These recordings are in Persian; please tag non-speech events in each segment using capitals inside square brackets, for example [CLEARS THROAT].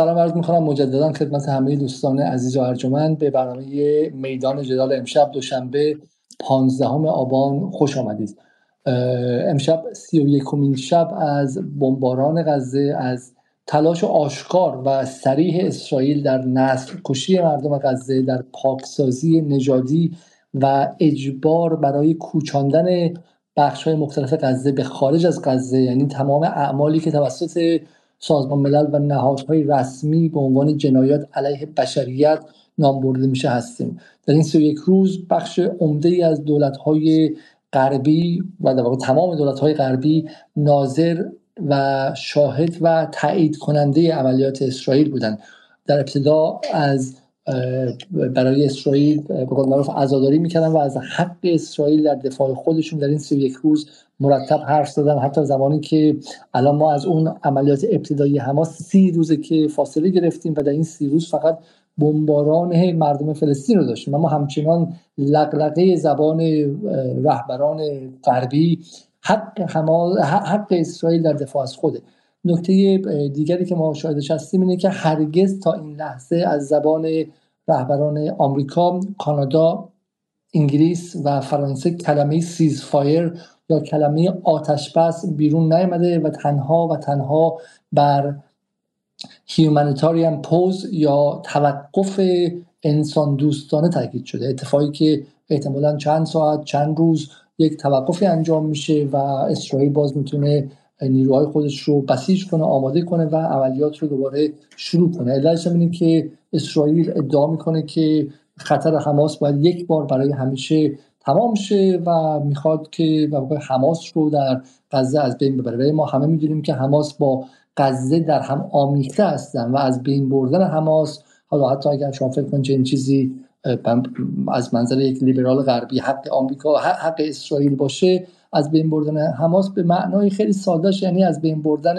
سلام عرض می‌کنم. مجددا خدمت همه دوستان عزیز و ارجمند به برنامه میدان جدال امشب دوشنبه 15 آبان خوش آمدید. امشب سی و یکمین شب از بمباران غزه از تلاش آشکار و سریح اسرائیل در نسل کشی مردم غزه در پاکسازی نژادی و اجبار برای کوچاندن بخش های مختلف غزه به خارج از غزه یعنی تمام اعمالی که توسط سازمان ملل و نهادهای رسمی به عنوان جنایات علیه بشریت نام برده میشه هستیم. در این سه یک روز بخش عمده ای از دولت‌های غربی و در واقع تمام دولت‌های غربی ناظر و شاهد و تایید کننده عملیات اسرائیل بودند. در ابتدا از برای اسرائیل به قول معروف عزاداری می‌کردن و از حق اسرائیل در دفاع خودشون در این سی یک روز مرتب حرف زدن حتی زمانی که الان ما از اون عملیات ابتدایی حماس سی روزه که فاصله گرفتیم و در این سی روز فقط بمباران مردم فلسطین رو داشتیم. اما همچنان لقلقه زبان رهبران غربی حق, حق اسرائیل در دفاع از خوده. نکته دیگری که ما شاهدش هستیم اینه که هرگز تا این لحظه از زبان رهبران آمریکا، کانادا، انگلیس و فرانسه کلمه ceasefire یا کلمه آتش بس بیرون نیامده و تنها و تنها بر humanitarian pause یا توقف انسان دوستانه تاکید شده. اتفاقی که احتمالا چند ساعت چند روز یک توقفی انجام میشه و اسرائیل باز می‌تونه نیروهای خودش رو بسیج کنه آماده کنه و عملیات رو دوباره شروع کنه. علتش اینه که اسرائیل ادعا می‌کنه که خطر حماس باید یک بار برای همیشه تمام شه و می‌خواد که حماس رو در غزه از بین ببره. ولی ما همه می‌دونیم که حماس با غزه در هم آمیخته هستن و از بین بردن حماس حالا حتی اگر شما فکر کنید این چیزی از منظر یک لیبرال غربی حق آمریکا حق اسرائیل باشه از بین بردن حماس به معنای خیلی سادهش یعنی از بین بردن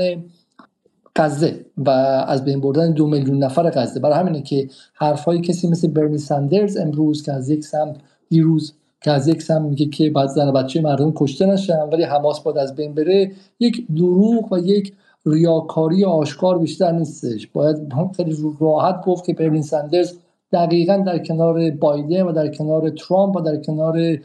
غزه و از بین بردن دو میلیون نفر غزه. برای همینه که حرفای کسی مثل برنی ساندرز امروز که از یک سمت دیروز که از یک سمت میگه که بعد زن بچه مردم کشته نشن ولی حماس باید از بین بره یک دروغ و یک ریاکاری آشکار بیشتر نیستش. باید خیلی راحت گفت که برنی ساندرز دقیقا در کنار بایدن و در کنار ترامپ و در کنار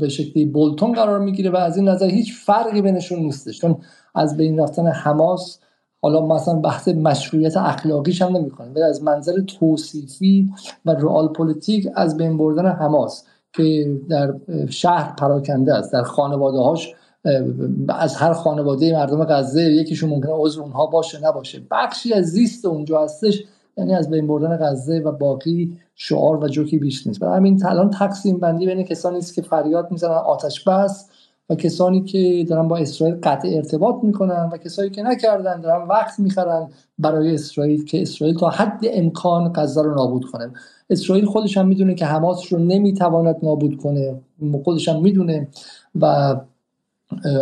به شکلی بولتون قرار می‌گیره و از این نظر هیچ فرقی بینشون نیستش. چون از بین رفتن حماس حالا مثلا بحث مشروعیت اخلاقیش هم نمی‌کنه ولی از منظر توصیفی و رئال پلیتیک از بین بردن حماس. که در شهر پراکنده است. در خانواده هاش از هر خانواده مردم غزه یکیشون ممکنه عضو اونها باشه نباشه. بخشی از زیست اونجا هستش یعنی از بین بردن غزه و باقی شعار و جوکی بیش نیست. برای همین الان تقسیم بندی بین کسانی است که فریاد می‌زنن آتش بس و کسانی که دارن با اسرائیل قطع ارتباط می‌کنن و کسانی که نکردن دارن وقت می‌خرن برای اسرائیل که اسرائیل تا حد امکان غزه رو نابود کنه. اسرائیل خودش هم می‌دونه که حماس رو نمی‌تواند نابود کنه. خودش هم می‌دونه و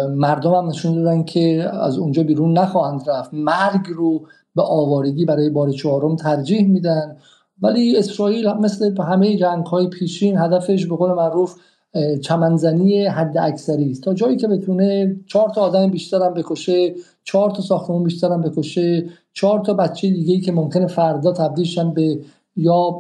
مردم هم نشون دادن که از اونجا بیرون نخواهند رفت. مرگ رو به آوارگی برای بار چهارم ترجیح میدن. ولی اسرائیل مثل همه جنگ های پیشین هدفش به قول معروف چمنزنی حد اکثری است. تا جایی که بتونه چهار تا آدم بیشتر هم بکشه چهار تا ساختمون بیشتر هم بکشه چهار تا بچه دیگه که ممکنه فردا تبدیلشن به یا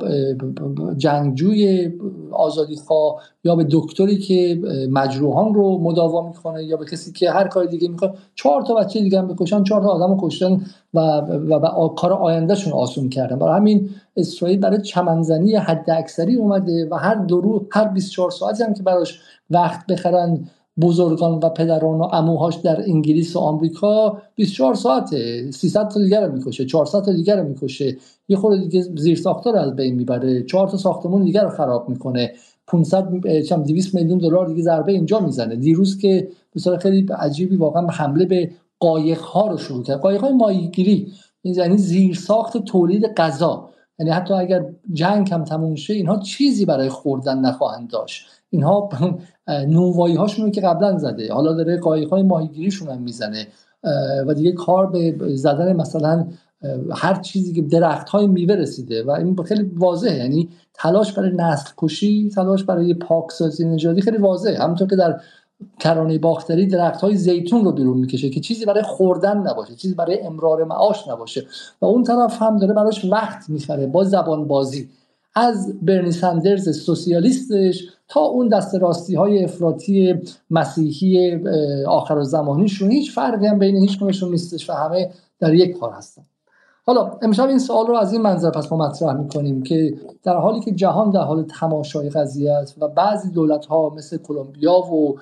جنگجوی آزادی خواه یا به دکتری که مجروحان رو مداوا می‌کنه یا به کسی که هر کار دیگه می‌کنه چهار تا بچه دیگه هم بکشن چهار تا آدم رو کشتن و, و, و کار آیندهشون آسون کردن. برای همین اسرائیل برای چمنزنی حد اکثری اومده و هر درو هر 24 ساعتی هم که براش وقت بخرن بزرگان و پدران و عموهاش در انگلیس و آمریکا 24 ساعته 300 تا دیگر رو می‌کشه 400 تا دیگر رو می‌کشه. یه خود دیگه زیر ساختار از بین می‌بره. 4 تا ساختمون دیگر رو خراب می‌کنه. 500 چم 200 میلیون دلار دیگه ضربه اینجا می‌زنه. دیروز که به خیلی عجیبی واقعا حمله به قایق ها رو شروع کرد. قایق های ماهیگیری یعنی زیر ساخت تولید غذا. یعنی حتی اگر جنگ هم تموم شه اینها چیزی برای خوردن نخواهند داشت. اینها [LAUGHS] نونوایی هاشون که قبلا زده. حالا داره قایق های ماهیگیریشون هم می‌زنه. و دیگه کار به زدن مثلا هر چیزی که درخت های میوه رسیده. و این خیلی واضحه. یعنی تلاش برای نسل کشی تلاش برای پاکسازی نژادی خیلی واضحه. همونطور که در کرانه باختری درخت های زیتون رو بیرون می‌کشه که چیزی برای خوردن نباشه چیزی برای امرار معاش نباشه. و اون طرف هم داره براش وقت می‌خره با زبان بازی از برنی سندرز سوسیالیستش تا اون دست راستی های افراطی مسیحی آخر و زمانیشون. هیچ فرقی هم بین هیچ کنشون نیستش و همه در یک کار هستن. حالا امشب این سوال رو از این منظر پس ما مطرح می‌کنیم که در حالی که جهان در حال تماشای قضیه است و بعضی دولت ها مثل کلمبیا و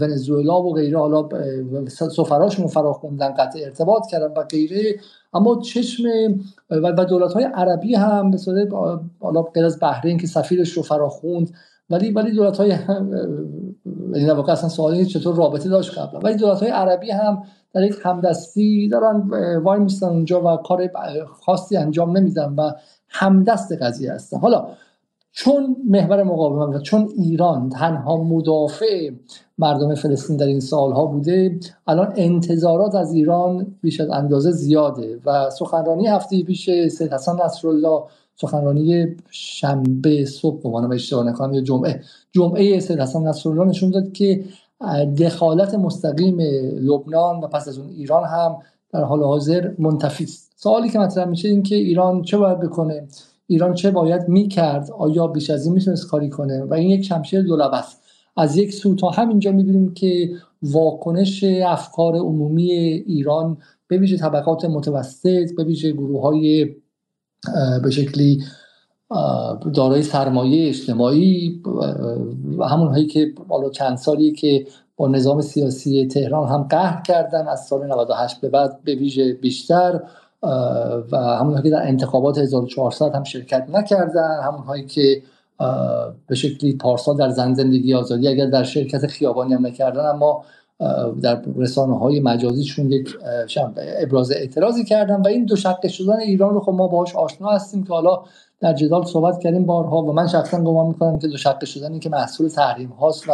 ونزوئلا و غیره. حالا سفراشون فرا خوندن قطع ارتباط کردن و غیره. اما چشم و دولت های عربی هم مثل حالا غیر از بحرین که سفیرش رو فرا خوند ولی ولی دولت های یعنی در واقع اصلا سوالی چطور رابطه داشت قبلا. ولی دولت های عربی هم در یک همدستی دارن وای میستن اونجا و کار خاصی انجام نمیدن و همدست قضیه هستن. حالا چون محور مقاومت و چون ایران تنها مدافع مردم فلسطین در این سالها بوده الان انتظارات از ایران بیش از اندازه زیاده و سخنرانی هفته پیش سید حسن نصرالله سخنرانی شنبه صبح به اشتباه نکنم یا جمعه جمعه سید حسن نصرالله نشون داد که دخالت مستقیم لبنان و پس از اون ایران هم در حال حاضر منتفی است. سوالی که مطرح میشه این که ایران چه باید بکنه؟ ایران چه باید می‌کرد؟ آیا بیش از این می‌تونست کاری کنه؟ و این یک شمشیر دولبه است. از یک سو تا همینجا می‌بینیم که واکنش افکار عمومی ایران به ویژه طبقات متوسط به ویژه گروه های به شکلی دارای سرمایه اجتماعی و همون هایی که بالا چند سالی که با نظام سیاسی تهران هم قهر کردن از سال 98 به بعد به ویژه بیشتر. و همون که در انتخابات 1400 هم شرکت نکردن همون هایی که به شکلی پارسال در زن زندگی آزادی اگر در شرکت خیابانی هم نکردن اما در رسانه های مجازیشون یک ابراز اعتراضی کردن و این دو شقه شدن ایران رو خب ما باهاش آشنا هستیم که حالا در جدال صحبت کردیم بارها و من شخصا گمان می‌کنم که دو شقه شدن که محصول تحریم هاست و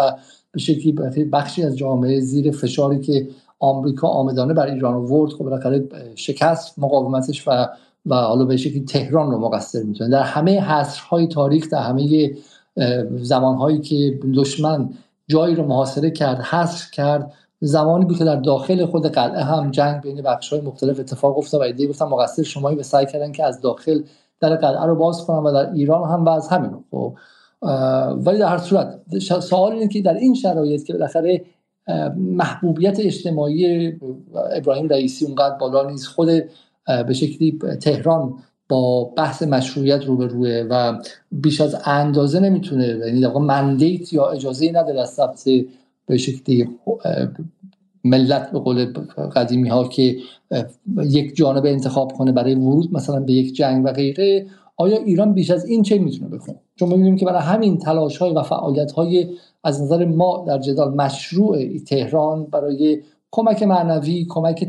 به شکلی بخشی از جامعه زیر فشاری که آمریکا آمدانه بر ایران ورد خب بالاخره شکست مقاومتش و و حالا به شکلی تهران رو مقصر می‌تونه. در همه حصرهای تاریخ در همه زمانهایی که دشمن جایی رو محاصره کرد حصر کرد زمانی بود که در داخل خود قلعه هم جنگ بین بخش های مختلف اتفاق افتاد و ایده گفتن مقصر شمایی به سعی کردن که از داخل در قلعه رو باز کنن و در ایران هم باز همین خب ولی در هر صورت سوال اینه که در این شرایط که بالاخره محبوبیت اجتماعی ابراهیم رئیسی اونقدر بالا نیست. خود به شکلی تهران با بحث مشروعیت روبروه و بیش از اندازه نمی‌تونه یعنی در مندیت یا اجازه نداره از ثبت به شکلی ملت به قول قدیمی ها که یک جانب انتخاب کنه برای ورود مثلا به یک جنگ و غیره. آیا ایران بیش از این چه می‌تونه بکنه چون می‌بینیم که برای همین تلاش های و فعالیت های از نظر ما در جدال مشروع تهران برای کمک معنوی کمک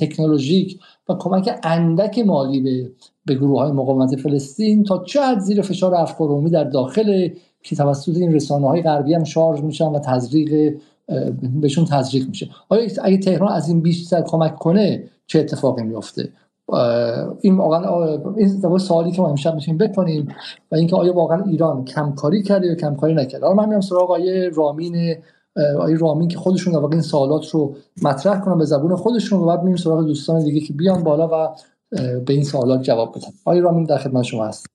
تکنولوژیک و کمک اندک مالی به به گروه های مقاومت فلسطین تا چه حد زیر فشار افکار عمومی در داخل که توسط این رسانه های غربی هم شارژ میشن و تزریق بهشون تزریق میشه. آیا اگه تهران از این بیشتر کمک کنه چه اتفاقی میفته این واقعا این سوالی که ما امشب میشیم بکنیم و اینکه آیا واقعا ایران کمکاری کرده یا کمکاری نکرده. حالا من میام سراغ آیه رامین آیه رامین که خودشون واقعا این سوالات رو مطرح کنن به زبون خودشون و بعد میریم سراغ دوستان دیگه که بیان بالا و به این سوالات جواب بدن. آیه رامین در خدمت شما هست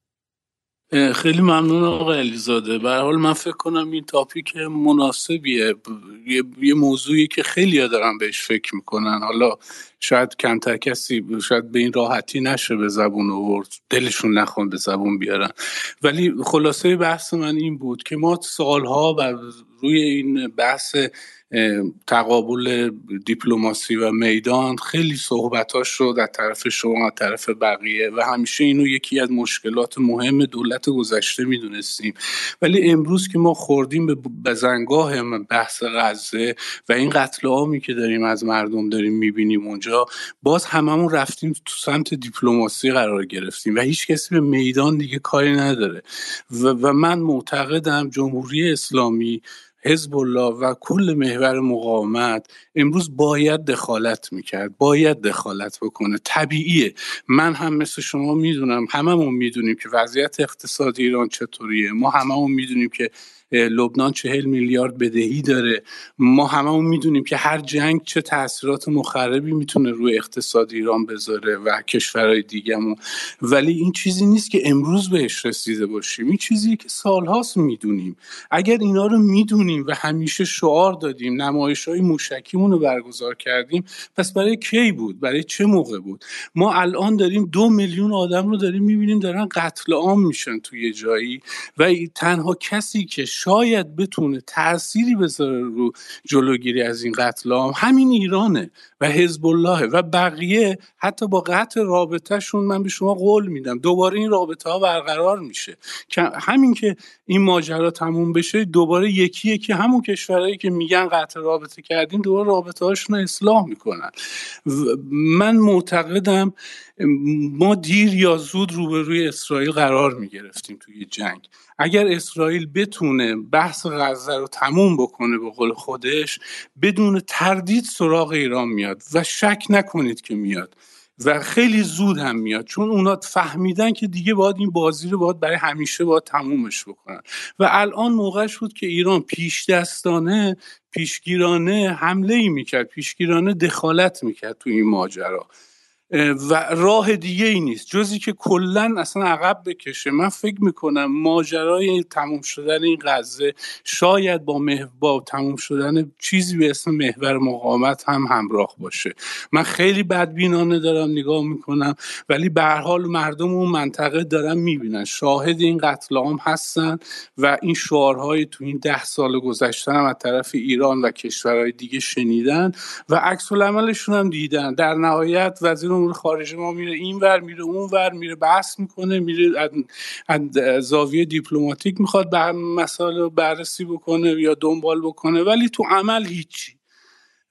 خیلی ممنون آقای علیزاده. به حال من فکر کنم این تاپیک مناسبیه. یه, موضوعی که خیلی دارن بهش فکر می‌کنن. حالا شاید کمتر کسی شاید به این راحتی نشه به زبون آورد. دلشون نخوان به زبون بیارن. ولی خلاصه بحث من این بود که ما سالها و روی این بحث تقابل دیپلماسی و میدان خیلی صحبتاش رو در طرف شما از طرف بقیه و همیشه اینو یکی از مشکلات مهم دولت گذشته می‌دونستیم. ولی امروز که ما خوردیم به بزنگاه بحث غزه و این قتل عامی که داریم از مردم داریم می‌بینیم اونجا باز هممون رفتیم تو سمت دیپلماسی قرار گرفتیم و هیچ کسی به میدان دیگه کاری نداره. و, و من معتقدم جمهوری اسلامی حزب الله و کل محور مقاومت امروز باید دخالت می‌کرد باید دخالت بکنه طبیعیه. من هم مثل شما می‌دونم هممون می‌دونیم که وضعیت اقتصادی ایران چطوریه. ما هممون می‌دونیم که لبنان چهل میلیارد بدهی داره. ما هممون می‌دونیم که هر جنگ چه تاثیرات مخربی می‌تونه روی اقتصاد ایران بذاره و کشورهای دیگهمون. ولی این چیزی نیست که امروز بهش رسیده باشیم. این چیزی که سالهاست می‌دونیم. اگر اینا رو می‌دونیم و همیشه شعار دادیم نمایش های موشکیمون رو برگزار کردیم پس برای کی بود؟ برای چه موقع بود؟ ما الان داریم دو میلیون آدم رو داریم می‌بینیم دارن قتل عام میشن توی جایی و تنها کسی که شاید بتونه تأثیری بذاره رو جلوگیری از این قتل عام. همین ایرانه. و حزب الله و بقیه حتی با قطع رابطهشون من به شما قول میدم. دوباره این رابطه ها برقرار میشه. همین که این ماجرا تموم بشه دوباره یکی یکی همون کشورهایی که میگن قطع رابطه کردیم دوباره رابطه هاشون رو اصلاح می‌کنن. من معتقدم ما دیر یا زود روبروی اسرائیل قرار می‌گرفتیم توی جنگ. اگر اسرائیل بتونه بحث غزه رو تموم بکنه به قول خودش بدون تردید سراغ ایران میاد. و شک نکنید که میاد. و خیلی زود هم میاد. چون اونا فهمیدن که دیگه باید این بازی رو باید برای همیشه باید تمومش بکنن. و الان موقعش بود که ایران پیش دستانه پیشگیرانه حمله ای می‌کرد. پیشگیرانه دخالت می‌کرد تو این ماجرا. و راه دیگه ای نیست. جزی که کلا اصلا عقب بکشه. من فکر می‌کنم ماجرای تموم شدن این غزه شاید با با تموم شدن چیزی به اسم محور مقاومت هم همراه باشه. من خیلی بدبینانه دارم نگاه می‌کنم ولی به هر حال مردم اون منطقه دارن می‌بینن. شاهد این قتل عام هستن و این شعارهای تو این ده سال گذشته هم از طرف ایران و کشورهای دیگه شنیدن و عکس العملشون هم دیدن. در نهایت وزیر امور خارجه ما میره این ور میره اون ور میره بحث می‌کنه میره از زاویه دیپلماتیک می‌خواد مسائل بررسی بکنه یا دنبال بکنه ولی تو عمل هیچی.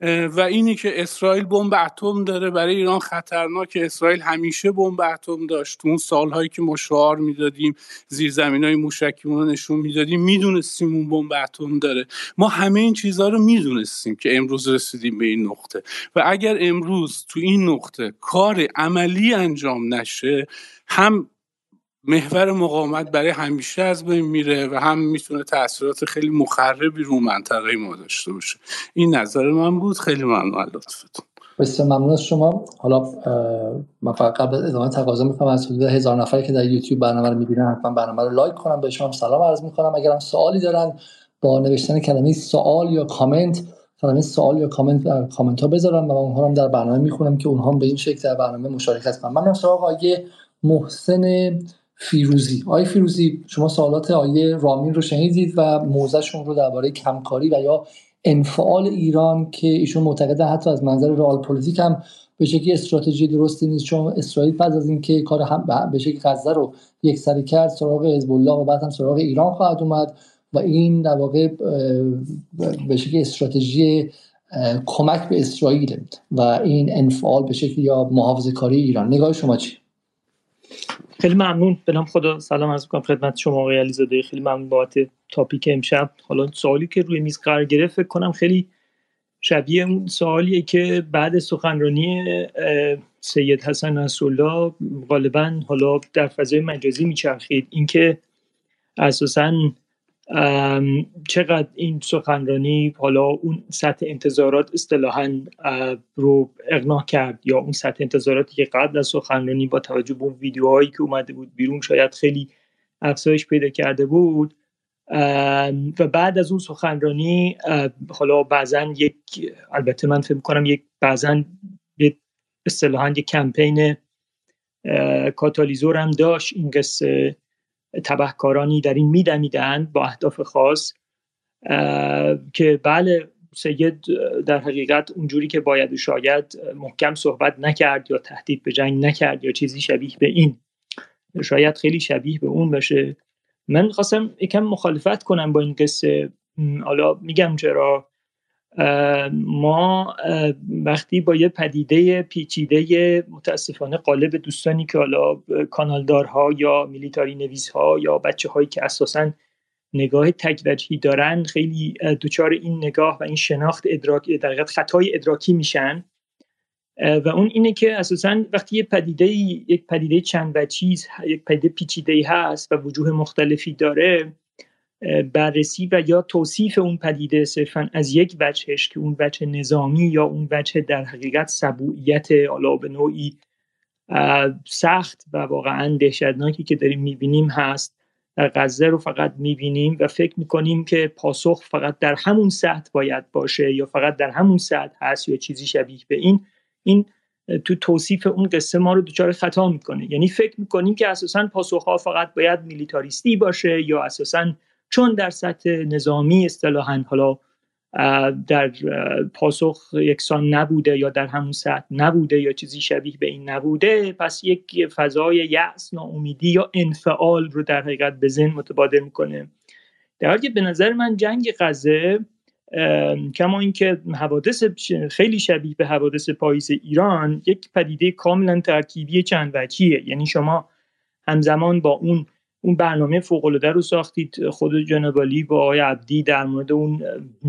و اینی که اسرائیل بمب اتم داره برای ایران خطرناک. اسرائیل همیشه بمب اتم داشت. اون سالهایی که ما شعار می‌دادیم زیرزمین های موشکیمون رو نشون می‌دادیم می‌دونستیم اون بمب اتم داره. ما همه این چیزها رو می‌دونستیم که امروز رسیدیم به این نقطه. و اگر امروز تو این نقطه کار عملی انجام نشه هم محور مقاومت برای همیشه از بین میره و هم می‌تونه تاثیرات خیلی مخربی رو منطقه ما داشته باشه. این نظر من بود. خیلی ممنون. لطفتون بسیار ممنون از شما. حالا من فقط قبل ادامه تقاضا می‌کنم. از حدود هزار نفری که در یوتیوب برنامه رو می‌بینن حتما برنامه رو لایک کنم به شما سلام عرض می‌کنم. اگرم سوالی دارن با نوشتن کلمه سوال یا کامنت کلمه سوال یا کامنت در کامنت ها بذارن و من اونها هم در برنامه می‌خونم که اونها به این شکل در برنامه مشارکت کنم من سراغ آقای محسن فیروزی. آقای فیروزی شما سوالات آقای رامین رو شنیدید و موضعشون رو درباره کمکاری و یا انفعال ایران که ایشون معتقده حتی از منظر رئال پلیتیک هم به شکلی استراتژی درستی نیست. چون اسرائیل بعد از اینکه کار هم به شکل غزه رو یک سری کرد سراغ حزب الله و بعد هم سراغ ایران خواهد اومد و این در واقع به شکل استراتژی کمک به اسرائیل و این انفعال به شکل یا محافظه کاری ایران. نگاه شما چی؟ خیلی ممنون. به نام خدا سلام عرض می‌کنم خدمت شما آقای علیزاده. خیلی ممنون بابت تاپیک امشب. حالا سوالی که روی میز قرار گرفت فکر کنم خیلی شبیه اون سوالیه که بعد سخنرانی سید حسن نصرالله غالبا حالا در فضای مجازی میچرخید. اینکه اساسا چقدر این سخنرانی حالا اون سطح انتظارات اصطلاحا رو اقناع کرد یا اون سطح انتظاراتی که قبل از سخنرانی با توجه به اون ویدیوهایی که اومده بود بیرون شاید خیلی افزایش پیدا کرده بود. و بعد از اون سخنرانی حالا بعضا یک البته من فکر کنم یک بعضا اصطلاحا یک کمپین کاتالیزور هم داشت این قصه. تبهکارانی در این میدمیدند با اهداف خاص که بله سید در حقیقت اونجوری که باید و شاید محکم صحبت نکرد یا تهدید به جنگ نکرد یا چیزی شبیه به این شاید خیلی شبیه به اون باشه. من خواستم یکم مخالفت کنم با این قصه. حالا میگم چرا؟ ما وقتی با یه پدیده پیچیده متاسفانه قالب دوستانی که حالا کانالدارها یا میلیتاری نویس ها یا بچه هایی که اساسا نگاه تکوجهی دارن خیلی دچار این نگاه و این شناخت ادراک در خطای ادراکی میشن. و اون اینه که اساسا وقتی یه پدیده یک پدیده چند وجهی یک پدیده پیچیده هست و وجوه مختلفی داره بررسی و یا توصیف اون پدیده صرفا از یک وجهش که اون وجه نظامی یا اون وجه در حقیقت سبوعیت حالا به نوعی سخت و واقعا دهشتناکی که داریم می‌بینیم هست. در غزه رو فقط می‌بینیم و فکر می‌کنیم که پاسخ فقط در همون سطح باید باشه یا فقط در همون سطح هست یا چیزی شبیه به این. این تو توصیف اون قصه ما رو دچار خطا می‌کنه. یعنی فکر می‌کنیم که اساسا پاسخها فقط باید میلیتاریستی باشه یا اساسا چون در سطح نظامی اصطلاحا حالا در پاسخ یکسان نبوده یا در همون سطح نبوده یا چیزی شبیه به این نبوده پس یک فضای یأس ناامیدی یا انفعال رو در حقیقت به ذهن متبادر می‌کنه. در حالی که به نظر من جنگ غزه کما اینکه حوادث خیلی شبیه به حوادث پاییز ایران یک پدیده کاملا ترکیبی چند وجهیه. یعنی شما همزمان با اون اون برنامه فوق العاده رو ساختید. خود جنابعالی با آقای عبدی در مورد اون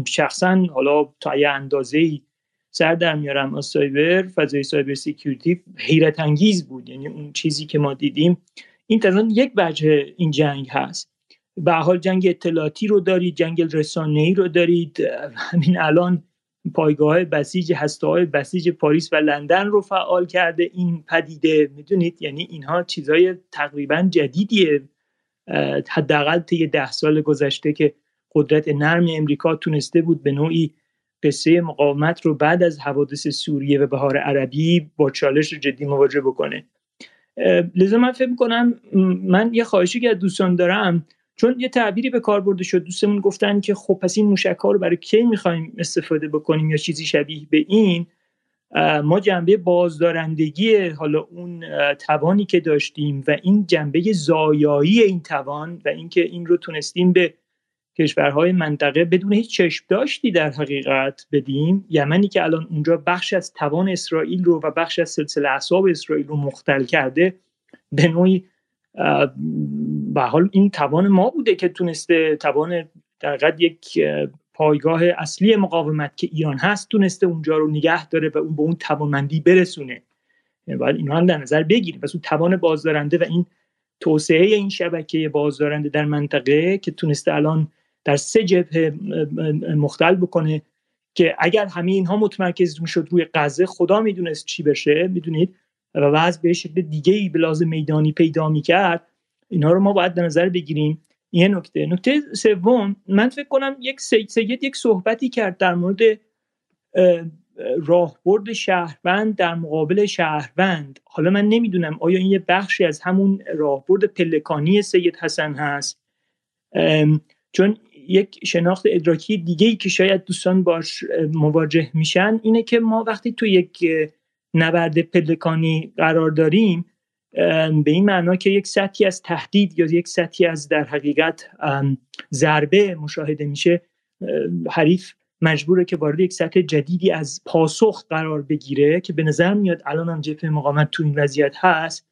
شخصا حالا تا یه اندازه ای سر در میارم. از cyber فضای cyber security حیرت انگیز بود. یعنی اون چیزی که ما دیدیم. این تقریبا یک وجه این جنگ هست. به حال جنگ اطلاعاتی رو دارید جنگ رسانه‌ای رو دارید. همین الان پایگاه بسیج هسته های بسیج پاریس و لندن رو فعال کرده. این پدیده می‌دونید؟ یعنی اینها چیزهای تقریبا جدیدیه. حداقل طی ده سال گذشته که قدرت نرم امریکا تونسته بود به نوعی قصه مقاومت رو بعد از حوادث سوریه و بهار عربی با چالش جدی مواجه بکنه. لذا من فکر کنم من یه خواهشی که از دوستان دارم چون یه تعبیری به کار برده شد دوستمون گفتن که خب پس این موشک ها رو برای کی می‌خوایم استفاده بکنیم یا چیزی شبیه به این؟ ما جنبه بازدارندگی حالا اون توانی که داشتیم و این جنبه زایایی این توان و اینکه این رو تونستیم به کشورهای منطقه بدون هیچ چشم داشتی در حقیقت بدیم یمنی که الان اونجا بخش از توان اسرائیل رو و بخش از سلسله اعصاب اسرائیل رو مختل کرده به نوعی به حال این توان ما بوده که تونسته توان در یک پایگاه اصلی مقاومت که ایران هست تونسته اونجا رو نگه داره و اون به اون توانمندی برسونه. یعنی باید اینها هم در نظر بگیریم. پس اون توان بازدارنده و این توسعه این شبکه بازدارنده در منطقه که تونسته الان در سه جبهه مختل بکنه که اگر همه اینها متمرکز می‌شد روی غزه خدا می‌دونست چی بشه می‌دونید؟ و وضع به شکل دیگه ای به لازم میدانی پیدا می‌کرد. اینها رو ما باید در نظر بگیریم. یه نکته. نکته سوم من فکر کنم یک سید یک صحبتی کرد در مورد راهبرد شهروند در مقابل شهروند. حالا من نمی‌دونم آیا این یه بخشی از همون راهبرد پلکانی سید حسن هست؟ چون یک شناخت ادراکی دیگه ای که شاید دوستان باش مواجه میشن اینه که ما وقتی تو یک نبرد پلکانی قرار داریم به این معنا که یک سطحی از تهدید یا یک سطحی از در حقیقت ضربه مشاهده میشه حریف مجبوره که وارد یک سطح جدیدی از پاسخ قرار بگیره که به نظر میاد الان هم جبهه مقاومت تو این وضعیت هست.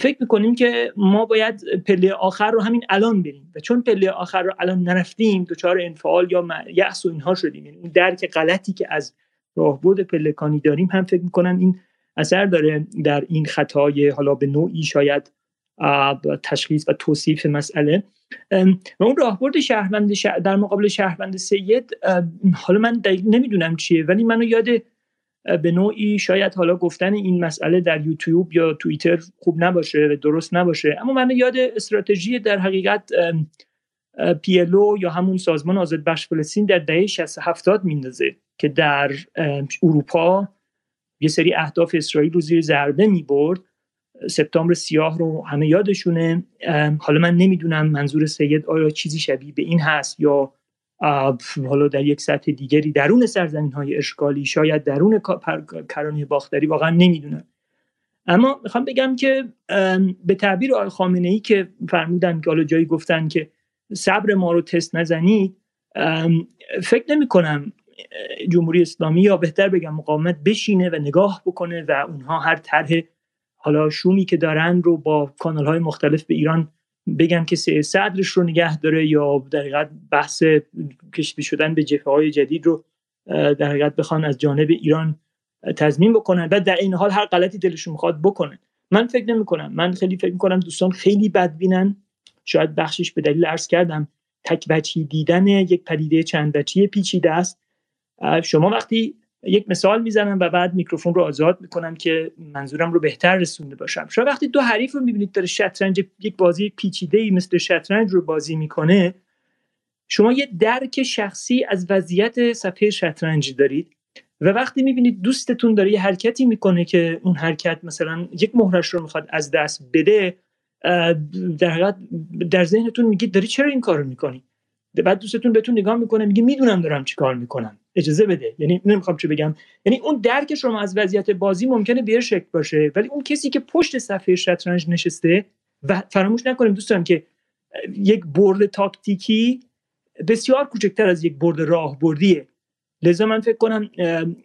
فکر می‌کنیم که ما باید پله آخر رو همین الان بریم و چون پله آخر رو الان نرفتیم دچار انفعال یا یأس و اینها شدیم. یعنی اون درک غلطی که از راهبرد پلکانی داریم هم فکر می‌کنم این اثر داره در این خطای حالا به نوعی شاید تشخیص و توصیف مسئله. و اون راهبرد شهروند در مقابل شهروند سید حالا من نمی‌دونم چیه ولی منو یاد به نوعی شاید حالا گفتن این مسئله در یوتیوب یا توییتر خوب نباشه و درست نباشه اما من یاد استراتژی در حقیقت پیلو یا همون سازمان آزاد بخش فلسطین در دهه 60 70 میندازه که در اروپا یه سری اهداف اسرائیل رو زیر ضربه می برد سپتامبر سیاه رو همه یادشونه. حالا من نمی‌دونم منظور سید آیا چیزی شبیه به این هست یا حالا در یک سطح دیگری درون سرزمین های اشکالی شاید درون کرانه باختری واقعا نمی‌دونم. اما می‌خوام بگم که به تعبیر آقای خامنه ای که فرمودن که حالا جایی گفتن که صبر ما رو تست نزنید فکر نمی کنم جمهوری اسلامی یا بهتر بگم مقاومت بشینه و نگاه بکنه و اونها هر طرح حالا شومی که دارن رو با کانال های مختلف به ایران بگن که صدرش رو نگه داره یا در حقیقت بحث کشیده شدن به جبهه های جدید رو در حقیقت بخوان از جانب ایران تضمین بکنن و در این حال هر غلطی دلشون می‌خواد بکنن. من فکر نمی کنم من خیلی فکر کنم دوستان خیلی بدبینن. شاید بخشش به دلیل عرض کردم تک دیدن یک پدیده چند وجهی پیچیده است. شما وقتی یک مثال می‌زنم و بعد میکروفون رو آزاد می‌کنم که منظورم رو بهتر رسونده باشم. شما وقتی دو حریف رو می‌بینید داره شطرنج یک بازی پیچیده ای مثل شطرنج رو بازی می‌کنه شما یه درک شخصی از وضعیت صفحه شطرنج دارید و وقتی می‌بینید دوستتون داره یه حرکتی می‌کنه که اون حرکت مثلا یک مهرش رو می‌خواد از دست بده در در ذهنتون میگید داری چرا این کارو می‌کنی؟ بعد دوستتون بهتون نگاه می‌کنه میگه می‌دونم دارم چی کار می‌کنم. اجازه بده. یعنی نمی‌خوام چه بگم. یعنی اون درک شما از وضعیت بازی ممکنه به شکل باشه ولی اون کسی که پشت صفحه شطرنج نشسته و فراموش نکنیم دوستان که یک برد تاکتیکی بسیار کوچکتر از یک برد راهبردیه. لذا من فکر کنم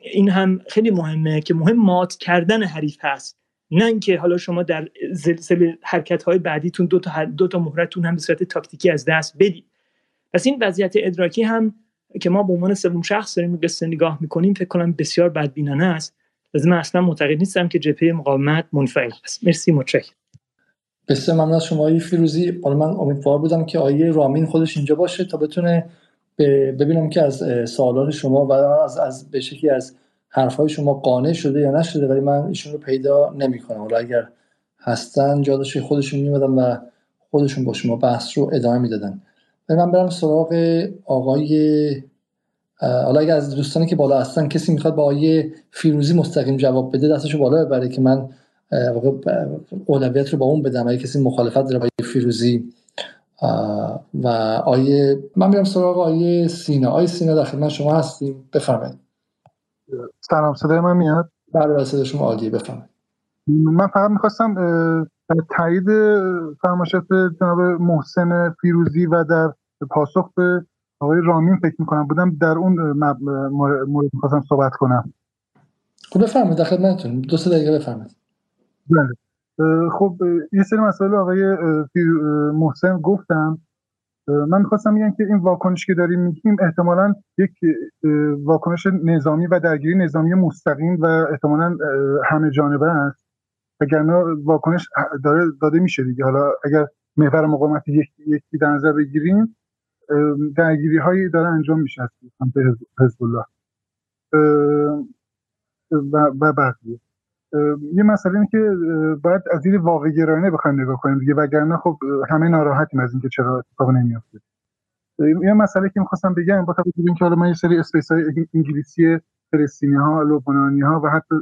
این هم خیلی مهمه که مهم مات کردن حریف هست. نه اینکه حالا شما در سلسله حرکت های بعدیتون دو تا دو تا مهرتون هم به صورت تاکتیکی از دست بدید. پس این وضعیت ادراکی هم که ما به عنوان سوم شخص داریم قصه نگاه می‌کنیم فکر کنم بسیار بدبینانه است. از من اصلا معتقد نیستم که جبهه مقاومت منفعل است. مرسی متشکرم. بسیار ممنون از شما فیروزی. حالا من امیدوار بودم که آیه رامین خودش اینجا باشه تا بتونه ببینم که از سوالات شما و از, از به شکلی از حرفهای شما قانع شده یا نشده ولی من ایشون رو پیدا نمی‌کنم. حالا اگر هستن جادش خودشون میمدن و خودشون با شما بحث رو ادامه می‌دادن. من برم سراغ آقای حالا اگر از دوستانی که بالا هستن کسی می‌خواد با آقای فیروزی مستقیم جواب بده دستشو بالا ببره که من اولویت رو با اون بدم. اگه کسی مخالفت داره با فیروزی و آیه من میرم سراغ آیه سینا. آیه سینا در خدمت شما هستیم. بفرمایید. سلام صدای من میاد؟ بله صدای شما عالیه. بفرمایید. من فقط می‌خواستم تایید فرمایشات جناب محسن فیروزی و در پاسخ به آقای رامین فکر می‌کنم. بودم در اون مورد می‌خواستم صحبت کنم. خب بفرمایید. در خدمتتون دو سه دقیقه بفرمایید. بله. خب یه سری مسائل آقای محسن گفتم من می‌خواستم بگم که این واکنش که داریم میگیم احتمالا یک واکنش نظامی و درگیری نظامی مستقیم و احتمالا همه جانبه است. وگرنه واکنش داره داده میشه دیگه. حالا اگر محور مقاومت یکی در نظر بگیریم درگیری هایی داره انجام میشه از سمت حزب الله و بقیه. یه مسئله اینه که باید از دید واقع گرایانه بخوایم نگاه کنیم دیگه. وگرنه خب همه ناراحتیم از اینکه چرا اتفاق نمیافته. یه مسئله که می‌خواستم بگم با توجه به که حالا من یه سری اسپیس های انگلیسی فلسطینی ها لبنانی ها و حتی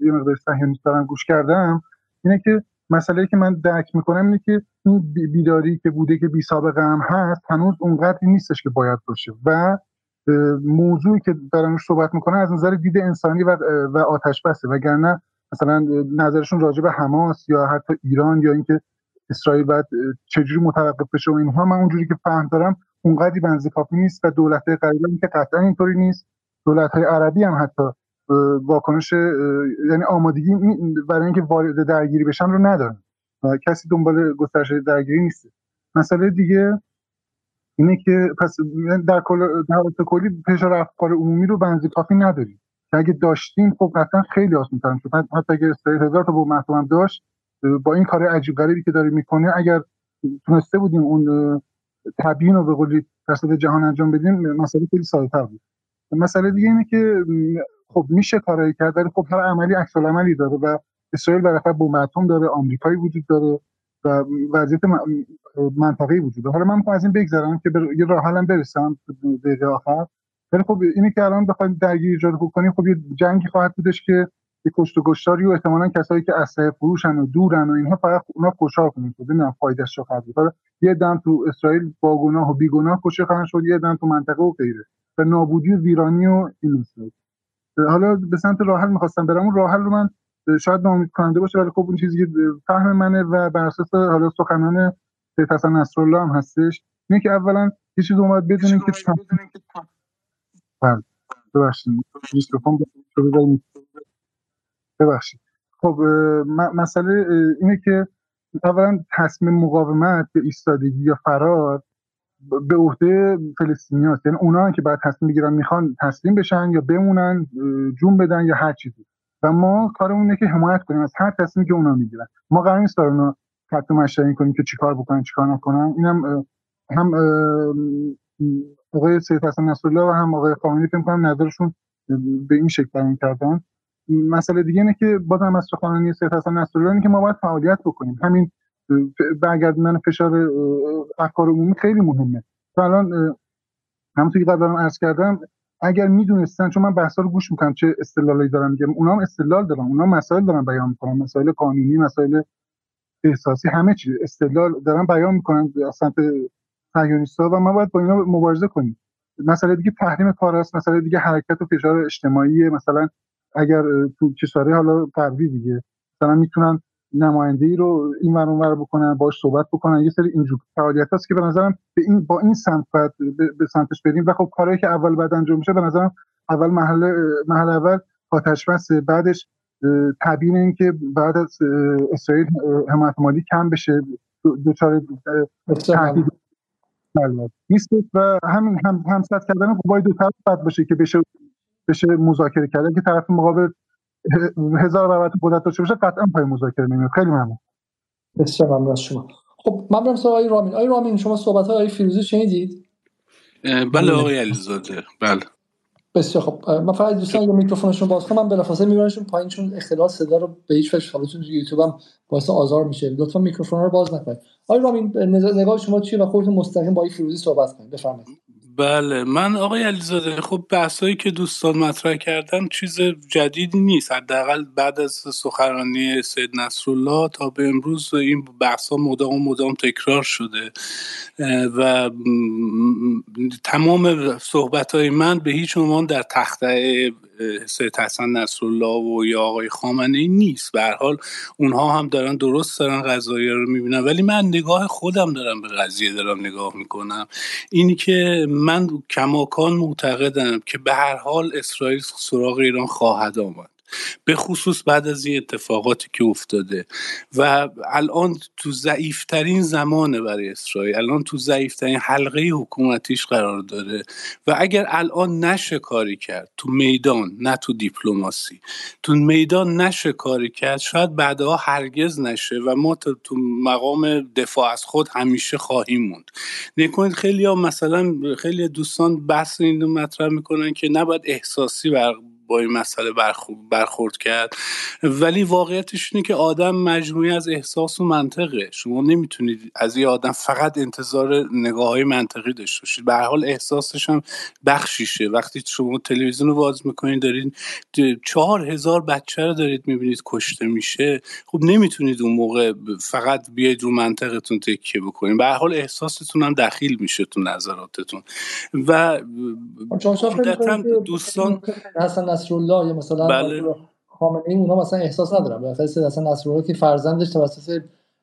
یه مقدار صهیونیست دارم گوش کردم اینه که مسئله که من درک می‌کنم اینه که این بیداری که بوده که بی سابقه هم هست هنوز اونقدری نیستش که باید باشه. و موضوعی که دارن صحبت می‌کنن از نظر دید انسانی و, و آتش بسته وگرنه مثلا نظرشون راجع به حماس یا حتی ایران یا اینکه اسرائیل باید چجوری متوقف بشه و اینها من اونجوری که فهم دارم اونقدری بنز کافی نیست و دولت غریبی که قطعا اینطوری نیست. دولت های عربی هم حتی واکنش یعنی آمادگی برای اینکه وارد درگیری بشن رو ندارن و کسی دنبال گسترش درگیری نیست. مسئله دیگه اینه که پس در کل در کلی فشار افکار عمومی رو بنزی کافی نداریم. اگه داشتیم خب قطعا خیلی آسان تر می‌شد. حتی اگه اسرائیل هزار تا بمب هم داشت با این کار عجیب غریبی که داره می‌کنه اگر تونسته بودیم اون تبیین رو به قولی جهان انجام بدیم مسئله خیلی ساده بود. مسئله دیگه اینه که خب میشه کارایی کرد ولی خب هر عملی عکس عملی داره و اسرائیل برای بمب اتم داره آمریکایی وجود داره و وضعیت منطقه‌ای وجود داره. حالا من می‌خوام از این بگذرم که یه راه حلم برسم دقیقه آخر. ولی خب اینه که الان بخوایم درگیری ایجاد کنیم خب یه جنگی خواهد بودش که یه کشت و گشتاری و احتمالاً کسایی که اسلحه فروشن و دورن و اینها فقط اونا خوشحال کنیم. خب ببینم فایدهش خواهد بود یه دم تو اسرائیل با گناه و بیگناه کشته خواهند شد یه دم تو منطقه و غیره. و نابودی و ویرانی و این حالا به سمت راحل می‌خواستم برم. اون راحل رو من شاید نامید کننده باشه ولی خب اون چیزی که فهم منه و بر اساس حالا سخنان سید حسن نصرالله هم هستش. اینه که اولا یه چیز اومد بدونیم که بله ببخشید. میکروفون ببخشید. خب مسئله اینه که اولا تصمیم مقاومت یا ایستادگی یا فرار به عهده فلسطینی هست یعنی اونا که بعد تصمیم بگیرن می‌خوان تسلیم بشن یا بمونن جون بدن یا هر چیزی. و ما کارمون اینه که حمایت کنیم. از هر تصمیمی که اونا می‌گیرن. ما قرار نیست اونا خط مشتری کنیم که چیکار بکنن چیکار نکنن. اینم هم آقای سید حسن نصرالله و هم آقای خامنه‌ای فکر کنم نظرشون به این شکل بیان کردن. مسئله دیگه اینه که بازم از سخنرانی سید حسن نصرالله که ما باید فعالیت بکنیم. همین برگردوندن فشار افکار عمومی خیلی مهمه. تو الان همونطور که قبلا عرض کردم اگر می‌دونستن چون من بحثا رو گوش می‌کنم چه استدلالی دارن میگم اونا هم استدلال دارن اونا مسائل دارن بیان می‌کنن مسائل قانونی مسائل احساسی همه چیز استدلال دارن بیان می‌کنن از سمت صهیونیست‌ها و ما باید با اینا مبارزه کنیم. مسئله دیگه تحریم کار است مسئله دیگه حرکت و فشار اجتماعی مثلا اگر تو کشورهای حالا غربی دیگه مثلا می‌تونن نماینده ای رو این ور اونور بکنن باش صحبت بکنن. یه سری اینجور فعالیت هست که به نظرم به این با این سمت باید به سمتش بریم. و خب کارهایی که اول بعد انجام میشه به نظرم اول محل محل اول آتش بعدش تبیین این که بعد از اسرائیل حمایت مالی کم بشه. دوچار تهدید. نیست و همین هم همسط کردن قوای دو طرف باید باشه که بشه بشه مذاکره کردن که طرف مقابل هزار برابر قدرت داشته باشه قطعا پای مذاکره نمیاد خیلی ممنون. بسیار ممنون از شما. خب من برم سوال آقای رامین. آقای رامین شما صحبت های آقای فیروزی شنیدید؟ بله آقای علیزاده. بله. بسیار خب. من فقط دوستان اگه میکروفونشون باز کنم من بلافاصله میبرنشون پایین چون اختلاط صدا رو به هیچ وجه یوتیوب هم باعث آزار میشه. لطفا میکروفون رو باز نکنید. آقای رامین نگاه شما چیه و خودتون مستقیم با آقای فیروزی صحبت کنید. بفرمایید. بله. من آقای علیزاده خب بحثایی که دوستان مطرح کردن چیز جدیدی نیست. حداقل بعد از سخنرانی سید نصرالله تا به امروز این بحث مدام مدام تکرار شده. و تمام صحبت های من به هیچ عنوان در تخته سید حسن نصرالله و یا آقای خامنه ای نیست. به حال اونها هم دارن درست دارن قضایه رو می‌بینن. ولی من نگاه خودم دارم به قضیه دارم نگاه می‌کنم. اینی که من کماکان معتقدم که به هر حال اسرائیل سراغ ایران خواهد آمد. به خصوص بعد از این اتفاقاتی که افتاده. و الان تو ضعیفترین زمانه برای اسرائیل. الان تو ضعیفترین حلقه حکومتیش قرار داره. و اگر الان نشه کاری کرد تو میدان نه تو دیپلماسی. تو میدان نشه کاری کرد شاید بعدها هرگز نشه و ما تو مقام دفاع از خود همیشه خواهیم موند. نکنید خیلی ها مثلا خیلی دوستان بحث این مطرح می‌کنن که نباید احساسی بر با این مسئله برخورد کرد. ولی واقعیتش اینه که آدم مجموعی از احساس و منطقه. شما نمی‌تونید از یه آدم فقط انتظار نگاه های منطقی داشته باشید. به حال احساسش هم بخشیشه. وقتی شما تلویزیون رو باز می‌کنید دارید چهار هزار بچه رو دارید می‌بینید کشته میشه. خب نمی‌تونید اون موقع فقط بیاید رو منطقتون تکیه بکنید. به حال احساستون هم دخیل میشه تو نظراتتون. و دوستان نصرالله یا مثلا بله. خامنه ای اونا مثلا احساس ندارن بالاخره سید حسن نصرالله که فرزندش توسط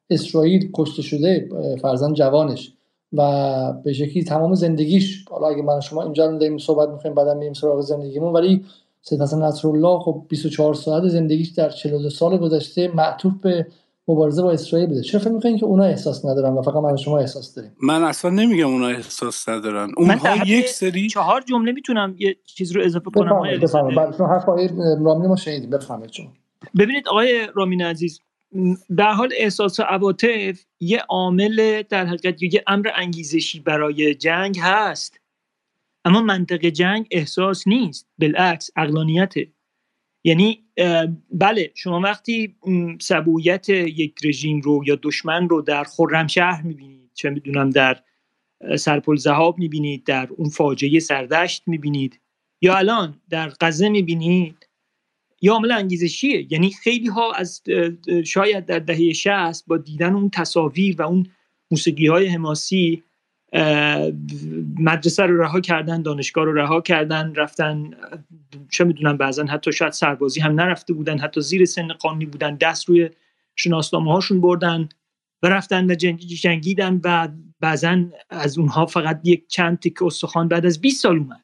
اسرائیل کشته شده فرزند جوانش و به شکلی تمام زندگیش حالا اگه من شما اینجا داریم صحبت می‌کنیم بعدا میریم سراغ زندگیمون ولی سید حسن نصرالله خب 24 ساعت زندگیش در 42 سال گذشته معطوف به مبارزه با اسرائیل بوده. چرا فکر می‌کنین که اونا احساس ندارن و فقط من شما احساس داریم؟ من اصلا نمیگم اونا احساس ندارن. اونها یک سری چهار جمله می‌تونم یه چیز رو اضافه کنم بفرمایید شما حرف آقای رامین ما شنیدیم. بفرمایید شما. ببینید آقای رامین عزیز در حال احساس و عواطف یه عامل در حقیقت یه امر انگیزشی برای جنگ هست. اما منطق جنگ احساس نیست. بالعکس اقلانیته یعنی بله شما وقتی سبویت یک رژیم رو یا دشمن رو در خرمشهر می‌بینید چه می‌دونم در سرپل زهاب می‌بینید در اون فاجعه سردشت می‌بینید یا الان در غزه می‌بینید یا عامل انگیزشیه یعنی خیلی ها از شاید در دهه 60 با دیدن اون تصاویر و اون موسیقی های حماسی مدرسه رو رها کردن دانشگاه رو رها کردن رفتن چه می‌دونم بعضا حتی شاید سربازی هم نرفته بودن حتی زیر سن قانونی بودن دست روی شناسنامه هاشون بردن و رفتن و جنگیدن و بعضا از اونها فقط یک چند تک استخوان بعد از 20 سال اومد.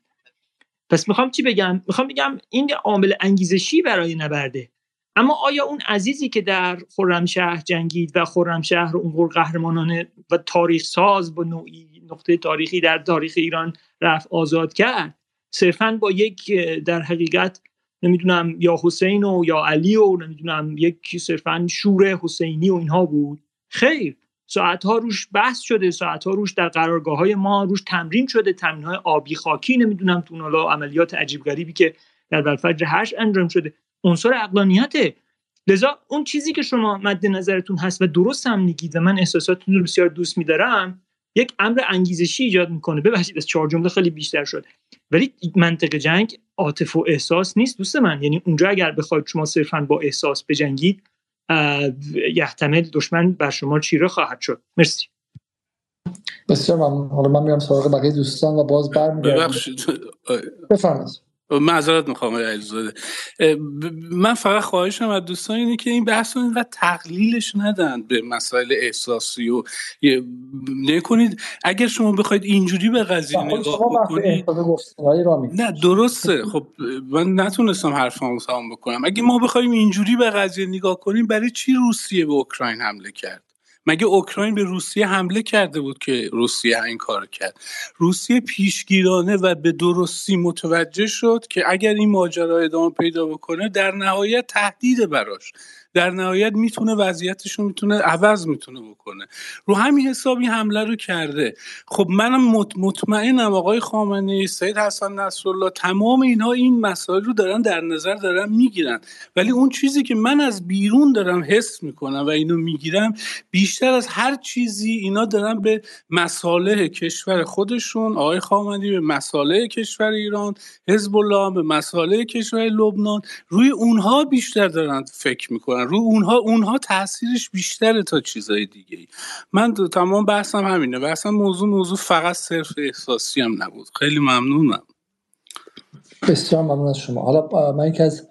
پس می‌خوام چی بگم؟ می‌خوام بگم این عامل انگیزشی برای نبرده. اما آیا اون عزیزی که در خرمشهر جنگید و خرمشهر اون قهرمانانه و تاریخ ساز با نوعی نقطه تاریخی در تاریخ ایران رفت آزاد کرد. صرفا با یک در حقیقت نمی‌دونم یا حسین و یا علی و نمی‌دونم یک صرفا شور حسینی و اینها بود. خیر ساعت ها روش بحث شده ساعت ها روش در قرارگاه های ما روش تمرین شده تمرین های آبی خاکی نمی‌دونم تو عملیات عجیب غریبی که در بلفجر هش انجام شده. عنصر اقلانیته لذا اون چیزی که شما مد نظرتون هست و درست هم میگید و من احساساتتون رو بسیار دوست میدارم یک امر انگیزشی ایجاد می‌کنه. ببخشید از چهار جمله خیلی بیشتر شد. ولی منطق جنگ عاطف و احساس نیست. دوست من یعنی اونجا اگر بخواید شما صرفا با احساس بجنگید یحتمل دشمن بر شما چیره خواهد شد. مرسی. بسیار ممنون. حالا من میرم سراغ بقیه دوستان و باز برمیگردم ببخشید. بفرمایید. معذرت می‌خوام علیزاده. من فقط خواهشم از دوستان اینه که این بحث رو و تقلیلش ندن به مسائل احساسی و نکنید اگر شما بخواید اینجوری به قضیه نگاه بکنید نه درسته. خب من نتونستم حرفمو تمام بکنم. اگه ما بخوایم اینجوری به قضیه نگاه کنیم برای چی روسیه به اوکراین حمله کرد؟ مگه اوکراین به روسیه حمله کرده بود که روسیه این کار کرد؟ روسیه پیشگیرانه و به درستی متوجه شد که اگر این ماجرا ادامه پیدا بکنه در نهایت تهدید براش. در نهایت می‌تونه وضعیتش رو می‌تونه عوض می‌تونه بکنه. رو همین حساب این حمله رو کرده. خب منم مطمئنم آقای خامنه سید حسن نصرالله تمام اینها این مسائل رو دارن در نظر دارن می‌گیرن. ولی اون چیزی که من از بیرون دارم حس می‌کنم و اینو می‌گیرم بیشتر از هر چیزی اینا دارن به مصالح کشور خودشون آقای خامنه‌ای به مصالح کشور ایران حزب الله به مصالح کشور لبنان روی اونها بیشتر دارن فکر می‌کنن. رو اونها اونها تاثیرش بیشتره تا چیزای دیگه من تمام بحثم همینه. اصلا موضوع موضوع فقط صرف احساسی هم نبود. خیلی ممنونم. بسیار ممنون از شما. حالا من یکی از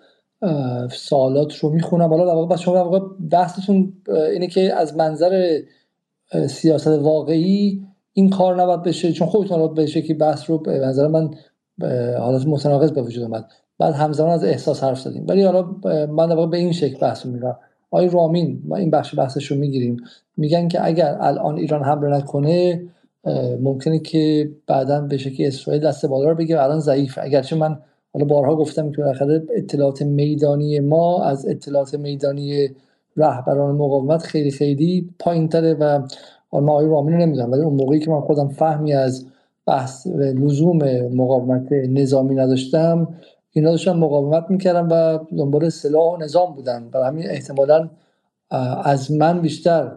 سوالات رو می‌خونم. حالا در واقع شما در واقع بحثتون اینه که از منظر سیاست واقعی این کار نباید بشه. چون خودتون بشه که بحث رو به نظر من حالت متناقض به وجود اومد. بعد همزمان از احساس حرف زدیم. ولی حالا من در به این شکل بحث میگم. آقای رامین ما این بخش بحثش رو می‌گیریم. میگن که اگر الان ایران حمله نکنه ممکنه که بعدا به شکلی اسرائیل دست بالا رو بگیره الان ضعیف اگرچه من حالا بارها گفتم که بالاخره اطلاعات میدانی ما از اطلاعات میدانی رهبران مقاومت خیلی خیلی پایین تره و ما آقای رامین رو نمی‌دونم. ولی اون موقعی که من خودم فهمی از بحث لزوم مقاومت نظامی نداشتم اینا داشتن مقاومت می‌کردن و دنبال سلاح و نظام بودن. و همین احتمالا از من بیشتر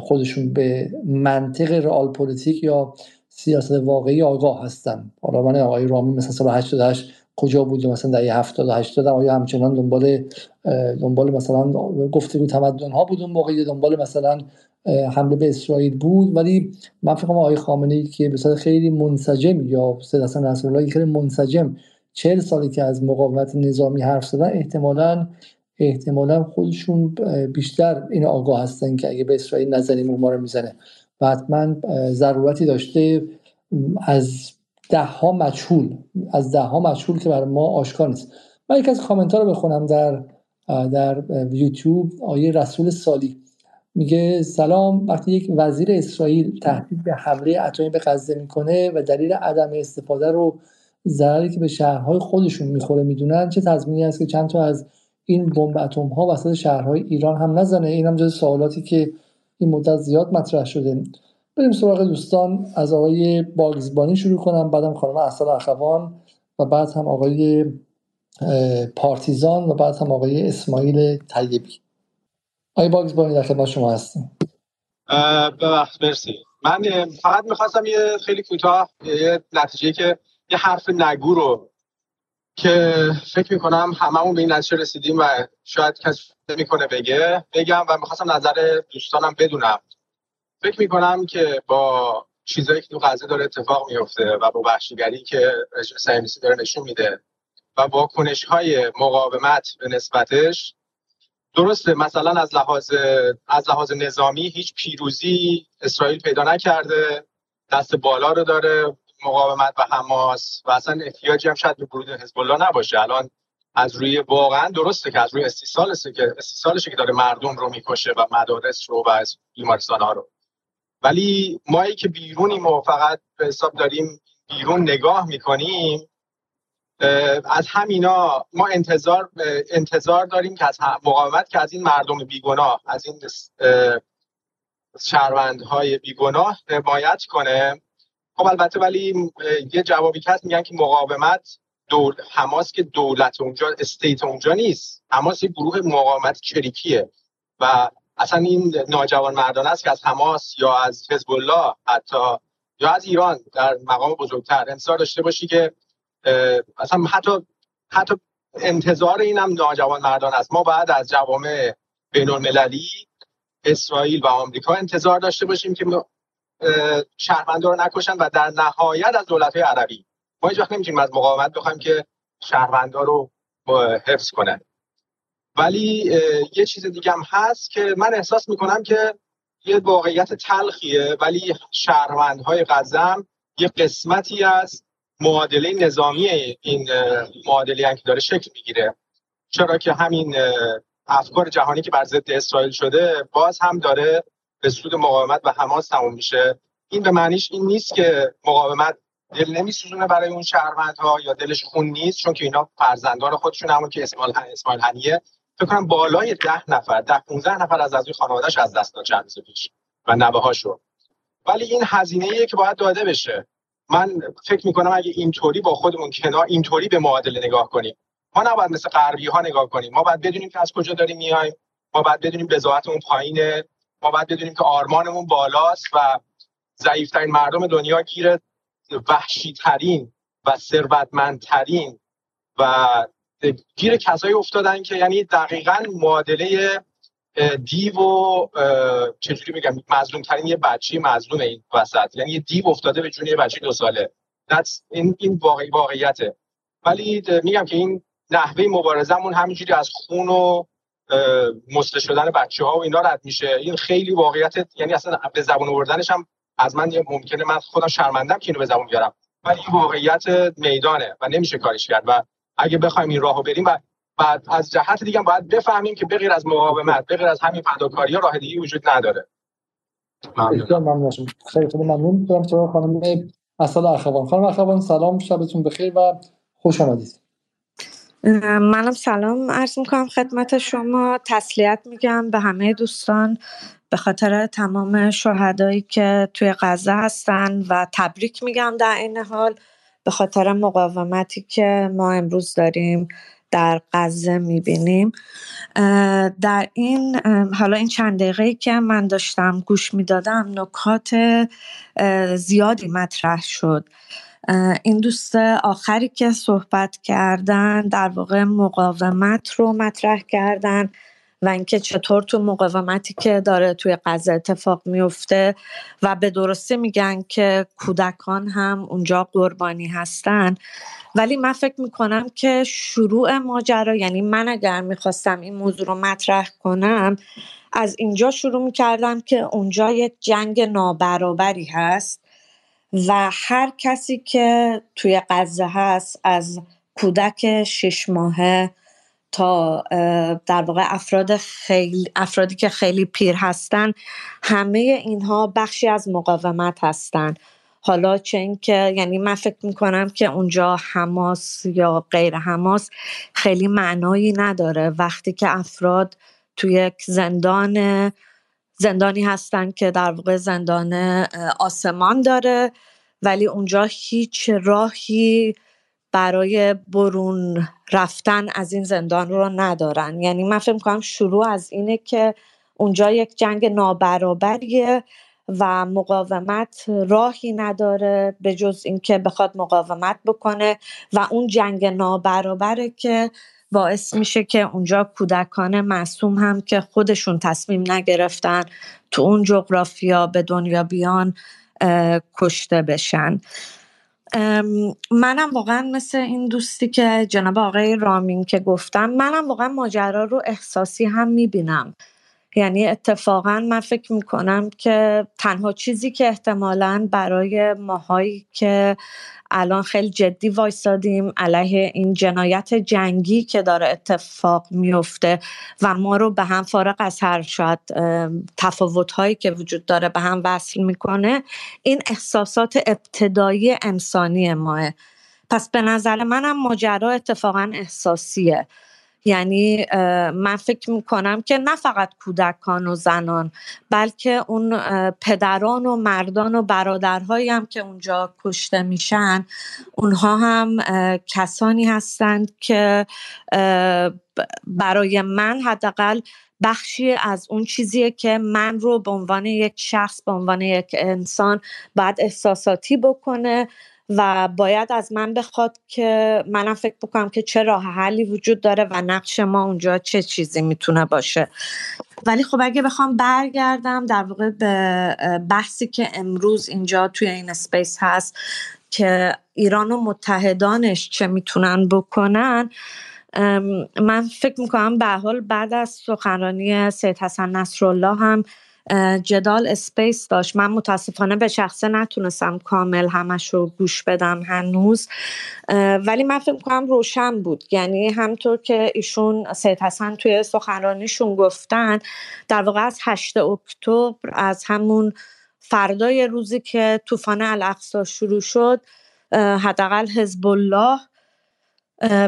خودشون به منطق رئال پلیتیک یا سیاست واقعی آگاه هستن. حالا من آقای رامی مثلا سال 88 کجا بود مثلا در 70 80 آیا همچنان دنبال دنبال مثلا گفتگو تمدن ها بود اون موقع دنبال مثلا حمله به اسرائیل بود؟ ولی من فکر کنم آقای خامنه ای که به خیلی منسجم یا سید حسن نصرالله خیلی منسجم چهل سالی که از مقاومت نظامی حرف زدن احتمالا احتمالا خودشون بیشتر این آگاه هستن که اگه به اسرائیل نظری ما رو می‌زنه. و حتما ضرورتی داشته از ده ها مجهول از ده ها مجهول که برای ما آشکار نیست. من یک از کامنت رو بخونم در در یوتیوب. آیه رسول سالی میگه سلام وقتی یک وزیر اسرائیل تهدید به حمله اتمی به غزه می‌کنه و دلیل عدم استفاده رو ضرری که به شهرهای خودشون می‌خوره می‌دونن چه تضمینی هست که چند تا از این بمب اتم ها وسط شهرهای ایران هم نزنه؟ این هم جز سوالاتی که این مدت زیاد مطرح شده. بریم سراغ دوستان. از آقای باگزبانی شروع کنم بعدم خانم اصل اخوان و بعد هم آقای پارتیزان و بعد هم آقای اسماعیل طیبی. آقای باگزبانی در خدمت شما هستیم. ببخش مرسی. من فقط می‌خواستم یه خیلی کوتاه یه نتیجه که یه حرف نگو رو که فکر می‌کنم هممون به این نتیجه رسیدیم و شاید کسی می‌کنه بگه. بگم و می‌خواستم نظر دوستانم بدونم. فکر می‌کنم که با چیزایی که تو غزه داره اتفاق میفته و با وحشیگری که رژیم صهیونیستی داره نشون میده و واکنش های مقاومت به نسبتش درسته مثلا از لحاظ از لحاظ نظامی هیچ پیروزی اسرائیل پیدا نکرده دست بالا رو داره مقاومت و حماس و اصلا احتیاجی هم شاید به ورود حزب الله نباشه. الان از روی واقعا درسته که از روی استیصالشه که استیصالشه که داره مردم رو می‌کشه و مدارس رو و از بیمارستان ها رو. ولی مایی که بیرونیم و فقط به حساب داریم بیرون نگاه می‌کنیم از همینا ما انتظار انتظار داریم که از مقاومت که از این مردم بیگناه از این شهروندهای بیگناه حمایت کنه. خب البته ولی یه جوابی که هست میگن که مقاومت دول حماس که دولت اونجا استیت اونجا نیست. حماس یه گروه مقاومت چریکیه و اصلا این ناجوان مردان است که از حماس یا از حزب الله حتی یا از ایران در مقام بزرگتر انتظار داشته باشی که اصلا حتی حتی انتظار اینم ناجوان مردان است. ما باید از جوامع بین المللی اسرائیل و آمریکا انتظار داشته باشیم که شهروندا رو نکشن و در نهایت از دولت عربی. ما هیچ وقت نمی‌تونیم از مقاومت بخوایم که شهروندا رو حفظ کنن. ولی یه چیز دیگه هم هست که من احساس می‌کنم که یه واقعیت تلخیه ولی شهروندهای غزم یه قسمتی از معادله نظامی این معادله که داره شکل می‌گیره. چرا که همین افکار جهانی که بر ضد اسرائیل شده باز هم داره به سود مقاومت و حماس تموم میشه. این به معنیش این نیست که مقاومت دل نمیسوزونه برای اون شهروندها یا دلش خون نیست چون که اینا فرزندان خودشون همون که اسماعیل اسماعیل هنیه. فکر کنم بالای ده نفر ده 15 نفر از اعضای خانواده‌اش از دست داد چند پیش و نوه هاشو ولی این هزینه که باید داده بشه. من فکر می‌کنم اگه اینطوری با خودمون کنار اینطوری به معادله نگاه کنیم. ما نباید مثل غربی ها نگاه کنیم. ما باید بدونیم که از کجا داریم میایم. ما باید بدونیم بزاعتمون پایینه. ما باید بدونیم که آرمانمون بالاست و ضعیفترین مردم دنیا گیر وحشی ترین و ثروتمندترین و گیر کسایی افتادن که یعنی دقیقا معادله دیو و چجوری میگم مظلوم ترین یه بچه مظلوم این وسط. یعنی یه دیو افتاده به جون یه بچه دو ساله. این این واقعی واقعیته. ولی میگم که این نحوه مبارزمون همینجوری از خون و مسته شدن بچه ها و اینا رد میشه. این خیلی واقعیت یعنی اصلا به زبان آوردنش هم از من ممکنه من خودم شرمندم که اینو به زبان بیارم. ولی این واقعیت میدانه و نمیشه کارش کرد و اگه بخوایم این راهو بریم و بعد از جهت دیگه باید بفهمیم که بغیر از مقاومت بغیر از همین فداکاری راه دیگه وجود نداره. ممنون. خیلی خیلی خانم اصلا اخوان. خانم اخوان سلام. شبتون بخیر و خوش آمدید. منم سلام عرض می‌کنم خدمت شما. تسلیت میگم به همه دوستان به خاطر تمام شهدایی که توی غزه هستن و تبریک میگم در این حال به خاطر مقاومتی که ما امروز داریم در غزه می‌بینیم. در این حالا این چند دقیقه که من داشتم گوش می‌دادم نکات زیادی مطرح شد. این دوست آخری که صحبت کردن در واقع مقاومت رو مطرح کردن و اینکه چطور تو مقاومتی که داره توی غزه اتفاق میفته و به درستی میگن که کودکان هم اونجا قربانی هستن. ولی من فکر می‌کنم که شروع ماجرا یعنی من اگر می‌خواستم این موضوع رو مطرح کنم از اینجا شروع می‌کردم که اونجا یک جنگ نابرابری هست. و هر کسی که توی غزه هست از کودک شش ماهه تا در واقع افراد خیلی افرادی که خیلی پیر هستن همه اینها بخشی از مقاومت هستن. حالا چه اینکه یعنی من فکر می‌کنم که اونجا حماس یا غیر حماس خیلی معنایی نداره. وقتی که افراد توی یک زندان زندانی هستن که در واقع زندان آسمان داره ولی اونجا هیچ راهی برای برون رفتن از این زندان رو ندارن. یعنی من فکر کنم شروع از اینه که اونجا یک جنگ نابرابریه و مقاومت راهی نداره به جز اینکه بخواد مقاومت بکنه و اون جنگ نابرابره که باعث میشه که اونجا کودکان معصوم هم که خودشون تصمیم نگرفتن تو اون جغرافیا به دنیا بیان کشته بشن. منم واقعا مثل این دوستی که جناب آقای رامین که گفتم منم واقعا ماجرا رو احساسی هم می‌بینم. یعنی اتفاقا من فکر می‌کنم که تنها چیزی که احتمالا برای ماهایی که الان خیلی جدی وایسادیم علیه این جنایت جنگی که داره اتفاق میفته و ما رو به هم فارغ از هر شاید تفاوت هایی که وجود داره به هم وصل می‌کنه این احساسات ابتدایی انسانی ماه. پس به نظر منم ماجرا اتفاقا احساسیه. یعنی من فکر می‌کنم که نه فقط کودکان و زنان بلکه اون پدران و مردان و برادرهایی هم که اونجا کشته میشن. اونها هم کسانی هستند که برای من حداقل بخشی از اون چیزیه که من رو به عنوان یک شخص به عنوان یک انسان باید احساساتی بکنه. و باید از من بخواد که منم فکر بکنم که چه راه حلی وجود داره و نقش ما اونجا چه چیزی می‌تونه باشه. ولی خب اگه بخوام برگردم در واقع به بحثی که امروز اینجا توی این space هست که ایران و متحدانش چه می‌تونن بکنن من فکر می‌کنم به حال بعد از سخنرانی سید حسن نصرالله هم جدال space داشت. من متاسفانه به شخصه نتونستم کامل همش رو گوش بدم هنوز. ولی من فکر کنم روشن بود. یعنی همون‌طور که ایشون سید حسن توی سخنرانیشون گفتن در واقع از 8 اکتبر از همون فردای روزی که طوفان الاقصا شروع شد حداقل حزب الله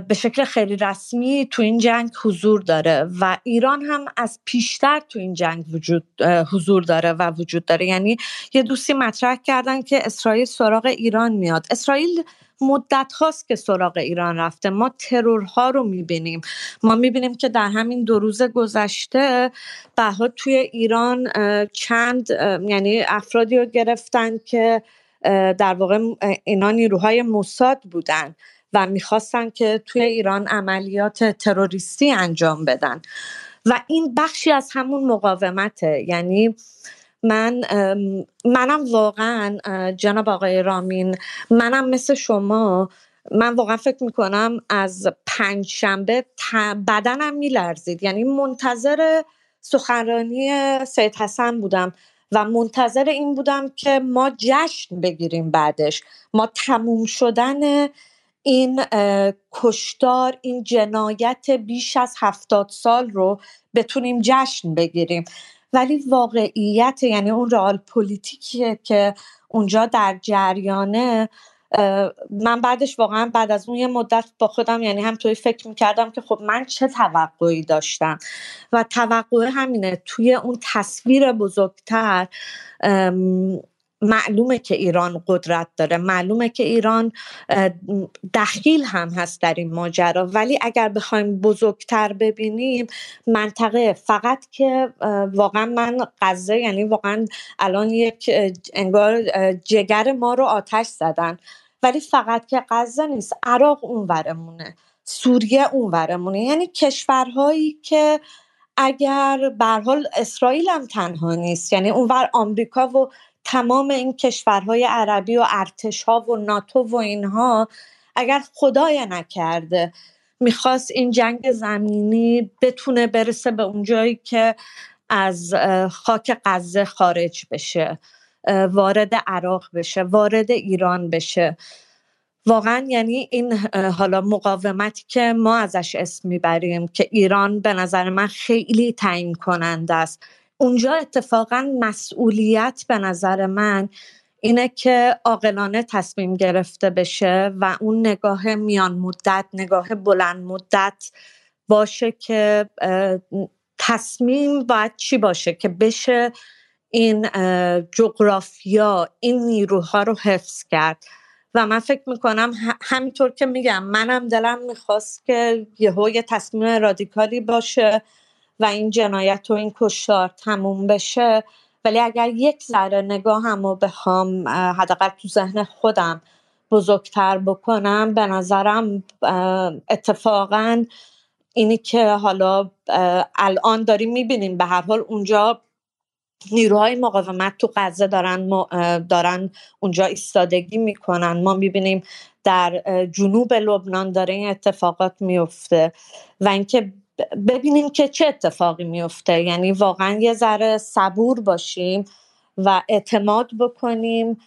به شکل خیلی رسمی تو این جنگ حضور داره و ایران هم از پیشتر تو این جنگ وجود حضور داره و وجود داره. یعنی یه دوستی مطرح کردن که اسرائیل سراغ ایران میاد. اسرائیل مدت هاست که سراغ ایران رفته. ما ترورها رو می‌بینیم. ما می‌بینیم که در همین دو روز گذشته بها توی ایران چند یعنی افرادی رو گرفتن که در واقع اینا نیروهای موساد بودن. و می‌خواستن که توی ایران عملیات تروریستی انجام بدن. و این بخشی از همون مقاومته. یعنی من منم واقعا جناب آقای رامین منم مثل شما من واقعا فکر می‌کنم از پنج شنبه بدنم میلرزید. یعنی منتظر سخنرانی سید حسن بودم و منتظر این بودم که ما جشن بگیریم بعدش. ما تموم شدن این کشتار این جنایت بیش از هفتاد سال رو بتونیم جشن بگیریم. ولی واقعیت یعنی اون رئال پلیتیکیه که اونجا در جریانه من بعدش واقعا بعد از اون یه مدت با خودم یعنی هم توی فکر می‌کردم که خب من چه توقعی داشتم. و توقع همینه توی اون تصویر بزرگتر معلومه که ایران قدرت داره معلومه که ایران دخیل هم هست در این ماجرا. ولی اگر بخوایم بزرگتر ببینیم منطقه فقط که واقعا من غزه یعنی واقعا الان یک انگار جگر ما رو آتش زدن. ولی فقط که غزه نیست عراق اونورمونه سوریه اونورمونه. یعنی کشورهایی که اگر به حال اسرائیل هم تنها نیست. یعنی اونور آمریکا و تمام این کشورهای عربی و ارتشها و ناتو و اینها اگر خدای نکرده می‌خواست این جنگ زمینی بتونه برسه به اون جایی که از خاک غزه خارج بشه وارد عراق بشه وارد ایران بشه. واقعا یعنی این حالا مقاومتی که ما ازش اسم می‌بریم که ایران به نظر من خیلی تعیین کننده است. اونجا اتفاقا مسئولیت به نظر من اینه که عاقلانه تصمیم گرفته بشه و اون نگاه میان مدت نگاه بلند مدت باشه که تصمیم باید چی باشه که بشه این جغرافیا این نیروها رو حفظ کرد. و من فکر می‌کنم همینطور که میگم منم دلم می‌خواست که یهو یه تصمیم رادیکالی باشه و این جنایت و این کشتار تموم بشه. ولی اگر یک ذره نگاهم رو بخوام حداقل تو ذهن خودم بزرگتر بکنم به نظرم اتفاقا اینی که حالا الان داریم می‌بینیم به هر حال اونجا نیروهای مقاومت تو غزه دارن دارن اونجا ایستادگی می‌کنن. ما می‌بینیم در جنوب لبنان داره این اتفاقات میفته و اینکه ببینیم که چه اتفاقی میفته. یعنی واقعا یه ذره صبور باشیم و اعتماد بکنیم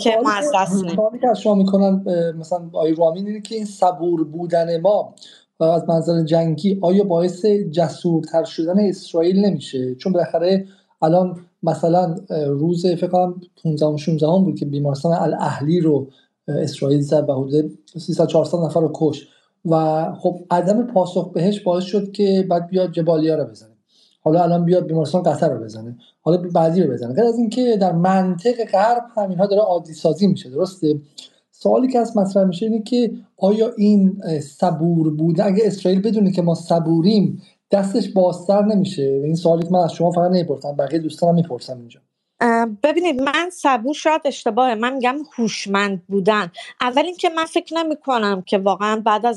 که ما از دست که از شما می‌کنن مثلا آی رامین اینه که این صبور بودن ما از منظر جنگی آیا باعث جسورتر شدن اسرائیل نمیشه؟ چون بالاخره الان مثلا روز فکر کنم 15 16 بود که بیمارستان الاهلی رو اسرائیل زد به حدود 300 400 نفر رو کش و خب عدم پاسخ بهش باعث شد که بعد بیاد جبالیا رو بزنه. حالا الان بیاد بیمارستان قطر رو بزنه. حالا بعدی رو بزنه. غیر از اینکه در منطق غرب همینها داره عادی سازی میشه درسته؟ سوالی که از مطرح میشه اینه که آیا این صبور بوده اگه اسرائیل بدونه که ما صبوریم دستش بازتر نمیشه؟ این سوالی که من از شما فقط نمی‌پرسم بقیه دوستانم می‌پرسم اینجا. ببینید من صبور شاید اشتباهه. من میگم هوشمند بودن. اول اینکه من فکر نمی کنم که واقعا بعد از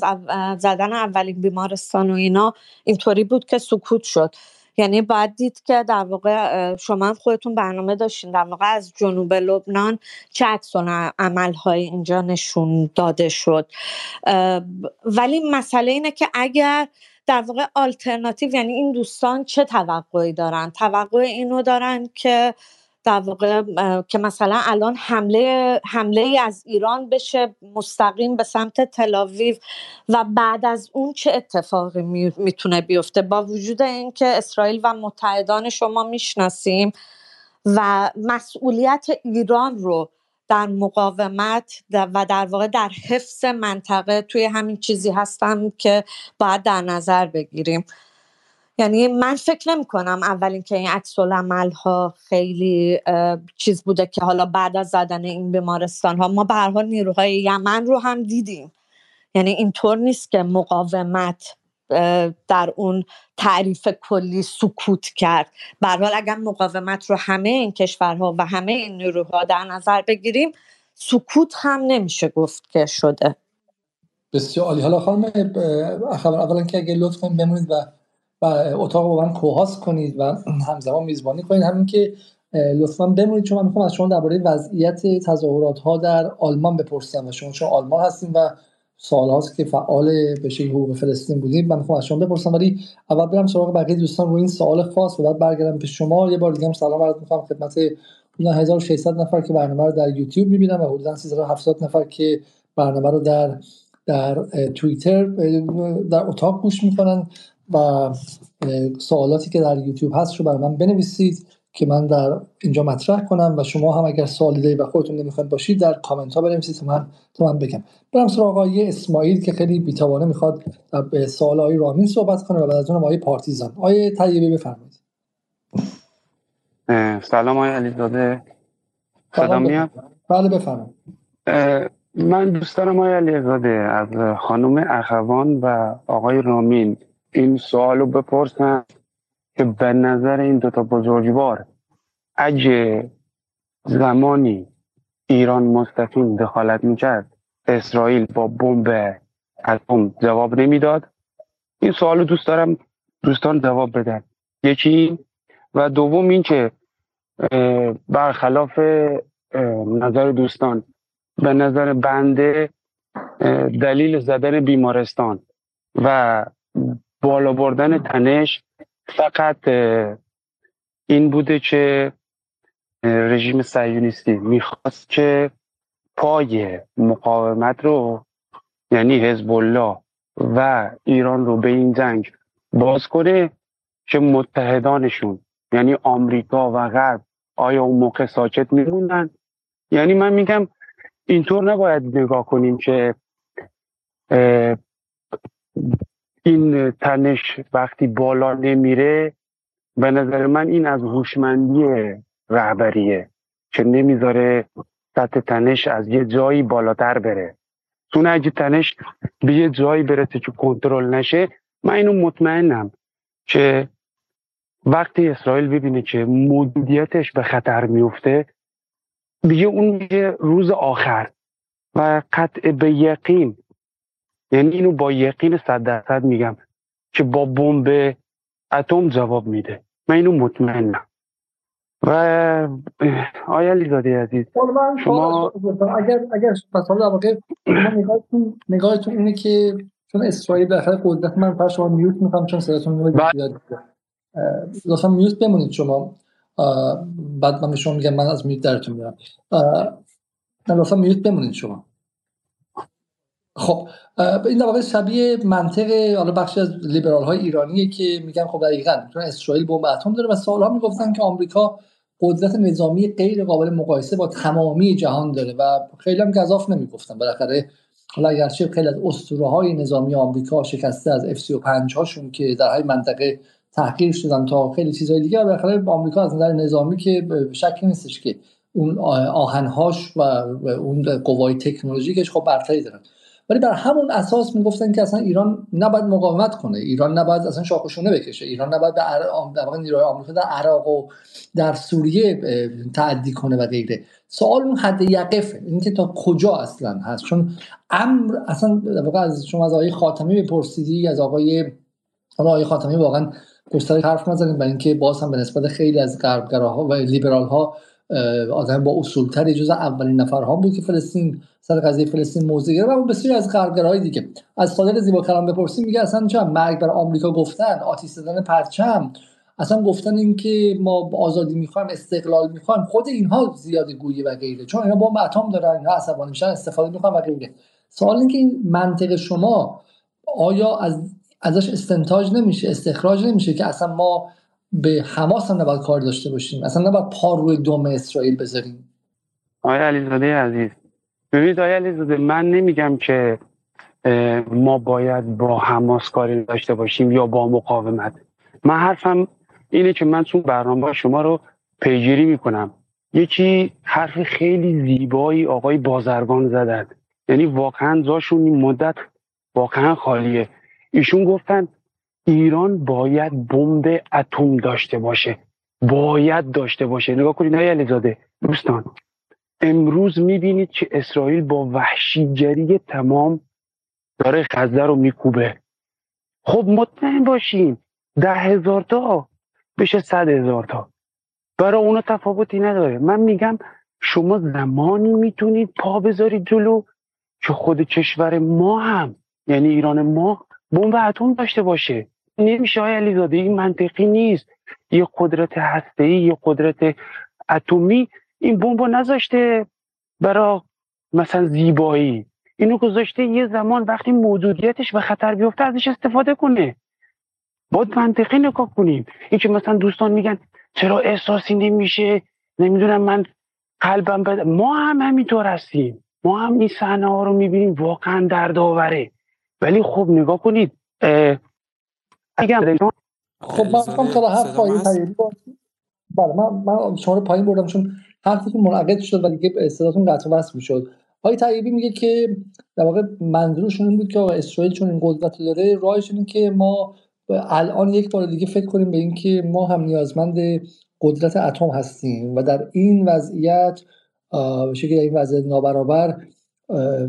زدن اولین بیمارستان و اینا اینطوری بود که سکوت شد. یعنی باید دید که در واقع شما هم خودتون برنامه داشتین. در واقع از جنوب لبنان چه عکس عملهای اینجا نشون داده شد. ولی مسئله اینه که اگر در واقع آلترناتیو یعنی این دوستان چه توقعی دارن؟ توقع اینو دارن که در واقع که مثلا الان حمله حمله ای از ایران بشه مستقیم به سمت تلاویو و بعد از اون چه اتفاقی می‌تونه بیفته؟ با وجود اینکه اسرائیل و متحدان شما می‌شناسیم و مسئولیت ایران رو در مقاومت و در واقع در حفظ منطقه توی همین چیزی هستم که باید در نظر بگیریم. یعنی من فکر نمی کنم اول اینکه این عکس ها خیلی چیز بوده که حالا بعد از زدن این بیمارستان ها ما به هر نیروهای یمن رو هم دیدیم. یعنی اینطور نیست که مقاومت در اون تعریف کلی سکوت کرد. حال اگر مقاومت رو همه این کشورها و همه این نیروها در نظر بگیریم سکوت هم نمیشه گفت که شده. بسیار عالی. حالا خانم اولا که اگه لطفا بمونید و و اتاق با من کوهاست کنید و همزمان میزبانی کنید. همین که لطفا بمونید چون من می‌خوام از شما درباره وضعیت تظاهرات ها در آلمان بپرسم و شما چون آلمان هستیم و سال هاست که فعال به حقوق فلسطین بودیم من می‌خوام از شما بپرسم ولی اول برم سراغ بقیه دوستان. رو این سوال خاص و بعد برگردم به شما. یه بار دیگه هم سلام عرض می‌کنم خدمت اون 1600 نفر که برنامه رو در یوتیوب می‌بینن و حدودا 370 نفر که برنامه رو در در توییتر در اتاق گوش می‌کنن. و سوالاتی که در یوتیوب هست رو برای من بنویسید که من در اینجا مطرح کنم و شما هم اگر سوالی دارید و خودتون نمی‌خواید باشید در کامنت ها بنویسید تا من تا من بگم. برم سراغ آقای اسماعیل که خیلی بیتوانه می‌خواد به سوال آقای رامین صحبت کنه و بعد از اون آقای پارتیزان. آقای طیبه بفرمایید. سلام آقای علیزاده. صدا میاد؟ بله بفرمایید. من دوست دارم آقای علیزاده از خانم اخوان و آقای رامین این سوالو بپرسن که به نظر این دوتا بزرگوار اگه زمانی ایران مستقیم دخالت می‌کرد اسرائیل با بمب اتم جواب نمی‌داد؟ این سوالو دوست دارم دوستان جواب بدن. یکی و دوم این که برخلاف نظر دوستان به نظر بنده دلیل زدن بیمارستان و بالا بردن تنش فقط این بوده که رژیم سیونیستی می‌خواست که پای مقاومت رو یعنی حزب الله و ایران رو به این جنگ باز کنه که متحدانشون یعنی آمریکا و غرب آیا اون موقع ساکت میموندن؟ یعنی من میگم اینطور نباید نگاه کنیم که این تنش وقتی بالا نمیره به نظر من این از هوشمندی رهبریه که نمی‌ذاره سطح تنش از یه جایی بالاتر بره. چون اگه تنش به یه جایی برسه که کنترل نشه من اینو مطمئنم که وقتی اسرائیل ببینه که موجودیتش به خطر میفته دیگه اون یه روز آخر و قطع به یقین یعنی اینو با یقین صد درصد میگم که با بمب اتم جواب میده. من اینو مطمئنم. و آیا لیزادی عزیز شما اگر اگر مثلا در واقع نگاهتون نگاهتون اینه که چون اسرائیل بالاخره قدرت من پر شما میوت می‌کنم چون صداتون میاد بله. لطفا میوت بمونید شما. بعد من به شما میگم من از میوت درتون میرم. لطفا میوت بمونید شما. خب این در واقع شبیه منطق حالا بخشی از لیبرال های ایرانیه که میگن خب دقیقاً چون اسرائیل بمب اتم داره و سالها می‌گفتن که آمریکا قدرت نظامی غیر قابل مقایسه با تمامی جهان داره و خیلی هم گزاف نمی‌گفتن. بالاخره حالا اگرچه خیلی از اسطوره های نظامی آمریکا شکسته از F35 هاشون که در های منطقه تحقیر شدن تا خیلی چیزهای دیگه بالاخره آمریکا از نظر نظامی که شکی نیستش که اون آهنهاش و اون قوای تکنولوژیکش خب برتری دارن. ولی بر همون اساس می‌گفتن که اصلا ایران نباید مقاومت کنه. ایران نباید اصلا شاخشونه بکشه. ایران نباید در نیروهای آمریکا در عراق و در سوریه تعدی کنه و غیره. سوال اون حد یقفه. اینکه تا کجا اصلا هست؟ چون امر اصلا در از شما از آقای خاتمی بپرسیدی از آقای آقای خاتمی واقعا گستره حرف نزنیم برای اینکه باز هم به نسبت خیلی از غربگراها و لیبرال ها آدم با اصولتری جز اولین نفرها بود که فلسطین سر قضیه فلسطین موضع گرفت. و بسیاری از غربگراهای دیگه از صادق زیبا کلام بپرسیم میگه اصلا چه مرگ بر آمریکا گفتن؟ آتیش زدن پرچم؟ اصلا گفتن اینکه ما آزادی می‌خوایم استقلال می‌خوایم خود اینها زیاد گویی و غیره. چون اینا با اتم دارن اینا عصبانی میشن استفاده می‌کنن و غیره. سوال اینکه این منطق شما آیا از ازش استنتاج نمیشه استخراج نمیشه که اصلا ما به حماس هم نباید کار داشته باشیم. اصلا نباید پا روی دوم اسرائیل بذاریم. آیا علیزاده عزیز ببینید آیا علیزاده من نمیگم که ما باید با حماس کاری داشته باشیم یا با مقاومت. من حرفم اینه که من تو برنامه شما رو پیگیری می‌کنم. یکی حرف خیلی زیبایی آقای بازرگان زدن. یعنی واقعا زاشون این مدت واقعا خالیه. ایشون گفتن ایران باید بمب اتم داشته باشه. باید داشته باشه. نگاه کنید های علیزاده دوستان. امروز می‌بینید که اسرائیل با وحشیگری تمام داره غزه رو میکوبه. خب مطمئن باشین ده هزار تا بشه صد هزار تا. برای اونا تفاوتی نداره. من میگم شما زمانی می‌تونید پا بذارید جلو که خود کشور ما هم یعنی ایران ما بمب اتم داشته باشه. نمیشه های علیزاده این منطقی نیست. یه قدرت هسته یه قدرت اتمی این بمب نذاشته برای مثلا زیبایی. اینو گذاشته یه زمان وقتی موجودیتش به خطر بیفته ازش استفاده کنه. باید منطقی نگاه کنیم. این که مثلا دوستان میگن چرا احساسی نمیشه؟ نمی‌دونم من قلبم بده ما هم همینطور هستیم. ما هم این صحنه ها رو می‌بینیم واقعا دردآوره. ولی خب نگاه کنید اگر خب من خواهم تا هر پایین بله من, من شما رو پایین بردم چون حرفتون منعقد شد و دیگه صداتون قطع وصل می‌شد. آقای طیبی میگه که در واقع منظورشون این بود که اسرائیل چون این قدرت داره راهش اینه که ما الان یک بار دیگه فکر کنیم به اینکه ما هم نیازمند قدرت اتم هستیم و در این وضعیت شکل این وضعیت نابرابر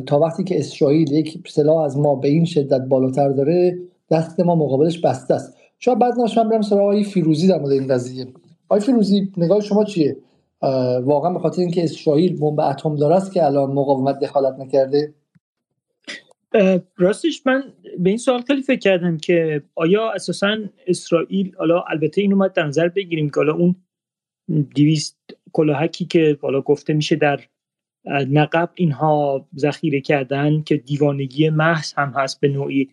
تا وقتی که اسرائیل یک سلاح از ما به این شدت بالاتر داره دست ما مقابلش بسته است. شاید بعد من برم سراغ فیروزی در مورد این قضیه. آقای فیروزی نگاه شما چیه؟ واقعا به خاطر اینکه اسرائیل بمب اتم داره است که الان مقاومت دخالت نکرده؟ راستش من به این سوال خیلی فکر کردم که آیا اساسا اسرائیل حالا البته این اومد در نظر بگیریم که حالا اون دیویست کلاهکی که حالا گفته میشه در نقب اینها ذخیره کردن که دیوانگی محض هم هست به نوعی.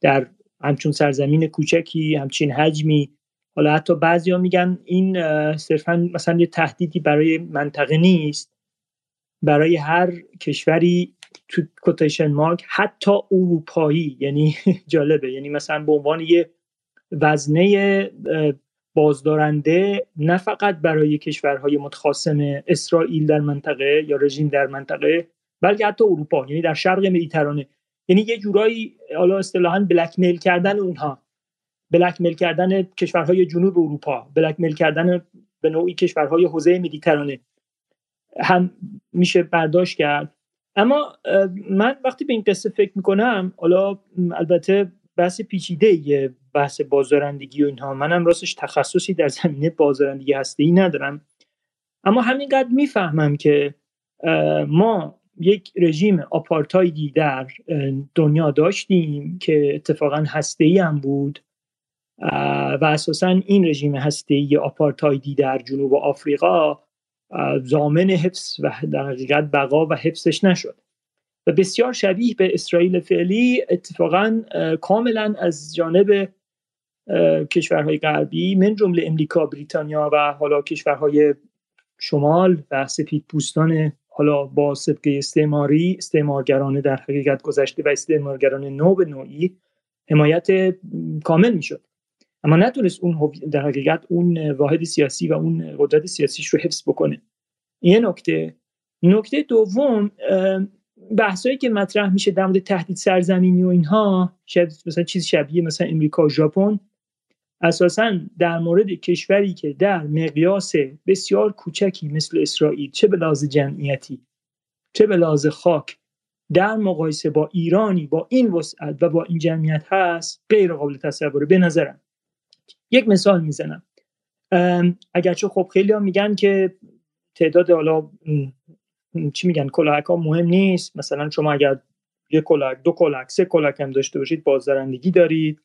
در همچون سرزمین کوچکی همچین حجمی. حالا حتی بعضیا میگن این صرفا مثلا یه تهدیدی برای منطقه نیست. برای هر کشوری تو کوتیشن مارک حتی اروپایی یعنی [LAUGHS] جالبه. یعنی مثلا به عنوان یه وزنه بازدارنده نه فقط برای کشورهای متخاصم اسرائیل در منطقه یا رژیم در منطقه بلکه حتی اروپا یعنی در شرق مدیترانه. یعنی یه جورایی حالا اصطلاحا بلک میل کردن اونها. بلک میل کردن کشورهای جنوب اروپا بلک میل کردن به نوعی کشورهای حوزه مدیترانه. هم میشه برداشت کرد. اما من وقتی به این قصه فکر می‌کنم حالا البته بحث پیچیده بحث بازدارندگی و اینها. منم راستش تخصصی در زمینه بازدارندگی هسته ای ندارم. اما همینقدر می‌فهمم که ما یک رژیم آپارتایدی در دنیا داشتیم که اتفاقا هسته هم بود و اساسا این رژیم هسته ای آپارتایدی در جنوب آفریقا زامن حفظ و در حقیقت بقا و حفظش نشد. و بسیار شبیه به اسرائیل فعلی اتفاقا کاملا از جانب کشورهای غربی من جمله امریکا بریتانیا و حالا کشورهای شمال و سپید پوستان حالا با سبقه استعماری استعمارگرانه در حقیقت گذشته و استعمارگرانه نو به نوعی حمایت کامل می‌شد. اما نتونست اون در حقیقت اون واحد سیاسی و اون قدرت سیاسیش رو حفظ بکنه. یه نکته. نکته دوم بحثایی که مطرح میشه در مورد تهدید سرزمینی و اینها شاید مثلا چیز شبیه مثلا امریکا و ژاپن اساسا در مورد کشوری که در مقیاس بسیار کوچکی مثل اسرائیل چه به لحاظ جمعیتی چه به لحاظ خاک در مقایسه با ایرانی با این وسعت و با این جمعیت هست غیر قابل تصوره به نظرم. یک مثال می‌زنم. اگرچه خب خیلی هم میگن که تعداد حالا چی میگن کلاهک ها مهم نیست. مثلا شما اگر یک کلاهک دو کلاهک سه کلاهک هم داشته باشید بازدارندگی دارید.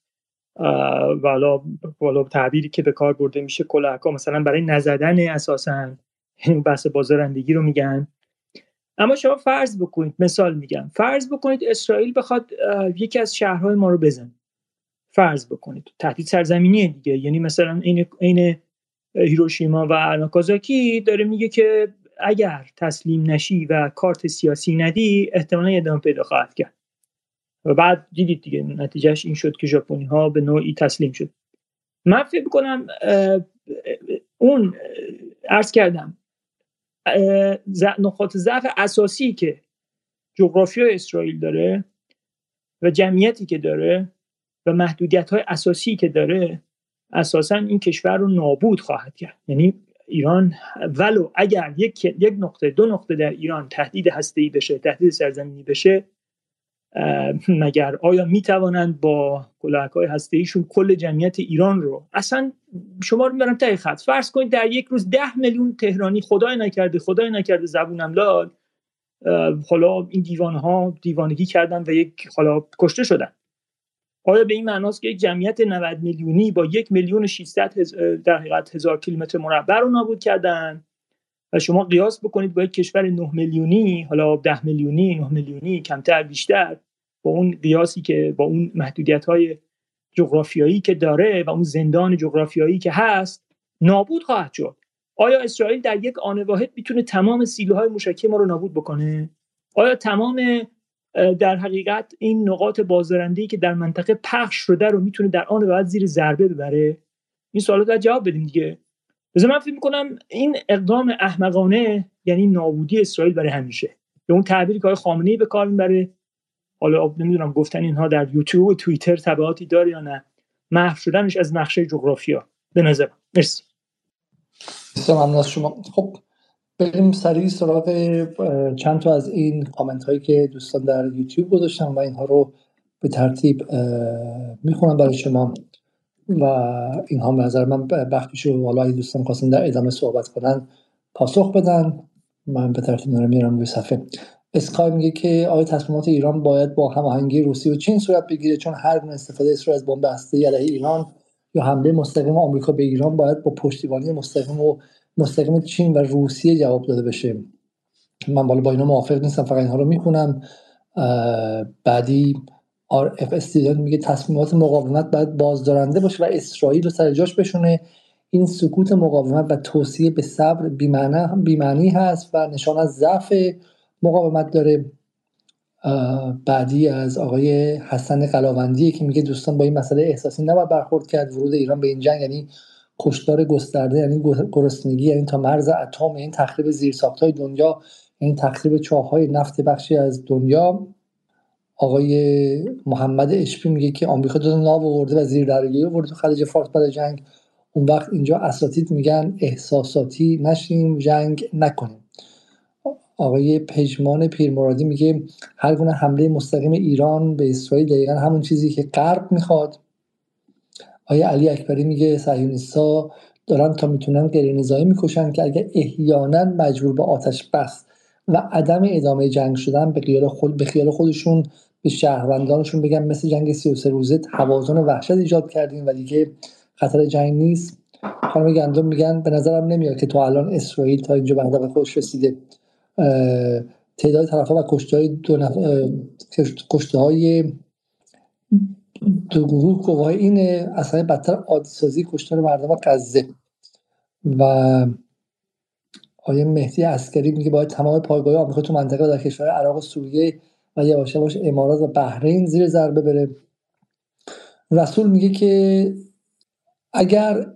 والا والا تعبیری که به کار برده میشه کلاهک ها مثلا برای نزدن اساسا بحث بازدارندگی رو میگن. اما شما فرض بکنید مثال میگم. فرض بکنید اسرائیل بخواد یکی از شهرهای ما رو بزن فرض بکنید. تهدید سرزمینی دیگه. یعنی مثلا این این هیروشیما و ناکازاکی داره میگه که اگر تسلیم نشی و کارت سیاسی ندی احتمالا ادامه پیدا خواهد کرد. و بعد دیدید دیگه نتیجهش این شد که ژاپنی ها به نوعی تسلیم شد. من فکر کنم اون عرض کردم نقاط ضعف اساسی که جغرافیا اسرائیل داره و جمعیتی که داره و محدودیت های اساسی که داره اساسا این کشور رو نابود خواهد کرد. یعنی ایران ولو اگر یک یک نقطه دو نقطه در ایران تهدید ای بشه تهدید سرزمینی بشه مگر آیا می توانند با کلاهک های ایشون کل جمعیت ایران رو اصلا شما رو می‌برم تای خط. فرض کنید در یک روز ده میلیون تهرانی خدای نکرده خدای نکرده زبونم لال. حالا این دیوان ها دیوانگی کردن و یک حالا کشته شدن. آیا به این معناست که یک جمعیت 90 میلیونی با یک میلیون و 600 در حقیقت هزار کیلومتر مربع رو نابود کردن و شما قیاس بکنید با یک کشور 9 میلیونی حالا 10 میلیونی 9 میلیونی کمتر بیشتر با اون قیاسی که با اون محدودیت های جغرافیایی که داره و اون زندان جغرافیایی که هست نابود خواهد شد. آیا اسرائیل در یک آن واحد می‌تونه تمام سیلوهای موشکی ما رو نابود بکنه؟ آیا تمام در حقیقت این نقاط بازدارندگی که در منطقه پخش شده رو می‌تونه در آن بعد زیر ضربه ببره؟ این سوالات رو جواب بدیم دیگه. بذار من فکر می‌کنم این اقدام احمقانه یعنی نابودی اسرائیل برای همیشه. به اون تعبیری که خامنه‌ای به کار می‌بره حالا نمی‌دونم گفتن اینها در یوتیوب و توییتر تبعاتی داره یا نه. محو شدنش از نقشه جغرافیا. به نظر مرسی. ممنون از شما. خب بریم سریع سراغ چند تا از این کامنت هایی که دوستان در یوتیوب گذاشتن و اینها رو به ترتیب می‌خونم برای شما. و اینها به نظر من بخشیشو حالا اگه دوستان خواستن در ادامه صحبت کنن پاسخ بدن. من به ترتیب رو میارم روی صفحه. اسکای میگه که آیا تصمیمات ایران باید با هماهنگی روسیه و چین صورت بگیره چون هر گونه استفاده اسرائیل از بمب هسته‌ای علیه ایران یا حمله مستقیم آمریکا به ایران باید با پشتیبانی مستقیم و مستقیم چین و روسیه جواب داده بشه. من بالا با اینا موافق نیستم فقط اینها رو می‌خونم. بعدی آر اف میگه تصمیمات مقاومت باید بازدارنده باشه و اسرائیل رو سر جاش بشونه. این سکوت مقاومت و توصیه به صبر بیمعنی هست و نشان از ضعف مقاومت داره بعدی از آقای حسن قلاوندی که میگه دوستان با این مسئله احساسی نباید برخورد کرد ورود ایران به این جنگ یعنی کشتار گسترده یعنی گرسنگی یعنی تا مرز اتم این یعنی تخریب های دنیا این یعنی تخریب چاههای نفت بخشی از دنیا. آقای محمد اشپی میگه که آمریکا دو ناو آورده و زیر درگیری آورده تو خلیج فارس بعد جنگ. اون وقت اینجا اساتید میگن احساساتی نشیم جنگ نکنیم. آقای پژمان پیرمرادی میگه هر گونه حمله مستقیم ایران به اسرائیل دقیقا همون چیزی که غرب می‌خواد. آیا علی اکبری میگه صهیونیست‌ها دارن تا می‌تونن غیر نظامی می‌کشن که اگر احیانا مجبور به آتش بس و عدم ادامه جنگ شدن به خیال خود به خیال خودشون به شهروندانشون بگن مثل جنگ 33 روزه توازن وحشت ایجاد کردیم و دیگه خطر جنگ نیست. خانم گندم میگن به نظرم نمیاد که تو الان اسرائیل تا اینجا به خودش رسیده. تعداد طرف و کشته های دو کشته های دو گروه گواه اینه اصلا بدتر عادی سازی کشتار مردم غزه. و آقای مهدی عسکری میگه باید تمام پایگاه آمریکا تو منطقه در کشور عراق و سوریه و یواش یواش امارات و بحرین زیر ضربه بره. رسول میگه که اگر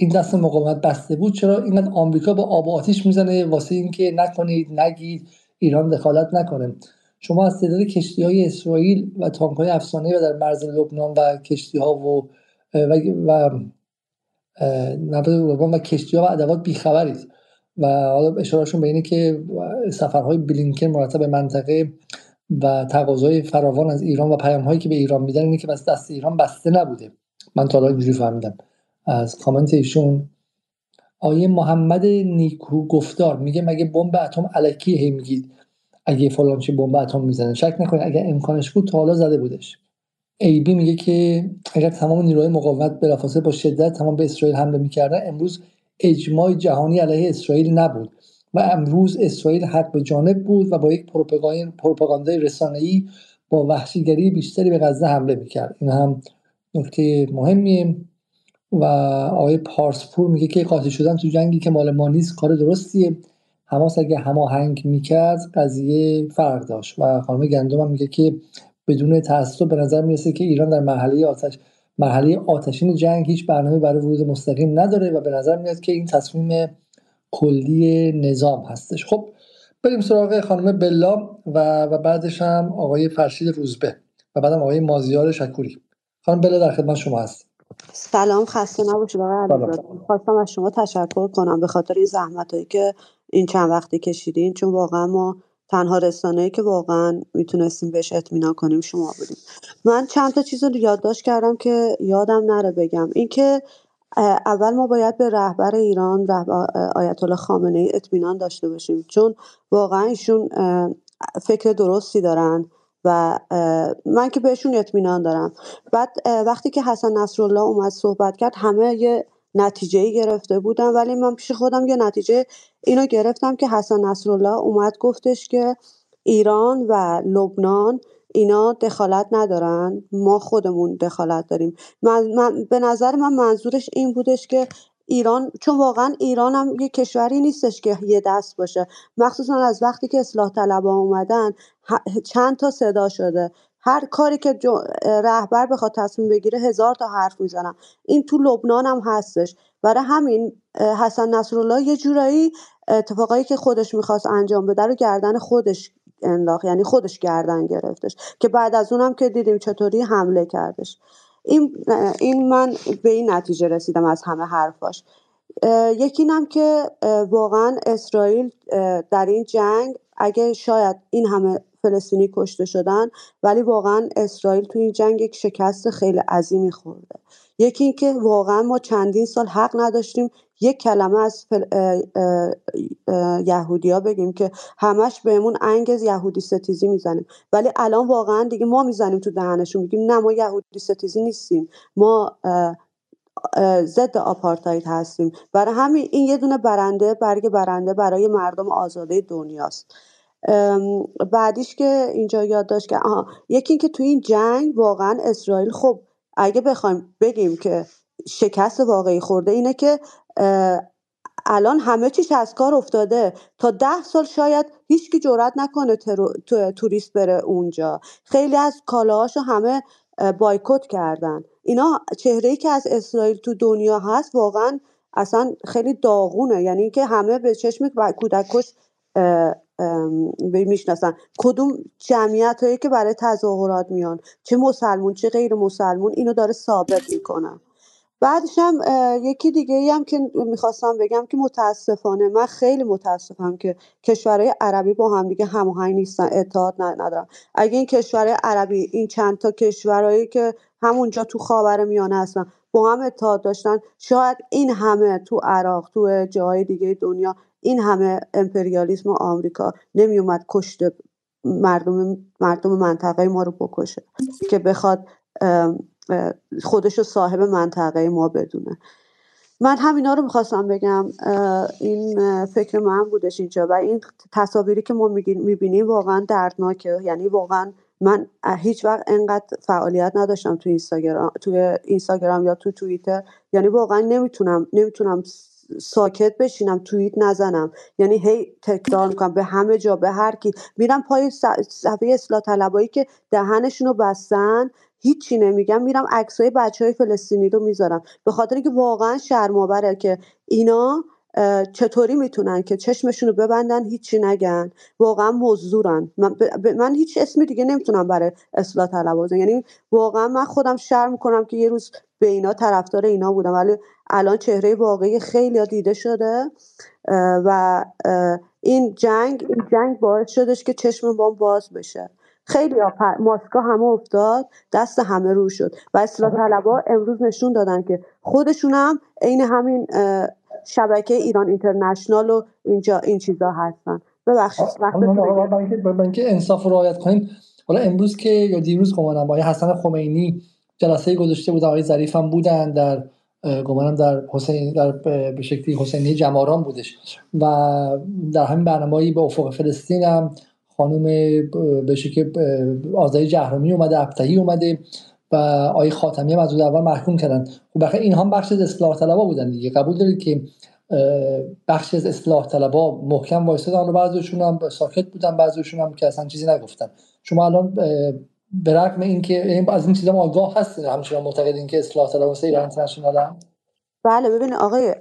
این دست مقاومت بسته بود چرا اینقدر آمریکا با آب و آتیش می‌زنه واسه اینکه نکنید نگید ایران دخالت نکنه؟ شما از تعداد کشتی های اسرائیل و تانک های افسانه و در مرز لبنان و کشتی ها و و, و و کشتی ها و ادوات بیخبرید. و حالا اشارهشون به اینه که سفرهای بلینکن مرتب به منطقه و تقاضای فراوان از ایران و پیام هایی که به ایران میدن اینه که بس دست ایران بسته نبوده. من تا اینجوری فهمیدم. از کامنت ایشون. آیه محمد نیکو گفتار میگه مگه بمب اتم الکی هی میگید؟ اگه فلان چی بمب اتم می‌زنه. شک نکنید اگه امکانش بود تا حالا زده بودش. ای بی میگه که اگر تمام نیروهای مقاومت بلافاصله با شدت تمام به اسرائیل حمله می‌کردن امروز اجماع جهانی علیه اسرائیل نبود و امروز اسرائیل حق به جانب بود و با یک پروپاگاندای رسانه‌ای با وحشیگری بیشتری به غزه حمله می‌کرد. این هم نکته مهمیه. و آقای پارسپور میگه که قاطع شدن تو جنگی که مال ما نیست کار درستیه. حماس اگه هماهنگ می‌کرد قضیه فرق داشت. و خانم گندم هم میگه که بدون تعصب به نظر می‌رسه که ایران در مرحله آتش مرحله آتشین جنگ هیچ برنامه برای ورود مستقیم نداره و به نظر میاد که این تصمیم کلی نظام هستش. خب بریم سراغ خانم بلا و, و بعدش هم آقای فرشید روزبه و بعدم آقای مازیار شکوری. خانم بلا در خدمت شما هست سلام خسته نباشید آقای خواستم از شما تشکر کنم به خاطر این زحمت هایی که این چند وقتی کشیدین چون واقعا ما تنها رسانه‌ای که واقعا می‌تونستیم بهش اطمینان کنیم شما بودیم. من چند تا چیز رو یادداشت کردم که یادم نره بگم. اینکه اول ما باید به رهبر ایران رهبر آیت الله خامنه ای اطمینان داشته باشیم چون واقعا ایشون فکر درستی دارن. و من که بهشون اطمینان دارم. بعد وقتی که حسن نصرالله اومد صحبت کرد همه یه نتیجه گرفته بودن ولی من پیش خودم یه نتیجه اینو گرفتم که حسن نصرالله اومد گفتش که ایران و لبنان اینا دخالت ندارن. ما خودمون دخالت داریم. من, من به نظر من منظورش این بودش که ایران چون واقعا ایران هم یه کشوری نیستش که یه دست باشه. مخصوصا از وقتی که اصلاح طلبا اومدن چند تا صدا شده. هر کاری که رهبر بخواد تصمیم بگیره هزار تا حرف می‌زنن. این تو لبنان هم هستش. برای همین حسن نصرالله یه جورایی اتفاقایی که خودش می‌خواست انجام بده رو گردن خودش انداخت. یعنی خودش گردن گرفتش. که بعد از اونم که دیدیم چطوری حمله کردش. این, این من به این نتیجه رسیدم از همه حرفاش. یکی اینم که واقعا اسرائیل در این جنگ اگه شاید این همه فلسطینی کشته شدن ولی واقعا اسرائیل تو این جنگ یک شکست خیلی عظیمی خورده. یکی اینکه واقعا ما چندین سال حق نداشتیم یک کلمه از یهودیا بگیم که همش بهمون انگز یهودی ستیزی می‌زنیم. ولی الان واقعا دیگه ما می‌زنیم تو دهنشون میگیم نه ما یهودی ستیزی نیستیم. ما ضد آپارتاید هستیم. برای همین این یه دونه برنده برگ برنده برای مردم آزاده دنیاست. بعدیش که اینجا یاد داشت که آها یکی اینکه تو این جنگ واقعا اسرائیل خب اگه بخوایم بگیم که شکست واقعی خورده اینه که الان همه چیش از کار افتاده. تا ده سال شاید هیچکی جرات نکنه توریست بره اونجا. خیلی از کالاهاشو همه بایکوت کردن. اینا چهره ای که از اسرائیل تو دنیا هست واقعا اصلا خیلی داغونه. یعنی اینکه همه به چشم کودکش می‌شناسن. کدوم جمعیت هایی که برای تظاهرات میان؟ چه مسلمون چه غیر مسلمون؟ اینو داره ثابت می‌کنن بعدش هم یکی دیگه ای هم که می‌خواستم بگم که متاسفانه من خیلی متاسفم که کشورهای عربی با هم دیگه هماهنگ نیستن اتحاد ندارن. اگه این کشورهای عربی این چند تا کشورهایی که همونجا تو خاور میانه هستن با هم اتحاد داشتن شاید این همه تو عراق تو جای دیگه دنیا این همه امپریالیسم و آمریکا نمیومد کشته مردم مردم منطقه ما رو بکشه که بخواد خودش رو صاحب منطقه ما بدونه. من همینا رو می‌خواستم بگم این فکر من بودش اینجا و این تصاویری که ما می‌بینیم واقعا دردناکه. یعنی واقعا من هیچ وقت انقدر فعالیت نداشتم تو اینستاگرام تو اینستاگرام یا تو توییتر. یعنی واقعا نمی‌تونم نمی‌تونم ساکت بشینم توییت نزنم. یعنی هی تکرار [CLEARS THROAT] می‌کنم به همه جا به هر کی. میرم پای صفحه اصلاح طلبایی که دهنشون رو بستن هیچی نمیگم. میرم عکسای بچه های فلسطینی رو می‌ذارم. به خاطر که واقعا شرمآوره که اینا چطوری می‌تونن که چشمشون رو ببندن هیچی نگن. واقعا مزدورن. من, من هیچ اسمی دیگه نمی‌تونم برای اصلاح طلب یعنی واقعا من خودم شرم کنم که یه روز به اینا طرفدار اینا بودم. ولی الان چهره واقعی خیلی دیده شده و این جنگ این جنگ باعث شدش که چشم ما باز بشه. خیلی ماسکا همه افتاد دست همه رو شد. و اصلاح طلبا امروز نشون دادن که خودشون هم عین همین شبکه ایران اینترنشنال و اینجا این چیزا هستن. ببخشید وقت اینکه انصاف رو رعایت کنیم حالا امروز که یا دیروز گمانم با حسن خمینی جلسه گذاشته بودن آقای ظریف هم بودن در گمانم در حسین در به شکلی حسینی جماران بودش. و در همین برنامه‌ای به افق فلسطین هم خانم به شکل آزادی جهرمی اومده ابتهی اومده و آقای خاتمی هم از اول محکوم کردن. خب بخیر این هم بخش از اصلاح طلبا بودن دیگه. قبول دارید که بخش از اصلاح طلبا محکم وایسادن و بعضیشون هم ساکت بودن بعضیشون هم که اصلا چیزی نگفتن. شما الان به رغم اینکه از این چیزا آگاه هستین همچنان معتقدین که اصلاح طلبا ایران اینترنشنال بله ببین آقای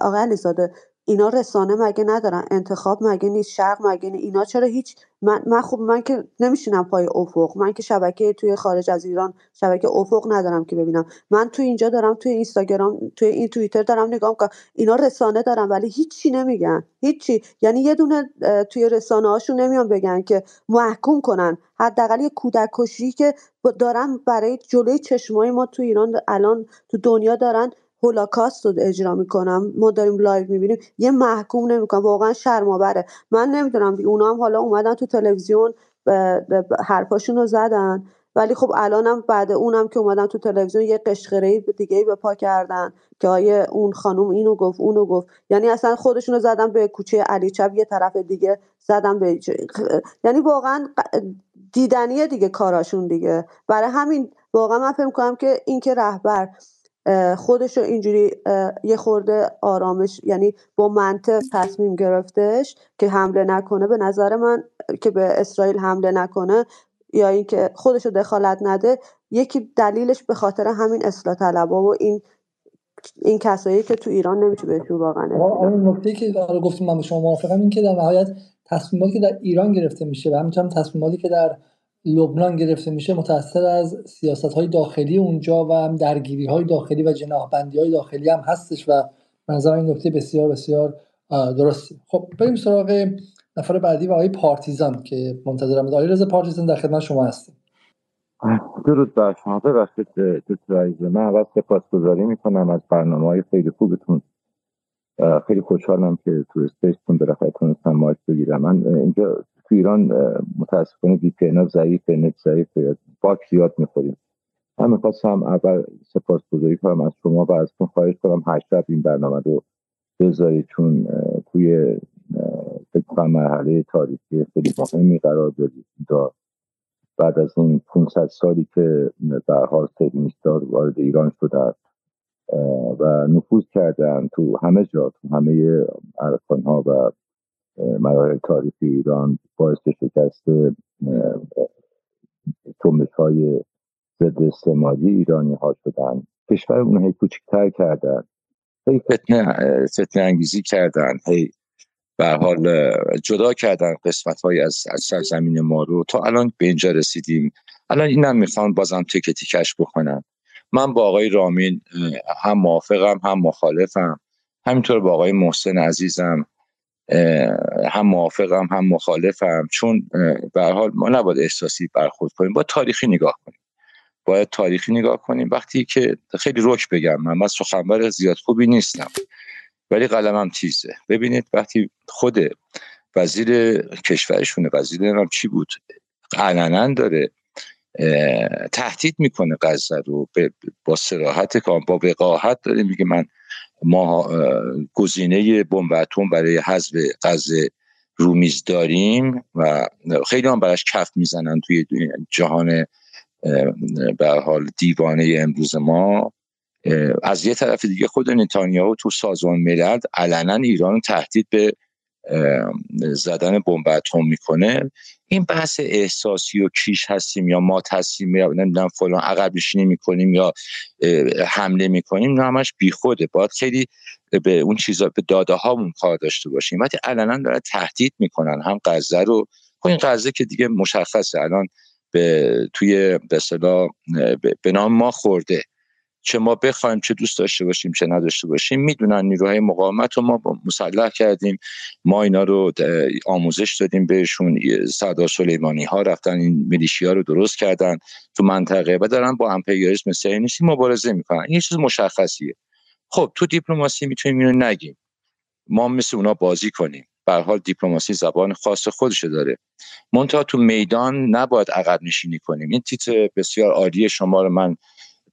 آقای علیزاده اینا رسانه مگه ندارن؟ انتخاب مگه نیست؟ شرق مگه نیست؟ اینا چرا هیچ؟ من, من خب من که نمیشینم پای افق. من که شبکه توی خارج از ایران شبکه افق ندارم که ببینم. من توی اینجا دارم توی اینستاگرام توی این توییتر دارم نگاه که اینا رسانه دارم ولی هیچی نمیگن. هیچی. یعنی یه دونه توی رسانه هاشون نمیان بگن که محکوم کنن. حداقل یه کودک کشی که دارن برای جلوی چشمای ما تو ایران الان تو دنیا دارن هولوکاست رو اجرا می‌کنم. ما داریم live می‌بینیم. یه محکوم نمی‌کنم. واقعا شرم‌آوره. من نمی‌دونم. اونا هم حالا اومدن تو تلویزیون حرفاشون رو زدن. ولی خب الانم بعد اونم که اومدن تو تلویزیون یه قشقرق دیگه به پا کردن که آی اون خانم اینو گفت اونو گفت. یعنی اصلا خودشونو زدن به کوچه علی چپ یه طرف دیگه زدن به یعنی واقعا دیدنیه دیگه کاراشون دیگه. برای همین واقعا من فکر کنم که این که رهبر خودش رو اینجوری یه خورده آرامش یعنی با منطق تصمیم گرفتش که حمله نکنه. به نظر من که به اسرائیل حمله نکنه یا اینکه خودش رو دخالت نده یکی دلیلش به خاطر همین اصلاح طلبا و این این کسایی که تو ایران نمیشه بهشون واقعا اون نکته که داره گفتیم من به شما موافقم این که در نهایت تصمیماتی که در ایران گرفته میشه و همینطور تصمیماتی که در لبنان گرفته میشه متأثر از سیاست های داخلی اونجا و هم درگیری های داخلی و جناحبندی های داخلی هم هستش و منظر این نکته بسیار بسیار درستی. خب بریم سراغ نفر بعدی و آقای پارتیزان که منتظرم آقای رضا پارتیزان در خدمت شما هستیم. درود بر شما. ببخشید دکتر من اول سپاسگزاری می‌کنم از برنامه های خیلی خوبتون. خیلی خوشحالم که تو stage تون بالاخره تونستم mic بگیرم. من اینجا تو ایران متاسفانه VPN ضعیف نت ضعیف bug زیاد می‌خوریم. من می‌خواستم اول سپاسگزاری کنم از شما و ازتون خواهش کنم هی این برنامه رو بذارید چون توی فکر مرحله تاریخی خیلی مهمی قرار دارید. بعد از این 500 سالی که در حال سیدنیستار وارد ایران شده و نفوذ کردن تو همه جا تو همه عرفان ها و مراحل تاریخی ایران باعث شکست جنبش های ضد استعماری ایرانی ها شدن. کشور اون هی کوچکتر کردن. هی فتنه, فتنه انگیزی کردن. هی به حال جدا کردن قسمت های از, از سرزمین ما رو. تا الان به اینجا رسیدیم. الان اینم می‌خوان بازم تک تیکش بکنم من با آقای رامین هم موافقم هم مخالفم. همینطور با آقای محسن عزیزم. هم موافقم هم مخالفم. چون به حال ما نباید احساسی برخورد کنیم با تاریخی نگاه کنیم. باید تاریخی نگاه کنیم. وقتی که خیلی روک بگم من من سخنور زیاد خوبی نیستم ولی قلمم تیزه. ببینید وقتی خود وزیر کشورشونه وزیر نمیم چی بود علنا داره تهدید می‌کنه غزه رو با سراحت با وقاحت داره میگه من ما گزینه بمب اتم برای حذف غزه رومیز داریم و خیلی هم براش کف می‌زنن توی جهان به حال دیوانه امروز ما. از یه طرف دیگه خود نتانیاهو تو سازمان ملل علنا ایران تهدید به زدن بمب اتم می‌کنه. این بحث احساسی و کیش هستیم یا ما هستیم یا نمی‌دونم فلان عقب نشینی می‌کنیم یا حمله می‌کنیم نه همش بیخوده. باید خیلی به اون چیزا به داده هامون کار داشته باشیم. وقتی علنا داره تهدید می‌کنن هم غزه رو خب این غزه که دیگه مشخصه الان به توی به به نام ما خورده. چه ما بخوایم چه دوست داشته باشیم چه نداشته باشیم می‌دونن نیروهای مقاومت رو ما مسلح کردیم. ما اینا رو آموزش دادیم بهشون. صدا سلیمانی ها رفتن این میلیشیا رو درست کردن تو منطقه و دارن با امپریالیسم سهیونیستی مبارزه می‌کنن. این چیز مشخصیه. خب تو دیپلماسی می‌تونیم اینو نگیم. ما مثل اونا بازی کنیم. به حال دیپلماسی زبان خاص خودش داره. منتها تو میدان نباید عقب نشینی کنیم. این تیتر بسیار عالی شما رو من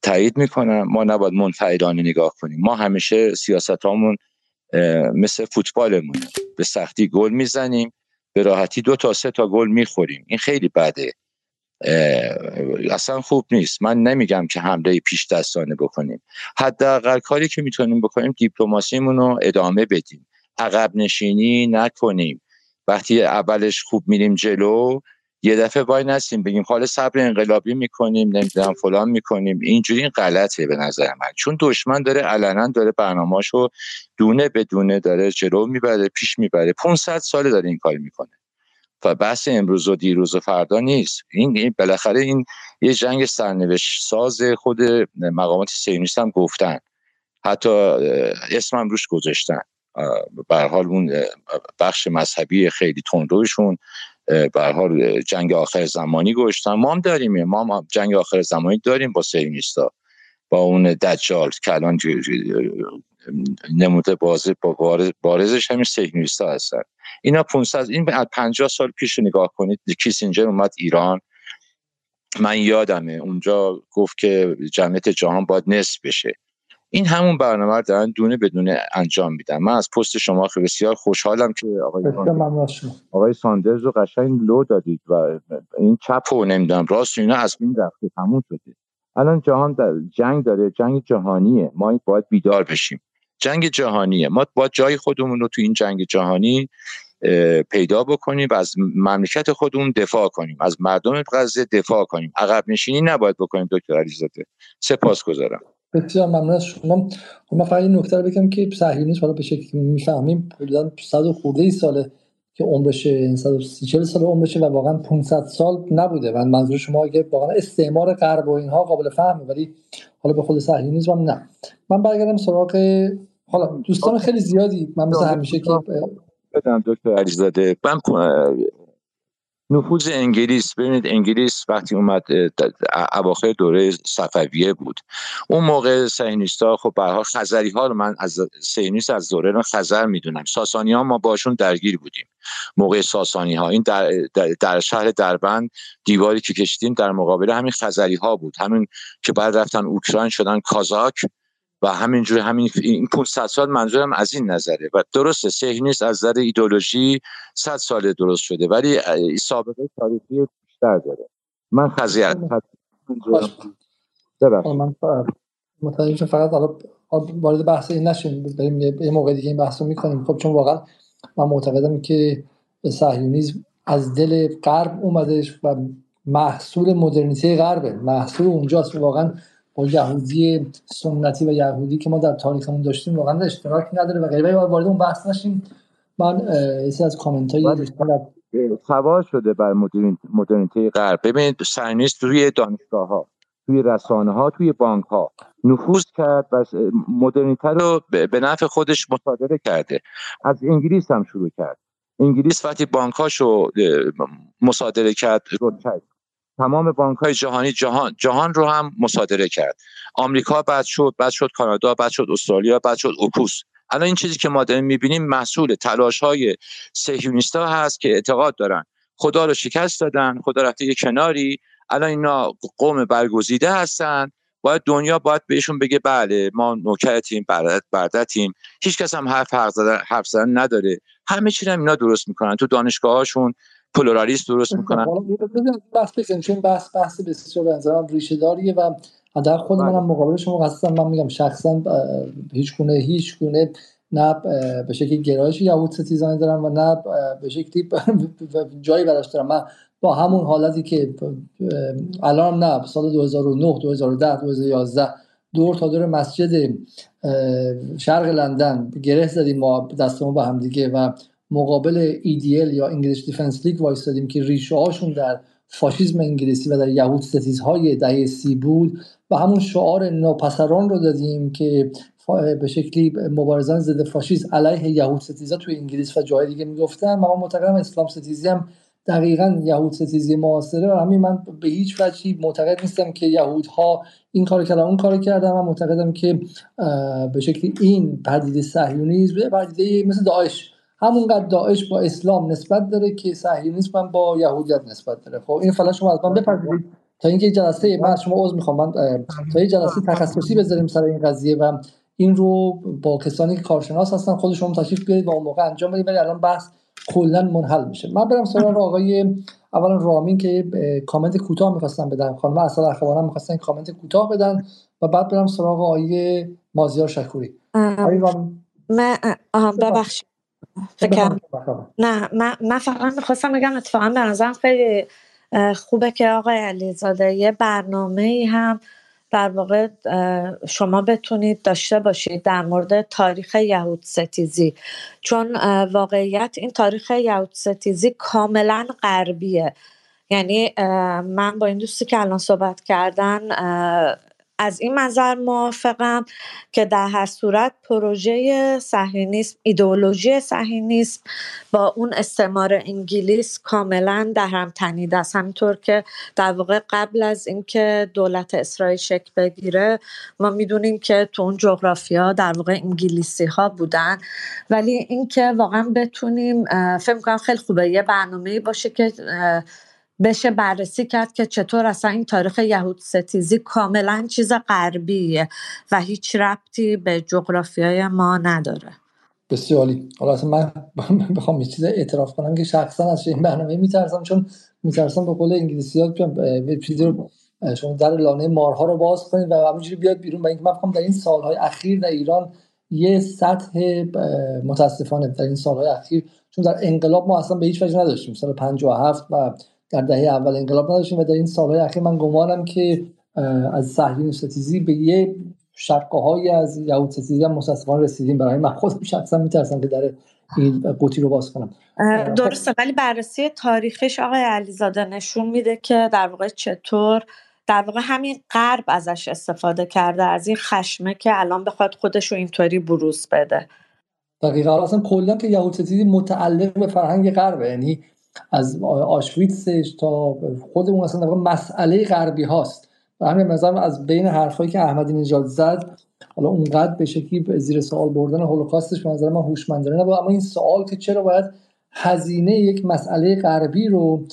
تایید می‌کنم ما نباید منفعلانه نگاه کنیم. ما همیشه سیاست هامون مثل فوتبالمونه به سختی گل می‌زنیم. به راحتی دو تا سه تا گل می‌خوریم. این خیلی بده. اصلا خوب نیست. من نمیگم که حمله پیش دستانه بکنیم. حداقل کاری که می‌تونیم بکنیم دیپلماسیمون رو ادامه بدیم. عقب نشینی نکنیم. وقتی اولش خوب میریم جلو یه دفعه وای نستیم بگیم حال صبر انقلابی می‌کنیم نمی‌دونم فلان می‌کنیم. اینجوری این غلطه به نظر من. چون دشمن داره علنا داره برنامه‌اشو دونه به دونه داره جلو می‌بره پیش می‌بره. 500 ساله داره این کار می‌کنه. و بحث امروز و دیروز و فردا نیست. این بالاخره این یه جنگ سرنوشت ساز خود مقامات سیونیست هم گفتن. حتی اسمم روش گذاشتن. به حال اون بخش مذهبی خیلی تندروشون. به حال جنگ آخر زمانی گشتن ما هم داریم ما هم جنگ آخر زمانی داریم با سیونیستا با اون دجال که الان نموده بازه با بارزش همین سیونیستا هستن. اینا 500 این 50 سال پیش نگاه کنید کیسینجر اومد ایران. من یادمه اونجا گفت که جمعیت جهان باید نصف بشه. این همون برنامه رو دارن دونه بدونه انجام میدن. من از پست شما خیلی بسیار خوشحالم که آقای آقای ساندرز رو قشنگ لو دادید و این چپ و نمی‌دونم. راست اینا از این رفته تموم شده. الان جهان در جنگ داره جنگ جهانیه. ما باید بیدار بشیم. جنگ جهانیه. ما باید جای خودمون رو تو این جنگ جهانی پیدا بکنیم و از مملکت خودمون دفاع کنیم. از مردم غزه دفاع کنیم. عقب نشینی نباید بکنیم دکتر علیزاده. سپاسگزارم. بسیار ممنون از شما. خب من فقط این نکته رو بگم که صهیونیسم حالا به شکلی می‌فهمیم حدودا 100 خورده ای ساله که عمرشه 130 40 سال عمرشه و واقعا 500 سال نبوده و منظور شما اگه واقعا استعمار غرب و اینها قابل فهمه ولی حالا به خود صهیونیسم نه. من برگردم سراغ حالا دوستان خیلی زیادی من مثل همیشه که بدم دکتر علیزاده. من نفوذ انگلیس ببینید انگلیس وقتی اومد اواخر دوره صفویه بود. اون موقع سهینیستا خب حال خزری ها رو من از سهینیست از دوره رو خزر می‌دونم. ساسانی ها ما باشون درگیر بودیم. موقع ساسانی ها این در, در, شهر دربند دیواری که کشیدیم در مقابل همین خزری ها بود. همین که بعد رفتن اوکراین شدن کازاک. و همینجور همین این 500 سال منظورم از این نظره. و درسته صهیونیست از نظر ایدولوژی 100 سال درست شده ولی سابقه تاریخی بیشتر داره. من خزیت من متوجه فقط حالا وارد بحث این نشیم بریم یه موقع دیگه این بحث رو می‌کنیم. خب چون واقعا من معتقدم که صهیونیسم از دل غرب اومدش و محصول مدرنیته غربه. محصول اونجاست. واقعا با یهودی سنتی و یهودی که ما در تاریخمون داشتیم واقعا اشتراک نداره و غیره وارد اون بحث نشیم. من یه از کامنت های سوال شده بر مدرنیته غرب. ببینید سرنیست روی دانشگاه ها توی رسانه ها توی بانک ها نفوذ کرد و مدرنیته رو به نفع خودش مصادره کرده. از انگلیس هم شروع کرد. انگلیس وقتی بانک هاشو مصادره کرد. تمام بانک های جهانی جهان جهان رو هم مصادره کرد. آمریکا بعد شد بعد شد کانادا بعد شد استرالیا بعد شد اوکوس. الان این چیزی که ما داریم می‌بینیم محصول تلاش های سهیونیستا هست که اعتقاد دارن. خدا رو شکست دادن خدا رفته یه کناری. الان اینا قوم برگزیده هستن. باید دنیا باید بهشون بگه بله ما نوکرتیم بردت بردتیم. هیچ کس هم حرف حرف زدن نداره. همه چی هم اینا درست می‌کنن. تو دانشگاهاشون پلورالیست درست می‌کنن. بحث چون بحث بحث بسیار به نظرم ریشه داریه و در خود منم مقابل شما هستم. من میگم شخصا هیچ گونه هیچ گونه نه به شکلی گرایش یهود ستیزانه‌ای دارم و نه به شکلی [LAUGHS] جایی براش دارم. من با همون حالتی که الان نه سال 2009 2010 2011 دور تا دور مسجد شرق لندن گره زدیم ما دستمون به هم دیگه و مقابل EDL یا English Defence League وایستادیم که ریشه هاشون در فاشیسم انگلیسی و در یهود ستیزهای دهه سی بود و همون شعار ناپسران رو دادیم که به شکلی مبارزان ضد فاشیسم علیه یهود ستیزا توی انگلیس و جای دیگه می‌گفتن ما معتقدم اسلام ستیزی هم دقیقا یهود ستیزی معاصره و همین من به هیچ وجهی معتقد نیستم که یهودها این کار کردن اون کار کردن. و معتقدم که به شکلی این پدیده صهیونیسم پدیده مثل داعش همونقدر داعش با اسلام نسبت داره که صهیونیسم هم با یهودیت نسبت داره. خب این فلا شما از من بپذیرید. تا اینکه جلسه من شما عذر می‌خوام. من تا این جلسه تخصصی بذاریم سر این قضیه و این رو با کسانی که کارشناس هستن خودشون تشریف بیارید و اون موقع انجام بدید. ولی الان بحث کلا منحل میشه. من برم سراغ آقای اولا رامین که کامنت کوتاه می‌خواستم بدم. خانم اصلا اخوانم می‌خواستن کامنت کوتاه بدن و بعد برم سراغ آقای مازیار شکوری. آقای رامین. من ببخشید. نه من, من فقط می‌خواستم بگم اتفاقا به نظرم خیلی خوبه که آقای علیزاده یه برنامه ای هم در واقع شما بتونید داشته باشید در مورد تاریخ یهود ستیزی چون واقعیت این تاریخ یهود ستیزی کاملا غربیه یعنی من با این دوستی که الان صحبت کردن از این منظر موافقم که در هر صورت پروژه صهیونیسم ایدئولوژی صهیونیسم با اون استعمار انگلیس کاملا در هم تنیده است. همینطور که در واقع قبل از اینکه دولت اسرائیل شکل بگیره ما می‌دونیم که تو اون جغرافیا در واقع انگلیسی ها بودن. ولی اینکه واقعا بتونیم فکر کنم خیلی خوبه یه برنامه باشه که بشه بررسی کرد که چطور اصلا این تاریخ یهود ستیزی کاملا چیز غربیه و هیچ ربطی به جغرافیای ما نداره. بسیاری حالا اصلا من [LAUGHS] بخوام یه چیز اعتراف کنم که شخصا از این برنامه میترسم چون میترسم به قول انگلیسی ها شما در لانه مارها رو باز کنید و همینجوری بیاد بیرون و اینکه من در این سالهای اخیر در ایران یه سطح متاسفانه در این سالهای اخیر چون در انقلاب ما اصلا به هیچ وجه نداشتیم. سال 57 و در دهه اول انقلاب نداشتیم و در این سالهای اخیر من گمانم که از صهیون ستیزی به یه های از یهود ستیزی هم متاسفانه رسیدیم. برای من خودم شخصا میترسم که در این قوطی رو باز کنم. درسته ولی بررسی تاریخش آقای علیزاده نشون میده که در واقع چطور در واقع همین غرب ازش استفاده کرده از این خشمه که الان بخواد خودش رو اینطوری بروز بده. دقیقا. اصلا کلا که یهود ستیزی متعلق به فرهنگ غربه یعنی از آشویتسش تا خودمون اصلا مسئله غربی هاست. و همین مثلا از بین حرفایی که احمدی نژاد زد حالا اونقدر به شکلی زیر سوال بردن هولوکاستش به نظر من هوشمندانه نبود. اما این سوال که چرا باید هزینه یک مسئله غربی رو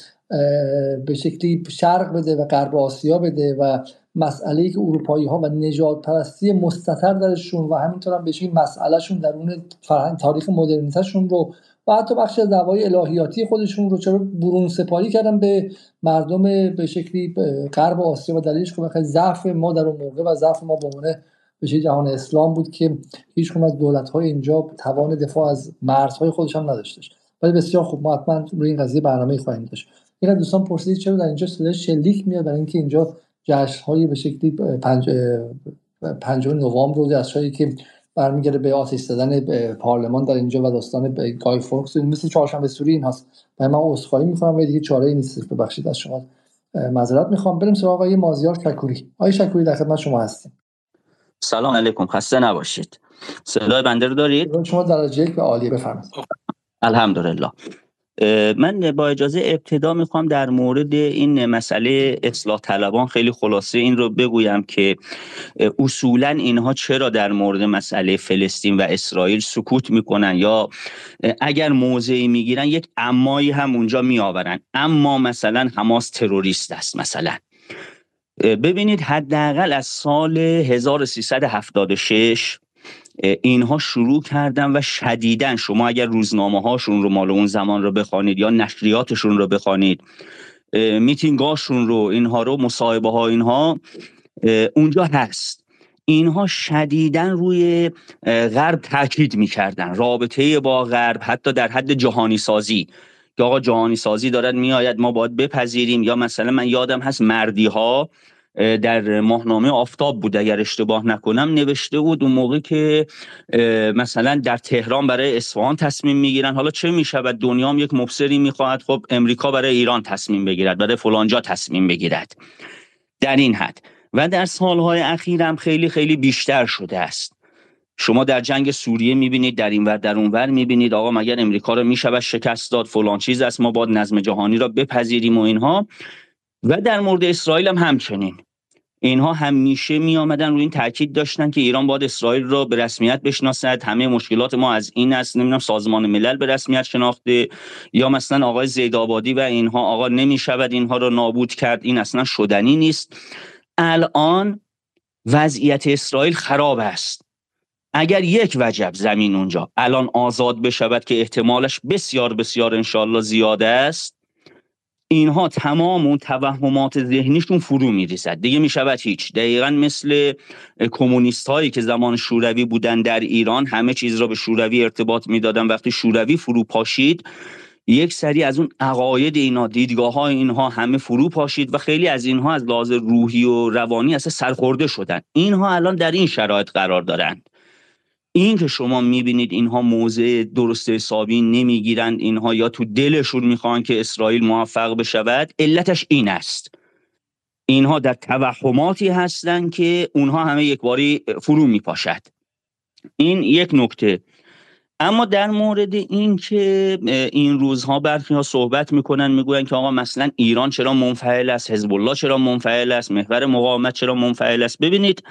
به شکلی شرق بده و غرب آسیا بده و مسئله که اروپایی ها و نجات پرستی مستتر درشون و همینطور هم بشه مسئلهشون درون فرهنگ تاریخ مدرنیتشون رو و حتی بخش از دعوای الهیاتی خودشون رو چرا برون سپاری کردن به مردم به شکلی غرب آسیا و دلیلش که ضعف ما در اون موقع و ضعف ما به به جهان اسلام بود که هیچ از دولت های اینجا توان دفاع از مرزهای خودش هم نداشتش. ولی بسیار خوب ما حتما روی این قضیه برنامه خواهیم داشت. این دوستان پرسید چرا در اینجا صدای شلیک میاد برای اینکه اینجا جشن های به شکلی پنج پنجم نوامبر رو جشنهایی که برمیگرده به آتش زدن پارلمان در اینجا و داستان گای فوکس مثل چهارشنبه سوری این هست و من عذرخواهی می‌کنم و دیگه چاره ای نیست. ببخشید از شما. معذرت می‌خوام. بریم سراغ آقای مازیار شکوری. آقای شکوری در خدمت شما هستیم. سلام علیکم. خسته نباشید. صدای بنده رو دارید؟ شما درجه یک به عالی بفرمایید. الحمدلله. من با اجازه ابتدا می‌خوام در مورد این مسئله اصلاح طلبان خیلی خلاصه این رو بگویم که اصولا اینها چرا در مورد مسئله فلسطین و اسرائیل سکوت می‌کنن یا اگر موضعی می‌گیرن یک امایی هم اونجا میآورن. اما مثلا حماس تروریست است مثلا. ببینید حداقل از سال 1376 اینها شروع کردن و شدیدن شما اگر روزنامه هاشون رو مال اون زمان رو بخوانید یا نشریاتشون رو بخوانید میتینگاشون رو اینها رو مصاحبه ها اینها اونجا هست. اینها شدیدا روی غرب تاکید می‌کردن. رابطه با غرب حتی در حد جهانی سازی که آقا جهانی سازی دارد میآید ما باید بپذیریم. یا مثلا من یادم هست مردی ها در ماهنامه آفتاب بود اگر اشتباه نکنم نوشته بود اون موقع که مثلا در تهران برای اصفهان تصمیم می‌گیرن. حالا چه می‌شود؟ دنیا هم یک مبصری می‌خواهد. خب امریکا برای ایران تصمیم بگیرد برای فلانجا تصمیم بگیرد. در این حد. و در سالهای اخیر هم خیلی خیلی بیشتر شده است. شما در جنگ سوریه می‌بینید در این ور در اون ور می‌بینید. آقا مگر امریکا رو می‌شود شکست داد؟ فلان چیز است. ما باید نظم جهانی را بپذیریم و اینها. و در مورد اسرائیل هم همچنین. اینها همیشه می آمدن روی این تاکید داشتن که ایران باید اسرائیل را به رسمیت بشناسد. همه مشکلات ما از این است. نمی‌دونم سازمان ملل به رسمیت شناخته یا مثلا آقای زیدآبادی و اینها. آقا نمی شود اینها را نابود کرد. این اصلا شدنی نیست. الان وضعیت اسرائیل خراب است. اگر یک وجب زمین اونجا الان آزاد بشود که احتمالش بسیار بسیار انشالله زیاده است اینها تمام اون توهمات ذهنیشون فرو میریزد. دیگه می‌شود هیچ. دقیقا مثل کمونیست هایی که زمان شوروی بودن در ایران همه چیز را به شوروی ارتباط می‌دادن. وقتی شوروی فرو پاشید یک سری از اون عقاید اینا دیدگاه های اینها همه فرو پاشید و خیلی از اینها از لحاظ روحی و روانی اصلا سرخورده شدن. اینها الان در این شرایط قرار دارند. این که شما می‌بینید اینها موضع درست حسابی نمی‌گیرند اینها یا تو دلشون می‌خوان که اسرائیل موفق بشود علتش این است. اینها در توهماتی هستند که اونها همه یک باری فرو میپاشد. این یک نکته. اما در مورد این که این روزها برخی ها صحبت می‌کنن می‌گوین که آقا مثلا ایران چرا منفعل است حزب الله چرا منفعل است محور مقاومت چرا منفعل است. ببینید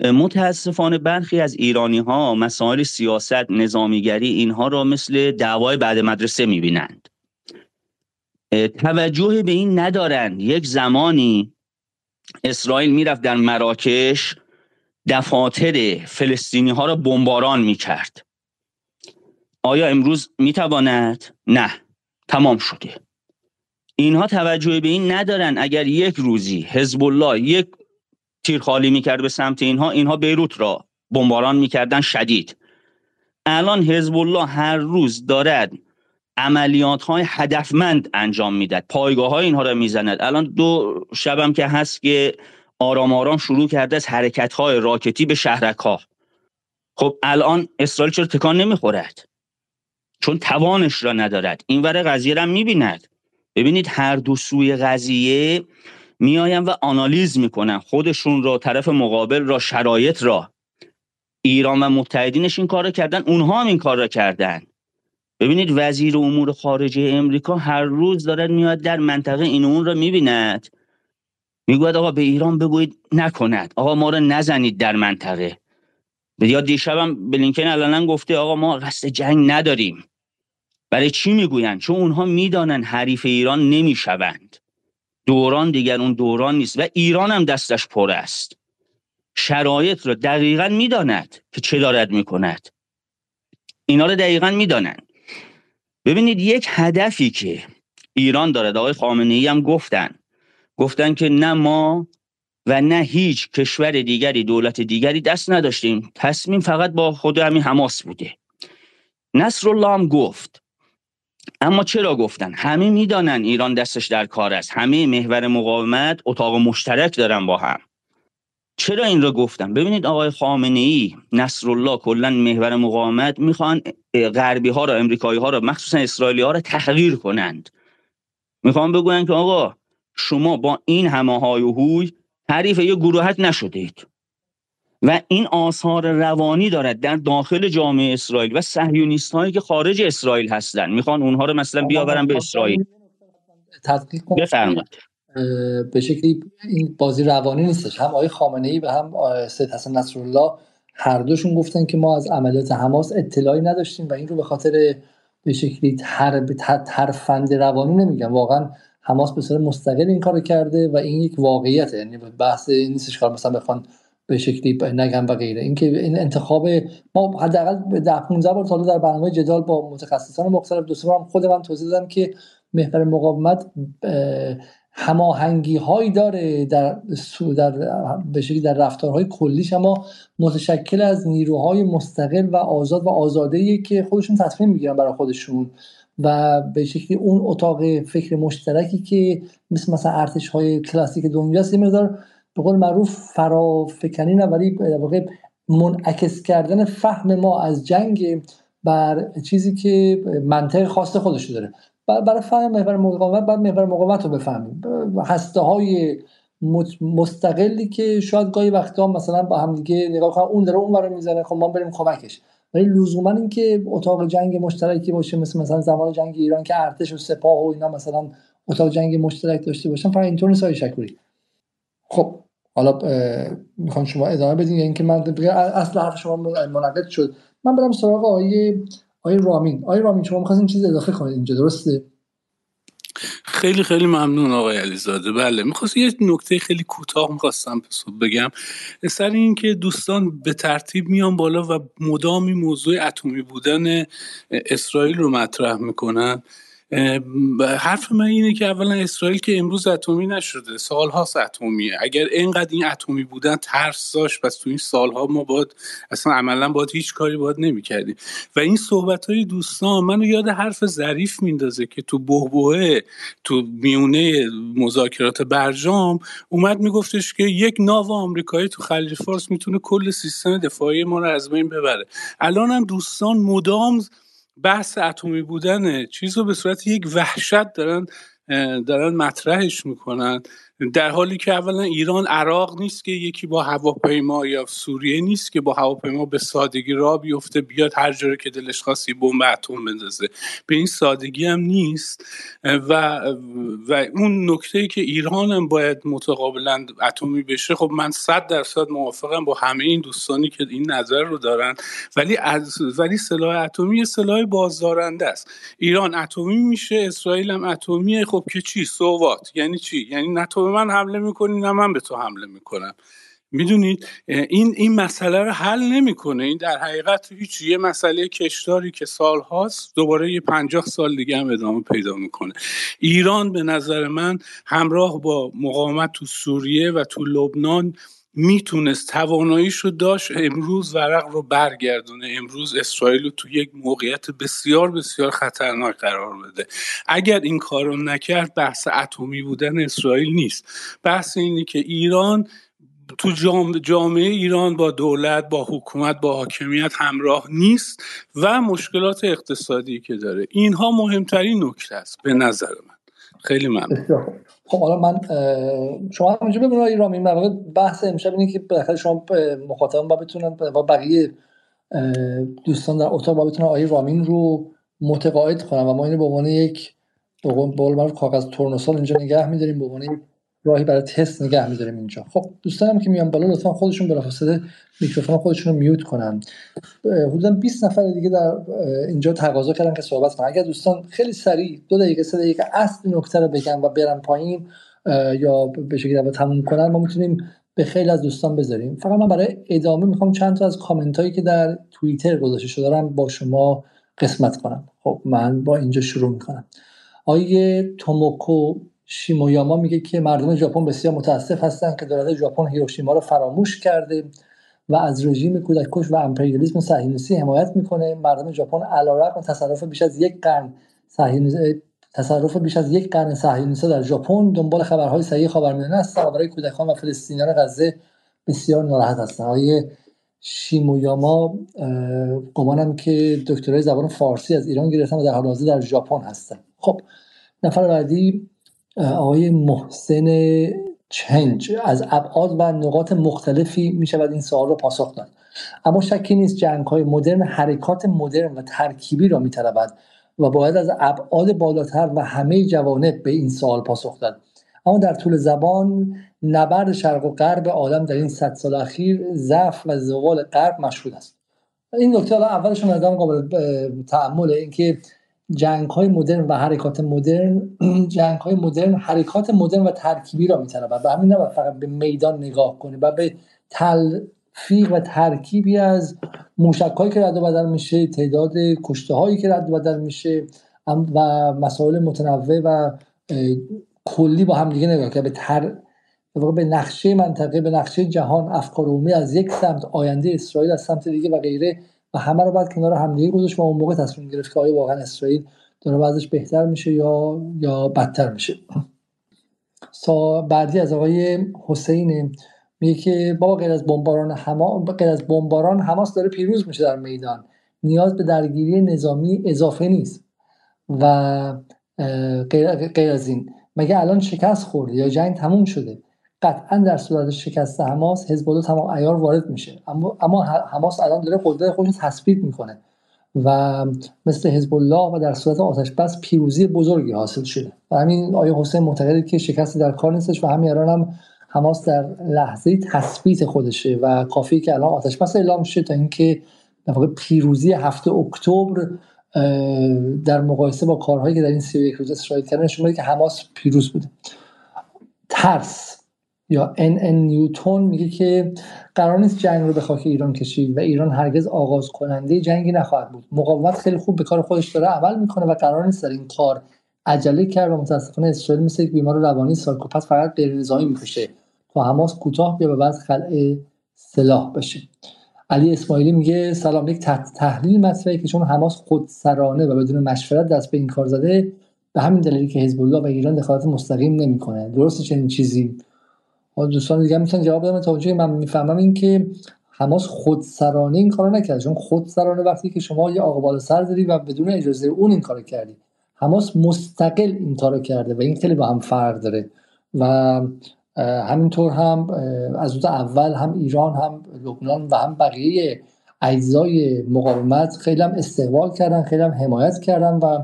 متاسفانه برخی از ایرانی ها مسائل سیاست نظامیگری اینها را مثل دعوای بعد مدرسه می‌بینند. توجه به این ندارند. یک زمانی اسرائیل می‌رفت در مراکش دفاتر فلسطینی ها را بمباران می‌کرد. آیا امروز می‌تواند؟ نه. تمام شده. اینها توجه به این ندارن اگر یک روزی حزب الله یک تیر خالی می‌کرد به سمت اینها اینها بیروت را بمباران می‌کردن شدید. الان حزب الله هر روز دارد عملیات های هدفمند انجام می‌داد پایگاه های اینها را می‌زند. الان دو شبم که هست که آرام آرام شروع کرده از حرکت های راکتی به شهرک ها خب الان اسرائیل چرا تکان نمی‌خورد؟ چون توانش را ندارد. این ور قضیه را می‌بیند. ببینید هر دو سوی قضیه میآیم و آنالیز می‌کنن خودشون را طرف مقابل را شرایط را. ایران و متحدینش این کار را کردن اونها هم این کار را کردن. ببینید وزیر امور خارجه امریکا هر روز دارد میاد در منطقه این اون را می‌بیند. می‌گوید آقا به ایران بگویید نکند. آقا ما را نزنید در منطقه. یا دیشبم بلینکن الان گفته آقا ما قصد جنگ نداریم. برای چی می‌گویند؟ چون اونها می‌دانن حریف ایران نمی‌شوند. دوران دیگر اون دوران نیست و ایران هم دستش پر است. شرایط را دقیقا می‌داند که چه دارد می‌کند. اینا رو دقیقا می‌دانند. ببینید یک هدفی که ایران دارد آقای خامنه ای هم گفتن. گفتن که نه ما و نه هیچ کشور دیگری دولت دیگری دست نداشتیم. تصمیم فقط با خود همین حماس بوده. نصر الله هم گفت اما چرا گفتن؟ همه می‌دانن ایران دستش در کار است. همه محور مقاومت اتاق مشترک دارن با هم. چرا این را گفتن؟ ببینید آقای خامنه ای نصرالله کلا محور مقاومت می‌خوان غربی ها را امریکایی ها را مخصوصا اسرائیلی ها را تغییر کنند. می‌خوان بگویند که آقا شما با این همه های و هوی تعریف یک گروهت نشدید. و این آثار روانی دارد در داخل جامعه اسرائیل و صهیونیست هایی که خارج اسرائیل هستند. می‌خوان اونها رو مثلا بیاورن به اسرائیل. تدقیق بفرمایید. به شکلی این بازی روانی نیستش. هم آقای خامنه ای و هم سید حسن نصرالله هر دوشون گفتن که ما از عملیات حماس اطلاعی نداشتیم و این رو به خاطر به شکلی ترفند روانی نمیگم. واقعا حماس به صورت مستقل این کار کرده و این یک واقعیته. یعنی بحث نیستش کار مثلا بخوان به شکلی نگم و غیره. اینکه این انتخاب ما حداقل 10 15 بار تا در برنامه جدال با متخصصان مختلف دو سه خود من توضیح دادم که محور مقاومت هماهنگی هایی داره در در به شکلی در رفتارهای کلیش اما متشکل از نیروهای مستقل و آزاد و آزاده که خودشون تصمیم می‌گیرن برای خودشون و به شکلی اون اتاق فکر مشترکی که مثل مثلا ارتش های کلاسیک دنیاست مقدار به قول معروف فرافکنی نه ولی واقع منعکس کردن فهم ما از جنگ بر چیزی که منطق خاص خودش داره. برای فهم محور مقاومت بعد محور مقاومت رو بفهمیم. هسته های مستقلی که شاید گاهی وقتا مثلا با هم دیگه نگاه کنن اون داره اون برای می‌زنه خب ما بریم کمکش. ولی لزوما اینکه اتاق جنگ مشترکی باشه مثل مثلا زمان جنگ ایران که ارتش و سپاه و اینا مثلا اتاق جنگ مشترک داشته باشن فقط اینطور نیست شکوری. خب حالا می‌خوام شما ادامه بدین یا اینکه من اصل حرف شما منعقد شد. من برم سراغ آیه آقای رامین. آقای رامین شما می‌خواستین چیز اضافه کنید اینجا درسته؟ خیلی خیلی ممنون آقای علیزاده. بله می‌خواست یه نکته خیلی کوتاه می‌خواستم بگم. سر اینکه دوستان به ترتیب میان بالا و مدامی موضوع اتمی بودن اسرائیل رو مطرح می‌کنن حرف من اینه که اولا اسرائیل که امروز اتمی نشده سالهاست اتمیه. اگر اینقدر این اتمی بودن ترس داشت پس تو این سالها ما باید اصلا عملا باید هیچ کاری باید نمی‌کردیم. و این صحبت های دوستان منو یاد حرف ظریف میندازه که تو بهبهه تو میونه مذاکرات برجام اومد میگفتش که یک ناو آمریکایی تو خلیج فارس می‌تونه کل سیستم دفاعی ما رو از بین ببره. الان هم دوستان مدام بحث اتمی بودن چیز رو به صورت یک وحشت دارن دارن مطرحش می‌کنن. در حالی که اولا ایران عراق نیست که یکی با هواپیما یا سوریه نیست که با هواپیما به سادگی را بیفته بیاد هر جوری که دلش خاصی بمب اتم بندازه. به این سادگی هم نیست. و و اون نکته ای که ایران هم باید متقابلا اتمی بشه خب من صد درصد موافقم با همه این دوستانی که این نظر رو دارن. ولی از ولی سلاح اتمی سلاح بازدارنده است. ایران اتمی میشه اسرائیل هم اتمیه. خب که چی؟ سووات یعنی چی؟ یعنی نه من حمله می‌کنی نه من به تو حمله می‌کنم. می‌دونید این این مسئله رو حل نمی‌کنه. این در حقیقت هیچ یه مسئله کشداری که سال هاست دوباره یه پنجاه سال دیگه هم ادامه پیدا می‌کنه. ایران به نظر من همراه با مقاومت تو سوریه و تو لبنان می‌تونست تواناییش رو داشت امروز ورق رو برگردونه. امروز اسرائیل رو تو یک موقعیت بسیار بسیار خطرناک قرار بده. اگر این کار رو نکرد بحث اتمی بودن اسرائیل نیست. بحث اینه که ایران تو جامعه ایران با دولت با حکومت با حاکمیت همراه نیست و مشکلات اقتصادی که داره. اینها مهمترین نکته است به نظر من. خیلی ممنون. خب حالا من شما همینجا ببینید آقای رامی من بحث امشب اینه که بالاخره شما مخاطبان با بتونن با بقیه دوستان در اتاق با بتونن آقای رامین رو متقاعد کنن. و ما اینو به عنوان یک به قول کاغذ تورنوسال اینجا نگه میداریم. به عنوان راهی برای تست نگه میداریم اینجا. خب دوستانم که میان بالا لطفا خودشون بلافاصله میکروفون خودشون رو میوت کنن. حدودا 20 نفر دیگه در اینجا تقاضا کردن که صحبت کنن. اگر دوستان خیلی سریع دو دقیقه سه دقیقه اصل نکته رو بگن و برن پایین یا به شکلی تموم کنن ما می‌تونیم به خیلی از دوستان بذاریم. فقط من برای ادامه می‌خوام چند تا از کامنت هایی که در توییتر گذاشته شده دارم با شما قسمت کنم. خب من با اینجا شروع می‌کنم. آیه توموکو شیمویاما میگه که مردم ژاپن بسیار متاسف هستند که دولت ژاپن هیروشیما رو فراموش کرده و از رژیم کودککش و امپریالیسم صهیونیستی حمایت می‌کنه. مردم ژاپن علیرغم تصرف بیش از یک قرن تصرف بیش از یک قرن صهیونیست‌ها در ژاپن دنبال خبرهای صحیح خاورمیانه هستند و برای کودکان و فلسطینیان غزه بسیار ناراحت هستند. آقای شیمویاما گمانم که دکترای زبان فارسی از ایران گرفتن و در حال حاضر در ژاپن هستن. خب نفر بعدی آقای محسن چنج از ابعاد و نقاط مختلفی می شود این سوال رو پاسخ داد. اما شکی نیست جنگ های مدرن حرکات مدرن و ترکیبی را می و باید از ابعاد بالاتر و همه جوانب به این سوال پاسخ داد. اما در طول زبان نبرد شرق و غرب عالم در این صد سال اخیر ضعف و زوال غرب مشهود است. این نکته اولش نظام قابل تعمله اینکه جنگ های مدرن و حرکات مدرن [CLEARS THROAT] جنگ های مدرن حرکات مدرن و ترکیبی را میطلبد و همین نباید فقط به میدان نگاه کنی و به تلفیق و ترکیبی از موشک که رد و بدل میشه تعداد کشته هایی که رد و بدل میشه و مسائل متنوع و کلی با هم دیگه نگاه کرد. به تر به نقشه منطقه به نقشه جهان افکار عمومی از یک سمت آینده اسرائیل از سمت دیگه و غیره و همه رو بعد کنار همدیگه گذاشت و اون موقع تصمیم گرفت که آیا واقعا اسرائیل داره بعضش بهتر میشه یا یا بدتر میشه. سا بعدی از آقای حسین میگه که بابا غیر از بمباران حما غیر از بمباران حماس داره پیروز میشه در میدان. نیاز به درگیری نظامی اضافه نیست. و غیر از این. مگه الان شکست خورده یا جنگ تموم شده؟ قطعا در صورت شکست حماس حزب الله تمام عیار وارد میشه. اما اما حماس الان داره قدرت خودش تثبیت می‌کنه. و مثل حزب الله و در صورت آتش بس پیروزی بزرگی حاصل شده. و همین آیه حسین معتقده که شکستی در کار نیستش و همین الان هم حماس در لحظه تثبیت خودشه و کافی که الان آتش بس اعلام شه تا اینکه در واقع پیروزی هفته اکتبر در مقایسه با کارهایی که در این 31 روز اسرائیل کردن نشون که حماس پیروز بوده. ترس. یا ان ان نیوتون میگه که قرار نیست جنگ رو به خاک ایران کشید و ایران هرگز آغاز کننده جنگی نخواهد بود. مقاومت خیلی خوب به کار خودش داره عمل می‌کنه و قرار نیست در این کار عجله کرد و متاسفانه اسرائیل مثل یک بیمار روانی سایکوپت فقط غیر نظامی می‌کشه تا حماس کوتاه بیا و بعد خلع سلاح بشه. علی اسماعیلی میگه سلام یک تحلیل مطرحه که چون حماس خودسرانه و بدون مشورت دست به این کار زده به همین دلیلی که حزب الله و ایران دخالت مستقیم نمی‌کنه. درسته چنین چیزی؟ دوستان دیگه می‌تونن جواب بدن تا من می‌فهمم این که حماس خودسرانه این کارو نکرد. چون خودسرانه وقتی که شما یه آقا سر داری و بدون اجازه اون این کارو کردی. حماس مستقل این کارو کرده و این خیلی با هم فرق داره. و همینطور هم از روز اول هم ایران هم لبنان و هم بقیه اجزای مقاومت خیلی هم استقبال کردن خیلی هم حمایت کردن و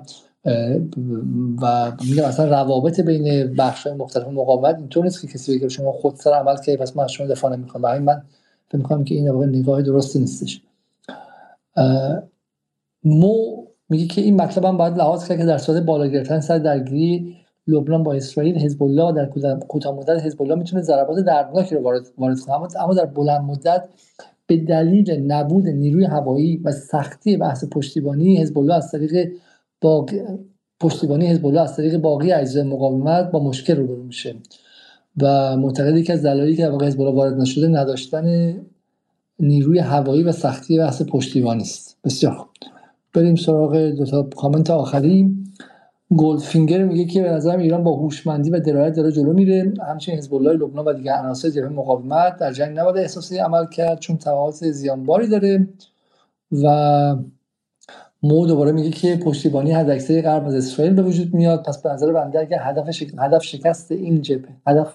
و میگم اصلا روابط بین بخش مختلف مقاومت اینطور نیست که کسی بگه شما خود سر عمل که پس من شما دفاع نمی‌کنم. و من فکر می‌کنم که این واقعا نگاه درستی نیستش. مو میگه که این مطلب هم باید لحاظ کرد که در صورت بالا گرفتن سر درگیری لبنان با اسرائیل حزب الله در کوتاه مدت حزب الله می‌تونه ضربات دردناکی رو وارد وارد کنه. اما در بلند مدت به دلیل نبود نیروی هوایی و سختی بحث پشتیبانی حزب الله از طریق باقی پشتیبانی حزب الله از طریق باقی اجزای مقاومت با مشکل روبرو میشه و معتقدی که از دلایلی که واقع حزب الله وارد نشده نداشتن نیروی هوایی و سختی بحث پشتیبانی است. بسیار خوب. بریم سراغ دو تا کامنت آخری. Goldfinger میگه که به نظرم ایران با هوشمندی و درایت داره جلو میره. همچنین حزب الله لبنان و دیگر عناصر جبهه مقاومت در جنگ نباید احساسی عمل کرد چون تبعات زیانباری داره و مو دوباره میگه که پشتیبانی حداکثر غرب از اسرائیل به وجود میاد. پس به نظر بنده اگر هدف شک... هدف شکست این جبهه هدف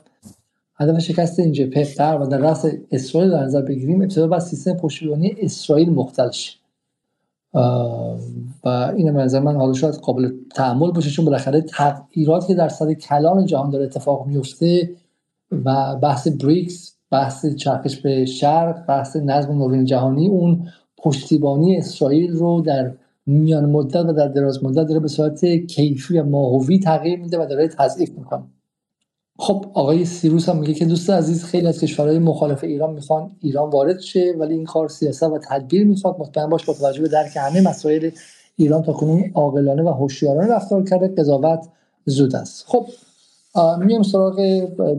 هدف شکست این جبهه غرب و در راس اسرائیل در نظر بگیریم ابتدا با سیستم پشتیبانی اسرائیل مختل شه. و این به نظر من حالا شاید قابل تحمل باشه چون بالاخره تغییراتی که در سطح کلان جهان داره اتفاق میفته و بحث بریکس بحث چرخش به شرق بحث نظم نوین جهانی اون پشتیبانی اسرائیل رو در میان مدت و در دراز مدت داره به صورت کیفی و ماهوی تغییر میده و داره تضعیف می‌کنه. خب آقای سیروس هم میگه که دوست عزیز خیلی از کشورهای مخالف ایران می‌خوان ایران وارد شه ولی این کار سیاست و تدبیر می‌خواد. مطمئن باش با توجه به درک همه مسائل ایران تا کنون عاقلانه و هوشیارانه رفتار کرده. قضاوت زود است. خب میام سراغ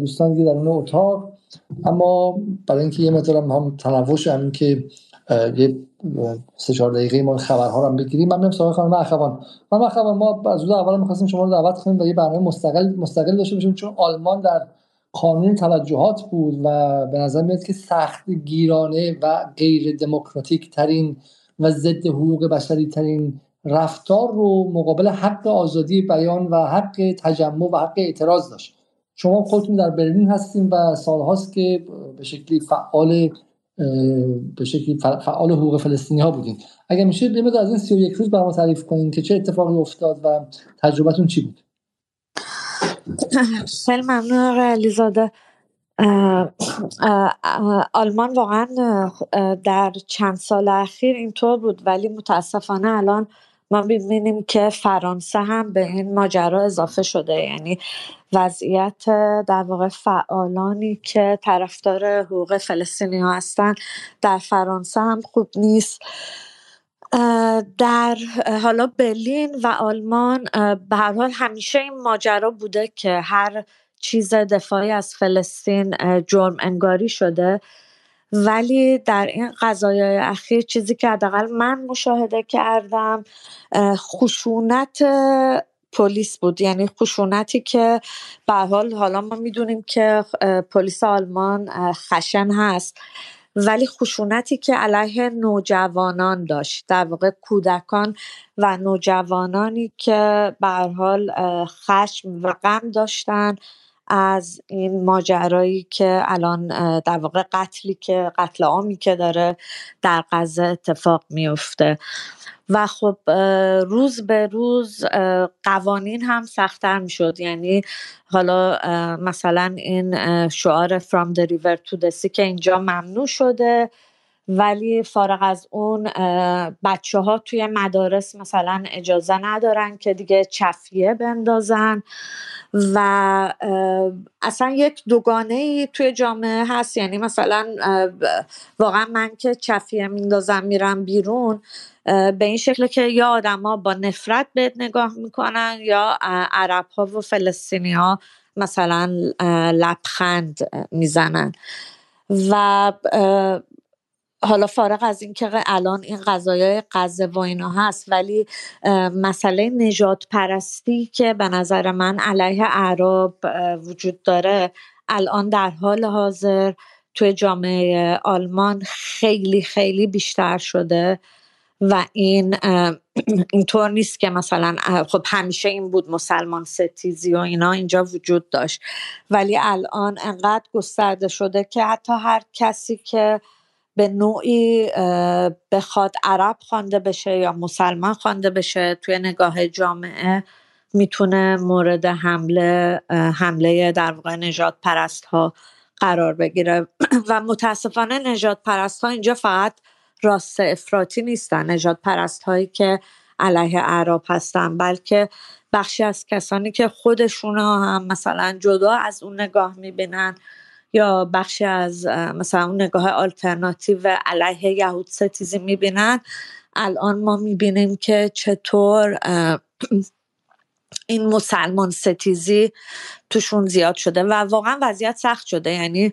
دوستان که در اون اتاق. اما برای اینکه یه مقدار هم تنوش همین که یه سه چهار دقیقه ما خبرها رو هم بگیریم. من میام سراغ خانم اخوان خانم اخوان ما از روز اول می‌خواستیم شما رو دعوت کنیم و یه برنامه مستقل مستقل داشته باشیم چون آلمان در قانون توجهات بود و به نظر میاد که سخت گیرانه و غیر دموکراتیک ترین و ضد حقوق بشری ترین رفتار رو مقابل حق آزادی بیان و حق تجمع و حق اعتراض داشت. شما خودتون در برلین هستیم و سالهاست که به شکلی فعال به شکلی فعال حقوق فلسطینی ها بودین. اگر میشه بیمید از این 31 روز برام تعریف کنین که چه اتفاقی افتاد و تجربتون چی بود؟ [LAUGHS] خیلی ممنون آقای علیزاده. آلمان واقعا در چند سال اخیر اینطور بود ولی متاسفانه الان ما ببینیم که فرانسه هم به این ماجرا اضافه شده. یعنی وضعیت در واقع فعالانی که طرفدار حقوق فلسطینی ها هستن در فرانسه هم خوب نیست. در حالا برلین و آلمان به هر حال همیشه این ماجرا بوده که هر چیز دفاعی از فلسطین جرم انگاری شده. ولی در این قضایای اخیر چیزی که حداقل من مشاهده کردم خشونت پلیس بود. یعنی خشونتی که به حال حالا ما می‌دونیم که پلیس آلمان خشن هست. ولی خشونتی که علیه نوجوانان داشت. در واقع کودکان و نوجوانانی که به حال خشم و غم داشتن. از این ماجرایی که الان در واقع قتلی که قتل عامی که داره در غزه اتفاق میفته و خب روز به روز قوانین هم سختتر می‌شد. یعنی حالا مثلا این شعار from the river to the sea که اینجا ممنوع شده. ولی فارغ از اون بچه ها توی مدارس مثلا اجازه ندارن که دیگه چفیه بندازن و اصلا یک دوگانه ای توی جامعه هست. یعنی مثلا واقعا من که چفیه میندازم میرم بیرون به این شکل که یا آدما با نفرت بهت نگاه می‌کنن یا عرب ها و فلسطینی ها مثلا لبخند می‌زنن. و حالا فارغ از اینکه الان این قضایای غزه و اینا هست ولی مسئله نجات پرستی که به نظر من علیه اعراب وجود داره الان در حال حاضر توی جامعه آلمان خیلی خیلی بیشتر شده و این اینطور نیست که مثلا خب همیشه این بود مسلمان ستیزی و اینا اینجا وجود داشت. ولی الان انقدر گسترده شده که حتی هر کسی که به نوعی بخواد عرب خوانده بشه یا مسلمان خوانده بشه توی نگاه جامعه می‌تونه مورد حمله حمله در واقع نجات پرست ها قرار بگیره. [CLEARS THROAT] و متاسفانه نجات پرست ها اینجا فقط راست افراطی نیستن. نجات پرست هایی که علیه اعراب هستن بلکه بخشی از کسانی که خودشون هم مثلا جدا از اون نگاه می‌بینن. یا بخشی از مثلا اون نگاه آلترناتیو علیه یهود ستیزی می‌بینن. الان ما می‌بینیم که چطور این مسلمان ستیزی توشون زیاد شده و واقعا وضعیت سخت شده. یعنی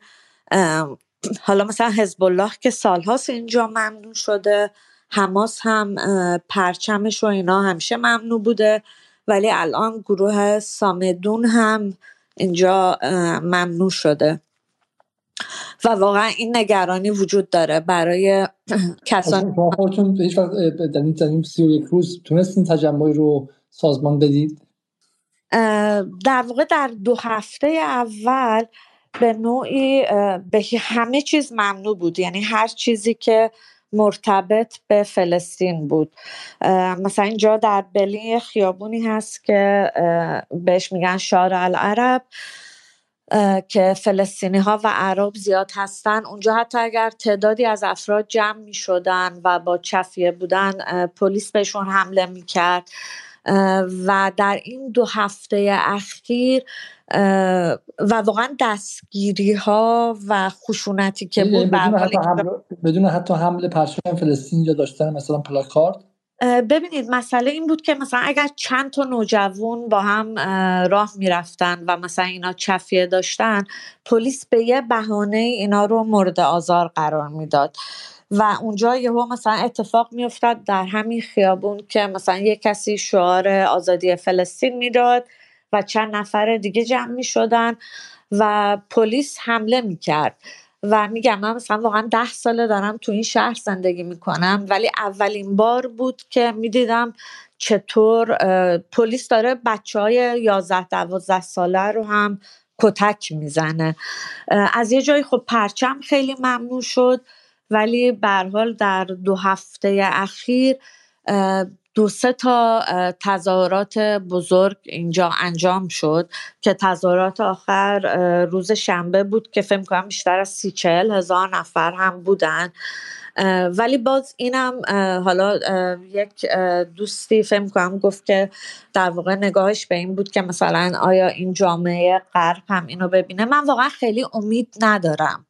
حالا مثلا حزب الله که سالهاست اینجا ممنوع شده حماس هم پرچمش و اینا همیشه ممنوع بوده. ولی الان گروه سامدون هم اینجا ممنوع شده. و واقعا این نگرانی وجود داره برای [CLEARS THROAT] کسانی خودتون هیچ وقت در این سی و یک روز تونستین تجمعی رو سازمان بدید؟ در واقع در دو هفته اول به نوعی به همه چیز ممنوع بود. یعنی هر چیزی که مرتبط به فلسطین بود. مثلا اینجا در بلی خیابونی هست که بهش میگن شارع العرب. که فلسطینی ها و عرب زیاد هستن. اونجا حتی اگر تعدادی از افراد جمع می شدن و با چفیه بودن پلیس بهشون حمله می کرد و در این دو هفته اخیر و واقعا دستگیری ها و خشونتی که بود بدون حتی حمله, بدون حتی حمله پرچم فلسطین یا داشتن مثلا پلاکارد. ببینید مسئله این بود که مثلا اگر چند تا نوجوان با هم راه می‌رفتن و مثلا اینا چفیه داشتن پلیس به یه بهانه اینا رو مورد آزار قرار می‌داد. و اونجا یهو مثلا اتفاق میافتاد در همین خیابون که مثلا یه کسی شعار آزادی فلسطین می‌داد و چند نفر دیگه جمع می شدن و پلیس حمله می کرد و میگم من مثلا واقعا ده ساله دارم تو این شهر زندگی می‌کنم ولی اولین بار بود که می‌دیدم چطور پلیس داره بچه های یازده دوازده ساله رو هم کتک می‌زنه. از یه جایی خب پرچم خیلی ممنوع شد ولی حال در دو هفته اخیر دو سه تا تظاهرات بزرگ اینجا انجام شد که تظاهرات آخر روز شنبه بود که فکر کنم بیشتر از سی چهل هزار نفر هم بودن. ولی باز اینم حالا یک دوستی فکر کنم گفت که در واقع نگاهش به این بود که مثلا آیا این جامعه غرب هم اینو ببینه. من واقعا خیلی امید ندارم.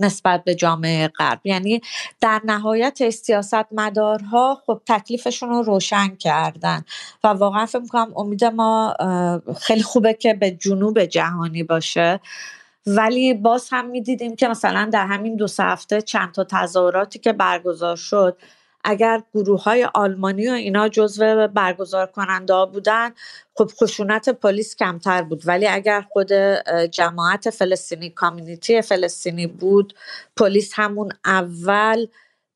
نسبت به جامعه غرب. یعنی در نهایت سیاست مدارها خب تکلیفشون رو روشن کردن و واقعا فکر می‌کنم امید ما خیلی خوبه که به جنوب جهانی باشه. ولی باز هم می‌دیدیم که مثلا در همین دو سه هفته چند تا تظاهراتی که برگزار شد اگر گروه های آلمانی و اینا جزو برگزار کننده بودن خب خشونت پلیس کمتر بود. ولی اگر خود جماعت فلسطینی کامیونیتی فلسطینی بود پلیس همون اول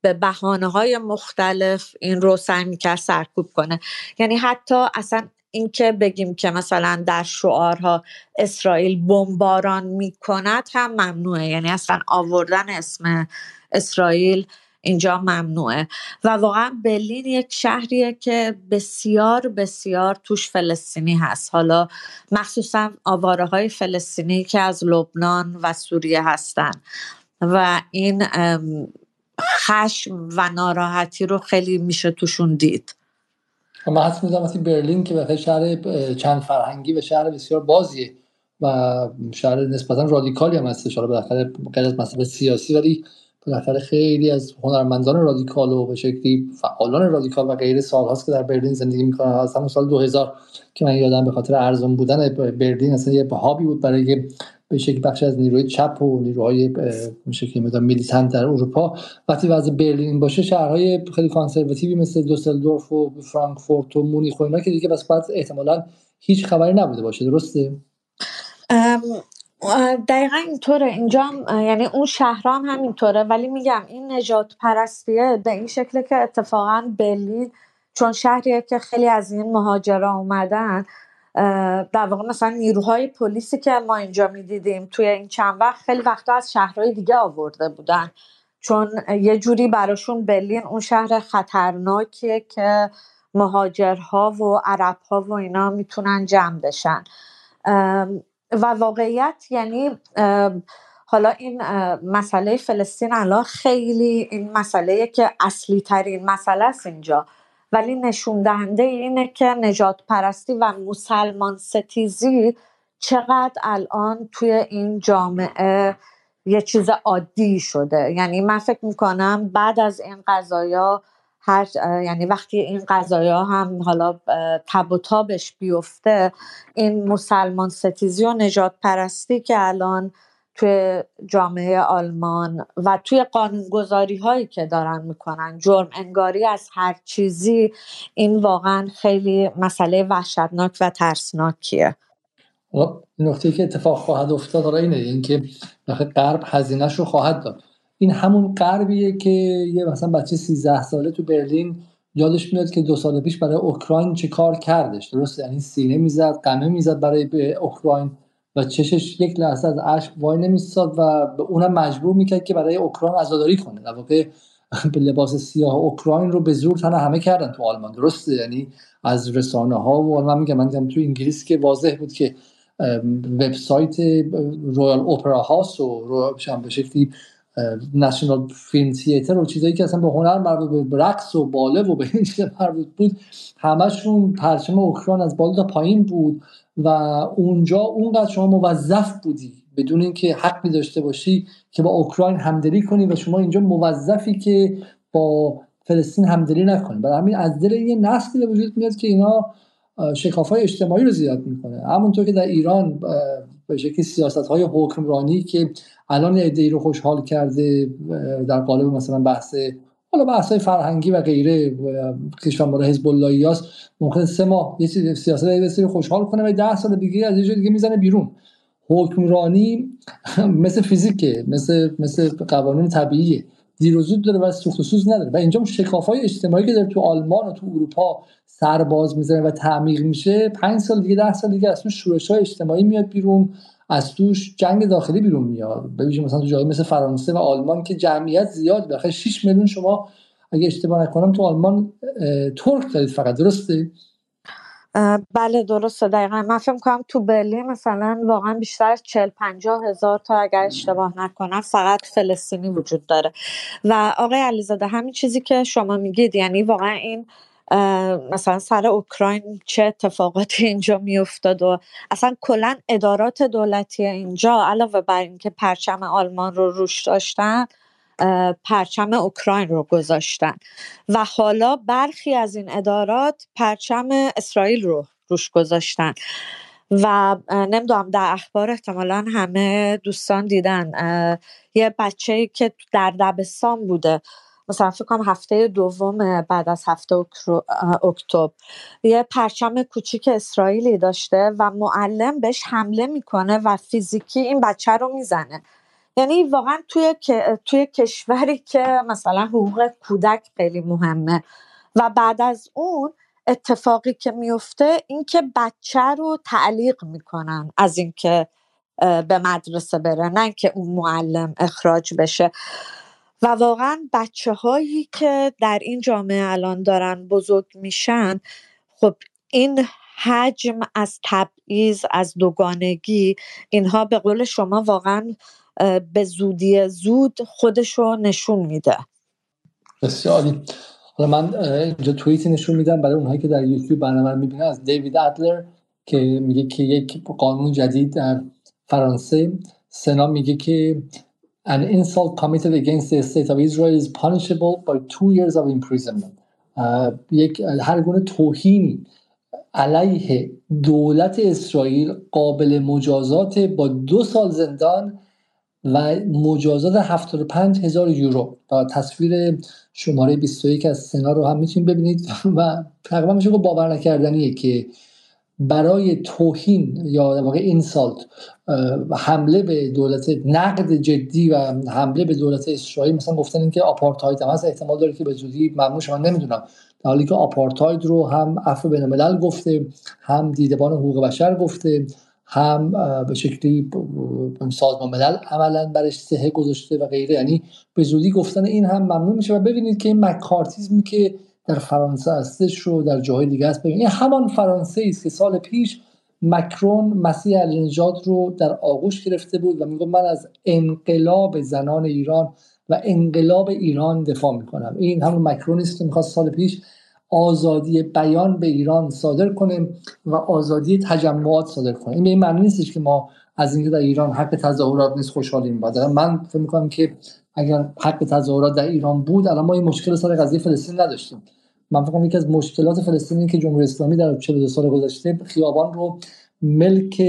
به بحانه های مختلف این رو سعی می‌کرد سرکوب کنه. یعنی حتی اصلا اینکه بگیم که مثلا در شعارها اسرائیل بمباران می‌کند هم ممنوعه. یعنی اصلا آوردن اسم اسرائیل اینجا ممنوعه. و واقعا برلین یک شهریه که بسیار بسیار توش فلسطینی هست. حالا مخصوصا آواره های فلسطینی که از لبنان و سوریه هستن. و این خشم و ناراحتی رو خیلی میشه توشون دید. من حس می‌دونم برلین که به شهر چند فرهنگی و شهر بسیار بازیه و شهر نسبتا رادیکالی هم هستش. حالا بالاخره غیر از مسئله سیاسی ولی بالاخره خیلی از هنرمندان رادیکال و به شکلی فعالان رادیکال و غیر سالهاست که در برلین زندگی می‌کنن. از همون سال 2000 که من یادم به خاطر ارزان بودن برلین اصلا یه هابی بود برای به شکل بخش از نیروی چپ و نیروهای میشه که میلیتنت در اروپا. وقتی وضع برلین باشه شهرهای خیلی کانسرواتیوی مثل دوسلدورف و فرانکفورت و مونیخ و اینا که دیگه بس بعد احتمالا هیچ خبری نبوده باشه. درسته؟ دقیقا اینطوره. اینجا یعنی اون شهرام هم همینطوره. ولی میگم این نجات پرستیه به این شکله که اتفاقا برلین چون شهریه که خیلی از این مهاجرا اومدن در واقع مثلا نیروهای پلیسی که ما اینجا می‌دیدیم توی این چند وقت خیلی وقتا از شهرهای دیگه آورده بودن. چون یه جوری براشون برلین اون شهر خطرناکیه که مهاجرها و عربها و اینا می‌تونن جمع بشن. و واقعیت یعنی حالا این مسئله فلسطین الان خیلی این مسئله که اصلی ترین مسئله است اینجا. ولی نشون دهنده اینه که نجات پرستی و مسلمان ستیزی چقدر الان توی این جامعه یه چیز عادی شده. یعنی من فکر می‌کنم بعد از این قضایا هر یعنی وقتی این قضایا هم حالا تب و تابش بیفته این مسلمان ستیزی و نجات پرستی که الان توی جامعه آلمان و توی قانونگذاری هایی که دارن می‌کنن جرم انگاری از هر چیزی این واقعا خیلی مسئله وحشتناک و ترسناکیه. خب، نقطه که اتفاق خواهد افتاد حالا اینه اینکه غرب هزینهش رو خواهد داد. این همون غربیه که یه مثلا بچه 13 ساله تو برلین یادش میاد که دو سال پیش برای اوکراین چه کار کردش. درست؟ یعنی سینه می‌زد قمه می‌زد برای اوکراین و چشش یک لحظه از اشک وای نمیستاد و به اونم مجبور می‌کرد که برای اوکراین عزاداری کنه. در واقع [LAUGHS] به لباس سیاه اوکراین رو به زور تنه همه کردن تو آلمان. درسته یعنی از رسانه ها و من میگم. من تو انگلیس که واضح بود که وبسایت Royal Opera House و به شکلی National Film Theatre و چیزایی که اصلا به هنر مربوط به رقص و باله و به این مربوط بود همشون پرچم اوکراین از بالا تا پایین بود و اونجا اونقدر شما موظف بودی بدون اینکه حقی داشته باشی که با اوکراین همدلی کنی و شما اینجا موظفی که با فلسطین همدلی نکنی. برای همین از دل یه نسلی به وجود میاد که اینا شکاف های اجتماعی رو زیاد می‌کنه. همونطور که در ایران به شکلی سیاست های حکمرانی که الان ایده رو خوشحال کرده در قالب مثلا بحث حالا بحث فرهنگی و غیره کشور مال حزب اللهی هست ممکن سه ماه یه چیز سیاست رو خوشحال کنه و ده سال دیگه از یه دیگه می‌زنه بیرون. حکمرانی [LAUGHS] مثل فیزیکه مثل مثل قوانین طبیعیه. دیر و زود داره و سوخت و سوز نداره. و اینجا های اجتماعی که داره تو آلمان و تو اروپا سرباز می‌زنه و تعمیق میشه پنج سال دیگه ده سال دیگه از تو شورش های اجتماعی میاد بیرون از توش جنگ داخلی بیرون میاد. ببینید مثلا تو جایی مثل فرانسه و آلمان که جمعیت زیاد بخاطر 6 میلیون شما اگه اشتباه نکنم تو آلمان ترک دارید فقط درسته؟ بله درسته. دقیقا. من فکر کنم تو برلین مثلا واقعا بیشتر از 40 50 هزار تا اگر اشتباه نکنم فقط فلسطینی وجود داره. و آقای علیزاده همین چیزی که شما میگید یعنی واقعا این مثلا سر اوکراین چه اتفاقاتی [LAUGHS] اینجا میافتاد و اصلا کلا ادارات دولتی اینجا علاوه بر اینکه پرچم آلمان رو روش داشتن پرچم اوکراین رو گذاشتن. و حالا برخی از این ادارات پرچم اسرائیل رو روش گذاشتن. و نمی‌دونم در اخبار احتمالا همه دوستان دیدن یه بچه که در دبستان بوده. مثلا فکر کنم هفته دوم بعد از هفته اکتبر. یه پرچم کوچیک اسرائیلی داشته و معلم بهش حمله می‌کنه و فیزیکی این بچه رو می‌زنه. یعنی واقعا توی, توی کشوری که مثلا حقوق کودک خیلی مهمه و بعد از اون اتفاقی که میفته اینکه بچه رو تعلیق می‌کنن از اینکه به مدرسه بره نه که اون معلم اخراج بشه. و واقعا بچه هایی که در این جامعه الان دارن بزرگ میشن خب این حجم از تبعیض از دوگانگی اینها به قول شما واقعا به زودی زود خودشو نشون میده. بسیاری حالا من اینجا توییتی نشون میدم برای اونهایی که در یوتیوب برنامه می‌بینن. از دیوید ادلر که میگه که یک قانون جدید در فرانسه. سنا میگه که an insult committed against the state of Israel is punishable by two years of imprisonment. یک هر گونه توهینی علیه دولت اسرائیل قابل مجازات با دو سال زندان و مجازات 75 هزار یورو. و تصویر شماره 21 از سنا رو هم می‌تونید ببینید. [LAUGHS] و تقریبا میشه باور نکردنیه که برای توهین یا در واقع اینسالت حمله به دولت نقد جدی و حمله به دولت اسرائیل مثلا گفتن اینکه آپارتاید هم هست احتمال داره که به زودی ممنوع من نمی‌دونم. در حالی که آپارتاید رو هم عفو بین الملل گفته هم دیدبان حقوق بشر گفته هم به شکلی سازمان ملل عملا برش سهه گذاشته و غیره. یعنی به زودی گفتن این هم ممنوع میشه و ببینید که این مکارتیزمی که در فرانسه هستش رو در جاهای دیگه است ببینید همان فرانسه است که سال پیش مکرون مسیح علی رو در آغوش گرفته بود و میگه من از انقلاب زنان ایران و انقلاب ایران دفاع می‌کنم. این همون مکرون است که می‌خواست سال پیش آزادی بیان به ایران صادر کنه و آزادی تجمعات صادر کنه این این معنی نیستش که ما از اینکه در ایران حق تظاهرات نیست خوشحالیم بعد من فکر می‌کنم که اگر حق تظاهرات در ایران بود الان ما این مشکل سر قضیه فلسطین نداشتیم. من فکر یکی از مشکلات فلسطینی که جمهوری اسلامی در 42 سال گذشته خیابان رو ملک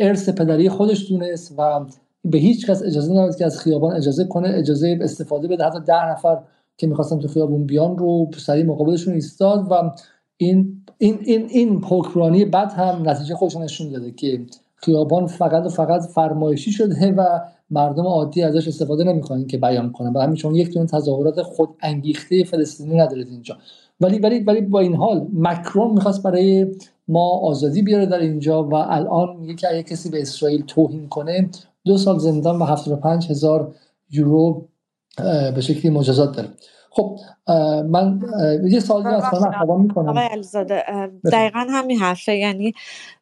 ارث پدری خودش دونست و به هیچ کس اجازه نداد که از خیابان اجازه کنه اجازه استفاده بده. حتی ده نفر که می‌خواستن تو خیابون بیان رو سریع مقابلشون ایستاد و این این این این حکمرانی بد هم نتیجه خودش نشون داده که خیابان فقط و فقط فرمایشی شده و مردم عادی ازش استفاده نمی‌کنن که بیان کنن. و همین چون یک دونه تظاهرات خود انگیخته فلسطینی ندارید اینجا. ولی ولی ولی با این حال مکرون می‌خواست برای ما آزادی بیاره در اینجا و الان میگه که اگه کسی به اسرائیل توهین کنه دو سال زندان و 75 هزار یورو به شکلی مجازات داره. خب من یه سوالی از خانم می‌کنم آقای علیزاده دقیقا همین حرفه. یعنی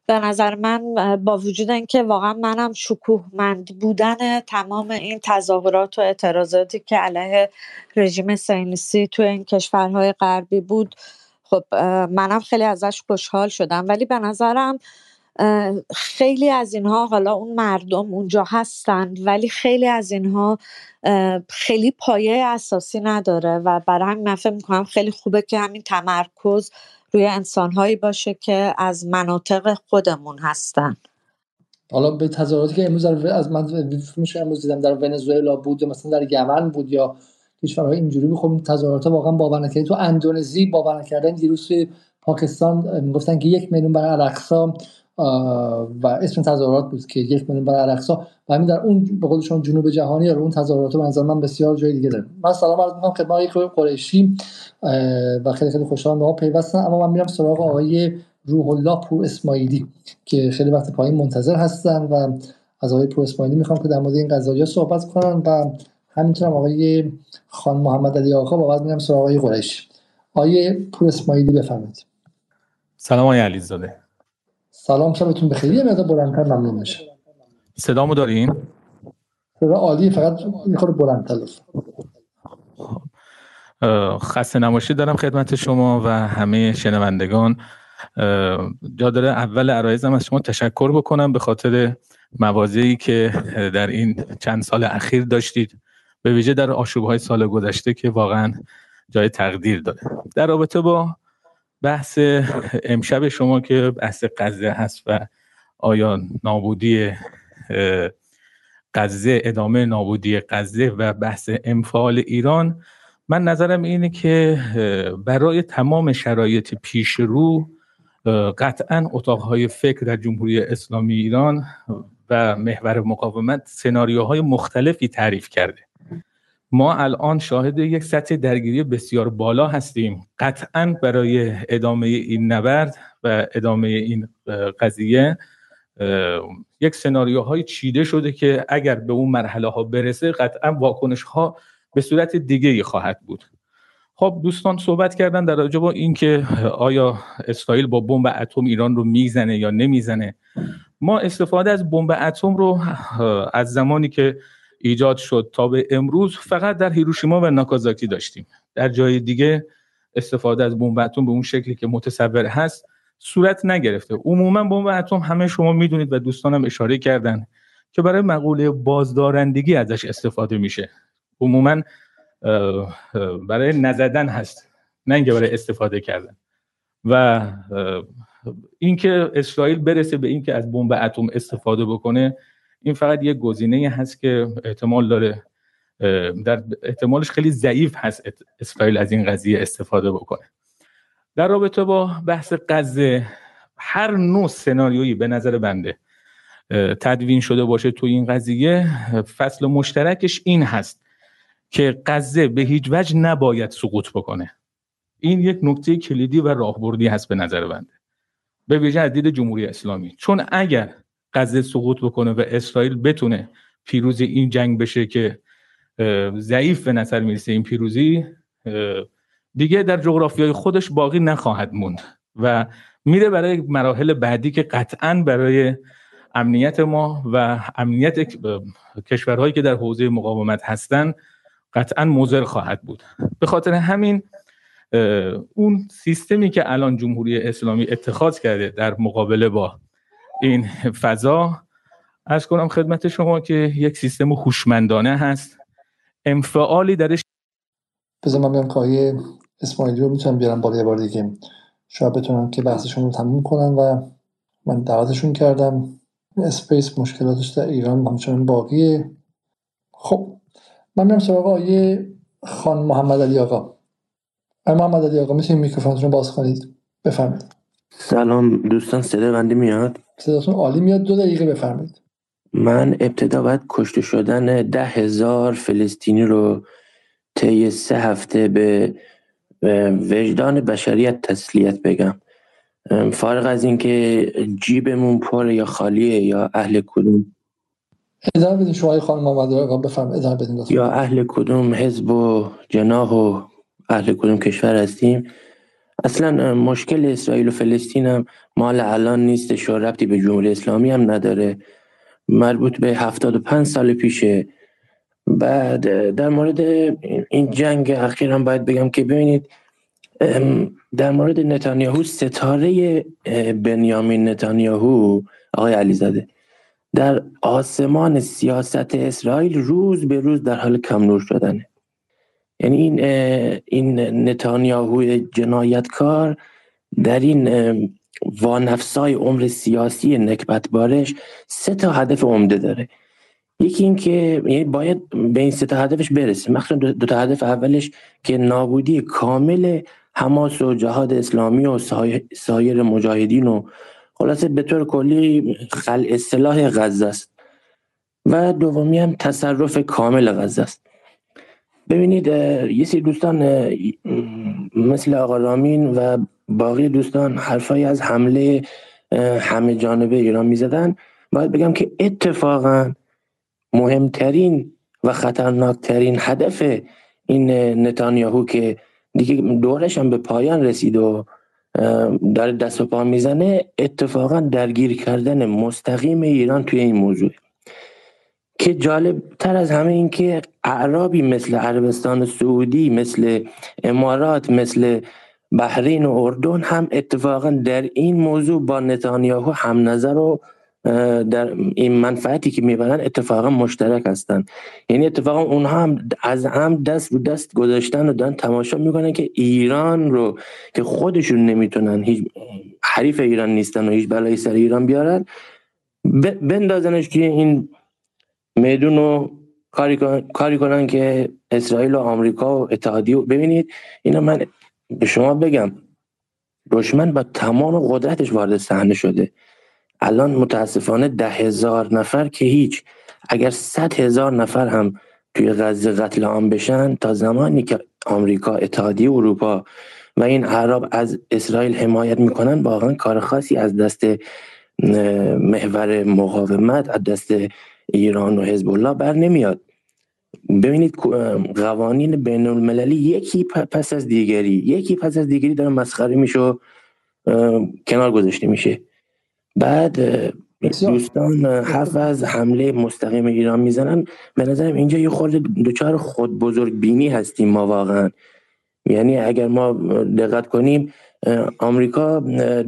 به نظر من با وجود اینکه واقعا منم شکوهمند بودن تمام این تظاهرات و اعتراضاتی که علیه رژیم سینسی تو این کشورهای غربی بود خب منم خیلی ازش خوشحال شدم. ولی به نظرم خیلی از اینها حالا اون مردم اونجا هستند ولی خیلی از اینها خیلی پایه اساسی نداره و برای همین من فکر می‌کنم خیلی خوبه که همین تمرکز روی انسانهایی باشه که از مناطق خودمون هستن. حالا به تظاهراتی که امروز از من میشه امروز دیدم در ونزوئلا بود یا مثلا در یمن بود یا کشورهای اینجوری بود خب تظاهرات واقعا باور نکردن تو اندونزی باور نکردن دیروز پاکستان می‌گفتن که یک میلیون برای الاقصا و اسم تظاهرات بود که یک میلیون برای الاقصا و همین در اون به قول شما جنوب جهانی یا اون تظاهرات منظر من بسیار جای دیگه داره. من سلام عرض می‌کنم خدمت یک قریشی و خیلی خیلی خوشحالم به ما پیوستن. اما من میرم سراغ آقای روح الله پور اسماعیلی که خیلی وقت پایین منتظر هستن و از آقای پور اسماعیلی می‌خوام که در مورد این قضایا صحبت کنن و همینطور آقای خان محمد علی آقا با بعد میرم سراغ آقای قریشی. آقای پور اسماعیلی بفرمایید. سلام آقای علیزاده. سلام شبتون بخیر. یه مقدار بلندتر ممنون میشه. صدامو دارین؟ صدا عالی فقط یه خورده بلندتر خسته نباشید دارم خدمت شما و همه شنوندگان. جا داره اول عرایزم از شما تشکر بکنم به خاطر موازی که در این چند سال اخیر داشتید. به ویژه در آشوب های سال گذشته که واقعا جای تقدیر داره. در رابطه با بحث امشب شما که بحث قضیه هست و آیا نابودی غزه ادامه نابودی غزه و بحث انفعال ایران من نظرم اینه که برای تمام شرایط پیش رو قطعا اتاقهای فکر در جمهوری اسلامی ایران و محور مقاومت سناریوهای مختلفی تعریف کرده. ما الان شاهد یک سطح درگیری بسیار بالا هستیم. قطعا برای ادامه این نبرد و ادامه این قضیه یک سناریوهای چیده شده که اگر به اون مرحله ها برسه قطعا واکنش ها به صورت دیگه ای خواهد بود. خب دوستان صحبت کردن در رابطه با اینکه آیا اسرائیل با بمب اتم ایران رو می‌زنه یا نمی‌زنه. ما استفاده از بمب اتم رو از زمانی که ایجاد شد تا به امروز فقط در هیروشیما و ناکازاکی داشتیم. در جای دیگه استفاده از بمب اتم به اون شکلی که متصور هست صورت نگرفته. عموما بمب اتم همه شما می‌دونید و دوستانم اشاره کردن که برای مقوله بازدارندگی ازش استفاده میشه. عموما برای نزدن هست نه اینکه برای استفاده کردن. و اینکه اسرائیل برسه به اینکه از بمب اتم استفاده بکنه این فقط یک گزینه هست که احتمال داره در احتمالش خیلی ضعیف هست اسرائیل از این قضیه استفاده بکنه. در رابطه با بحث غزه هر نوع سناریویی به نظر بنده تدوین شده باشه تو این قضیه فصل مشترکش این هست که غزه به هیچ وجه نباید سقوط بکنه. این یک نکته کلیدی و راهبردی هست به نظر بنده. به ویژه از دید جمهوری اسلامی. چون اگر غزه سقوط بکنه و اسرائیل بتونه پیروزی این جنگ بشه که ضعیف به نظر می‌رسه این پیروزی دیگه در جغرافیای خودش باقی نخواهد موند و میره برای مراحل بعدی که قطعا برای امنیت ما و امنیت کشورهایی که در حوزه مقاومت هستند قطعا مضر خواهد بود. به خاطر همین اون سیستمی که الان جمهوری اسلامی اتخاذ کرده در مقابله با این فضا. از کنم خدمت شما که یک سیستم هوشمندانه هست. انفعالی درش بذار من بیام که اسماعیلی رو می‌تونم بیارم بالا یه بار دیگه. شاید بتونم که بحثشون رو تموم کنم و من دعوتشون کردم. space مشکلاتش در ایران همچنان باقیه. خب من میرم سراغ آقای خان محمد علی آقا. آقای محمد علی آقا می‌تونید میکروفونتون رو باز کنید؟ بفرمایید. سلام دوستان صدا بنده میاد؟ صداتون عالی میاد. دو دقیقه بفرمایید. من ابتدا باید کشته شدن ده هزار فلسطینی رو طی سه هفته به وجدان بشریت تسلیت بگم. فارغ از اینکه جیبمون پر یا خالیه یا اهل کدوم. ادامه بدین شما خانم آقا بفرم ادامه بدین یا اهل کدوم حزب و جناح و اهل کدوم کشور هستیم. اصلا مشکل اسرائیل و فلسطین هم مال الان نیست و ربطی به جمهوری اسلامی هم نداره. مربوط به 75 سال پیشه. بعد در مورد این جنگ اخیر هم باید بگم که ببینید در مورد نتانیاهو ستاره بنیامین نتانیاهو آقای علیزاده در آسمان سیاست اسرائیل روز به روز در حال کم شدنه. یعنی این این نتانیاهو جنایتکار در این وانفسای عمر سیاسی نکبت بارش سه تا هدف عمده داره. یکی این که یعنی باید به این سه تا هدفش برسه. مخصوصا دو تا هدف اولش که نابودی کامل حماس و جهاد اسلامی و سایر مجاهدین و خلاصه به طور کلی خل اصلاح غزه است. و دومی هم تصرف کامل غزه است. ببینید یه سری دوستان مثل آقا رامین و باقی دوستان حرفایی از حمله همه جانبه ایران می‌زدن. باید بگم که اتفاقا مهمترین و خطرناکترین هدف این نتانیاهو که دیگه دورش هم به پایان رسید و داره دست و پا می‌زنه اتفاقا درگیر کردن مستقیم ایران توی این موضوع. که جالب تر از همه این که اعرابی مثل عربستان سعودی مثل امارات مثل بحرین و اردن هم اتفاقا در این موضوع با نتانیاهو هم نظر و در این منفعتی که می‌برن اتفاقا مشترک هستن. یعنی اتفاقا اونها هم از هم دست رو دست گذاشتن و دارن تماشا می‌کنن که ایران رو که خودشون نمی‌تونن هیچ حریف ایران نیستن و هیچ بلایی سر ایران بیارن بندازنش توی این میدون رو کاری, کنن که اسرائیل و آمریکا و اتحادیه ببینید اینا من به شما بگم. دشمن با تمام قدرتش وارد صحنه شده. الان متاسفانه ده هزار نفر که هیچ اگر صد هزار نفر هم توی غزه قتل عام بشن تا زمانی که آمریکا اتحادیه اروپا و این عرب از اسرائیل حمایت می‌کنن واقعا کار خاصی از دست محور مقاومت از دست ایران و حزب الله بر نمیاد. ببینید قوانین بین المللی یکی پس از دیگری یکی پس از دیگری داره مسخره میشه و کنار گذاشته میشه. بعد دوستان حرف از حمله مستقیم ایران می‌زنن. به نظرم اینجا یه خورده دوچار خود بزرگ بینی هستیم ما واقعا. یعنی اگر ما دقت کنیم آمریکا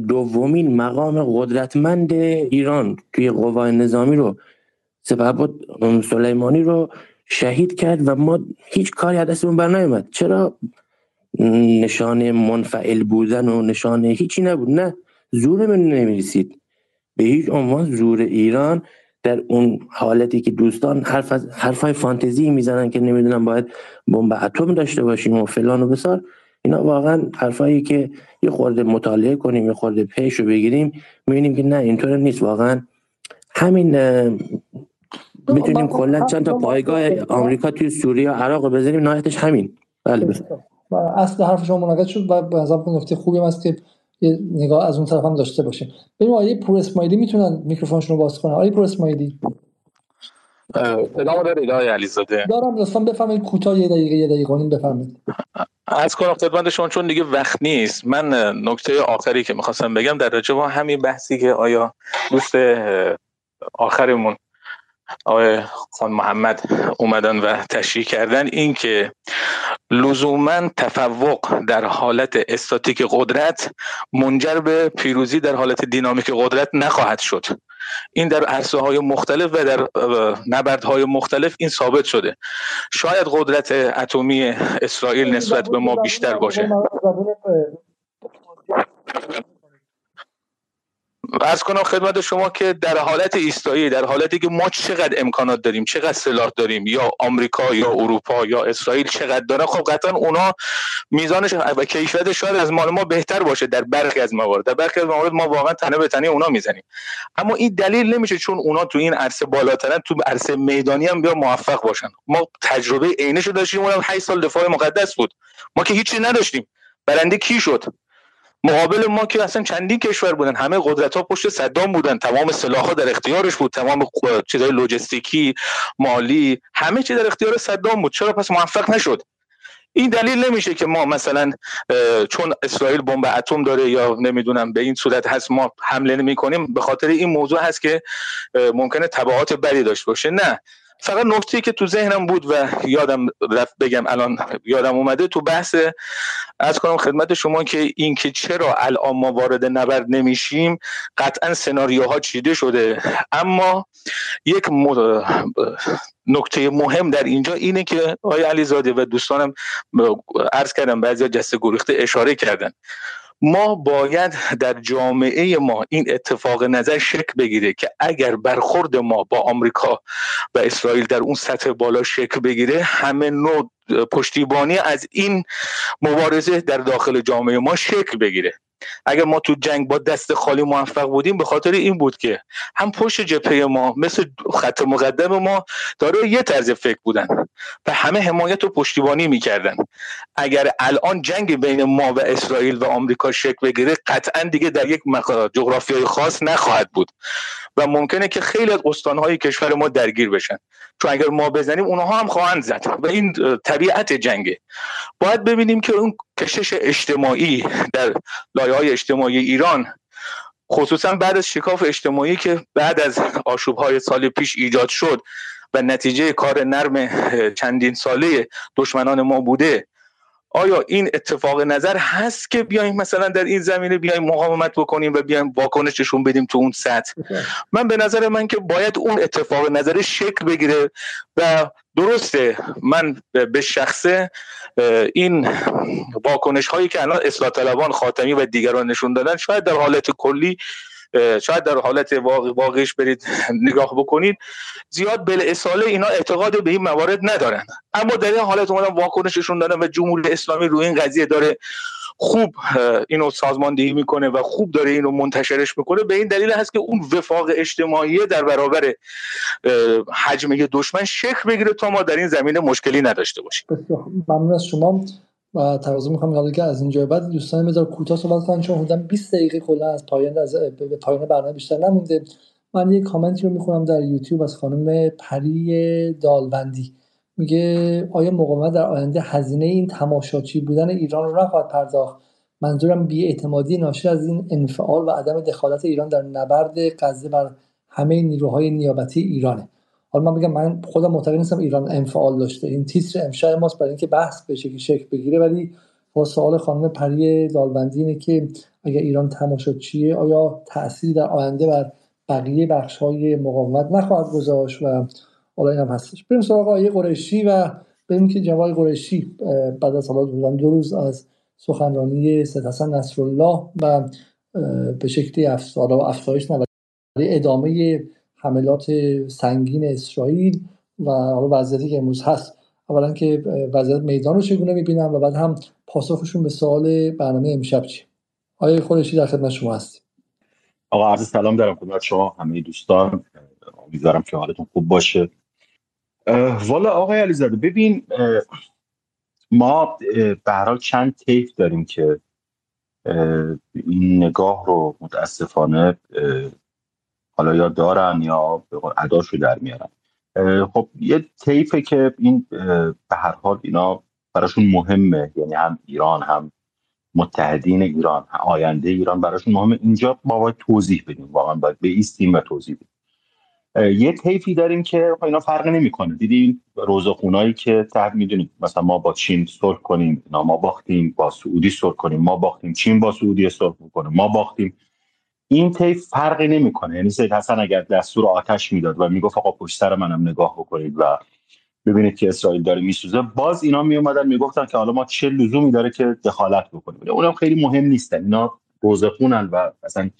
دومین مقام قدرتمند ایران توی قوای نظامی رو سپهبد سلیمانی رو شهید کرد و ما هیچ کاری از دستمون بر نیومد چرا؟ نشانه منفعل بودن و نشانه هیچی نبود. نه زور من نمی‌رسید. به هیچ عنوان زور ایران در اون حالتی که دوستان حرف از حرفای فانتزی می‌زنن که نمی‌دونم باید بمب اتم داشته باشیم و فلان و بسار. اینا واقعا حرفایی که یه خورده مطالعه کنیم یه خورده پیش رو بگیریم می‌بینیم که نه اینطور نیست. واقعا همین می‌تونیم کلا چند تا پایگاه آمریکا توی سوریه و عراق رو بزنیم نهایتش همین. بله و اصل حرف شما منعقد شد و به نظر نکته خوبی است که یه نگاه از اون طرف هم داشته باشیم ببین آیه پور اسماعیلی می‌تونن میکروفونشون رو باز کنن. آیه پور اسماعیلی. ادامه داره الهی علیزاده. دارم لطفا بفرمایید کوتاه یه دقیقه یه دقیقه نیم بفرمایید. از کنم خدمت شما چون دیگه وقت نیست. من نکته آخری که می‌خواستم بگم در رابطه با همین بحثی که آیا دوست آخرمون آقای خان محمد اومدن و تشریح کردن این که لزوما تفوق در حالت استاتیک قدرت منجر به پیروزی در حالت دینامیک قدرت نخواهد شد. این در عرصه های مختلف و در نبردهای مختلف این ثابت شده. شاید قدرت اتمی اسرائیل نسبت به ما بیشتر باشه. از کنم خدمت شما که در حالت ایستایی در حالتی که ما چقدر امکانات داریم چقدر سلاح داریم یا آمریکا یا اروپا یا اسرائیل چقدر داره خب قطعا اونا میزانش و کیفیت شاید از مال ما بهتر باشه در برخی از موارد. در برخی از موارد ما واقعا تنه به تنه اونا می‌زنیم. اما این دلیل نمیشه چون اونا تو این عرصه بالاترن تو عرصه میدانی هم بیا موفق باشن. ما تجربه عینشو داشتیم اونم 8 سال دفاع مقدس بود. ما که هیچی نداشتیم. برنده کی شد؟ مقابل ما که اصلا چندین کشور بودن همه قدرت ها پشت صدام بودن. تمام سلاح ها در اختیارش بود. تمام چیزهای لوجستیکی مالی همه چی در اختیار صدام بود. چرا پس موفق نشد؟ این دلیل نمیشه که ما مثلا چون اسرائیل بمب اتم داره یا نمی‌دونم به این صورت هست ما حمله نمی کنیم به خاطر این موضوع هست که ممکنه تبعات بدی داشته باشه. نه. فقط نکته که تو ذهنم بود و یادم رفت بگم الان یادم اومده تو بحث از کنم خدمت شما که این که چرا الان ما وارد نبرد نمیشیم قطعا سناریوها چیده شده. اما یک نکته مهم در اینجا اینه که آقای علیزاده و دوستانم عرض کردم بعضی جسته گریخته اشاره کردن. ما باید در جامعه ما این اتفاق نظر شک بگیره که اگر برخورد ما با آمریکا و اسرائیل در اون سطح بالا شک بگیره همه نوع پشتیبانی از این مبارزه در داخل جامعه ما شکل بگیره. اگر ما تو جنگ با دست خالی موفق بودیم به خاطر این بود که هم پشت جبهه ما مثل خط مقدم ما داره یه طرز فکر بودن و همه حمایت و پشتیبانی می‌کردن. اگر الان جنگ بین ما و اسرائیل و آمریکا شکل بگیره قطعا دیگه در یک جغرافیای خاص نخواهد بود و ممکنه که خیلی از استانهای کشور ما درگیر بشن. چون اگر ما بزنیم اونها هم خواهند زد و این طبیعت جنگه. باید ببینیم که اون کشش اجتماعی در لایه های اجتماعی ایران خصوصا بعد از شکاف اجتماعی که بعد از آشوب های سال پیش ایجاد شد و نتیجه کار نرم چندین ساله دشمنان ما بوده آیا این اتفاق نظر هست که بیایم مثلا در این زمینه بیایم مقاومت بکنیم و بیایم واکنششون بدیم تو اون سطح؟ من به نظر من که باید اون اتفاق نظر شکل بگیره و درسته من به شخصه این واکنش هایی که الان اصلاح طلبان خاتمی و دیگران نشون دادن شاید در حالت کلی شاید در حالت واقعیش برید [LAUGHS] نگاه بکنید زیاد بل اصاله اینا اعتقاد به این موارد ندارن. اما در این حالت اومدن واکنششون دادن و جمهوری اسلامی روی این قضیه داره خوب اینو سازماندهی می‌کنه و خوب داره اینو منتشرش می‌کنه به این دلیل هست که اون وفاق اجتماعی در برابر حجمه دشمن شکل بگیره تا ما در این زمینه مشکلی نداشته باشیم. ممنون از شما. و تقاضا می‌خوام حالا که از اینجا بعد دوستان بذار کوتاه صحبت کنن چون حدودا 20 دقیقه کلا از پایان از پایان برنامه بیشتر نمونده. من یک کامنتی رو می‌خونم در یوتیوب از خانم پری دالبندی. میگه آیا مقاومت در آینده هزینه این تماشاچی بودن ایران رو نخواهد پرداخت؟ منظورم اعتمادی ناشی از این انفعال و عدم دخالت ایران در نبرد غزه بر همه نیروهای نیابتی ایرانه. حالا من بگم من خودم معتقد نیستم ایران انفعال داشته. این تیتر امشب ماست برای اینکه بحث بشه که شکل بگیره ولی با سوال خانم پری دالبندی اینه که اگر ایران چیه آیا تأثیری در آینده بر بقیه بخش های مقاومت نخواهد گذاشت و حالا این هم هستش. بریم سراغ آیه قریشی و ببینیم که جوای قریشی بعد از حالا دو روز از سخنرانی سید حسن نصرالله و به شکلی افزایش نه ادامه حملات سنگین اسرائیل و حالا وضعیتی که امروز هست. اولا که وضعیت میدان رو چگونه می‌بینم و بعد هم پاسخشون به سوال برنامه امشب چی آیا خودشی در خدمت شما هستی آقا عرض سلام دارم خدمت شما همه دوستان. امیدوارم که حالتون خوب باشه. والا آقای علیزاده ببین ما به چند تیف داریم که این نگاه رو متاسفانه حالا یا دارن یا اداشو در میارن. خب یه طیفه که این به هر حال اینا براشون مهمه یعنی هم ایران هم متحدین ایران آینده ایران براشون مهمه. اینجا ما باید توضیح بدیم واقعا باید به ایستیم و توضیح بدیم. یه طیفی داریم که اینا فرق نمی‌کنه. دیدین روزخونایی که تحت می‌دونیم مثلا ما با چین صلح کنیم اینا ما باختیم با سعودی صلح کنیم ما باختیم چین با سعودی صلح کنه ما باختیم. این طیف فرقی نمی‌کنه. یعنی سید حسن اگر دستور آتش می‌داد و می‌گفت آقا پشت سر منم نگاه بکنید و ببینید که اسرائیل داره میسوزه باز اینا می اومدن می‌گفتن که حالا ما چه لزومی داره که دخالت بکنیم. اونم خیلی مهم نیستن اینا روزخونن و اصلا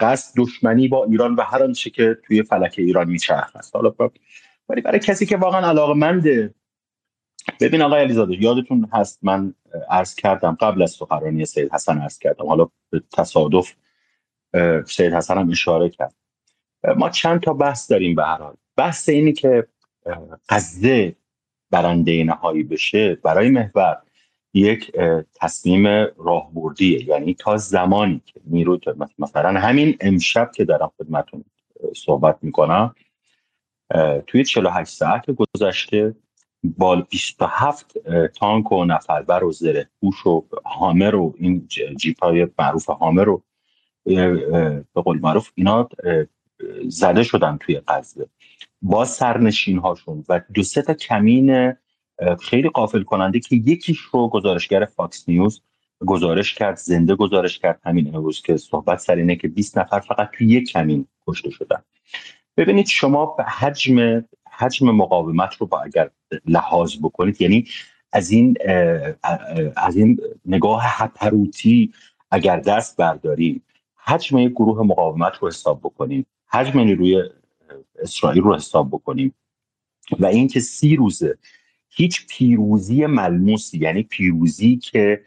قصد دشمنی با ایران و هر آنچه که توی فلک ایران میچرخ است حالا ولی برای کسی که واقعا علاقه منده ببین آقای علیزاده یادتون هست من عرض کردم قبل از سخنرانی سید حسن عرض کردم حالا به تصادف سید حسن هم اشاره کرد. ما چند تا بحث داریم به هر حال. بحث اینی که قضیه برنده نهایی بشه برای محور یک تصمیم راهبردیه. یعنی تا زمانی که نیرو مثلا همین امشب که دارم خدمتون صحبت می‌کنم توی 48 ساعت گذشته با 27 تانک و نفربر و زره پوش و هامر و این جیپ های معروف هامر رو به قول معروف اینا زده شدن توی غزه با سرنشین هاشون و دو سه تا کمین خیلی غافل کننده که یکیش رو گزارشگر فاکس نیوز گزارش کرد زنده گزارش کرد همین امروز که صحبت سر اینه که 20 نفر فقط توی یک کمین کشته شدن. ببینید شما به حجم حجم مقاومت رو با اگر لحاظ بکنید یعنی از این از این نگاه هپروتی اگر دست بردارید حجم یک گروه مقاومت رو حساب بکنیم حجم نیروی اسرائیل رو حساب بکنیم و اینکه سی روزه هیچ پیروزی ملموسی یعنی پیروزی که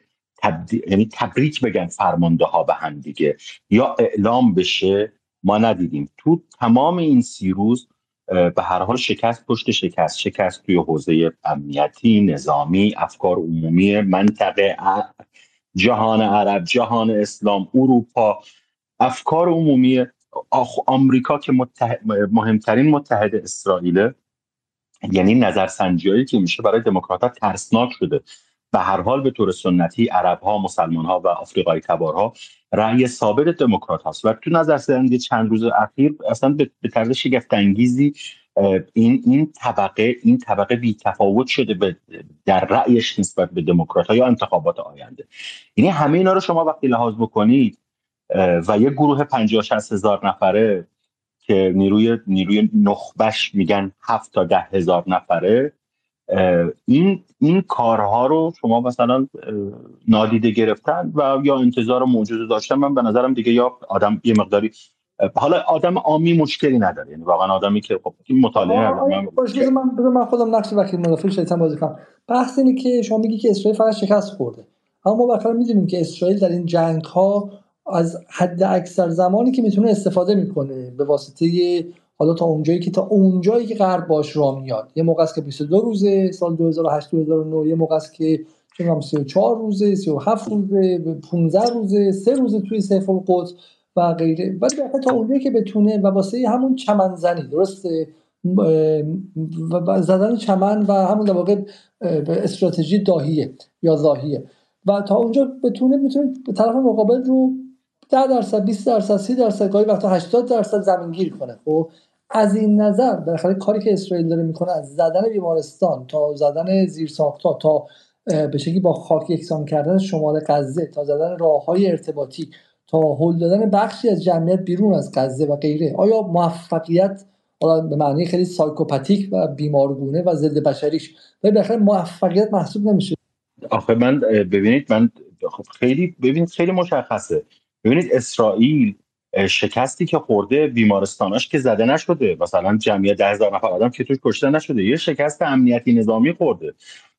یعنی تبریک بگن فرمانده ها به هم دیگه یا اعلام بشه ما ندیدیم. تو تمام این سی روز به هر حال شکست پشت شکست شکست توی حوزه امنیتی نظامی افکار عمومی منطقه جهان عرب جهان اسلام اروپا افکار عمومی آمریکا که مهمترین متحد اسرائیل یعنی نظرسنجی که میشه برای دموکرات ترسناک شده. به هر حال به طور سنتی عرب ها مسلمان ها و آفریقای تبارها رأی ثابت دموکرات هاست و تو نظرسنجی چند روز اخیر اصلا به طرز شگفت انگیزی این این طبقه این طبقه بی تفاوت شده به در رأیش نسبت به دموکرات یا انتخابات آینده. یعنی همه اینا رو شما وقتی لحاظ بکنید و یک گروه 50 60 هزار نفره که نیروی نیروی نخبش میگن هفت تا ده هزار نفره. این این کارها رو شما مثلا نادیده گرفتن و یا انتظار موجود داشتن من به نظرم دیگه یا آدم یه مقداری حالا آدم عامی مشکلی نداره. یعنی واقعا آدمی که خب این مطالعه من من من خودم نقش وکیل مدافع شیطان بازی کنم. بحث اینه که شما میگی که اسرائیل فقط شکست خورده. اما ما می‌دونیم که اسرائیل در این جنگ ها از حد اکثر زمانی که می‌تونه استفاده می‌کنه به واسطه حالا تا اونجایی که تا اونجایی که غرب باش را میاد. یه موقع است که 22 روزه سال 2008 2009 یه موقع است که چه 34 روزه 37 روزه 15 روزه 3 روزه توی سیف القدس و غیره. ولی تا اونجایی که بتونه و واسه همون چمن زنی درسته؟ و زدن چمن و همون در واقع استراتژی داهیه یا ظاهیه و تا اونجا بتونه می‌تونه طرف مقابل رو 10 درصد 20 درصد 30 درصد گاهی وقتا 80 درصد زمین گیر کنه. خب از این نظر بالاخره کاری که اسرائیل داره می‌کنه از زدن بیمارستان تا زدن زیرساختها تا به شکلی با خاک یکسان کردن شمال غزه تا زدن راه های ارتباطی تا هل دادن بخشی از جمعیت بیرون از غزه و غیره. آیا موفقیت به معنی خیلی سایکوپاتیک و بیمارگونه و ضد بشریش ولی بالاخره موفقیت محسوب نمیشه؟ آخه من ببینید من خب خیلی ببینید خیلی مشخصه. ببینید اسرائیل شکستی که خورده بیمارستاناش که زده نشده. مثلا جمعیت ده هزار نفر آدم که توش کشته نشده. یه شکست امنیتی نظامی خورده.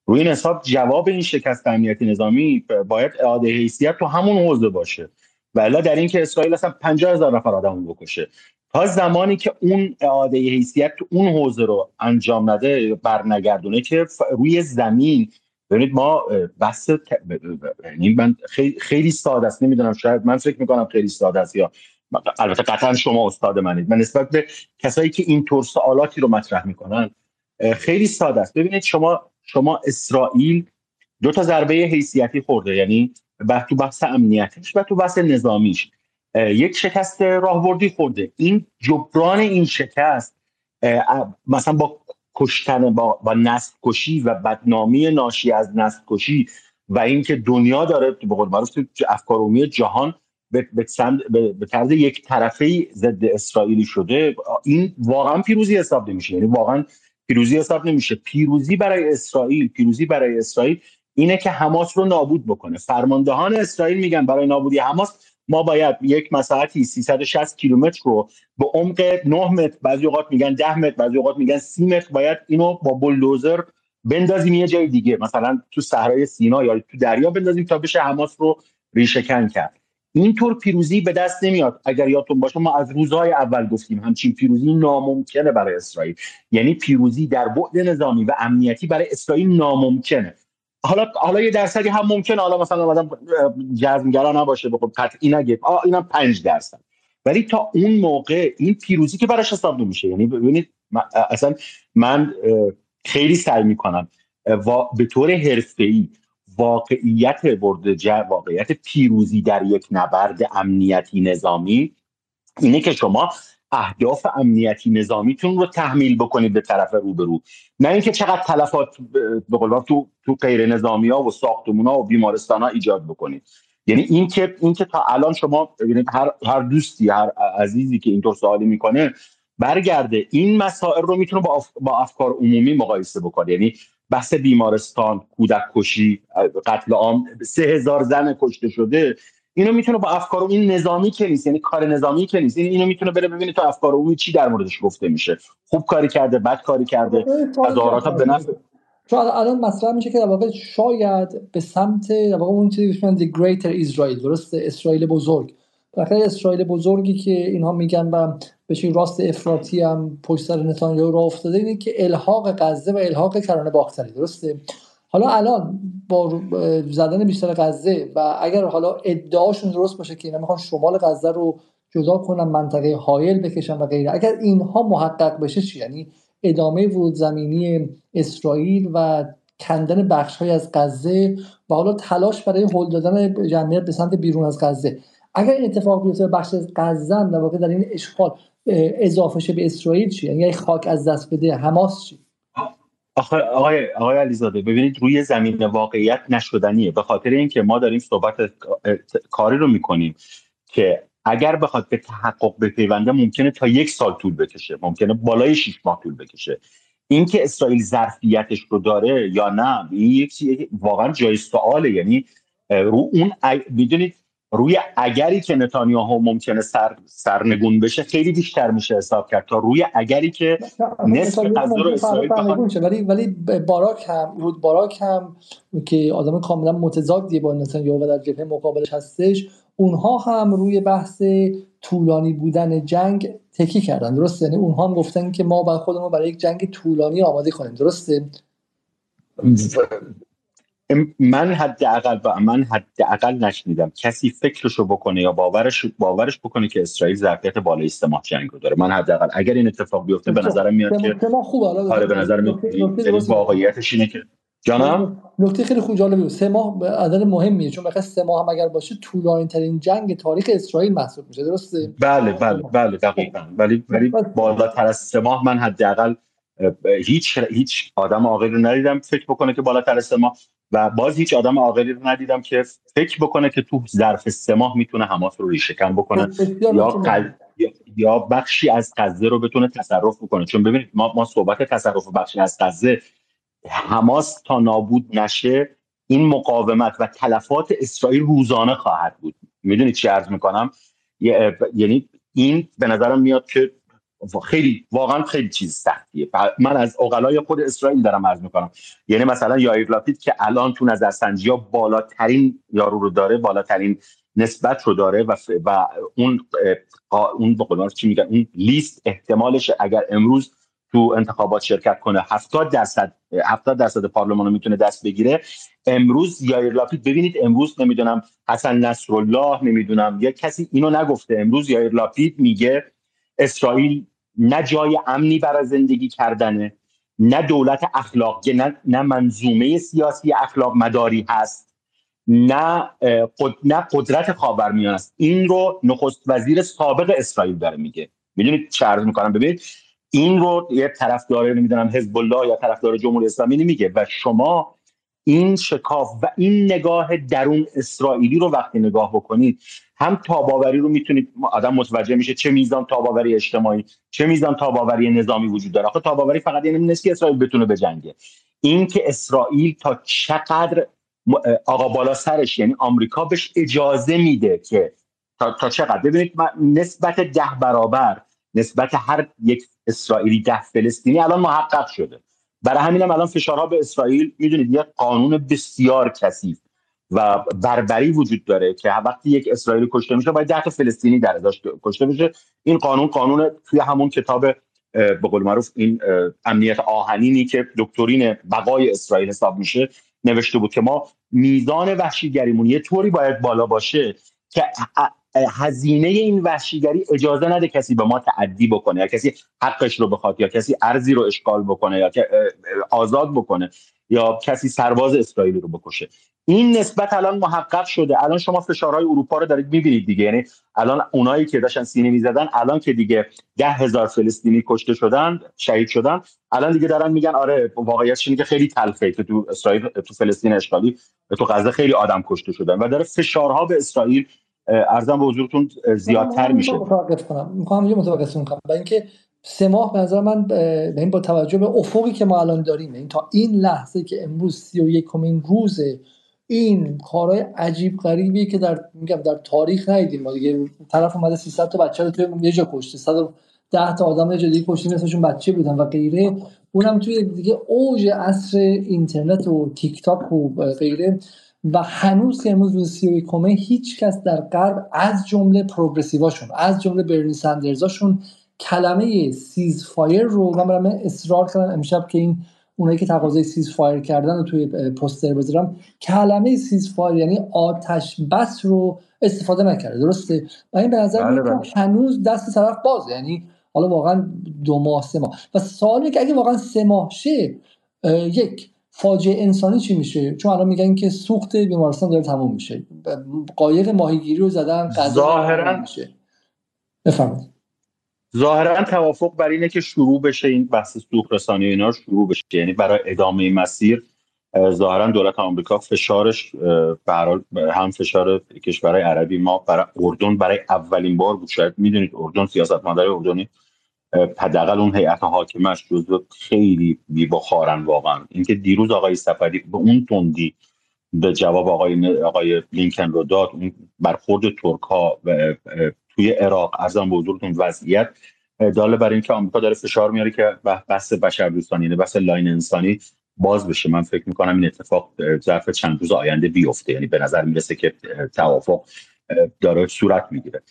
روی این حساب جواب این شکست امنیتی نظامی باید اعاده حیثیت تو همون حوزه باشه. ولی در این که اسرائیل اصلا 50 هزار نفر آدم بکشه. تا زمانی که اون اعاده حیثیت تو اون حوزه رو انجام نده برنگردونه که روی زمین ببینید ما بحث یعنی من خیلی ساده است. نمی‌دونم شاید من فکر می‌کنم خیلی ساده است یا البته قطعا شما استاد منید. من نسبت به کسایی که این طور سوالاتی رو مطرح می‌کنن خیلی ساده است. ببینید شما شما اسرائیل دو تا ضربه حیثیتی خورده یعنی تو بحث امنیتیش و تو بحث نظامیش. یک شکست راهبردی خورده. این جبران این شکست مثلا با کشتن با, با نسل کشی و بدنامی ناشی از نسل کشی و اینکه دنیا داره به قول معروف افکار عمومی جهان به به طرز یک طرفه ضد اسرائیلی شده. این واقعا پیروزی حساب نمیشه. یعنی واقعا پیروزی حساب نمیشه. پیروزی برای اسرائیل پیروزی برای اسرائیل اینه که حماس رو نابود بکنه. فرماندهان اسرائیل میگن برای نابودی حماس ما باید یک مساحتی 360 کیلومتر رو به عمق 9 متر بعضی اوقات میگن 10 متر بعضی اوقات میگن 30 متر باید اینو با بولدوزر بندازیم یه جای دیگه. مثلا تو صحرای سینا یا تو دریا بندازیم تا بشه حماس رو ریشهکن کرد. اینطور پیروزی به دست نمیاد. اگر یادتون باشه ما از روزهای اول گفتیم همچین پیروزی ناممکنه برای اسرائیل. یعنی پیروزی در بعد نظامی و امنیتی برای اسرائیل ناممکنه. حالا حالا یه درصدی هم ممکنه. حالا مثلا آدم جزمگرا نباشه بخواد قطعی نگه آ اینم 5 درصد. ولی تا اون موقع این پیروزی که براش حساب نمیشه. یعنی ببینید اصلا من خیلی سعی می‌کنم به طور حرفه‌ای واقعیت برد واقعیت پیروزی در یک نبرد امنیتی نظامی اینه که شما اهداف امنیتی نظامیتون رو تحمیل بکنید به طرف روبرو. نه اینکه چقدر تلفات به قول تو تو غیر نظامی ها و ساختمون ها و بیمارستان ها ایجاد بکنید. یعنی این که این که تا الان شما ببینید هر هر دوستی هر عزیزی که اینطور سوالی می‌کنه برگرده. این مسائل رو می‌تونه با, با افکار عمومی مقایسه بکنه. یعنی بحث بیمارستان کودک کشی قتل عام سه هزار زن کشته شده اینو می‌تونه با افکار این نظامی که نیست یعنی کار نظامی که نیست اینو می‌تونه بره ببینه تو افکار عمومی چی در موردش گفته میشه. خوب کاری کرده بد کاری کرده تظاهرات به نفع چون الان مطرح میشه که در واقع شاید به سمت در واقع اون چیزی که greater Israel درست اسرائیل بزرگ. بخاطر اسرائیل بزرگی که اینها میگن و به راست افراطی هم پشت سر نتانیاهو راه افتاده اینه که الحاق غزه و الحاق کرانه باختری درسته؟ حالا الان با زدن بیشتر غزه و اگر حالا ادعاشون درست باشه که اینا می‌خوان شمال غزه رو جدا کنن منطقه حایل بکشن و غیره اگر اینها محقق بشه چی؟ یعنی ادامه ورود زمینی اسرائیل و کندن بخش های از غزه و حالا تلاش برای هل دادن جمعیت به سمت بیرون از غزه. اگر این اتفاق بیفته بخش از غزه در واقع در این اشغال اضافه شه به اسرائیل چی؟ یعنی خاک از دست بده حماس چی؟ آقای آقای آقای علیزاده ببینید روی زمین واقعیت نشدنیه. به خاطر اینکه ما داریم صحبت کاری رو می‌کنیم که اگر بخواد به تحقق بپیونده ممکنه تا یک سال طول بکشه. ممکنه بالای شیش ماه طول بکشه. اینکه اسرائیل ظرفیتش رو داره یا نه این یک واقعا جای سواله. یعنی رو اون می‌دونید روی اگری که نتانیاهو ممکنه سر سرنگون بشه خیلی بیشتر میشه حساب کرد. تا روی اگری که نصف غزه رو اسرائیل ولی ولی باراک هم رود باراک هم که آدم کاملا متضادی با نتانیاهو و در جبهه مقابلش هستش اونها هم روی بحث طولانی بودن جنگ تکی کردن. درسته؟ یعنی اونها هم گفتن که ما باید خودمون برای یک جنگ طولانی آماده کنیم درسته؟ من حداقل با من حداقل نشنیدم. کسی فکرشو بکنه یا باورش باورش بکنه که اسرائیل ظرفیت بالای سه ماه جنگ رو داره. من حداقل اگر این اتفاق بیفته به نظرم میاد که خوبه. آره به نظر میاد واقعیتش اینه که جانم؟ نکته خیلی خوب جالبه. سه ماه عدد مهمیه. چون بخاطر سه ماه هم اگر باشه طولانی ترین جنگ تاریخ اسرائیل محسوب میشه. درسته؟ بله بله بله دقیقاً. ولی ولی بالاتر از سه ماه من حداقل هیچ هیچ آدم عاقلی رو ندیدم فکر بکنه که بالاتر از سه ماه و باز هیچ آدم عاقلی رو ندیدم که فکر بکنه که تو ظرف سه ماه می‌تونه حماس رو ریشه کن بکنه یا قل... یا بخشی از غزه رو بتونه تصرف بکنه. چون ببینید ما ما صحبت تصرف بخشی از غزه حماس تا نابود نشه این مقاومت و تلفات اسرائیل روزانه خواهد بود. می‌دونید چی عرض می‌کنم؟ یعنی این به نظرم میاد که خیلی واقعا خیلی چیز سختیه. من از اوغلای خود اسرائیل دارم عرض می‌کنم. یعنی مثلا یایر لاپید که الان تو نظرسنجی ها بالاترین یارو رو داره بالاترین نسبت رو داره و, و اون اون به چی میگن؟ اون لیست احتمالش اگر امروز تو انتخابات شرکت کنه 70 درصد 70 درصد پارلمان رو می‌تونه دست بگیره. امروز یایر لاپید ببینید امروز نمی‌دونم حسن نصرالله نمی‌دونم یا کسی اینو نگفته. امروز یایر لاپید میگه اسرائیل نه جای امنی برای زندگی کردنه نه دولت اخلاق نه, نه منظومه سیاسی اخلاق مداری هست نه نه قدرت خاورمیانه است. این رو نخست وزیر سابق اسرائیل داره میگه. می‌دونید چه عرض می‌کنم؟ ببینید این رو یه طرفدار نمی‌دونم حزب الله یا طرفدار جمهوری اسلامی نمیگه. و شما این شکاف و این نگاه درون اسرائیلی رو وقتی نگاه بکنید هم تاباوری رو می‌تونید آدم متوجه میشه چه میزان تاباوری اجتماعی چه میزان تاباوری نظامی وجود داره. آخه تاباوری فقط یعنی نیست که اسرائیل بتونه بجنگه. این که اسرائیل تا چقدر آقا بالا سرش یعنی آمریکا بهش اجازه میده که تا, تا چقدر؟ ببینید نسبت ده برابر نسبت هر یک اسرائیلی ده فلسطینی الان محقق شده. برای همین هم الان فشارها به اسرائیل می‌دونید یک قانون بسیار کثیف. و بربری وجود داره که وقتی یک اسرائیلی کشته میشه باید ده فلسطینی در ازاش کشته بشه. این قانون قانون توی همون کتاب به قول معروف این امنیت آهنینی که دکترین بقای اسرائیل حساب میشه نوشته بود که ما میزان وحشیگریمون یه طوری باید بالا باشه که هزینه این وحشیگری اجازه نده کسی به ما تعدی بکنه یا کسی حقش رو بخواد یا کسی ارزی رو اشغال بکنه یا آزاد بکنه. یا کسی سرباز اسرائیلی رو بکشه. این نسبت الان محقق شده. الان شما فشارهای اروپا رو دارید می‌بینید دیگه. یعنی الان اونایی که داشتن سینه می‌زدن الان که دیگه ده هزار فلسطینی کشته شدن شهید شدن الان دیگه دارن میگن آره واقعیتش اینه که خیلی تلخه که تو اسرائیل تو فلسطین اشغالی تو غزه خیلی آدم کشته شدن. و داره فشارها به اسرائیل ارزم به حضورتون زیادتر میشه. می‌خوام یه متوقف کنم. برای اینکه سه ماه به نظر من به این با توجه به افقی که ما الان داریم این تا این لحظه که امروز سی و یکمین روز این کارهای عجیب غریبی که در میگم در تاریخ ندیدیم. ما دیگه طرف اومده 300 تا بچه رو توی یه جا کشته 110 تا آدم یه جا دیگه کشته نصفشون بچه بودن و غیره. اونم توی دیگه اوج عصر اینترنت و تیک تاک و غیره. و هنوز که امروز روز سی هیچ کس در غرب از جمله progressive اشون از جمله برنی سندرزاشون کلمه ceasefire رو من برام اصرار کردم امشب که این اونایی که تقاضای ceasefire کردن رو توی پوستر بذارم. کلمه ceasefire یعنی آتش بس رو استفاده نکرده. درسته؟ و این به نظر بله بله. هنوز دست طرف بازه. یعنی حالا واقعا دو ماه سه ماه. و سوالی که اگه واقعا سه ماه شه یک فاجعه انسانی چی میشه؟ چون الان میگن که سوخت بیمارستان داره تموم میشه. قایق ماهیگیری رو زدن ظاهرا میشه. بفرمایید. ظاهرا توافق بر اینه که شروع بشه این بحث سوخت رسانی اینا شروع بشه. یعنی برای ادامه مسیر ظاهرا دولت آمریکا فشارش برای هم فشار کشورهای عربی ما برای اردن برای اولین بار بود شاید می‌دونید اردن سیاستمدار اردنی حداقل اون هیئت حاکمش جزو خیلی بی بخارن واقعا. اینکه دیروز آقای سفری به اون تندی به جواب آقای آقای لینکن رو داد اون برخورد ترک ها توی عراق. ارزم به حضورتون وضعیت داله برای اینکه آمریکا داره فشار میاره که بحث بشر دوستانی یعنی بحث لاین انسانی باز بشه. من فکر می‌کنم این اتفاق ظرف چند روز آینده بیفته. یعنی به نظر می‌رسه که توافق داره صورت می‌گیره.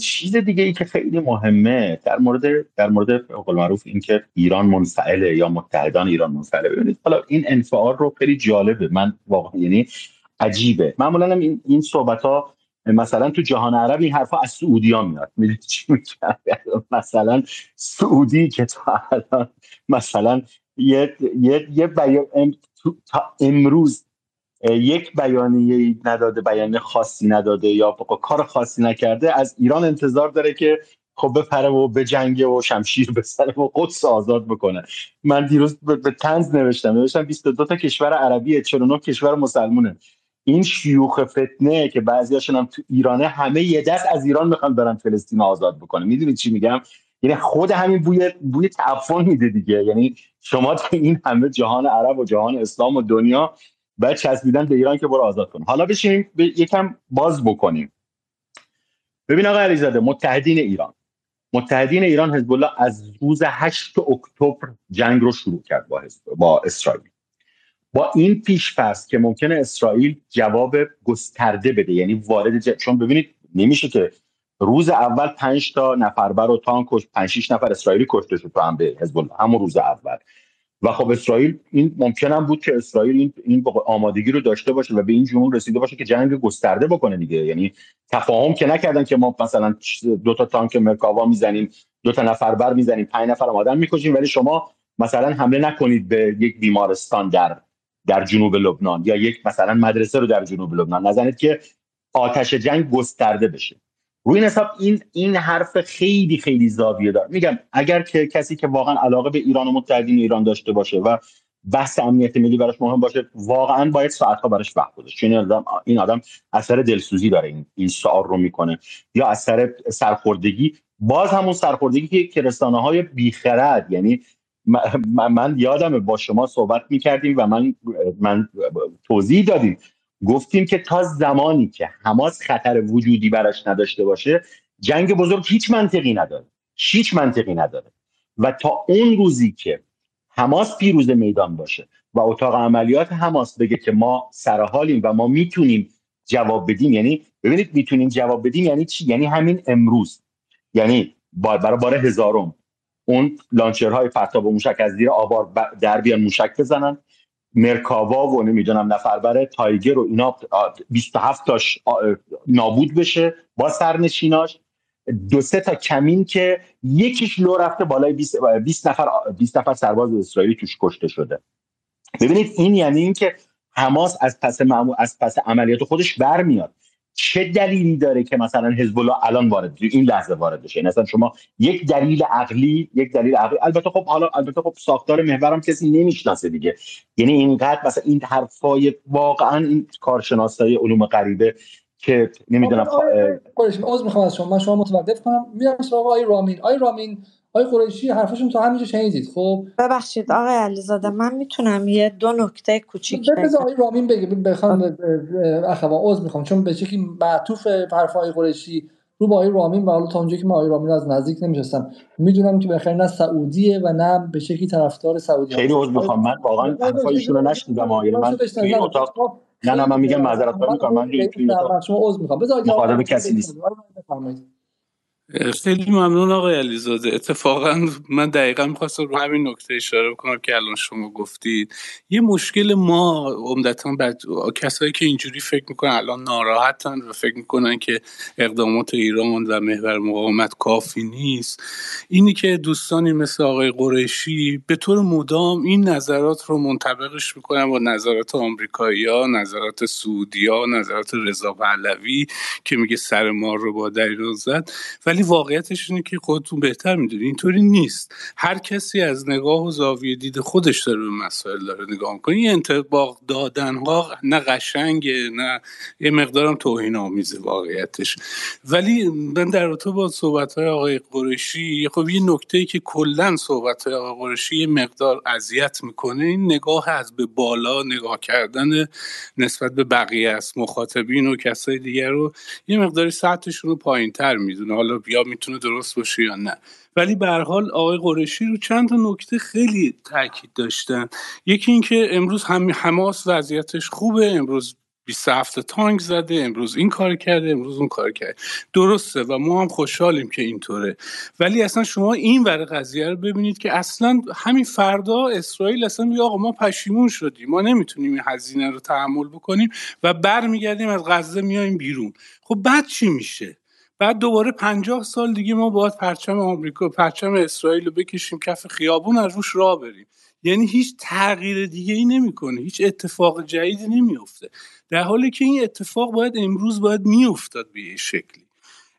چیز دیگه ای که خیلی مهمه در مورد در مورد قول معروف اینکه ایران منفعله یا متحدان ایران منفعله. ببینید حالا این انفعال رو خیلی جالبه. من واقعا یعنی عجیبه. معمولا این این صحبت ها مثلا تو جهان عرب این حرفا از سعودی ها میاد. می‌دونید چی [LAUGHS] مثلا سعودی که تا الان مثلا یه یه یه امروز یک بیانیه نداده بیانیه خاصی نداده یا کار خاصی نکرده از ایران انتظار داره که خب بپره و به جنگ و شمشیر بزنه و قدس آزاد بکنه. من دیروز به تنز نوشتم. نوشتم 22 تا کشور عربی 49 کشور مسلمونه. این شیوخ فتنه که بعضیاشون هم تو ایرانه همه یه دست از ایران می‌خوان برن فلسطین آزاد بکنه می‌دونید چی میگم؟ یعنی خود همین بوی بوی تعفن میده دیگه. یعنی شما تو این همه جهان عرب و جهان اسلام و دنیا باید چسبیدن به ایران که برو آزاد کن حالا بشینیم یکم باز بکنیم. ببین آقای علیزاده متحدین ایران. متحدین ایران حزب الله از روز 8 اکتبر جنگ رو شروع کرد با با اسرائیل. با این پیش فرض که ممکنه اسرائیل جواب گسترده بده یعنی وارد چون ببینید نمیشه که روز اول 5 تا نفربر و تانک کش 5 6 نفر اسرائیلی کشته شد تو هم به حزب الله همون روز اول. و خب اسرائیل این ممکن هم بود که اسرائیل این این آمادگی رو داشته باشه و به این جمهور رسیده باشه که جنگ گسترده بکنه دیگه. یعنی تفاهم که نکردن که ما مثلا دو تا تانک مرکاوا می‌زنیم دو تا نفر بر می‌زنیم پنج نفر آدم می‌کشیم ولی شما مثلا حمله نکنید به یک بیمارستان در در جنوب لبنان یا یک مثلا مدرسه رو در جنوب لبنان. نزنید که آتش جنگ گسترده بشه. روی این حساب این این حرف خیلی خیلی زاویه دار میگم اگر که کسی که واقعا علاقه به ایران و متحدین ایران داشته باشه و بحث امنیت ملی براش مهم باشه واقعا باید ساعتها براش وقت گذاشت. چون آدم این آدم اثر دلسوزی داره این این سوال رو می‌کنه. یا اثر سرخوردگی. باز همون سرخوردگی که رسانه های بیخرد یعنی من یادم با شما صحبت می‌کردیم و من من توضیح دادیم. گفتیم که تا زمانی که حماس خطر وجودی براش نداشته باشه جنگ بزرگ هیچ منطقی نداره. هیچ منطقی نداره. و تا اون روزی که حماس پیروز میدان باشه و اتاق عملیات حماس بگه که ما سرحالیم و ما می‌تونیم جواب بدیم یعنی ببینید می‌تونیم جواب بدیم یعنی چی؟ یعنی همین امروز. یعنی برای بار هزارم. اون لانچرهای پرتاب موشک از زیر آوار در بیان موشک بزنن. مرکاوا و نمی‌دونم نفربر تایگر و اینا 27 تاش نابود بشه با سرنشیناش. دو سه تا کمین که یکیش لو رفته بالای 20 نفر 20 نفر سرباز اسرائیلی توش کشته شده. ببینید این یعنی اینکه حماس از پس از پس عملیات خودش برمیاد. چه دلیلی داره که مثلا حزب الله الان وارد این لحظه وارد بشه. مثلا شما یک دلیل عقلی یک دلیل عقلی. البته خب حالا البته خب ساختار محورم کسی نمی‌شناسه دیگه. یعنی اینقدر مثلا این حرفای واقعا این کارشناسای علوم غریبه که نمی‌دونم خودش عذر می‌خوام از شما. من شما متوقف کنم. میرم سراغ آقای رامین. آقای رامین آقای قریشی حرفشون تا همینجا شنیدید. خب؟ ببخشید آقای علیزاده من می‌تونم یه دو نکته کوچیک بگم. آقای رامین بگه بخوام اخوان عذر می‌خوام چون به شکلی معطوف حرف آقای قریشی رو با آقای رامین و حالا تا اونجایی که من آقای رامین از نزدیک نمیشستم می‌دونم که بخیر نه سعودیه و نه به شکلی طرفدار سعودی خیلی عذر می‌خوام. من واقعا حرفایشون رو نشنیدم. یعنی من تو این اتاق نه نه من میگم معذرت می‌کنم من تو این اتاق شما عذر می‌خوام بذارید مخاطب کسی نیست. خیلی ممنون آقای علیزاده. اتفاقا من دقیقا می‌خواستم رو همین نکته اشاره بکنم که الان شما گفتید. یه مشکل ما عمدتا بعد کسایی که اینجوری فکر می‌کنن الان ناراحتن و فکر می‌کنن که اقدامات ایران و محور مقاومت کافی نیست. اینی که دوستانی مثل آقای قریشی به طور مدام این نظرات رو منطبقش می‌کنن با نظرات آمریکایی ها نظرات سعودی ها نظرات رضا پهلوی که میگه سر ما رو با در زد ولی ولی واقعیتش اینه که خودتون بهتر می‌دونید اینطوری نیست. هر کسی از نگاه و زاویه دید خودش داره به مسائل داره نگاه می‌کنه. این انتباق دادن ها نه قشنگه نه یه مقدارم توهین آمیزه واقعیتش. ولی من در رابطه با صحبت های آقای قرشی خب یه نکته ای که کلا صحبت های آقای قرشی یه مقدار اذیت می‌کنه این نگاه از به بالا نگاه کردن نسبت به بقیه است. مخاطبین و کسای دیگر رو یه مقداری سطحشون رو پایین تر می‌دونه. حالا یا می‌تونه درست باشه یا نه. ولی به حال آقای قرشی رو چند تا نکته خیلی تاکید داشتن. یکی اینکه امروز هم حماس وضعیتش خوبه امروز 27 تانک زده امروز این کار کرده امروز اون کار کرده. درسته و ما هم خوشحالیم که اینطوره. ولی اصلا شما این ور قضیه رو ببینید که اصلا همین فردا اسرائیل اصلا میگه آقا ما پشیمون شدیم ما نمی‌تونیم این هزینه رو تحمل بکنیم و برمیگردیم از غزه میایم بیرون. خب بعد چی میشه؟ بعد دوباره پنجاه سال دیگه ما باید پرچم آمریکا پرچم اسرائیل رو بکشیم کف خیابون از روش راه بریم. یعنی هیچ تغییر دیگه ای نمی‌کنه هیچ اتفاق جدیدی نمیفته در حالی که این اتفاق باید امروز باید میافتاد به یه شکلی.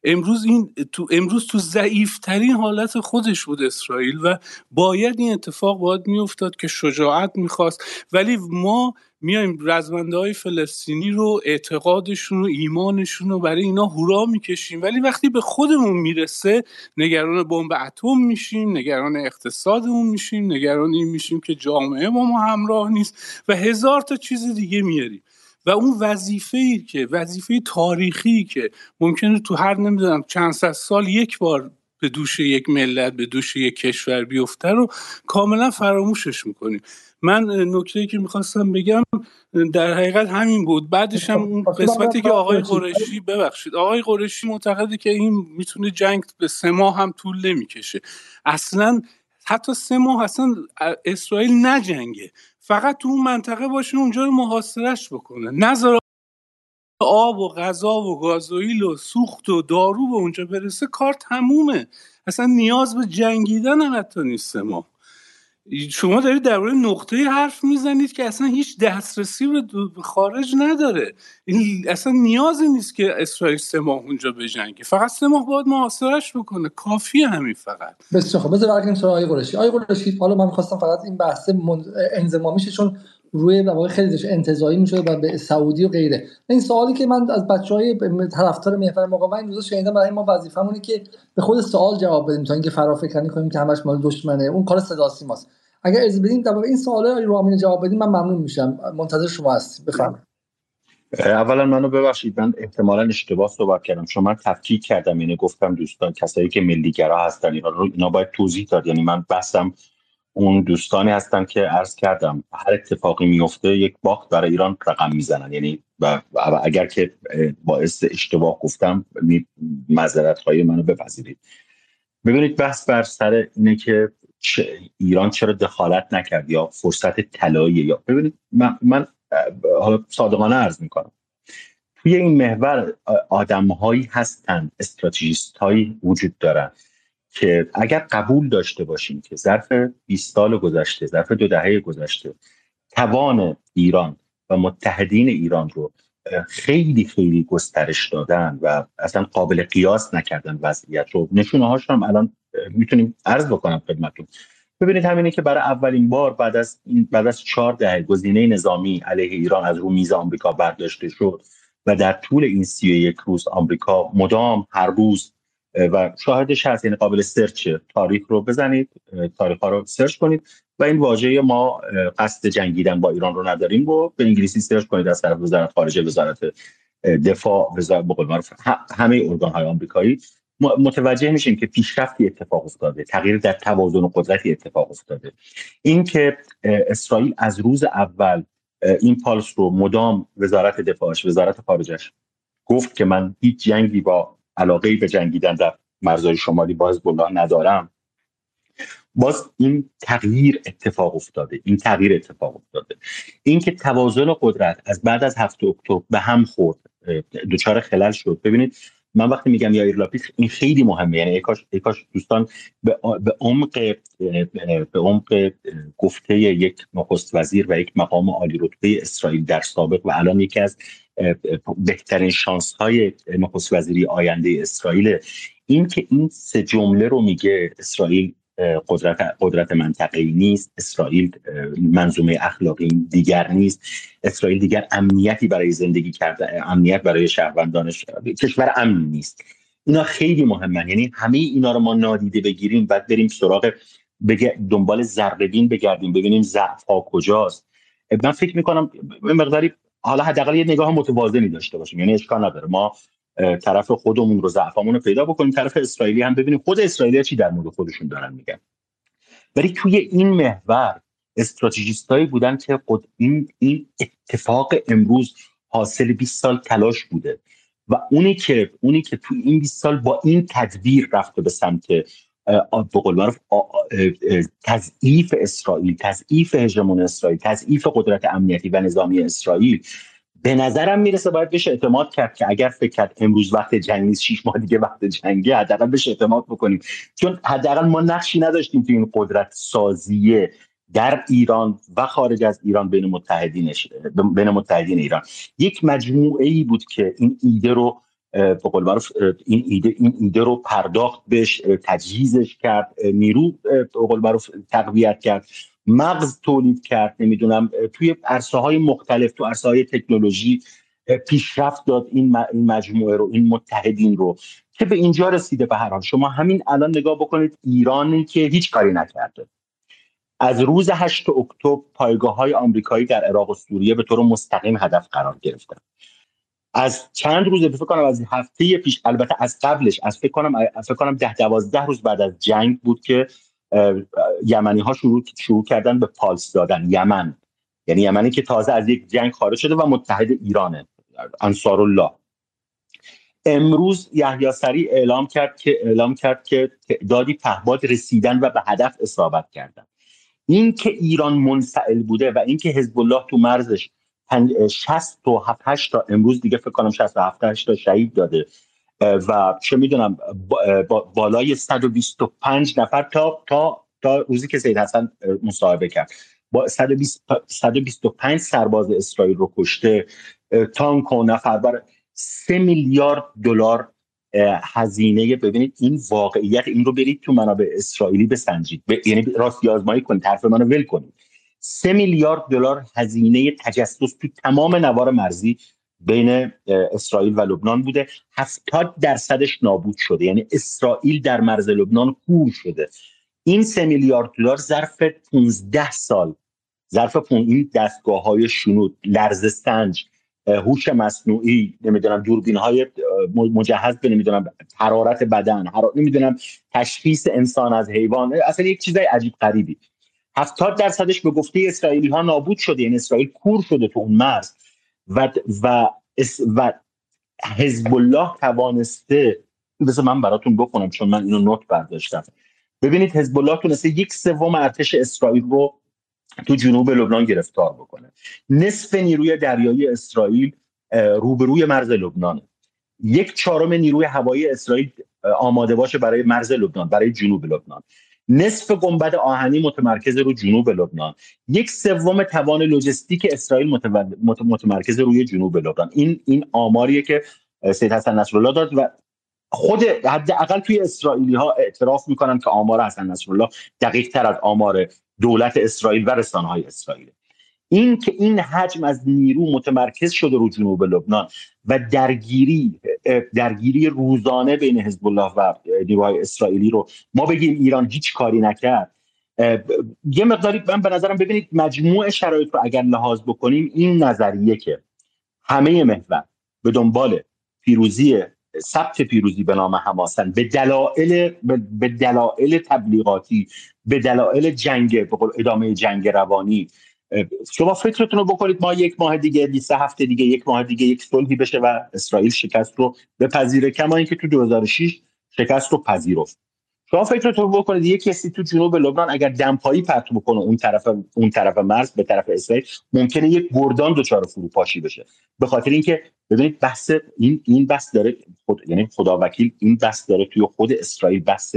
امروز این تو امروز تو ضعیفترین حالت خودش بود اسرائیل و باید این اتفاق باید میافتاد که شجاعت می‌خواست. ولی ما میایم رزمنده های فلسطینی رو اعتقادشون و ایمانشون رو برای اینا هورا می‌کشیم. ولی وقتی به خودمون می‌رسه نگران بمب اتم میشیم نگران اقتصادمون میشیم نگران این میشیم که جامعه ما همراه نیست و هزار تا چیز دیگه میاریم. و اون وظیفه ای که وظیفه تاریخی که ممکنه تو هر نمی‌دونم چند صد سال یک بار به دوش یک ملت به دوش یک کشور بیفته رو کاملا فراموشش می‌کنیم. من نکته ای که می‌خواستم بگم در حقیقت همین بود. بعدش هم اون قسمتی که آقای قرشی ببخشید آقای قرشی معتقده که این می‌تونه جنگ به سه ماه هم طول نمی‌کشه. اصلا حتی سه ماه اصلا اسرائیل نجنگه فقط تو اون منطقه باشه اونجا رو محاصرش بکنه. نظر آب و غذا و گازوئیل و سوخت و دارو به اونجا برسه کار تمومه. اصلا نیاز به جنگیدن هم حتی نیست ما شما دارید درباره نقطه حرف می‌زنید که اصلا هیچ دسترسی به خارج نداره. اصلا نیازی نیست که اسرائیل سه ماه اونجا بجنگه. فقط سه ماه باید محاصرش بکنه. کافی همین فقط. بسیار خب بذار برگردیم سراغ آقای قرشی آقای قرشی حالا من خواستم فقط این بحث انضمامیشه چون روی واقع خیلی انتظایی می‌شد و به سعودی و غیره. این سوالی که من از بچه های طرفدار محور مقاومت این روزا شنیدم برای ما وظیفمونه که به خود سوال جواب بدیم تا اینکه فرافکنی کنیم که همش مال دشمنه. اون کار صدا ماست اگر از بدین در این سوالا رو امین جواب بدین من ممنون میشم. منتظر شما هستم بفرمایید. اولا منو ببخشید من احتمالا اشتباه صحبت کردم. شما من تفکیک کردم یعنی گفتم دوستان کسایی که ملیگرا هستن اینا رو اینا باید توضیح داد. یعنی من بحثم اون دوستانی هستن که عرض کردم هر اتفاقی میفته یک باخت برای ایران رقم می‌زنن. یعنی و اگر که باعث اشتباه گفتم معذرت خواهی منو بپذیرید. ببینید بحث بر سر اینه که ایران چرا دخالت نکرد یا فرصت طلایی یا ببینید من, من حالا صادقانه عرض می‌کنم. توی این محور آدم هایی هستن استراتژیست هایی وجود دارن. که اگر قبول داشته باشیم که ظرف 20 سال گذشته ظرف دو دهه گذشته توان ایران و متحدین ایران رو خیلی خیلی گسترش دادن و اصلا قابل قیاس نکردن وضعیت رو نشونه هاش هم الان می‌تونیم عرض بکنم خدمتتون. ببینید همینه که برای اولین بار بعد از بعد از چهار دهه گزینه نظامی علیه ایران از رو میز آمریکا برداشته شد و در طول این سی یک روز آمریکا مدام هر روز و شاهدش هست یعنی قابل سرچ تاریخ رو بزنید تاریخ ها رو سرچ کنید و این واژه ما قصد جنگیدن با ایران رو نداریم رو به انگلیسی سرچ کنید از طرف وزارت خارجه وزارت دفاع وزارت همه ارگان های آمریکایی متوجه میشیم که پیشرفتی اتفاق افتاده تغییر در توازن و قدرتی اتفاق افتاده. این که اسرائیل از روز اول این پالس رو مدام وزارت دفاعش وزارت خارجش گفت که من هیچ جنگی با علاقه به جنگیدن در مرزهای شمالی با حزب ندارم. باز این تغییر اتفاق افتاده این تغییر اتفاق افتاده. این که توازن قدرت از بعد از هفته اکتبر به هم خورد دچار خلل شد. ببینید من وقتی میگم یایر لاپید این خیلی مهمه. یعنی ایکاش دوستان به عمق به عمق گفته یک نخست وزیر و یک مقام عالی رتبه اسرائیل در سابق و الان یکی از بهترین شانس های نخست وزیری آینده اسرائیل این که این سه جمله رو میگه اسرائیل قدرت قدرت منطقه‌ای نیست اسرائیل منظومه اخلاقی دیگر نیست. اسرائیل دیگر امنیتی برای زندگی کرده امنیت برای شهروندانش کشور امن نیست. اینا خیلی مهمن. یعنی همه اینا رو ما نادیده بگیریم بعد بریم سراغ دنبال ذره‌بین بگردیم ببینیم ضعف ها کجاست. من فکر می‌کنم مقداری حالا حداقل یه نگاه متوازنی داشته باشیم. یعنی اشکال نداره. ما طرف خودمون رو ضعفامون رو پیدا بکنیم. طرف اسرائیلی هم ببینیم خود اسرائیلی چی در مورد خودشون دارن میگن. ولی توی این محور استراتژیستایی بودن که قد این این اتفاق امروز حاصل 20 سال تلاش بوده. و اونی که اونی که توی این 20 سال با این تدبیر رفته به سمت بقول معروف تضعیف اسرائیل تضعیف هژمون اسرائیل تضعیف قدرت امنیتی و نظامی اسرائیل به نظرم می‌رسه باید بهش اعتماد کرد که اگر فکر کرد امروز وقت جنگ نیست شیش ماه دیگه وقت جنگی حداقل بهش اعتماد بکنیم. چون حداقل ما نقشی نداشتیم تو این قدرت سازیه در ایران و خارج از ایران بین متحدین بین متحدین ایران. یک مجموعه ای بود که این ایده رو به قول معروف این ایده این ایده رو پرداخت بهش تجهیزش کرد نیرو به قول معروف تقویت کرد. مغز تولید کرد نمی‌دونم توی عرصه های مختلف تو عرصه های تکنولوژی پیشرفت داد این مجموعه رو این متحدین رو که به اینجا رسیده. به هر حال شما همین الان نگاه بکنید ایرانی که هیچ کاری نکرده. از روز 8 اکتبر پایگاه های آمریکایی در عراق و سوریه به طور مستقیم هدف قرار گرفتن. از چند روز فکر کنم از هفته پیش البته از قبلش از فکر کنم فکر کنم 10 12 روز بعد از جنگ بود که یمنی ها شروع شروع کردن به پالس دادن. یمن. یعنی یمنی که تازه از یک جنگ خارج شده و متحد ایرانه. انصار الله امروز یحیی سری اعلام کرد که اعلام کرد که تعدادی پهباد رسیدن و به هدف اصابت کردن. این که ایران منفعل بوده و اینکه حزب الله تو مرزش 60 تا 7 تا امروز دیگه فکر کنم 67 تا شهید داده. و چه می‌دونم بالای 125 نفر تا تا تا روزی که سید حسن مصاحبه کرد. با 120 125 سرباز اسرائیل رو کشته تانک و نفر بر 3 میلیارد دلار هزینه. ببینید این واقعیت این رو برید تو منابع اسرائیلی بسنجید. ب... یعنی راستی آزمایی کنید طرف منو ول کنید. 3 میلیارد دلار هزینه تجسس تو تمام نوار مرزی بین اسرائیل و لبنان بوده. 70 درصدش نابود شده. یعنی اسرائیل در مرز لبنان کور شده. این سه میلیارد دلار ظرف 15 سال ظرف این دستگاه های شنود لرز هوش مصنوعی نمی‌دونم دوربین های مجهز به نمی‌دونم حرارت بدن حرارت نمی‌دونم تشخیص انسان از حیوان اصلا یک چیزای عجیب غریبی. 70 درصدش به گفته اسرائیلی ها نابود شده. یعنی اسرائیل کور شده تو اون مرز. و و و حزب الله توانسته بذار من براتون بکنم چون من اینو نوت برداشتم. ببینید حزب الله تونسته یک سوم ارتش اسرائیل رو تو جنوب لبنان گرفتار بکنه. نصف نیروی دریایی اسرائیل روبروی مرز لبنانه یک چهارم نیروی هوایی اسرائیل آماده باشه برای مرز لبنان برای جنوب لبنان. نصف گنبد آهنی متمرکز رو جنوب لبنان. یک سوم توان لوجستیک اسرائیل متمرکز روی جنوب لبنان. این این آماریه که سید حسن نصرالله داد و خود حداقل توی اسرائیلی ها اعتراف می‌کنن که آمار حسن نصرالله دقیق تر از آمار دولت اسرائیل و رسانه های اسرائیل این که این حجم از نیرو متمرکز شده رو جنوب لبنان و درگیری درگیری روزانه بین حزب الله و نیروهای اسرائیلی رو ما بگیم ایران هیچ کاری نکرد. یه مقداری من به نظرم ببینید مجموع شرایط رو اگر لحاظ بکنیم این نظریه که همه محور به دنبال پیروزی ثبت پیروزی به نام حماسن به دلایل به دلایل تبلیغاتی به دلایل جنگ به ادامه جنگ روانی شما فکرتون رو بکنید ما یک ماه دیگه سه هفته دیگه یک ماه دیگه یک صلحی بشه و اسرائیل شکست رو بپذیره کما اینکه تو 2006 شکست رو پذیرفت. شما فکر تو بکنید یک کسی تو جنوب لبنان اگر دمپایی پرت بکنه اون طرف اون طرف مرز به طرف اسرائیل ممکنه یک گردان دچار فروپاشی بشه. به خاطر اینکه ببینید بحث این این بحث داره خود یعنی خدا وکیل این بحث داره توی خود اسرائیل بحث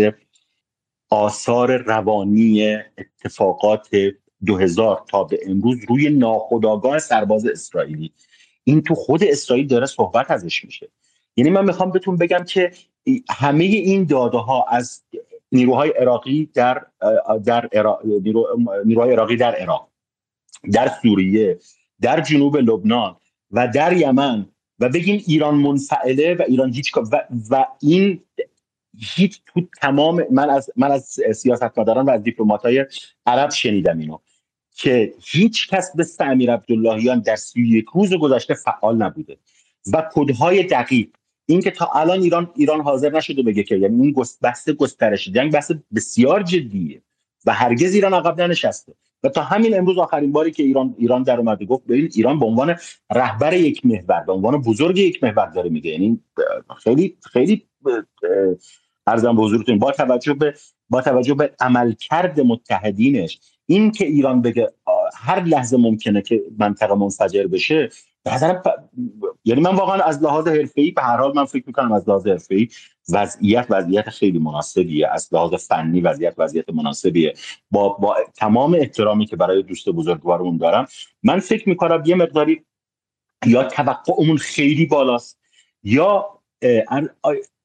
آثار روانی اتفاقات 2000 تا به امروز روی ناخودآگاه سرباز اسرائیلی. این تو خود اسرائیل داره صحبت ازش میشه. یعنی من می‌خوام بهتون بگم که همه این داده ها از نیروهای عراقی در در نیروهای عراقی در عراق در سوریه در جنوب لبنان و در یمن و بگیم ایران منفعله و ایران هیچ و, و این هیچ تو تمام من از من از سیاستمداران و از دیپلمات‌های عرب شنیدم اینو که هیچ کس به امیر عبداللهیان در سی یک روز گذشته فعال نبوده و کدهای دقیق. اینکه تا الان ایران ایران حاضر نشده بگه که یعنی این بحث گسترش جنگ بحث بسیار جدیه و هرگز ایران عقب ننشسته. و تا همین امروز آخرین باری که ایران ایران در اومده گفت ببین ایران به عنوان رهبر یک محور به عنوان بزرگ یک محور داره میگه. یعنی خیلی خیلی ارزم به حضورتون با توجه به با توجه به عملکرد متحدینش این که ایران بگه هر لحظه ممکنه که منطقه منفجر بشه به یعنی من واقعا از لحاظ حرفه‌ای به هر حال من فکر می‌کنم از لحاظ حرفه‌ای وضعیت وضعیت خیلی مناسبیه از لحاظ فنی وضعیت وضعیت مناسبیه. با با تمام احترامی که برای دوست بزرگوارمون دارم من فکر می‌کنم یه مقداری یا توقعمون خیلی بالاست یا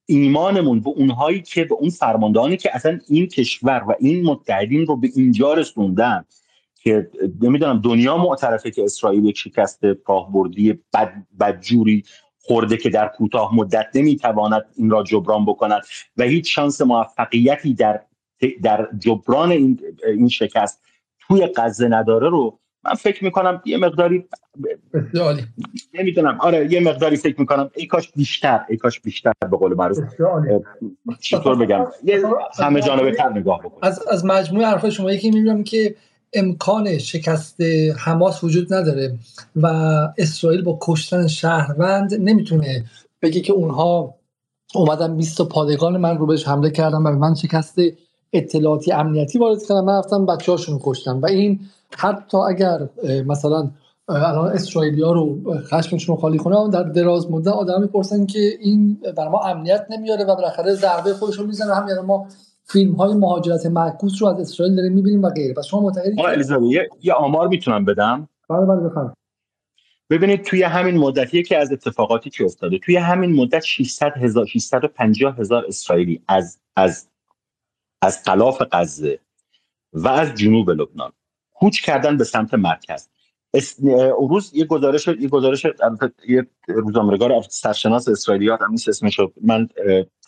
ایمانمون به اونهایی که به اون فرماندهانی که اصلا این کشور و این متحدین رو به اینجا رسوندن که نمی‌دونم دنیا معترفه که اسرائیل یک شکست راهبردی بد بدجوری خورده که در کوتاه مدت نمی‌تواند این را جبران بکند و هیچ شانس موفقیتی در در جبران این, این شکست توی غزه نداره رو من فکر می‌کنم یه مقداری نمی‌دونم. آره یه مقداری فکر می‌کنم. ای کاش بیشتر ای کاش بیشتر به قول معروف. چطور بگم؟ یه همه جانبه تر نگاه بکنم از از مجموع حرف شما یکی می‌بینم که امکان شکست حماس وجود نداره و اسرائیل با کشتن شهروند نمی‌تونه بگه که اونها اومدن 20 پادگان من رو بهش حمله کردن و به من شکست اطلاعاتی امنیتی وارد کردن. من رفتم بچه هاشون کشتم و این حتی اگر مثلا الان اسرائیلیا رو خشمشون رو خالی کنه در دراز مدت آدم می‌پرسن که این بر ما امنیت نمیاره و بالاخره ضربه خودشون می‌زنه. همین ما فیلم های مهاجرت معکوس رو از اسرائیل داریم می‌بینیم و غیره. پس شما معتقدید یه،, یه آمار می‌تونم بدم؟ بله بله بفرمایید. ببینید توی همین مدت یکی از اتفاقاتی که افتاده توی همین مدت 600 هزار 650 هزار اسرائیلی از از از خلاف غزه و از جنوب لبنان کوچ کردن به سمت مرکز. روز یه گزارش یه گزارش یه روزنامه‌نگار سرشناس اسرائیلی هم نیست اسمش من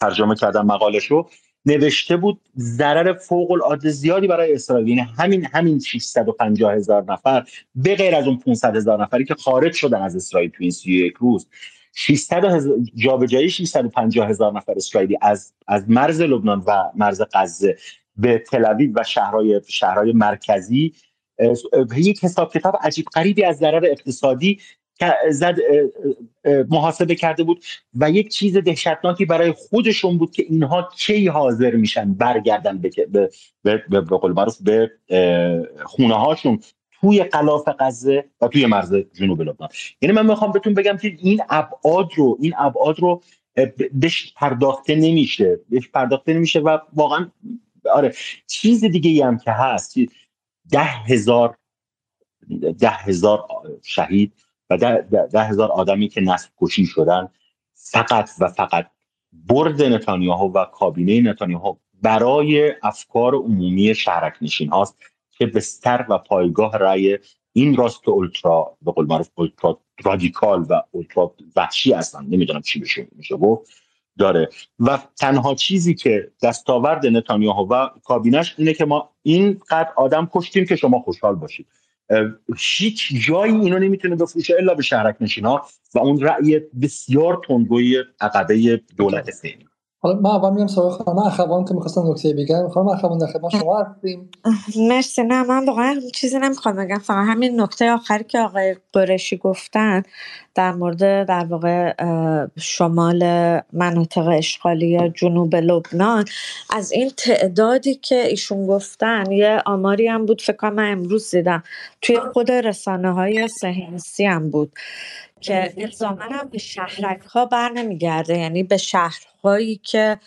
ترجمه کردم مقالشو. نوشته بود ضرر فوق العاده زیادی برای اسرائیل یعنی همین همین 650 هزار نفر به غیر از اون 500 هزار نفری که خارج شدن از اسرائیل تو این 31 روز. 600 هزار جابجایی 650 هزار نفر اسرائیلی از از مرز لبنان و مرز غزه به تل و شهرهای شهرهای مرکزی یک حساب کتاب عجیب غریبی از ضرر اقتصادی زد محاسبه کرده بود و یک چیز دهشتناکی برای خودشون بود که اینها کی حاضر میشن برگردن به به به, قول معروف به خونه هاشون توی قلاف غزه و توی مرز جنوب لبنان. یعنی من می‌خوام بهتون بگم که این ابعاد رو این ابعاد رو بهش پرداخته نمیشه. بهش پرداخته نمیشه و واقعا آره چیز دیگه هم که هست ده هزار ده هزار شهید و ده, ده, هزار آدمی که نسل کشی شدن فقط و فقط برد نتانیاهو و کابینه نتانیاهو برای افکار عمومی شهرک نشین هاست که بستر و پایگاه رأی این راست اولترا به قول معروف اولترا رادیکال و اولترا وحشی هستن. نمی‌دونم چی بشه میشه گفت. داره. و تنها چیزی که دستاورد نتانیاهو و کابینش اینه که ما اینقدر آدم کشتیم که شما خوشحال باشید. هیچ جایی اینو نمی‌تونه بفروشه الا به شهرک ها و اون رأی بسیار تندگوی عقبه دولت فعلی حالا من اول میگم سوال خانم اخوان که می‌خواستم نکته بگم. خانم اخوان در خدمت شما هستیم. مرسی. نه من واقعا چیزی نمی‌خوام بگم. فقط همین نکته آخری که آقای قرشی گفتن در مورد در واقع شمال مناطق اشغالی جنوب لبنان از این تعدادی که ایشون گفتن یه آماری هم بود فکر من امروز دیدم توی خود رسانه های سهینسی هم بود که الزاما هم به شهرک ها بر نمیگرده یعنی به شهرهایی که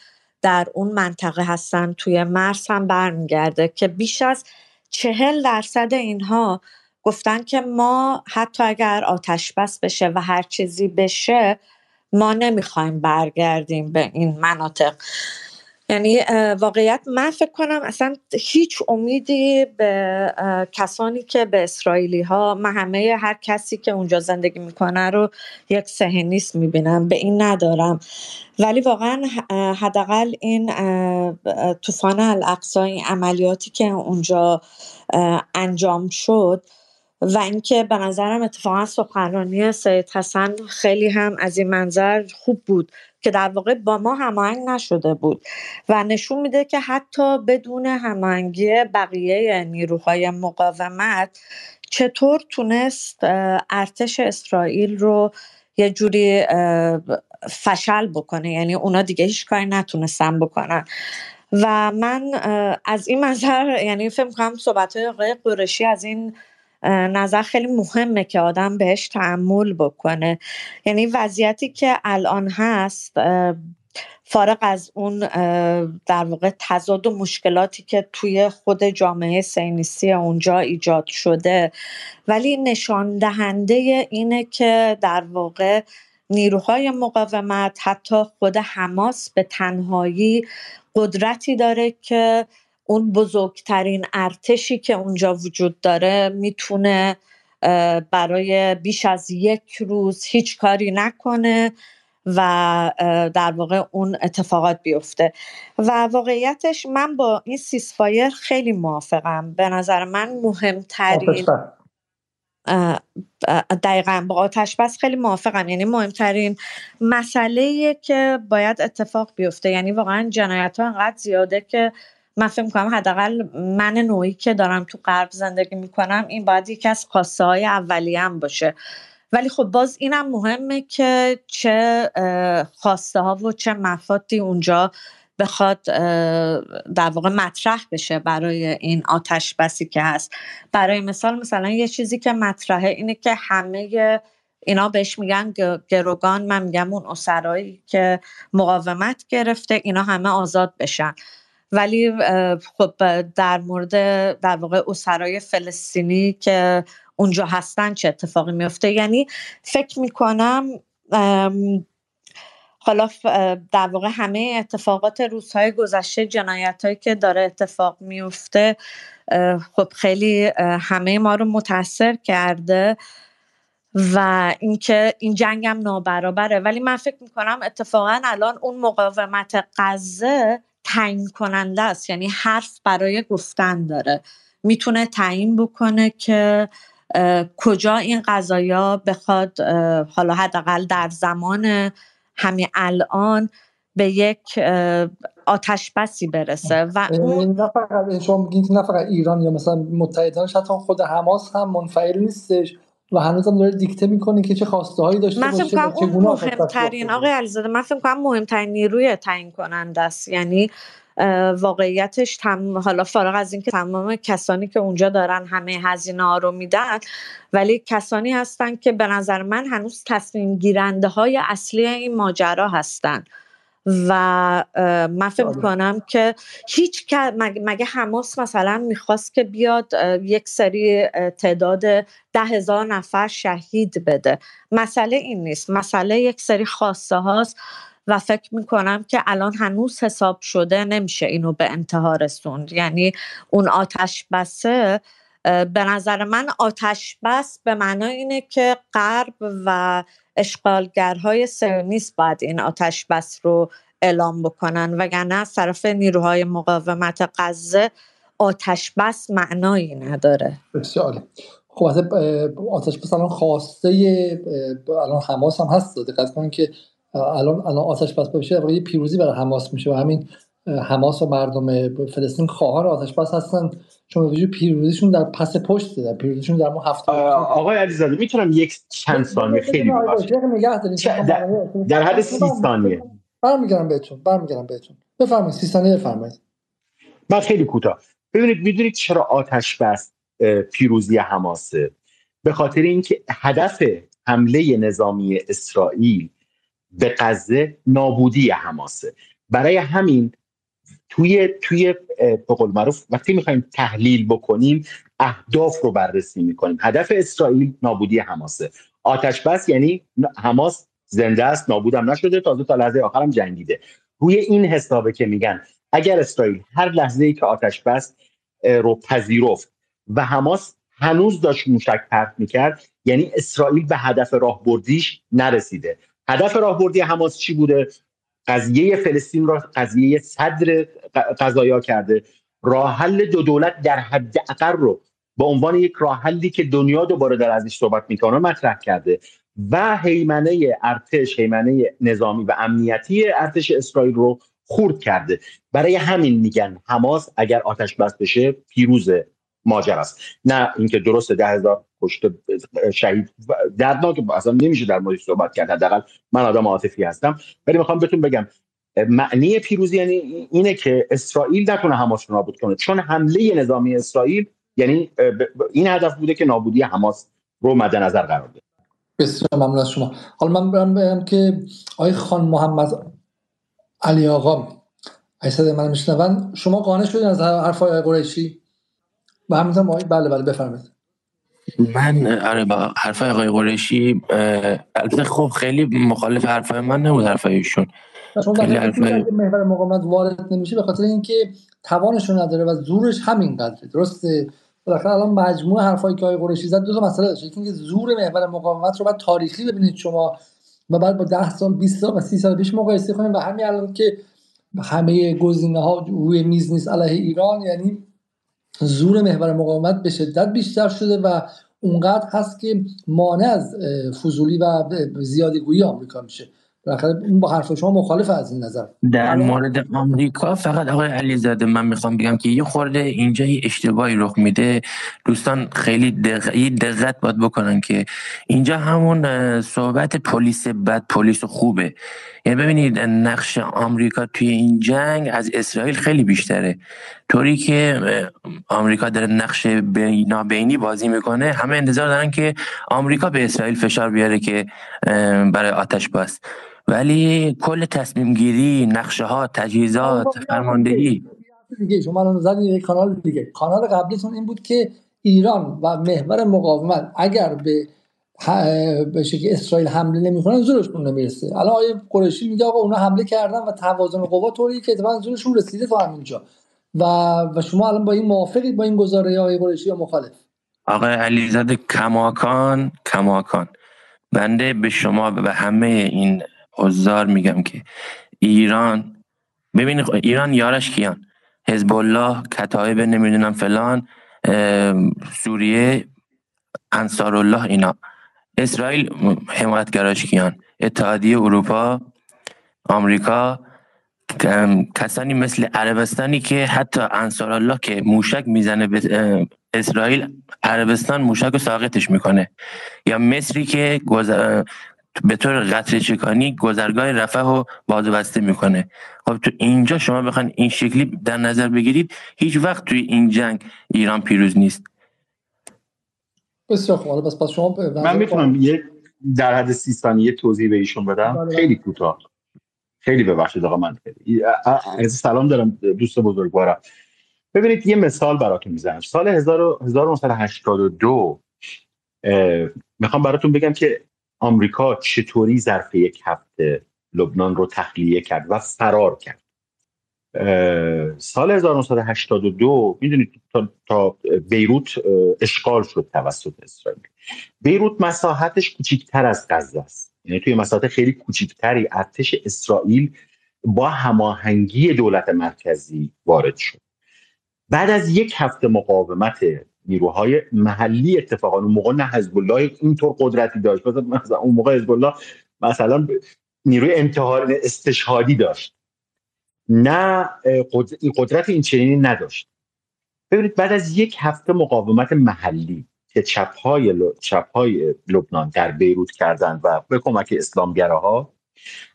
در اون منطقه هستن توی مرز هم برمیگرده که بیش از چهل درصد اینها گفتن که ما حتی اگر آتش بس بشه و هر چیزی بشه ما نمی‌خوایم برگردیم به این مناطق. یعنی واقعیت من فکر کنم اصلا هیچ امیدی به کسانی که به اسرائیلی ها من همه هر کسی که اونجا زندگی می‌کنه رو یک سهنیست می‌بینم به این ندارم. ولی واقعا حداقل این طوفان الاقصا این عملیاتی که اونجا انجام شد و اینکه به نظرم اتفاقا سخنرانی سید حسن خیلی هم از این منظر خوب بود. که در واقع با ما هماهنگ نشده بود و نشون میده که حتی بدون هماهنگی بقیه نیروهای مقاومت چطور تونست ارتش اسرائیل رو یه جوری فشل بکنه. یعنی اونا دیگه هیچ کاری نتونستن بکنن. و من از این منظر یعنی فکر کنم صحبت های آقای قرشی از این نظر خیلی مهمه که آدم بهش تعمل بکنه. یعنی وضعیتی که الان هست فارغ از اون در واقع تضاد و مشکلاتی که توی خود جامعه سینیستی اونجا ایجاد شده ولی نشان دهنده اینه که در واقع نیروهای مقاومت حتی خود حماس به تنهایی قدرتی داره که اون بزرگترین ارتشی که اونجا وجود داره می‌تونه برای بیش از یک روز هیچ کاری نکنه و در واقع اون اتفاقات بیفته. و واقعیتش من با این سیسفایر خیلی موافقم. به نظر من مهمترین دقیقا با آتش بس خیلی موافقم. یعنی مهمترین مسئله که باید اتفاق بیفته. یعنی واقعا جنایت ها انقدر زیاده که من فکر می‌کنم حداقل من نوعی که دارم تو غرب زندگی می‌کنم این باید یکی از خواسته های هم باشه. ولی خب باز اینم مهمه که چه خواسته ها و چه مفادی اونجا بخواد در واقع مطرح بشه برای این آتش بسی که هست. برای مثال مثلا یه چیزی که مطرحه اینه که همه اینا بهش میگن گروگان. من میگم اون اسرایی که مقاومت گرفته اینا همه آزاد بشن. ولی خب در مورد در واقع اسرای فلسطینی که اونجا هستن چه اتفاقی میفته؟ یعنی فکر می‌کنم حالا در واقع همه اتفاقات روزهای گذشته جنایت هایی که داره اتفاق میفته خب خیلی همه ما رو متاثر کرده و اینکه این جنگ هم نابرابره. ولی من فکر می‌کنم اتفاقا الان اون مقاومت غزه تعیین کننده است یعنی حرف برای گفتن داره. می‌تونه تعیین بکنه که کجا این قضایا بخواد حالا حداقل در زمان همین الان به یک آتش بسی برسه و اون نه فقط شما نه فقط ایران یا مثلا متحدانش حتی خود حماس هم منفعل نیستش. و هنوز هم داره دیکته می‌کنه که چه خواسته هایی داشته من فکر کنم اون مهمترین آقای علیزاده من فکر کنم مهمترین نیروی تعیین کننده است. یعنی واقعیتش تم... حالا فارغ از اینکه تمام کسانی که اونجا دارن همه هزینه ها رو میدن ولی کسانی هستن که به نظر من هنوز تصمیم گیرنده های اصلی این ماجرا هستن. و من فکر آره. کنم که هیچ مگه حماس مثلا می‌خواست که بیاد یک سری تعداد ده هزار نفر شهید بده. مسئله این نیست. مسئله یک سری خواسته هاست و فکر می‌کنم که الان هنوز حساب شده نمیشه اینو به انتها رسوند. یعنی اون آتش بسه به نظر من آتش بس به معنای اینه که غرب و اشغالگرهای سیونیست باید این آتش بس رو اعلام بکنن وگرنه از طرف نیروهای مقاومت غزه آتش بس معنایی نداره. بسیار. خب آتش بس الان خواسته الان حماس هم هست. دقت کنید که الان الان آتش بس باشه یه پیروزی برای حماس میشه و همین حماس و مردم فلسطین خواهان آتش بس هستن. چون وجود پیروزیشون در پس پشت در پیروزیشون در ما هفته آقای علیزاده می‌تونم یک چند ثانیه؟ خیلی در, در حد سی ثانیه. برمیگردم بهتون برمیگردم بهتون. بفرمایید سی ثانیه بفرمایید. من خیلی کوتاه. ببینید می‌دونید چرا آتش بس پیروزی حماسه؟ به خاطر اینکه هدف حمله نظامی اسرائیل به غزه نابودی حماسه. برای همین توی توی به قول معروف وقتی می‌خوایم تحلیل بکنیم اهداف رو بررسی می‌کنیم. هدف اسرائیل نابودی حماسه. آتش بس یعنی حماس زنده است نابودم نشده تازه تا لحظه آخرم جنگیده. روی این حسابه که میگن اگر اسرائیل هر لحظه ای که آتش بس رو پذیرفت و حماس هنوز داشت موشک پرت می‌کرد یعنی اسرائیل به هدف راهبردیش نرسیده. هدف راهبردی حماس چی بوده؟ قضیه فلسطین را قضیه صدر قضایا کرده. راه حل دو دولت در حد اقر رو به عنوان یک راه حلی که دنیا دوباره در ازش صحبت می‌کنه مطرح کرده. و حیمنه ارتش حیمنه نظامی و امنیتی ارتش اسرائیل رو خورد کرده. برای همین میگن حماس اگر آتش بس بشه پیروز ماجر است نه اینکه درست ده کشته شهید دردناک اصلا نمیشه در موردش صحبت کرد. حداقل من آدم عاطفی هستم. ولی می‌خوام بهتون بگم معنی پیروزی یعنی اینه که اسرائیل نتونه حماس رو نابود کنه. چون حمله نظامی اسرائیل یعنی این هدف بوده که نابودی حماس رو مد نظر قرار بده. بسیار ممنون از شما. حالا من برم بگم که آقای خان محمد علی آقا ایساد من میشنون. شما قانع شدین از حرفای قریشی؟ و همینطور بله بله بفرمایید. من آره با حرفای آقای قریشی البته خب خیلی مخالف حرفای من نبود حرفای ایشون. خیلی حرفای محور مقاومت وارد نمیشه به خاطر اینکه توانش نداره و زورش همین قدره درسته؟ بالاخره الان مجموع حرفایی که آقای قریشی زد دو تا مسئله داشت یکی اینکه زور محور مقاومت رو بعد تاریخی ببینید شما و بعد با 10 سال 20 سال و 30 سال پیش مقایسه کنیم. و همین الان که همه گزینه ها روی میز نیست علیه ایران یعنی زور محور مقاومت به شدت بیشتر شده و اونقدر هست که مانع از فضولی و زیادی گویی آمریکا میشه. بالاخره اون با حرف شما مخالف از این نظر. در مورد آمریکا فقط آقای علیزاده من می‌خوام بگم که یه خورده اینجا یه اشتباهی رخ میده. دوستان خیلی دقت باید بکنن که اینجا همون صحبت پلیس بد پلیس خوبه. یعنی ببینید نقش آمریکا توی این جنگ از اسرائیل خیلی بیشتره. طوری که آمریکا داره نقش نابینی بازی می‌کنه همه انتظار دارن که آمریکا به اسرائیل فشار بیاره که برای آتش باز. ولی کل تصمیم گیری نقشه ها تجهیزات فرماندهی. دیگه شما الان زدین یک کانال دیگه. کانال قبلیتون این بود که ایران و محور مقاومت اگر به به شکل اسرائیل حمله نمی‌کنن زورشون نمی‌رسه. الان آقای قریشی میگه آقا اونا حمله کردن و توازن قوا طوری که اتفاقا زورشون رسیده تا همینجا. و و شما الان با این موافقید با این گزاره آقای قریشی یا مخالف؟ آقای علیزاده کماکان کماکان. بنده به شما به همه این حضار میگم که ایران ببینید ایران یارش کیان؟ حزب الله کتایب نمی‌دونم فلان سوریه انصار الله اینا. اسرائیل حمایتگراش کیان؟ اتحادیه اروپا آمریکا کسانی مثل عربستانی که حتی انصار الله که موشک می‌زنه به اسرائیل عربستان موشک رو ساقطش می‌کنه. یا مصری که به طور قطر چکانی گذرگاه رفح رو باز بسته می‌کنه. خب تو اینجا شما بخواین این شکلی در نظر بگیرید هیچ وقت توی این جنگ ایران پیروز نیست. بسیار خوب. پس شما من می‌تونم یک در حد سی ثانیه توضیح به ایشون بدم. بله. خیلی کوتاه. خیلی ببخشید آقا من خیلی سلام دارم دوست بزرگوارم. ببینید یه مثال براتون می‌زنم. سال 1982 می‌خوام براتون بگم که آمریکا چطوری ظرف یک هفته لبنان رو تخلیه کرد و فرار کرد. سال 1982 می‌دونید تا, تا بیروت اشغال شد توسط اسرائیل. بیروت مساحتش کوچکتر از غزه است. یعنی توی مساحت خیلی کوچکتری ارتش اسرائیل با هماهنگی دولت مرکزی وارد شد. بعد از یک هفته مقاومت نیروهای محلی اتفاقا اون موقع نه حزب الله اینطور قدرتی داشت. مثلا اون موقع حزب الله مثلا نیروی انتحار استشهادی داشت. نه قدرت این چنینی نداشت. ببینید بعد از یک هفته مقاومت محلی که چپهای چپهای لبنان در بیروت کردند و به کمک اسلامگراها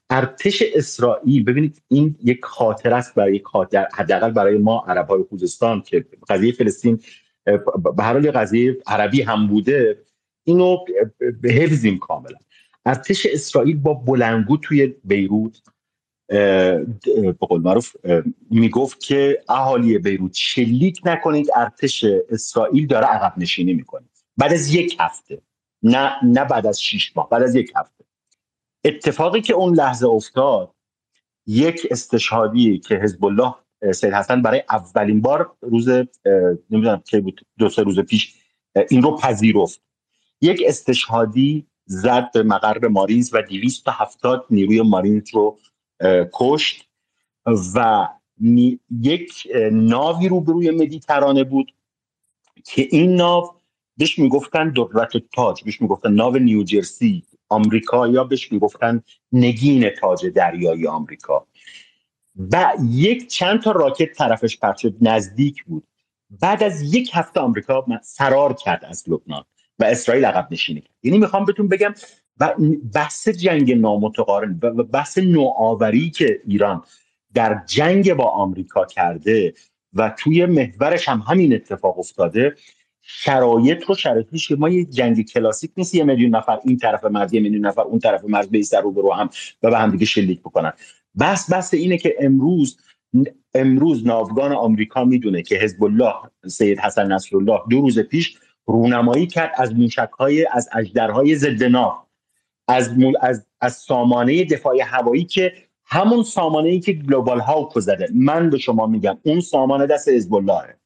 ارتش اسرائیل ببینید این یک خاطر است برای خاطر حداقل برای ما عرب های خوزستان که قضیه فلسطین به هر حال قضیه عربی هم بوده اینو حفظیم کاملا. ارتش اسرائیل با بلنگو توی بیروت به قول معروف می‌گفت که اهالی بیروت شلیک نکنید ارتش اسرائیل داره عقب نشینی می‌کنه. بعد از یک هفته نه نه بعد از شیش ماه بعد از یک هفته. اتفاقی که اون لحظه افتاد یک استشهادی که حزب الله سید حسن برای اولین بار روز نمی‌دونم که بود دو سه روز پیش این رو پذیرفت. یک استشهادی زد به مقر مارینز و 270 نیروی مارینز رو کشت و یک ناوی رو روی مدیترانه بود که این ناو بهش می‌گفتن دولت تاج بهش می‌گفتن ناو نیوجرسی آمریکا یا بهش می‌گفتن نگین تاج دریایی آمریکا. و یک چند تا راکت طرفش پرت نزدیک بود. بعد از یک هفته آمریکا فرار کرد از لبنان و اسرائیل عقب نشینی کرد. یعنی می‌خوام بهتون بگم و بحث جنگ نامتقارن و بحث نوآوری که ایران در جنگ با آمریکا کرده و توی محورش هم همین اتفاق افتاده شرایط رو شرایطیش که ما یه جنگ کلاسیک نیست یه میلیون نفر این طرف مرز یه میلیون نفر اون طرف مرز بیستر رو برو هم و به هم دیگه شلیک بکنن. بس بس اینه که امروز امروز ناوگان آمریکا می‌دونه که حزب الله سید حسن نصرالله دو روز پیش رونمایی کرد از موشک های از اجدرهای ضد ناو از, از از سامانه دفاع هوایی که همون سامانه ای که گلوبال هاوک زده. من به شما میگم اون سامانه دست حزب الله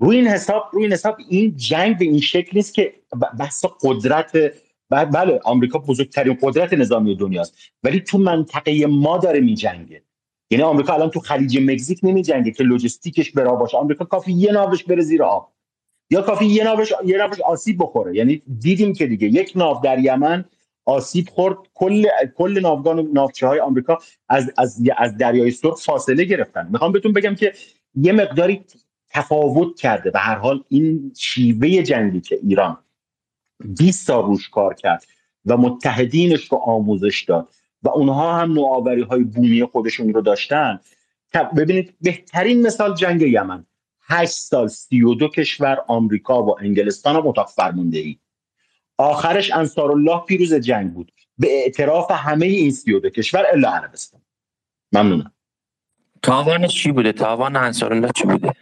روی این حساب روی این حساب این جنگ به این شکل نیست که بحث قدرت بله آمریکا بزرگترین قدرت نظامی دنیاست ولی تو منطقه ما داره میجنگه. یعنی آمریکا الان تو خلیج مکزیک نمیجنگه که لوجستیکش برا باشه. آمریکا کافی یه ناوش بره زیر آب. یا کافی یه ناوش یه ناوش آسیب بخوره. یعنی دیدیم که دیگه یک ناو در یمن آسیب خورد. کل کل ناوگان و ناوچه های آمریکا از از از دریای سرخ فاصله گرفتن. می‌خوام بهتون بگم که یه مقداری تفاوت کرده به هر حال این شیوه جنگی که ایران 20 سال روش کار کرد و متحدینش رو آموزش داد و اونها هم نوآوری های بومی خودشون رو داشتن. ببینید بهترین مثال جنگ یمن. 8 سال 32 کشور آمریکا و انگلستان و اتاق فرماندهی. آخرش انصارالله پیروز جنگ بود. به اعتراف همه این 32 کشور الا عربستان. ممنونم. تاوانش چی بوده؟ تاوان انصارالله چی بوده؟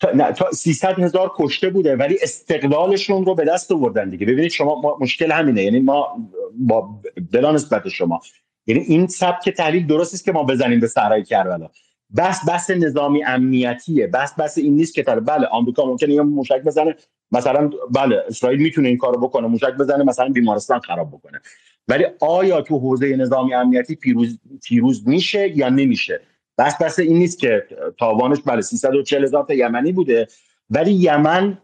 تا, نه تا 300 هزار کشته بوده ولی استقلالشون رو به دست آوردن دیگه. ببینید شما مشکل همینه. یعنی ما با بلا نسبت شما. یعنی این سبک تحلیل درست است که ما بزنیم به صحرای کربلا. بس بس نظامی امنیتیه. بس بس این نیست که بله آمریکا ممکنه یه موشک بزنه. مثلا بله اسرائیل می‌تونه این کارو بکنه. موشک بزنه مثلا بیمارستان خراب بکنه. ولی آیا تو حوزه نظامی امنیتی پیروز پیروز میشه یا نمیشه؟ بس بس این نیست که تاوانش بله 340 هزار تا یمنی بوده ولی یمن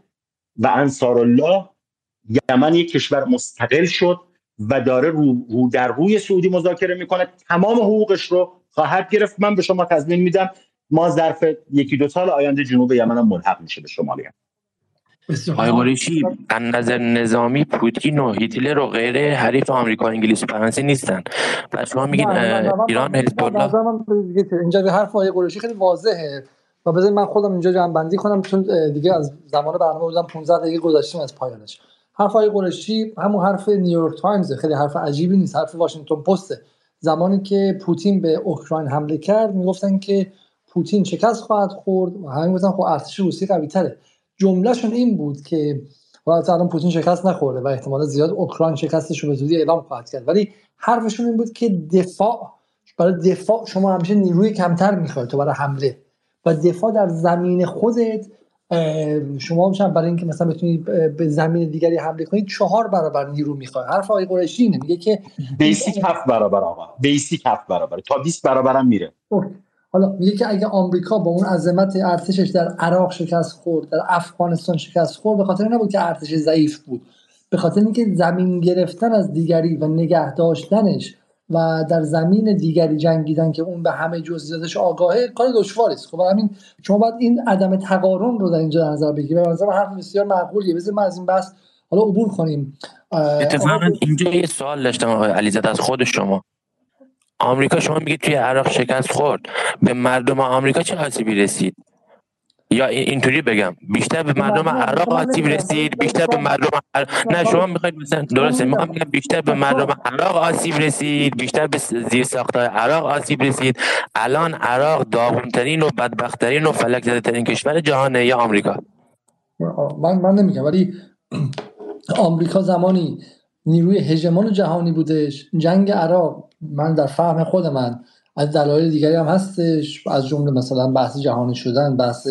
و انصار الله یمن یک کشور مستقل شد و داره رو, رو در روی سعودی مذاکره می‌کنه تمام حقوقش رو خواهد گرفت من به شما تضمین میدم ما ظرف یکی دو سال آینده جنوب یمن هم ملحق میشه به شمالی هم. آقای قریشی از نظر نظامی پوتین و هیتلر و غیره حریف آمریکا انگلیس و فرانسه نیستن. و شما میگین ایران حزب الله؟ اینجا حرف آقای قریشی خیلی واضحه. و بذارید من خودم اینجا جمع بندی کنم چون دیگه از زمان برنامه بودم 15 دقیقه گذاشتیم از پایانش. حرف آقای قریشی همون حرف نیویورک تایمز خیلی حرف عجیبی نیست حرف واشنگتن پسته زمانی که پوتین به اوکراین حمله کرد می‌گفتن که پوتین شکست خواهد خورد و همین گفتن خب ارتش روسی قوی تره جملهشون این بود که حالا الان پوتین شکست نخورده و احتمال زیاد اوکراین شکستش رو به زودی اعلام خواهد کرد. ولی حرفشون این بود که دفاع برای دفاع شما همیشه نیروی کمتر می‌خواید تو برای حمله. و دفاع در زمین خودت شما میشن برای اینکه مثلا بتونید به زمین دیگری حمله کنید چهار برابر نیرو می‌خواد حرف آقای قریشی اینه میگه که بیسیک هفت برابر آقا. بیسیک هفت برابر. تا 20 برابر هم میره حالا میگه که اگه آمریکا با اون عظمت ارتشش در عراق شکست خورد در افغانستان شکست خورد به خاطر نبود که ارتش ضعیف بود. به خاطر اینکه زمین گرفتن از دیگری و نگه داشتنش و در زمین دیگری جنگیدن که اون به همه جزئیاتش آگاهه کار دشواری است. خب همین شما باید این عدم تقارن رو در اینجا در نظر بگیرید. به نظر حرف بسیار معقولیه. بذار ما از این بحث حالا عبور کنیم. اتفاقا اینجا یه سوال داشتم آقای علیزاده از خود شما. آمریکا شما میگید توی عراق شکست خورد. به مردم آمریکا چه آسیبی رسید؟ یا اینطوری بگم بیشتر به مردم عراق آسیب رسید بیشتر به مردم نه شما می‌خواید مثلا درسته می‌خوام بگم بیشتر به مردم عراق آسیب رسید بیشتر به زیر ساختای عراق آسیب رسید. الان عراق داغونترین و بدبختترین و فلک زده ترین کشور جهانه یا آمریکا. من من نمیگم ولی [CLEARS THROAT] آمریکا زمانی نیروی هژمون جهانی بودش. جنگ عراق من در فهم خود من از دلایل دیگری هم هستش از جمله مثلا بحث جهانی شدن بحث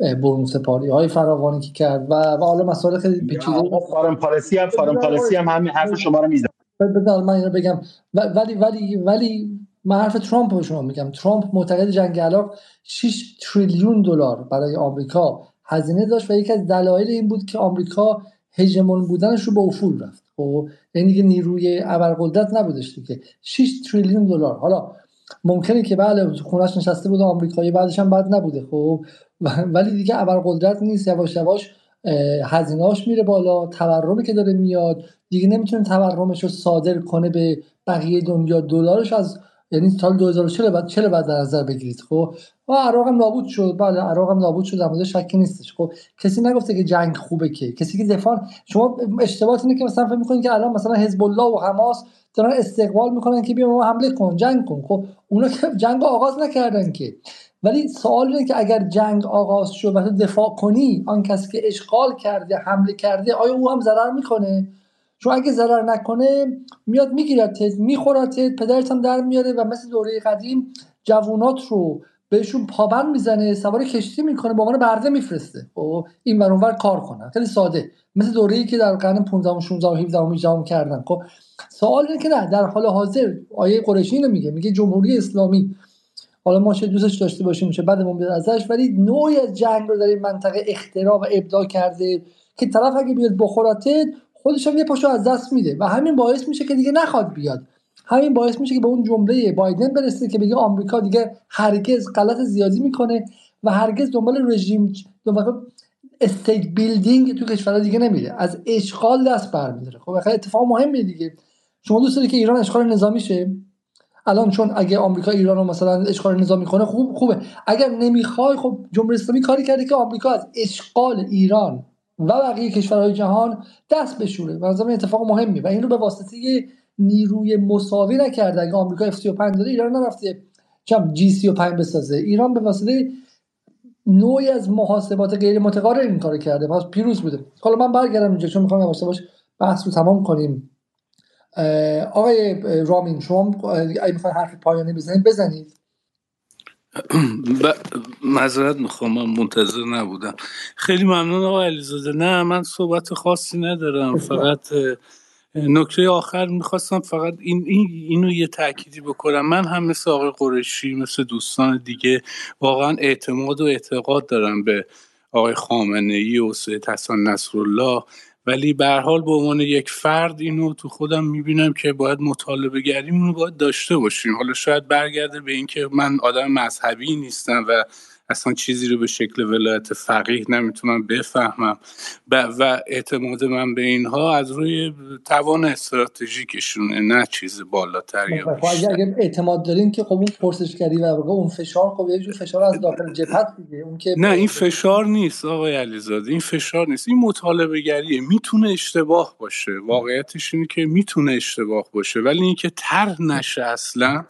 برون سپاری های فراوانی که کرد و و حالا مسائل خیلی پیچیده فارم پالیسی هم فارم پالیسی هم همین حرف شما رو می‌زنم بذار من اینو بگم ولی ولی ولی من حرف ترامپ رو شما میگم ترامپ معتقد جنگ عراق 6 تریلیون دلار برای آمریکا هزینه داشت و یکی از دلایل این بود که آمریکا هژمون بودنش رو به افول رفت خب یعنی دیگه نیروی ابرقدرت نبودش دیگه. 6 تریلیون دلار. حالا ممکنه که بله خونش نشسته بود آمریکایی بعدش هم بد نبوده خب؟ ولی دیگه ابرقدرت نیست یواش یواش هزینهاش میره بالا تورمی که داره میاد دیگه نمی‌تونه تورمش رو صادر کنه به بقیه دنیا. دلارش از یعنی سال 2040 بعد 40 بعد در نظر بگیرید؟ خب و عراق هم نابود شد. بله عراق هم نابود شد در شکی نیستش. خب کسی نگفته که جنگ خوبه که. کسی که دفاع شما اشتباهات اینه که مثلا فکر می‌کنید که الان مثلا حزب الله و حماس دارن استقبال می‌کنن که بیا ما حمله کن جنگ کن. خب اونا که [LAUGHS] جنگ آغاز نکردن که. ولی سوال اینه که اگر جنگ آغاز شد و دفاع کنی آن کسی که اشغال کرده حمله کرده آیا او هم ضرر می‌کنه؟ چون اگه ضرر نکنه میاد میگیرتت میخورتت پدرت هم در میاره و مثل دوره قدیم جوونات رو بهشون پابند می‌زنه سوار کشتی می‌کنه با عنوان برده میفرسته. خب این ور کار کنن. خیلی ساده. مثل دوره‌ای که در قرن 15 و 16 و 17 و 18 کردن. خب سوال اینه که نه در حال حاضر آیه قرشی اینو میگه. میگه جمهوری اسلامی حالا ما چه دوستش داشته باشیم چه بعدمون بیاد ازش ولی نوعی از جنگ رو در این منطقه اختراع و ابداع کرده که طرف اگه بیاد بخورتت خودش هم یه پاشو از دست میده و همین باعث میشه که دیگه نخواد بیاد. همین باعث میشه که به اون جمله بایدن برسه که بگه آمریکا دیگه هرگز غلط زیادی می‌کنه و هرگز دنبال رژیم دنبال استیت بیلدینگ تو کشورها دیگه نمیره. از اشغال دست برمیداره. خب خیلی اتفاق مهمه دیگه. شما دوست دارید که ایران اشغال نظامی شه؟ الان چون اگه آمریکا ایران رو مثلا اشغال نظامی کنه خوب خوبه. اگر نمی‌خوای خب جمهوری اسلامی کاری کرده که آمریکا از اشغال ایران و بقیه کشورهای جهان دست بشوره و اتفاق مهمی و این رو به واسطه نیروی مساوی نکرده. اگه آمریکا F35 داره ایران نرفته چم جی 35 بسازه. ایران به واسطه نوعی از محاسبات غیر متقارن این کار کرده. پس پیروز بوده. حالا من برگردم اینجا چون می‌خوام یواش باش بحث رو تمام کنیم. آقای رامین شما اگه می‌خواین حرف پایانی بزنید بزنید. [COUGHS] ب... معذرت می‌خوام من منتظر نبودم. خیلی ممنون آقای علیزاده. نه من صحبت خاصی ندارم فقط نکته آخر می‌خواستم فقط این, این اینو یه تأکیدی بکنم. من هم مثل آقای قرشی مثل دوستان دیگه واقعا اعتماد و اعتقاد دارم به آقای خامنه ای و سید حسن نصرالله. ولی به حال به عنوان یک فرد اینو تو خودم می‌بینم که باید مطالبه گریمون رو باید داشته باشیم. حالا شاید برگرده به اینکه من آدم مذهبی نیستم و اصلا چیزی رو به شکل ولایت فقیه نمی‌تونم بفهمم. و اعتماد من به اینها از روی توان استراتژیکشونه نه چیز بالاتر یا خب، اگه اعتماد دارین که خب اون پرسشگری و اون فشار خب یه جور فشار از داخل جبهت دیگه. اون که نه این فشار نیست آقای علیزاده این فشار نیست. این مطالبه گریه می‌تونه اشتباه باشه. واقعیتش اینه که می‌تونه اشتباه باشه. ولی اینکه طرح نشه اصلا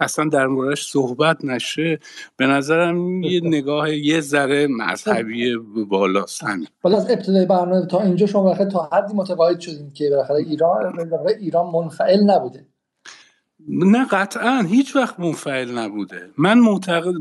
اصلا در موردش صحبت نشه به نظرم یه نگاه یه ذره مذهبی بالاست همین بالا از ابتدای برنامه تا اینجا شما تا حدی متقاعد شدیم که بالاخره ایران ایران منفعل نبوده. نه قطعا. هیچ وقت منفعل نبوده. من معتقد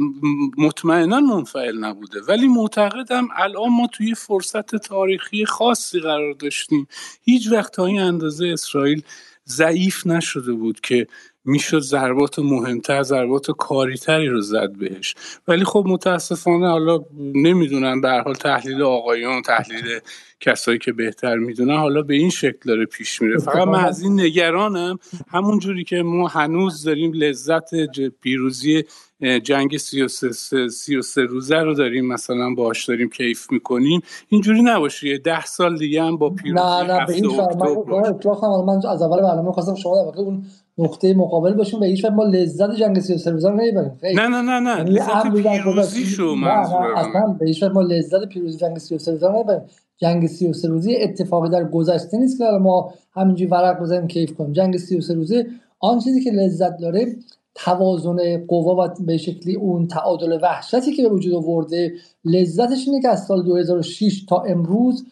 مطمئنا منفعل نبوده. ولی معتقدم الان ما توی فرصت تاریخی خاصی قرار داشتیم. هیچ وقت تا این اندازه اسرائیل ضعیف نشده بود که می‌شد ضربات مهمتر ضربات کاریتری رو زد بهش. ولی خب متاسفانه حالا نمی‌دونن به حال تحلیل آقایان تحلیل کسایی که بهتر می‌دونن حالا به این شکل داره پیش میره. فقط من از این نگرانم. همون جوری که ما هنوز داریم لذت پیروزی جنگ 33 روزه رو داریم مثلا باش داریم کیف می‌کنیم اینجوری نباشه. یه ده سال دیگه هم با پیروزی نه نه به این من, من از اول برنامه خواستم شما در اون نقطه مقابل باشیم و هیچ ما لذت جنگ 33 روزه رو نمی‌بریم نه نه نه نه. یعنی لذت پیروزی شو منظورم اصلا به هیچ ما لذت پیروزی جنگ 33 روزه رو نمی‌بریم. جنگ 33 روزه اتفاقی در گذشته نیست که ما همینجوری ورق بزنیم کیف کنیم. جنگ 33 روزه آن چیزی که لذت داره توازن قوا و به شکلی اون تعادل وحشتی که به وجود آورده لذتش اینه که از سال 2006 تا امروز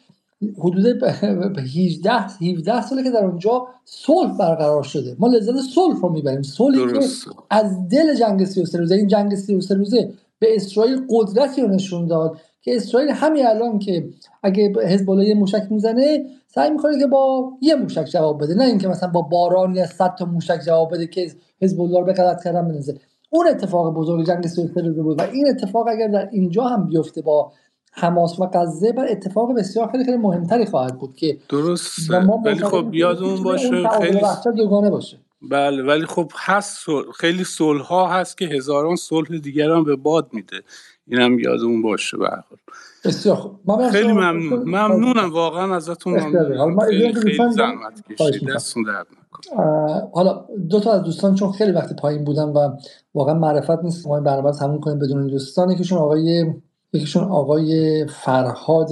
حدود 18 17 ساله که در اونجا صلح برقرار شده. ما لذت صلح رو می‌بریم. صلحی که از دل جنگ 33 روزه این جنگ 33 روزه به اسرائیل قدرتی رو نشون داد که اسرائیل همین الان که اگه حزب الله یه موشک می‌زنه سعی می‌کنه که با یه موشک جواب بده. نه اینکه مثلا با باران یا صد تا موشک جواب بده که حزب الله رو به غلط کردن بنزه اون اتفاق بزرگ جنگ 33 روزه بود و این اتفاق اگر در اینجا هم بیفته با حماس و غزه بر اتفاق بسیار خیلی خیلی مهمتری خواهد بود که درست. ولی خب یادمون باشه خیلی دوگانه باشه. بله ولی خب هست خیلی صلح ها هست که هزاران صلح دیگر هم به باد میده. اینم یادمون باشه به بسیار خوب. خیلی ممنون. ممنونم. واقعا ازتون ممنونم خیلی, خیلی زحمت کشید. دستون درد حالا دو تا از دوستان چون خیلی وقت پایین بودن و واقعا معرفت نیست. ما این برنامه تموم کنیم. بدون دوستان یکیشون آقای یکیشون آقای فرهاد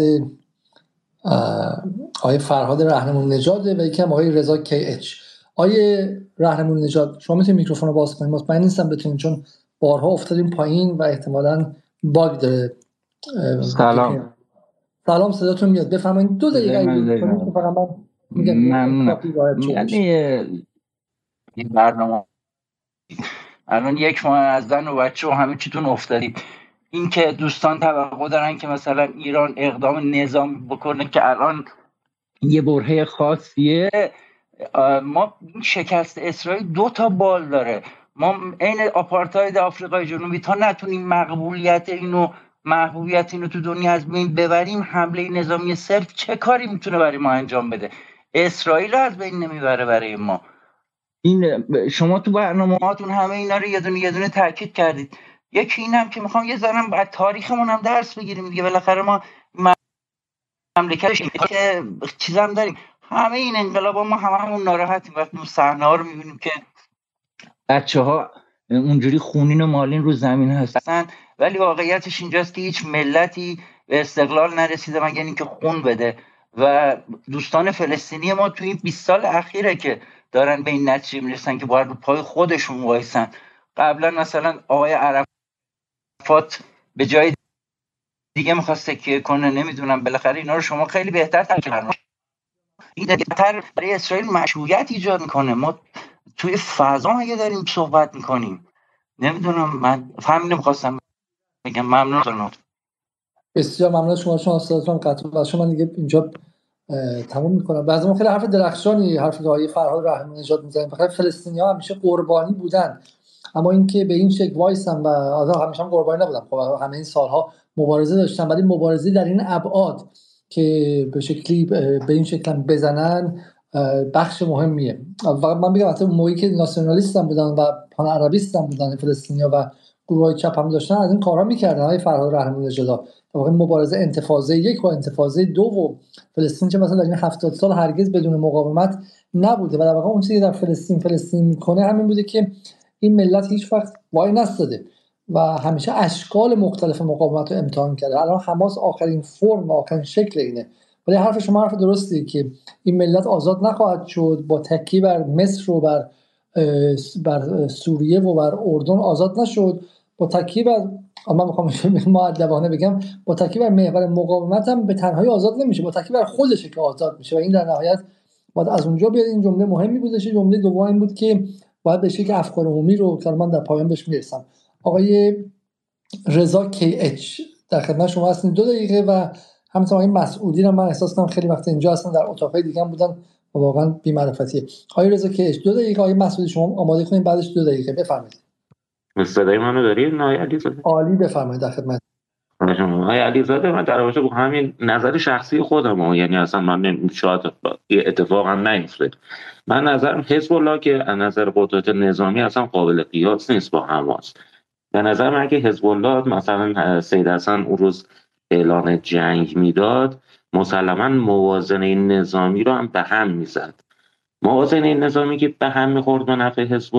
آقای فرهاد رهنمون نژاد و یکی هم آقای رضا کی اچ. آقای رهنمون نژاد شما می‌تونید میکروفون رو باز کنید. مطمئن نیستم بتونید چون بارها افتادیم پایین و احتمالا باگ داره. سلام. سلام صداتون میاد. بفرمایید. دو دقیقه فقط من ممنونم. یعنی این برنامه. الان یک ماه از زن و بچه و همه چیتون افتادید این که دوستان توقع دارن که مثلا ایران اقدام نظام بکنه که الان یه برهه خاصیه ما شکست اسرائیل دو تا بال داره. ما عین آپارتاید آفریقای جنوبی تا نتونیم مقبولیت اینو محبوبیت اینو تو دنیا از بین ببریم حمله نظامی صرف چه کاری می‌تونه برای ما انجام بده؟ اسرائیل رو از بین نمی‌بره برای ما. این شما تو برنامه هاتون همه اینا رو یه دونه یه دونه تاکید کردید. یکی اینم که می‌خوام یه ذره از تاریخمون هم درس بگیریم دیگه. بالاخره ما مملکت که چیزام داریم. همه این انقلاب ما هممون ناراحتیم. وقتی صحنه ها رو می‌بینیم که بچه ها اونجوری خونین و مالین رو زمین هستن ولی واقعیتش اینجاست که هیچ ملتی به استقلال نرسیده مگر اینکه خون بده. و دوستان فلسطینی ما توی این 20 سال اخیره که دارن به این نتیجه می‌رسن که باید رو پای خودشون وایسن. قبلا مثلا آقای عرفات به جای دیگه می‌خواست تکیه کنه نمی‌دونم بالاخره اینا رو شما خیلی بهتر تکیه این بهتر برای اسرائیل مشروعیت ایجاد می‌کنه. ما توی فضا اگه داریم صحبت می‌کنیم. نمی‌دونم من فهمیدم نمی‌خواستم بگم. ممنون بسیار ممنون شما شما استادتون قطع شما دیگه اینجا تموم می‌کنم. بعضی خیلی حرف درخشانی حرف آقای فرهاد رحمانی نژاد می‌زنیم فقط فلسطینی ها همیشه قربانی بودن. اما اینکه به این شکل وایسن و همیشه هم قربانی نبودن خب همه این سالها مبارزه داشتن ولی مبارزه در این ابعاد که به شکلی به این شکل بزنن بخش مهمیه. و من بگم حتی موقعی که ناسیونالیست هم بودن و پان عربیست هم بودن فلسطینیا و گروه های چپ هم داشتن از این کارا می‌کردن. های فرهاد رحمانی نژاد واقعا مبارزه انتفاضه یک و انتفاضه دو و فلسطین چه مثلا در این 70 سال هرگز بدون مقاومت نبوده. و در واقع اون چیزی در فلسطین فلسطین می‌کنه همین بوده که این ملت هیچ وقت وای نستاده و همیشه اشکال مختلف مقاومت رو امتحان کرده. الان حماس آخرین فرم آخرین شکل اینه. ولی حرف شما حرف درستی که این ملت آزاد نخواهد شد با تکی بر مصر و بر بر سوریه و بر اردن آزاد نشد. با تکی بر من می‌خوام [LAUGHS] معدبانه بگم با تکی بر محور مقاومت هم به تنهایی آزاد نمیشه. با تکی بر خودشه که آزاد میشه و این در نهایت باید از اونجا بیاد. این جمله مهمی بودش جمله دوم بود که باید بشه که افکار عمومی رو که من در پایان بهش می‌رسم. آقای رضا کی اچ در خدمت شما هستین دو دقیقه و همینطور آقای مسعودی رو من احساس کنم خیلی وقت اینجا هستن در اتاقای دیگه هم بودن و واقعا بی معرفتیه آقای رضا که دو دقیقه. آقای مسعودی شما آماده کنید بعدش دو دقیقه. بفرمایید. صدای منو دارید؟ نه عالی بفرمایید. در خدمت. آقای علیزاده من در با همین نظر شخصی خودم یعنی اصلا من شاید اتفاق هم نیفته من نظرم حزب الله که از نظر قدرت نظامی اصلا قابل قیاس نیست با حماس. به نظر من اگه حزب الله مثلا سید حسن اون روز اعلان جنگ می‌داد مسلما موازنه نظامی رو هم به هم می‌زد. موازنه نظامی که به هم می‌خورد به نفع حزب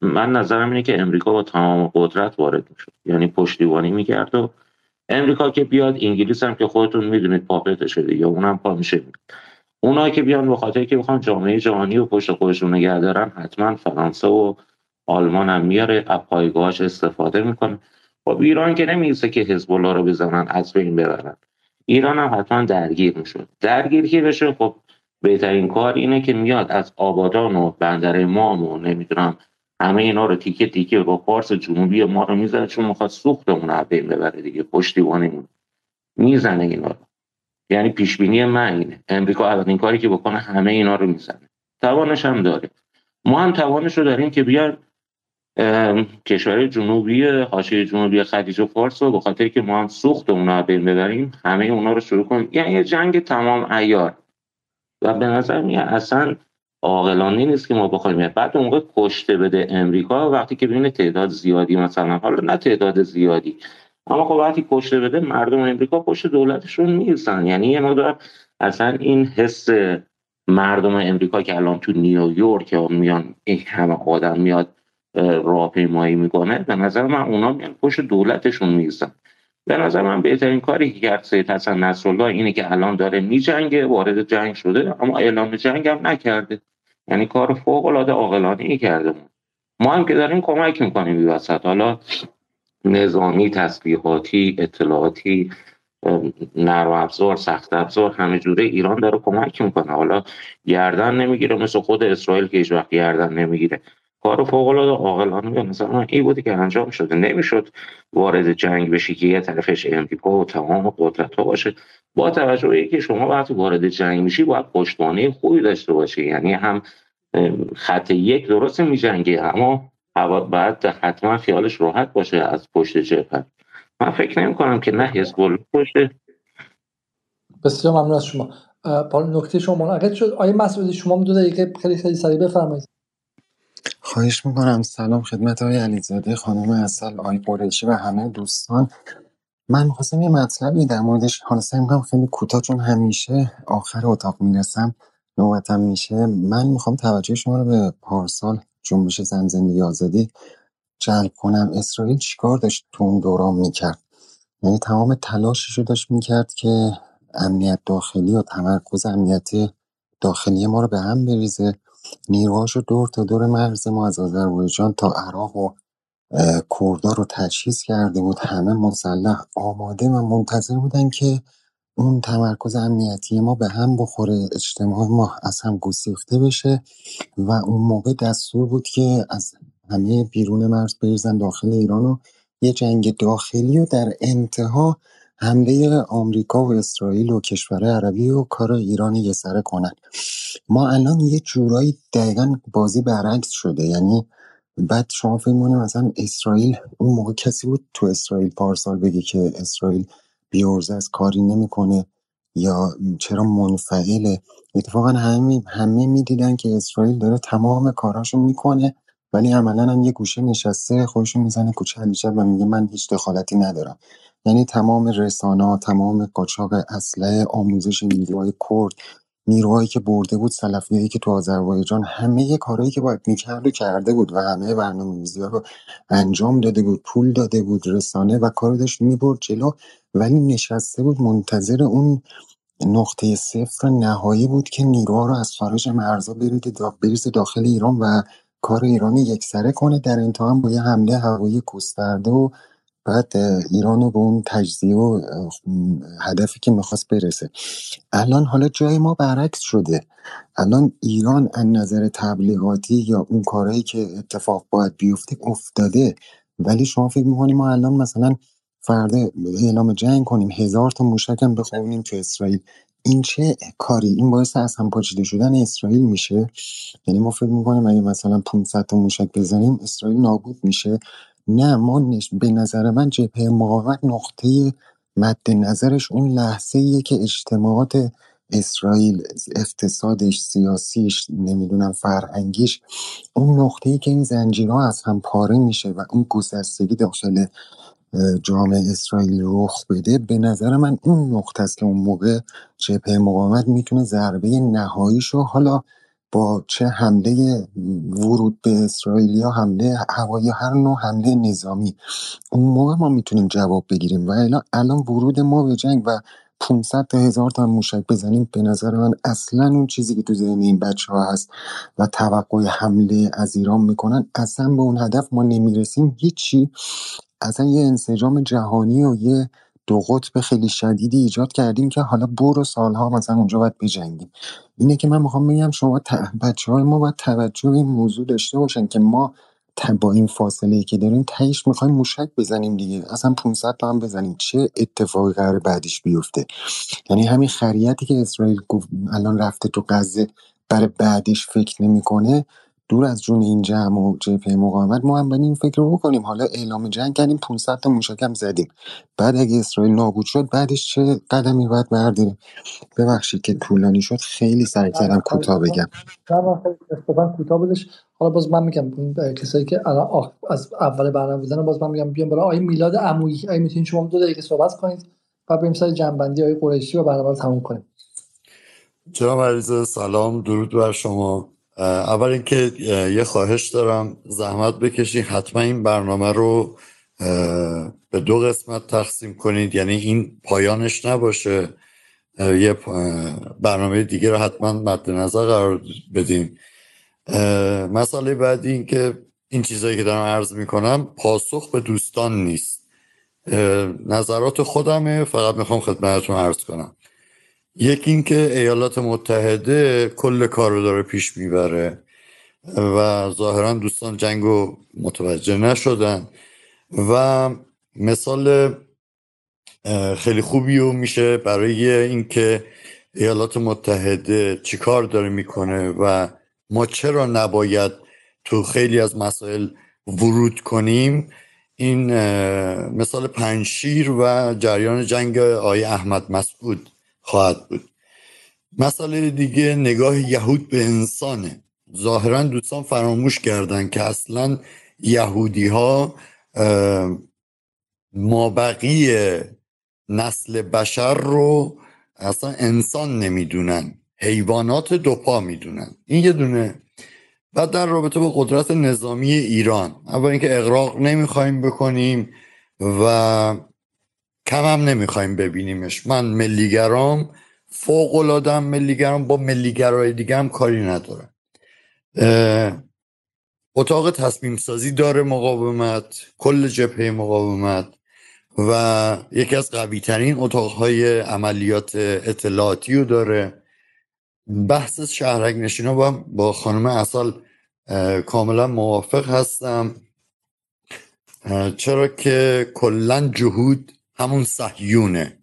من نظرم اینه که امریکا با تمام قدرت وارد می‌شد. یعنی پشتیبانی می‌کرد و امریکا که بیاد انگلیس هم که خودتون می‌دونید پاپت شده یا اونم پا میشه. اونا که بیان به خاطر که بخوان جامعه جهانی و پشت خودشون نگه دارن حتما فرانسه و آلمان هم میاره پایگاهاش استفاده می‌کنه. خب ایران که نمیسه که حزب الله رو بزنن از بین ببرن. ایران هم حتما درگیر می‌شد درگیر که بشه؟ خب بهترین کار اینه که میاد از آبادان و بندر مام و نمی‌دونم همه اینا رو تیکه تیکه با پارس جنوبی ما رو می‌زنه چون می‌خواد سوختمون رو بین ببره دیگه پشتیبانمون می‌زنه اینا رو. یعنی پیش بینی من اینه. امریکا اولین کاری که بکنه همه اینا رو می‌زنه. توانش هم داره. ما هم توانش رو داریم که بیان کشور جنوبی حاشیه جنوبی خلیج و فارس رو به خاطر که ما هم سوخت اونا بین ببریم همه اونا رو شروع کنیم. یعنی جنگ تمام ایار و به نظر میاد اصلا عاقلانه نیست که ما بخوایم. بعد اون موقع کشته بده امریکا وقتی که ببینه تعداد زیادی مثلا حالا نه تعداد زیادی. اما خب وقتی کشته بده مردم امریکا پشت دولتشون می‌رسن یعنی یه مقدار اصلا این حس مردم امریکا که الان تو نیویورک میان این همه آدم میاد راهپیمایی می‌کنه به نظر من اونا میان پشت دولتشون می‌رسن به نظر من بهترین کاری که کرد سید حسن نصرالله اینه که الان داره میجنگه وارد جنگ شده اما اعلام جنگ هم نکرده. یعنی کار فوق العاده عاقلانه ای کرده ما هم که داریم کمک می‌کنیم این وسط. حالا نظامی تسلیحاتی اطلاعاتی نرم افزار سخت افزار همه جوره ایران داره کمک می‌کنه. حالا گردن نمی‌گیره مثل خود اسرائیل که هیچ وقت گردن نمی‌گیره. کار فوق العاده عاقلانه به نظر من این بودی که انجام شده نمی‌شد وارد جنگ بشی که یه طرفش امریکا و تمام قدرت ها باشه. با توجه به که شما وقتی وارد جنگ میشی باید پشتوانه خوبی داشته باشی. یعنی هم خط یک درست میجنگی اما بعد حتما خیالش راحت باشه از پشت جبهه. من فکر نمی کنم که نه حزب الله باشه. بسیار ممنون از شما. پال نکته شما اگر شد. آیه مسئولی شما دو دقیقه خیلی خیلی سریع بفرمایید. خواهش می‌کنم. سلام خدمت های علیزاده خانم اصل آی قریشی و همه دوستان. من می‌خواستم یه مطلبی در موردش حالا سعی می‌کنم خیلی کوتاه چون همیشه آخر اتاق می‌رسم نوبتم میشه. من می‌خوام توجه شما رو به پارسال جنبش زن زندگی آزادی جلب کنم. اسرائیل چیکار داشت تو اون دوران می‌کرد؟ یعنی تمام تلاشش رو داشت می‌کرد که امنیت داخلی و تمرکز امنیت داخلی ما رو به هم بریزه. نیروهاش رو دور تا دور مرز ما از آذربایجان تا عراق و کردا رو تجهیز کرده بود. همه مسلح آماده و منتظر بودن که اون تمرکز امنیتی ما به هم بخوره اجتماع ما از هم گسیخته بشه و اون موقع دستور بود که از همه بیرون مرز بریزن داخل ایران و یه جنگ داخلی و در انتها حمله آمریکا و اسرائیل و کشور عربی و کار ایران یه سره کنن. ما الان یه جورایی دقیقا بازی برعکس شده. یعنی بعد شما فکر مثلا اسرائیل اون موقع کسی بود تو اسرائیل پارسال بگه که اسرائیل بیورزه از کاری نمی‌کنه یا چرا منفعله؟ اتفاقا همه همه می‌دیدن که اسرائیل داره تمام کاراشو می‌کنه ولی عملا هم یه گوشه نشسته خودشون می‌زنه کوچه و میگه من هیچ دخالتی ندارم. یعنی تمام رسانه تمام قاچاق اسلحه آموزش نیروهای کرد نیروهایی که برده بود سلفیایی که تو آذربایجان همه کارهایی که باید می‌کرد و کرده بود و همه برنامه ها رو انجام داده بود پول داده بود رسانه و کار داشت می‌برد جلو ولی نشسته بود منتظر اون نقطه صفر نهایی بود که نیروها رو از خارج مرزها بریزه داخل ایران و کار ایرانی یکسره کنه. در انتها با یه حمله هوایی گسترده و بعد ایران رو به اون تجزیه و هدفی که می‌خواست برسه. الان حالا جای ما برعکس شده. الان ایران از نظر تبلیغاتی یا اون کارهایی که اتفاق باید بیفته افتاده. ولی شما فکر می‌کنی ما الان مثلا فردا اعلام جنگ کنیم هزار تا موشک هم بخونیم تو اسرائیل. این چه کاری؟ این باعث از هم پاچیده شدن اسرائیل میشه؟ یعنی ما فکر می‌کنیم اگه مثلا 500 تا موشک بزنیم اسرائیل نابود میشه. نه ما به نظر من جبهه مقاومت نقطه مد نظرش اون لحظه که اجتماعات اسرائیل اقتصادش سیاسیش نمی‌دونم فرهنگیش اون نقطه ای که این زنجیرها از هم پاره میشه و اون گسستگی داخل جامعه اسرائیل رخ بده به نظر من اون نقطه است که اون موقع جبهه مقاومت می‌تونه ضربه نهاییشو حالا چه حمله ورود به اسرائیلیا حمله هوایی هر نوع حمله نظامی. اون موقع ما می‌تونیم جواب بگیریم و الان الان ورود ما به جنگ و 500 تا هزار تا موشک بزنیم به نظر من اصلا اون چیزی که تو ذهن این بچه ها هست و توقع حمله از ایران می‌کنن اصلا به اون هدف ما نمی‌رسیم. هیچی. اصلا یه انسجام جهانی و یه دو قطب خیلی شدیدی ایجاد کردیم که حالا برو سالها مثلا اونجا باید بجنگیم. اینه که من می‌خوام بگم شما بچه های ما باید توجه این موضوع داشته باشن که ما با این فاصله ای که داریم تهش می‌خوایم موشک بزنیم دیگه. اصلا 500 تا هم بزنیم. چه اتفاقی قرار بعدش بیفته؟ یعنی همین خریتی که اسرائیل الان رفته تو غزه برای بعدش فکر نمی‌کنه دور از جون این جمع و جبهه مقاومت ما هم این فکر رو بکنیم. حالا اعلام جنگ کردیم 500 تا موشکم زدیم. بعد اگه اسرائیل نابود شد بعدش چه قدمی باید برداریم؟ ببخشید که طولانی شد خیلی سعی کردم کوتاه بگم. کوتاه بودش. حالا باز من میگم کسایی که از اول برنامه بودن باز من میگم بیام برای آقای میلاد عمویی آقای می‌تونید شما دو دقیقه صحبت کنید و بریم سر جنبندی آقای قریشی و برنامه رو تموم کنیم. جناب سلام. درود بر شما. اول اینکه یه خواهش دارم زحمت بکشید حتما این برنامه رو به دو قسمت تقسیم کنید. یعنی این پایانش نباشه. یه برنامه دیگه رو حتما مد نظر قرار بدین. مسئله بعدی این که این چیزایی که دارم عرض می‌کنم پاسخ به دوستان نیست. نظرات خودمه. فقط می‌خوام خدمتتون عرض کنم. یکی اینکه ایالات متحده کل کار رو داره پیش می‌بره و ظاهرا دوستان جنگ رو متوجه نشدن و مثال خیلی خوبی رو میشه برای اینکه ایالات متحده چیکار داره می‌کنه و ما چرا نباید تو خیلی از مسائل ورود کنیم؟ این مثال پنشیر و جریان جنگ آی احمد مسعود. خواهد بود. مسئله دیگه نگاه یهود به انسانه. ظاهرا دوستان فراموش کردن که اصلا یهودی ها مابقی نسل بشر رو اصلا انسان نمی‌دونن. حیوانات دوپا می‌دونن. این یه دونه. بعد در رابطه با قدرت نظامی ایران. اول اینکه اقراق نمی‌خوایم بکنیم و کم هم نمی‌خوایم ببینیمش. من ملیگرام فوق العاده ملیگرام با ملیگرای دیگه هم کاری ندارم. اتاق تصمیم سازی داره مقاومت کل جبهه مقاومت و یکی از قوی ترین اتاقهای عملیات اطلاعاتی رو داره. بحث شهرک نشینا با, با خانم اصال کاملا موافق هستم. چرا که کلا جهود همون صهیونه.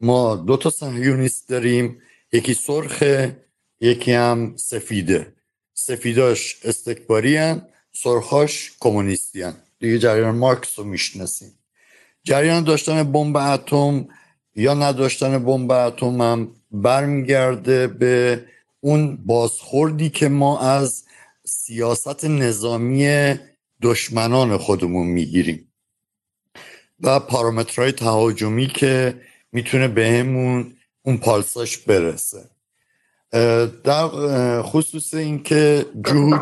ما دو تا صهیونیست داریم. یکی سرخه یکی هم سفیده. سفیداش استکباری هن سرخاش کمونیستی هن. دیگه جریان مارکس رو می‌شناسیم. جریان داشتن بمب اتم یا نداشتن بمب اتم هم برمیگرده به اون بازخوردی که ما از سیاست نظامی دشمنان خودمون می‌گیریم. و پارامترهای تهاجمی که می‌تونه بهمون اون پالساش برسه. در خصوص اینکه جهود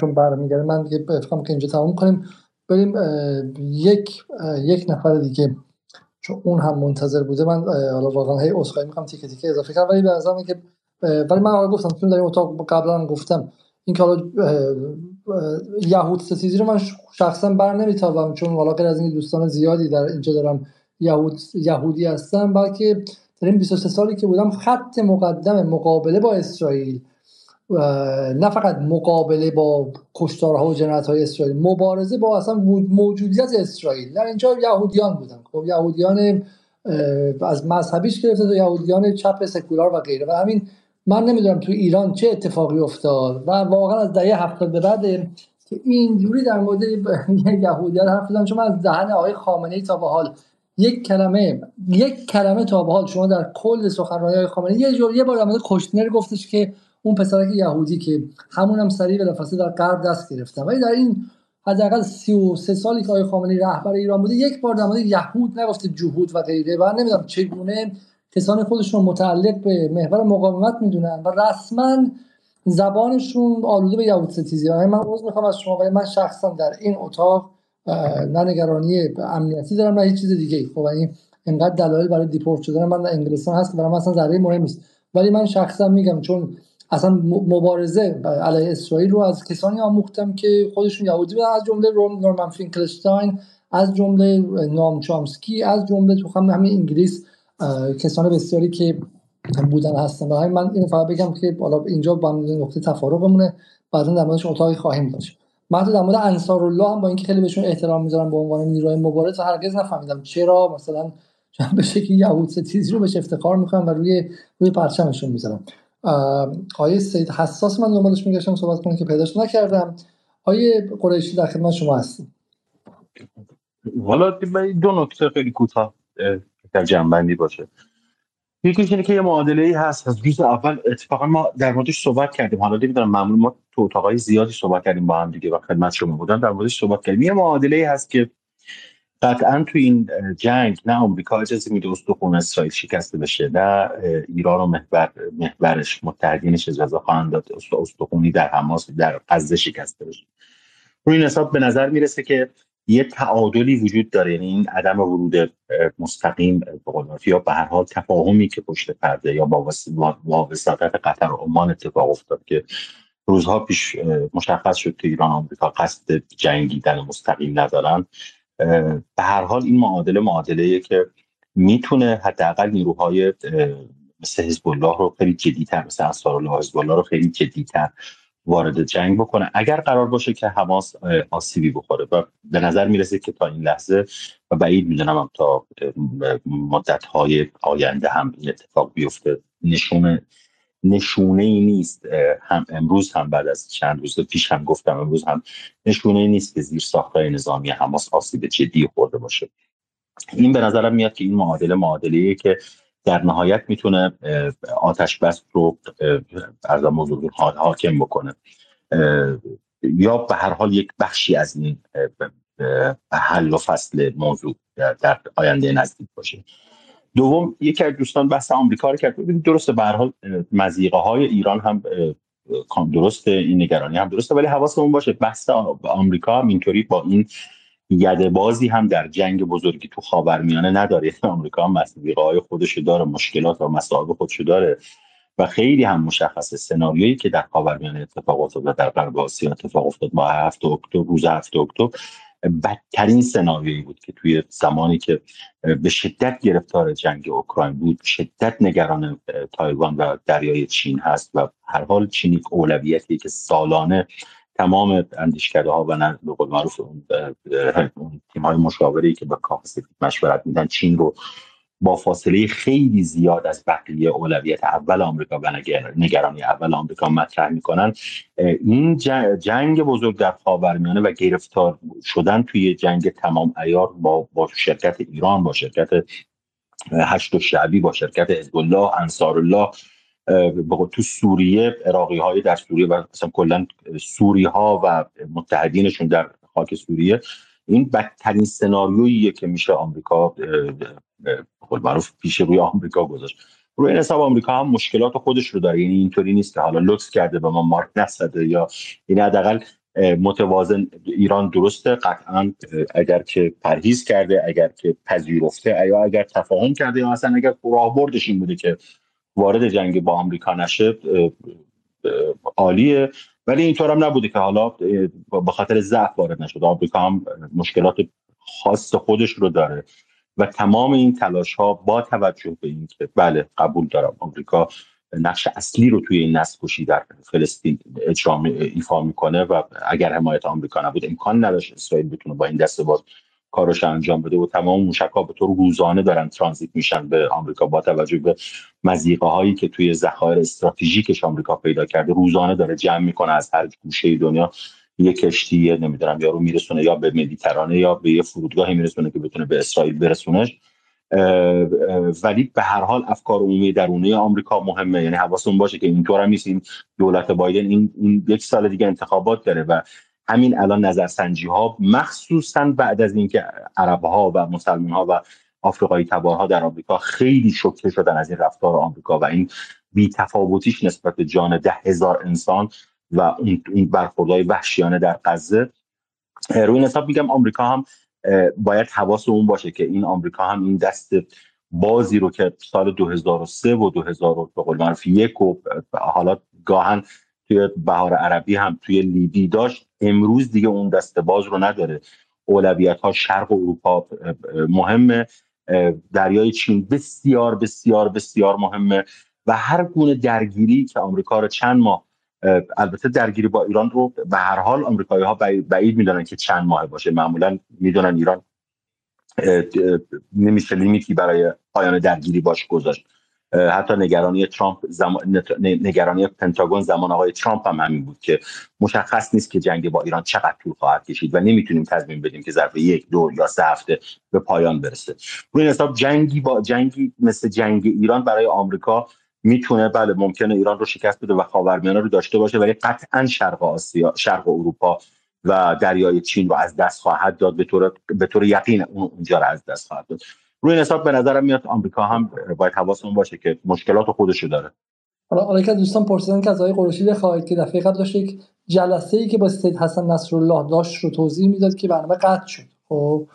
چون برمیگرده من دیگه بفهم که اینجا تموم کنیم. بریم یک یک نفر دیگه. چون اون هم منتظر بوده من حالا واقعا هی اسخای می‌خوام تیکه تیکه اضافه کنم ولی به که ولی من حالا گفتم چون در این اتاق قبلا گفتم این که حالا یهود ستیزی رو من شخصا بر نمیتابم چون حالا غیر از این دوستان زیادی در اینجا دارم یهود یهودی هستم بلکه در این 23 سالی که بودم خط مقدم مقابله با اسرائیل نه فقط مقابله با کشتارها و جنایت های اسرائیل مبارزه با اصلا موجودیت اسرائیل در اینجا یهودیان بودن خب یهودیان از مذهبیش گرفته تا یهودیان چپ سکولار و غیره و همین من نمی‌دونم تو ایران چه اتفاقی افتاد و واقعا از دهه هفتاد به بعد که اینجوری در مورد [LAUGHS] یهودیان حرف زدن چون از دهن آقای خامنه ای تا به حال یک کلمه یک کلمه تا به حال شما در کل سخنرانی های خامنه یه جور یه بار در کشتنر گفتش که اون پسرک یهودی که همون هم سریع بلافاصله در غرب دست گرفتن ولی در این حداقل 33 سالی که آقای خامنه‌ای رهبر ایران بوده یک بار در مورد یهود نگفته جهود و غیره و نمی‌دونم چگونه کسان خودشون متعلق به محور مقاومت می‌دونن و رسما زبانشون آلوده به یهود ستیزی من عذر می‌خوام از شما ولی من شخصا در این اتاق نه نگرانی امنیتی دارم نه هیچ چیز دیگه خب این انقدر دلایل برای دیپورت شدن من در انگلستان هست برای من اصلا ذره مهم نیست. ولی من شخصا میگم چون اصلا مبارزه علیه اسرائیل رو از کسانی آموختم که خودشون یهودی بودن از جمله نورمن فینکلشتاین از جمله نام چامسکی از جمله تو همین انگلیس کسان بسیاری که بودن هستن. برای من این فقط بگم که حالا اینجا با نقطه تفارقمونه بعدا در موردش اتاقی خواهیم داشت. من در مورد انصار الله هم با اینکه خیلی بهشون احترام می‌ذارم به عنوان نیروی مبارز هرگز نفهمیدم چرا. مثلا به شکلی یهود ستیزی رو بهش افتخار می‌کنم و روی روی پرچمشون می‌ذارم. آیه سید حساس من دنبالش میگشتم صحبت کنم که پیداش نکردم. آیه قریشی در خدمت شما هستیم. حالا دو نکته خیلی کوتاه در جنبندی باشه. یکیش اینه که یه معادله ای هست. از روز اول اتفاقا ما در موردش صحبت کردیم. حالا نمی‌دونم معمول ما تو اتاقای زیادی صحبت کردیم با هم دیگه و خدمت شما بودم در موردش صحبت کردیم. یه معادله ای هست که قطعا تو این جنگ نه آمریکا اجازه میده استخون اسرائیل شکسته بشه نه ایران و محور محورش متحدینش اجازه خواهند داد استخونی در حماس در غزه شکسته بشه. رو این حساب به نظر می‌رسه که یه تعادلی وجود داره. یعنی این عدم ورود مستقیم به یا به هر حال تفاهمی که پشت پرده یا با وساطت قطر و عمان اتفاق افتاد که روزها پیش مشخص شد که ایران و آمریکا قصد جنگیدن مستقیم ندارن. به هر حال این معادله معادله که می‌تونه حداقل نیروهای مثل حزب الله رو خیلی جدیتر مثل انصار الله حزب الله رو خیلی جدیتر وارد جنگ بکنه. اگر قرار باشه که حماس آسیبی بخوره و به نظر می‌رسه که تا این لحظه و بعید می‌دونم هم تا مدت های آینده هم این اتفاق بیفته. نشونه نشونه ای نیست هم امروز هم بعد از چند روز پیش هم گفتم امروز هم نشونه ای نیست که زیر ساختای نظامی حماس آسیب جدی خورده باشه. این به نظرم میاد که این معادله معادله که در نهایت می‌تونه آتش بس رو از موضوع حاکم بکنه. یا به هر حال یک بخشی از این حل و فصل موضوع در آینده نزدیک باشه. دوم یکی از دوستان بحث آمریکا رو کرد. ببینید درسته به هر حال مزیقه های ایران هم درسته این نگرانی هم درسته ولی حواسمون باشه بحث آمریکا هم اینطوری با این یده بازی هم در جنگ بزرگی تو خاورمیانه نداره. آمریکا هم مزیقه های خودشو داره مشکلات و مسائل خودشو داره و خیلی هم مشخص سناریویی که در خاورمیانه اتفاق افتاد و در غرب آسیا اتفاق افتاد با هفت اکتبر روز هفت اکتبر. بدترین سناریویی بود که توی زمانی که به شدت گرفتار جنگ اوکراین بود شدت نگران تایوان و دریای چین هست و هر حال چینی اولویتی که سالانه تمام اندیشکده ها و به قول معروف اون تیم های مشاوره که به کاخ مشورت میدن چین رو با فاصله خیلی زیاد از بقیه اولویت اول آمریکا و نگرانی اول آمریکا مطرح می‌کنن. این جنگ بزرگ در خاورمیانه و گرفتار شدن توی جنگ تمام ایار با, با شرکت ایران با شرکت هشت و شعبی با شرکت حزب الله انصار الله تو سوریه اراقی های در سوریه و مثلا کلا سوری ها و متحدینشون در خاک سوریه این بدترین سناریوییه که میشه آمریکا خود معروف پیش روی آمریکا گذاشت. روی این حساب آمریکا هم مشکلات خودش رو داره یعنی اینطوری نیست که حالا لطف کرده به ما مارک نسده یا این حداقل متوازن ایران درسته قطعا اگر که پرهیز کرده اگر که پذیرفته یا اگر تفاهم کرده یا اصلا اگر راهبردش این بوده که وارد جنگ با آمریکا نشه عالیه. ولی اینطور هم نبوده که حالا به خاطر ضعف وارد نشده آمریکا هم مشکلات خاص خودش رو داره. و تمام این تلاش ها با توجه به اینکه بله قبول دارم آمریکا نقش اصلی رو توی این نسل کشی در فلسطین اجرا ایفا می‌کنه و اگر حمایت آمریکا نبود امکان نداشت اسرائیل بتونه با این دسته باز کارش انجام بده و تمام موشک به طور روزانه دارن ترانزیت میشن به آمریکا با توجه به مزیقه هایی که توی ذخایر استراتژیکش آمریکا پیدا کرده. روزانه داره جمع می‌کنه از هر گوشه دنیا. یه کشتی نمی‌دونم یارو میرسونه یا به مدیترانه یا به یه فرودگاهی میرسونه که بتونه به اسرائیل برسونش. ولی به هر حال افکار عمومی درونی آمریکا مهمه. یعنی حواستون باشه که اینطور هم نیست. دولت بایدن این یک سال دیگه انتخابات داره و همین الان نظرسنجی ها مخصوصا بعد از اینکه عرب ها و مسلمان ها و آفریقایی تبارها در آمریکا خیلی شوکه شدن از این رفتار آمریکا و این بی تفاوتیش نسبت به جان ده هزار انسان و اون برخوردهای وحشیانه در غزه. روی این حساب میگم آمریکا هم باید حواس اون باشه که این آمریکا هم این دست بازی رو که سال 2003 و 2000 به قول معروف یک و حالا گاهن توی بهار عربی هم توی لیبی داشت. امروز دیگه اون دست باز رو نداره. اولویت ها شرق اروپا مهمه. دریای چین بسیار بسیار بسیار مهمه. و هر گونه درگیری که آمریکا رو چند ماه البته درگیری با ایران رو به هر حال آمریکایی ها بعید می‌دونن که چند ماه باشه. معمولا می‌دونن ایران نمیشه لیمیتی برای پایان درگیری باش گذاشت. حتی نگرانی ترامپ زمان نگرانی پنتاگون زمان آقای ترامپ هم همین بود که مشخص نیست که جنگ با ایران چقدر طول خواهد کشید و نمی‌تونیم تضمین بدیم که ظرف یک دو یا سه هفته به پایان برسه. روی این حساب جنگی با جنگی مثل جنگ ایران برای آمریکا می‌تونه بله ممکنه ایران رو شکست بده و خاورمیانه رو داشته باشه ولی قطعا شرق آسیا شرق اروپا و دریای چین رو از دست خواهد داد به طور به طور یقین اونجا رو از دست خواهد داد. روی این حساب به نظرم میاد آمریکا هم باید حواسمون باشه که مشکلات خودشو داره. حالا حالا که دوستان پرسیدن که از آقای قروشی بخواهید که دفعه قبل داشت یک جلسه ای که با سید حسن نصرالله داشت رو توضیح می‌داد که برنامه قطع شد. خب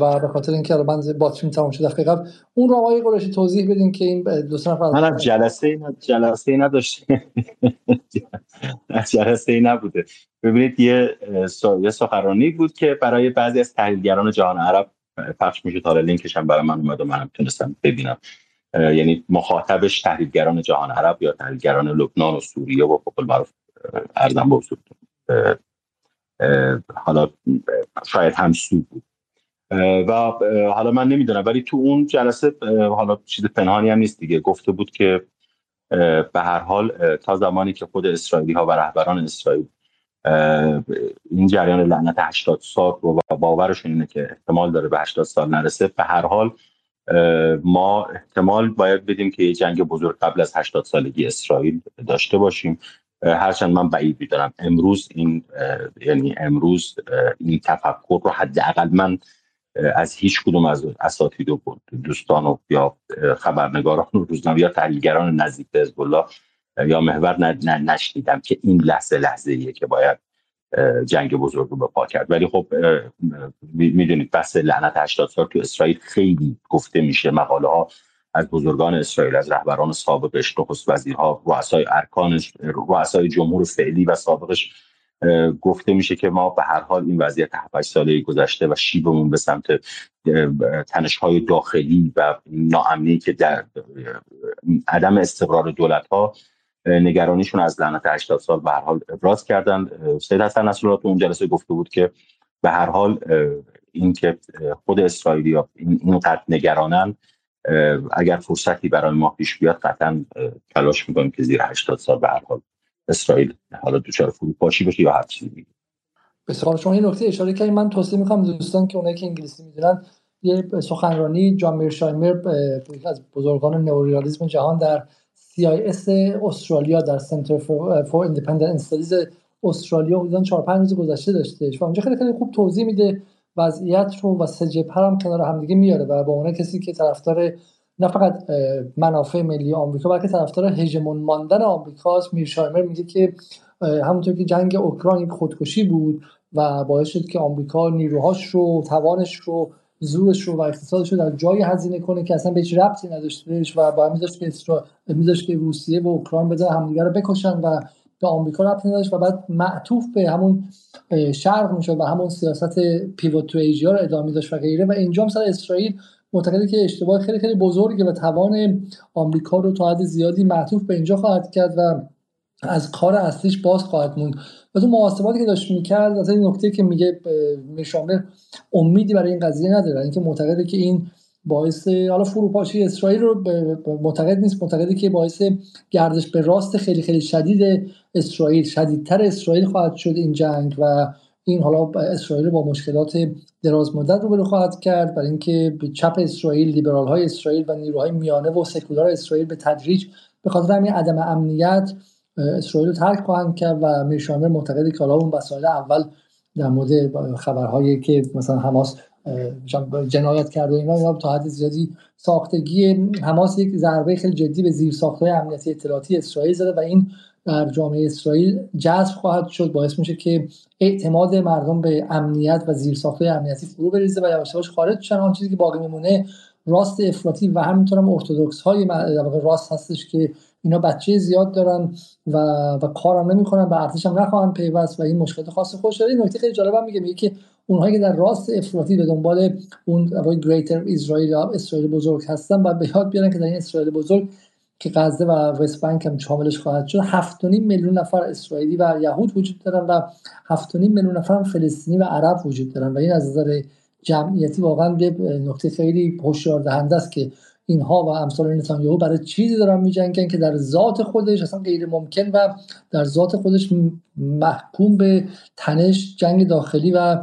و به خاطر اینکه من باتریم تمام شد دفعه قبل اون رو آقای قریشی توضیح بدین که این دو سه نفر من جلسه ای جلسه ای نداشت [LAUGHS] جلسه ای نبوده. ببینید یه یه سخنرانی بود که برای بعضی از تحلیلگران جهان عرب پخش میشه تا لینکش هم برای من اومد و منم تونستم ببینم. یعنی مخاطبش تحلیلگران جهان عرب یا تحلیلگران لبنان و سوریه و فوق معروف ارزم حالا شاید هم سو بود. و حالا من نمی‌دونم ولی تو اون جلسه حالا چیز پنهانی هم نیست دیگه. گفته بود که به هر حال تا زمانی که خود اسرائیلی ها و رهبران اسرائیل این جریان لعنت 80 سال رو باورشون اینه که احتمال داره به 80 سال نرسه. به هر حال ما احتمال باید بدیم که یه جنگ بزرگ قبل از 80 سالگی اسرائیل داشته باشیم. هرچند من بعید میدارم امروز این یعنی امروز این تفکر رو حداقل من از هیچ کدوم از اساتید و دوستان و یا خبرنگاران روزنامه یا تحلیلگران نزدیک به حزب یا محور نشنیدم که این لحظه لحظه ایه که باید جنگ بزرگ رو به پا کرد. ولی خب می‌دونید بحث لعنت 80 سال تو اسرائیل خیلی گفته میشه. مقاله ها از بزرگان اسرائیل از رهبران سابقش نخست وزیرها رؤسای ارکانش رؤسای جمهور فعلی و سابقش گفته میشه که ما به هر حال این وضعیت 8 ساله گذشته و شیبمون به سمت تنشهای داخلی و ناامنی که در عدم استقرار دولت ها نگرانیشون از لعنت 80 سال به هر حال ابراز کردن سید حسن نصرالله تو اون جلسه گفته بود که به هر حال اینکه خود اسرائیلی ها اینقدر نگرانن اگر فرصتی برای ما پیش بیاد قطعا تلاش می‌کنیم که زیر 80 سال به هر حال اسرائیل حالا دچار فروپاشی بشه یا هر چیزی بسیار شما این نکته اشاره کردید من توصیه می‌کنم دوستان که اونایی که انگلیسی می‌دونن یه سخنرانی جان میرشایمر از بزرگان نئوریالیسم جهان در CIS استرالیا در سنتر فور ایندیپندنت استادیز استرالیا حدودا 4 5 روز گذشته داشته و اونجا خیلی خیلی خوب توضیح میده. وضعیت رو و سه جبهه هم کنار همدیگه میاره و با اون کسی که طرفدار نه فقط منافع ملی آمریکا بلکه طرفدار هژمون ماندن آمریکاست. میرشایمر میگه که همونطور که جنگ اوکراین خودکشی بود و باعث شد که آمریکا نیروهاش رو توانش رو زورش رو و اقتصادش رو در جای هزینه کنه که اصلا به هیچ ربطی نداشتهش و باید میذاشت که اسرا... که روسیه و اوکراین بزن همدیگه رو بکشن و به آمریکا ربطی نداشت و بعد معطوف به همون شرق می‌شد و همون سیاست پیوت تو ایجیا رو ادامه داشت و غیره و اینجا سر اسرائیل معتقده که اشتباه خیلی خیلی بزرگه و توان آمریکا رو تا حد زیادی معطوف به اینجا خواهد کرد و از کار اصلیش باز خواهد موند. و تو محاسباتی که داشت می‌کرد از این نکته که میگه میشامر امیدی برای این قضیه نداره. اینکه معتقده که این باعث حالا فروپاشی اسرائیل رو معتقد نیست. معتقده که باعث گردش به راست خیلی خیلی شدید اسرائیل شدیدتر اسرائیل خواهد شد این جنگ و این حالا اسرائیل با مشکلات دراز مدت رو خواهد کرد. برای اینکه چپ اسرائیل لیبرال های اسرائیل و نیروهای میانه و سکولار اسرائیل به تدریج به خاطر همین عدم امنیت اسرائیل رو ترک خواهند کرد و میشامر معتقده که حالا اون وسایل اول در مورد خبرهایی که مثلا حماس جنایت کرده اینا اینا تا حد زیادی ساختگی حماس یک ضربه خیلی جدی به زیر ساختهای امنیتی اطلاعاتی اسرائیل زده و این در جامعه اسرائیل جذب خواهد شد. باعث میشه که اعتماد مردم به امنیت و زیر ساختهای امنیتی فرو بریزه و یواش خارج شن آن چیزی که باقی میمونه راست افراطی و همینطور هم ارتودکس های راست هستش که اینا بچه زیاد دارن و و کارم نمی‌کنن به ارتش هم نخواهن پیوست و این مشکلات خاص خودش داره این نکته خیلی جالبم میگه میگه که اونهایی که در راست افراطی به دنبال اون گریتر اسرائیل اسرائیل بزرگ هستن و به یاد بیارن که در این اسرائیل بزرگ که غزه و وست بانک هم شاملش خواهد شد 7.5 میلیون نفر اسرائیلی و یهود وجود دارن و 7.5 میلیون نفر فلسطینی و عرب وجود دارن. و این از نظر جمعیتی واقعا به نکته خیلی هشدار دهنده است که اینها و امثال نتانیاهو برای چیزی دارن میجنگن که در ذات خودش اصلا غیر ممکن و در ذات خودش محکوم به تنش جنگ داخلی و,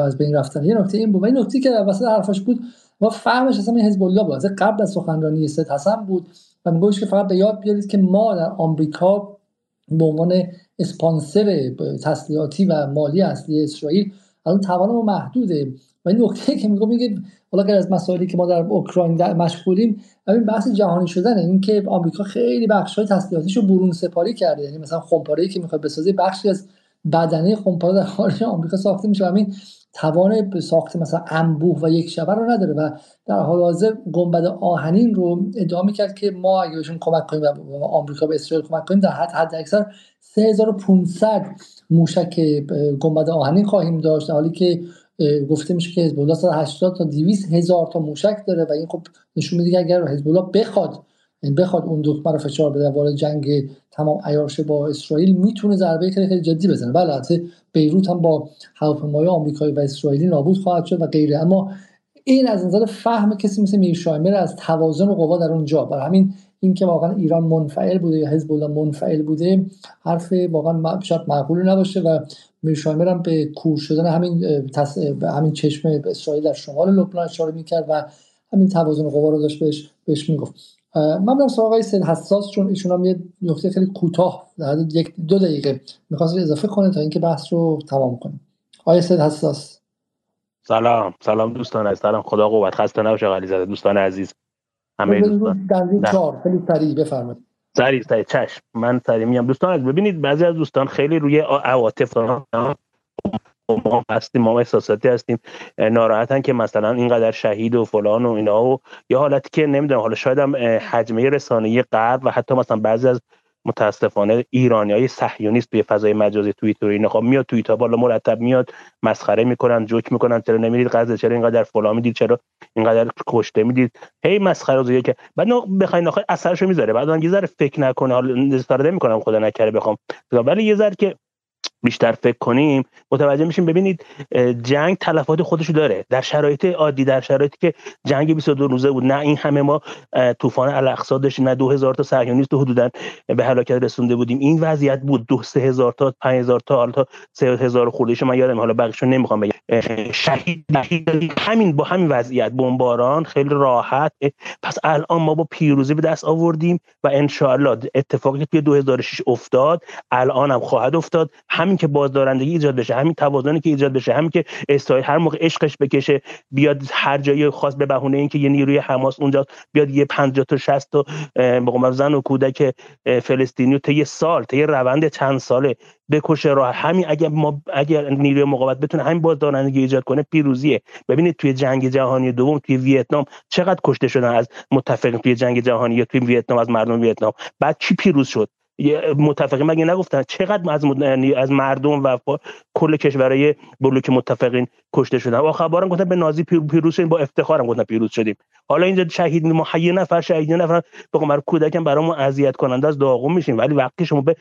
از بین رفتن. یه نکته این بود. و این نکته که در وسط حرفش بود و فهمش اصلا حزب الله بود. قبل از سخنرانی سید حسن بود و میگوش که فقط به یاد بیارید که ما در آمریکا به عنوان اسپانسر تسلیحاتی و مالی اصلی اسرائیل الان توانمون محدوده. و این نکته که میگه میگه حالا از مسائلی که ما در اوکراین مشغولیم این بحث جهانی شدن این که آمریکا خیلی بخش های تسلیحاتیش رو برون سپاری کرده. یعنی مثلا خمپاره‌ای که می‌خواد بسازه بخشی از بدنه خمپاره در خارج آمریکا ساخته میشه همین توان ساخت مثلا انبوه و یک شبه رو نداره و در حال حاضر گنبد آهنین رو ادعا می‌کرد که ما اگه بهشون کمک کنیم و آمریکا به اسرائیل کمک کنیم در حد حد اکثر 3500 موشک گنبد آهنین خواهیم داشت. حالی که گفته میشه که حزب الله 180 تا 200 هزار تا موشک داره و این خب نشون میده اگر حزب الله بخواد این بخواد اون دختر رو فشار بده وارد جنگ تمام عیارشه با اسرائیل می‌تونه ضربه خیلی جدی بزنه. بله البته بیروت هم با هواپیمای آمریکایی و اسرائیلی نابود خواهد شد و غیره. اما این از نظر فهم کسی مثل میرشایمر از توازن قوا در اونجا. برای همین اینکه واقعا ایران منفعل بوده یا حزب الله منفعل بوده حرف واقعا شاید معقول نباشه و میرشایمر هم به کور شدن همین تص... همین چشم اسرائیل در شمال لبنان اشاره می‌کرد و همین توازن قوا رو داشت بهش بهش می‌گفت. من برم سراغ آقای سید حساس چون ایشون هم یه نکته خیلی کوتاه در یک دو دقیقه می‌خواست اضافه کنه تا اینکه بحث رو تمام کنیم آقای سید حساس. سلام. سلام دوستان از سلام. خدا قوت. خسته نباشه غلی زاده دوستان عزیز. همه دوستان. در چهار. خیلی سریع بفرمایید. سریع سریع چشم. من سریع میام دوستان از ببینید بعضی از دوستان خیلی روی عواطف ما هستیم ما احساساتی هستیم. ناراحتن که مثلا اینقدر شهید و فلان و اینا و یه حالتی که نمی‌دونم حالا شاید هم حجمه رسانه غرب و حتی مثلا بعضی از متاسفانه ایرانی های صهیونیست توی فضای مجازی توییتر اینا خب میاد توییت بالا مرتب میاد مسخره می‌کنن جوک می‌کنن چرا نمی‌دید غزه چرا اینقدر فلان می‌دید؟ چرا اینقدر کشته می‌دید؟ هی مسخره زویه که بعد بخواین آخه اثرشو می‌ذاره بعد یه ذره فکر نکنه حالا استفاده می‌کنم خدا نکره بخوام. ولی یه ذره که بیشتر فکر کنیم متوجه میشیم. ببینید جنگ تلفات خودشو داره. در شرایط عادی در شرایطی که جنگ 22 روزه بود نه این همه ما طوفان الاقصا داشتیم نه 2000 تا صهیونیست حدودا به هلاکت رسونده بودیم. این وضعیت بود. دو سه هزار تا 5000 تا حالا تا 3000 خورده من یادم حالا بقیشو نمی‌خوام بگم. شهید همین با همین وضعیت. بمباران خیلی راحت. پس الان ما با پیروزی به دست آوردیم و ان اتفاقی که توی 2006 افتاد الان هم خواهد افتاد. همین که بازدارندگی ایجاد بشه همین توازنی که ایجاد بشه همین که اسرائیل هر موقع عشقش بکشه بیاد هر جایی خاص به بهونه اینکه یه نیروی حماس اونجا بیاد یه 50 تا 60 تا به زن و کودک فلسطینی یه سال یه روند چند ساله بکشه راه. همین اگر ما اگر نیروی مقاومت بتونه همین بازدارندگی ایجاد کنه پیروزیه. ببینید توی جنگ جهانی دوم توی ویتنام چقدر کشته شدن از متفقین توی جنگ جهانی یا توی ویتنام از مردم ویتنام. بعد کی پیروز شد؟ متفقین مگه نگفتن؟ چقدر از یعنی از مردم و کل کشورهای بلوک متفقین کشته شدن؟ آخر بارم گفتن به نازی پیروز شدیم با افتخارم گفتن پیروز شدیم. حالا اینجا شهید ما نفر شهید نفر به معروف کودکم برامون اذیت کننده از داغون میشیم ولی وقتی شما به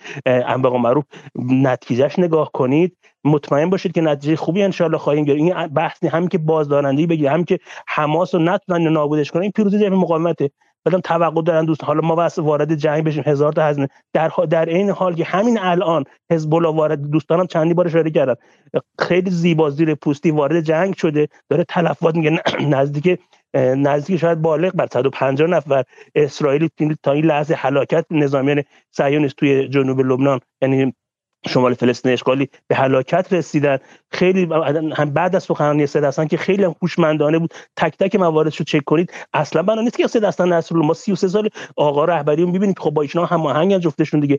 به معروف نتیجهش نگاه کنید مطمئن باشید که نتیجه خوبی ان خواهیم گرفت. این بحثی هم که بازدارندگی بگیره هم که حماس رو نتونن نابودش کنن این پیروزی جبهه مقاومته. بعدم توقع دارن دوست حالا ما واسه وارد جنگ بشیم هزار تا هزینه. در در این حال که همین الان حزب الله وارد دوستانم چندی بار اشاره کردن. خیلی زیبا زیر پوستی وارد جنگ شده داره تلفات میگه [CLEARS THROAT] نزدیک نزدیک شاید بالغ بر 150 نفر. اسرائیلی تا این لحظه هلاکت نظامیان صهیونیست توی جنوب لبنان. یعنی شمال فلسطین اشغالی به هلاکت رسیدن. خیلی هم بعد از سخنرانی سید حسن که خیلی هم هوشمندانه بود. تک تک مواردش رو چک کنید. اصلا بنا نیست که سید حسن نصرالله ما 33 سال آقا رهبری رو می‌بینیم خب با ایشون هم آهنگ جفتشون دیگه.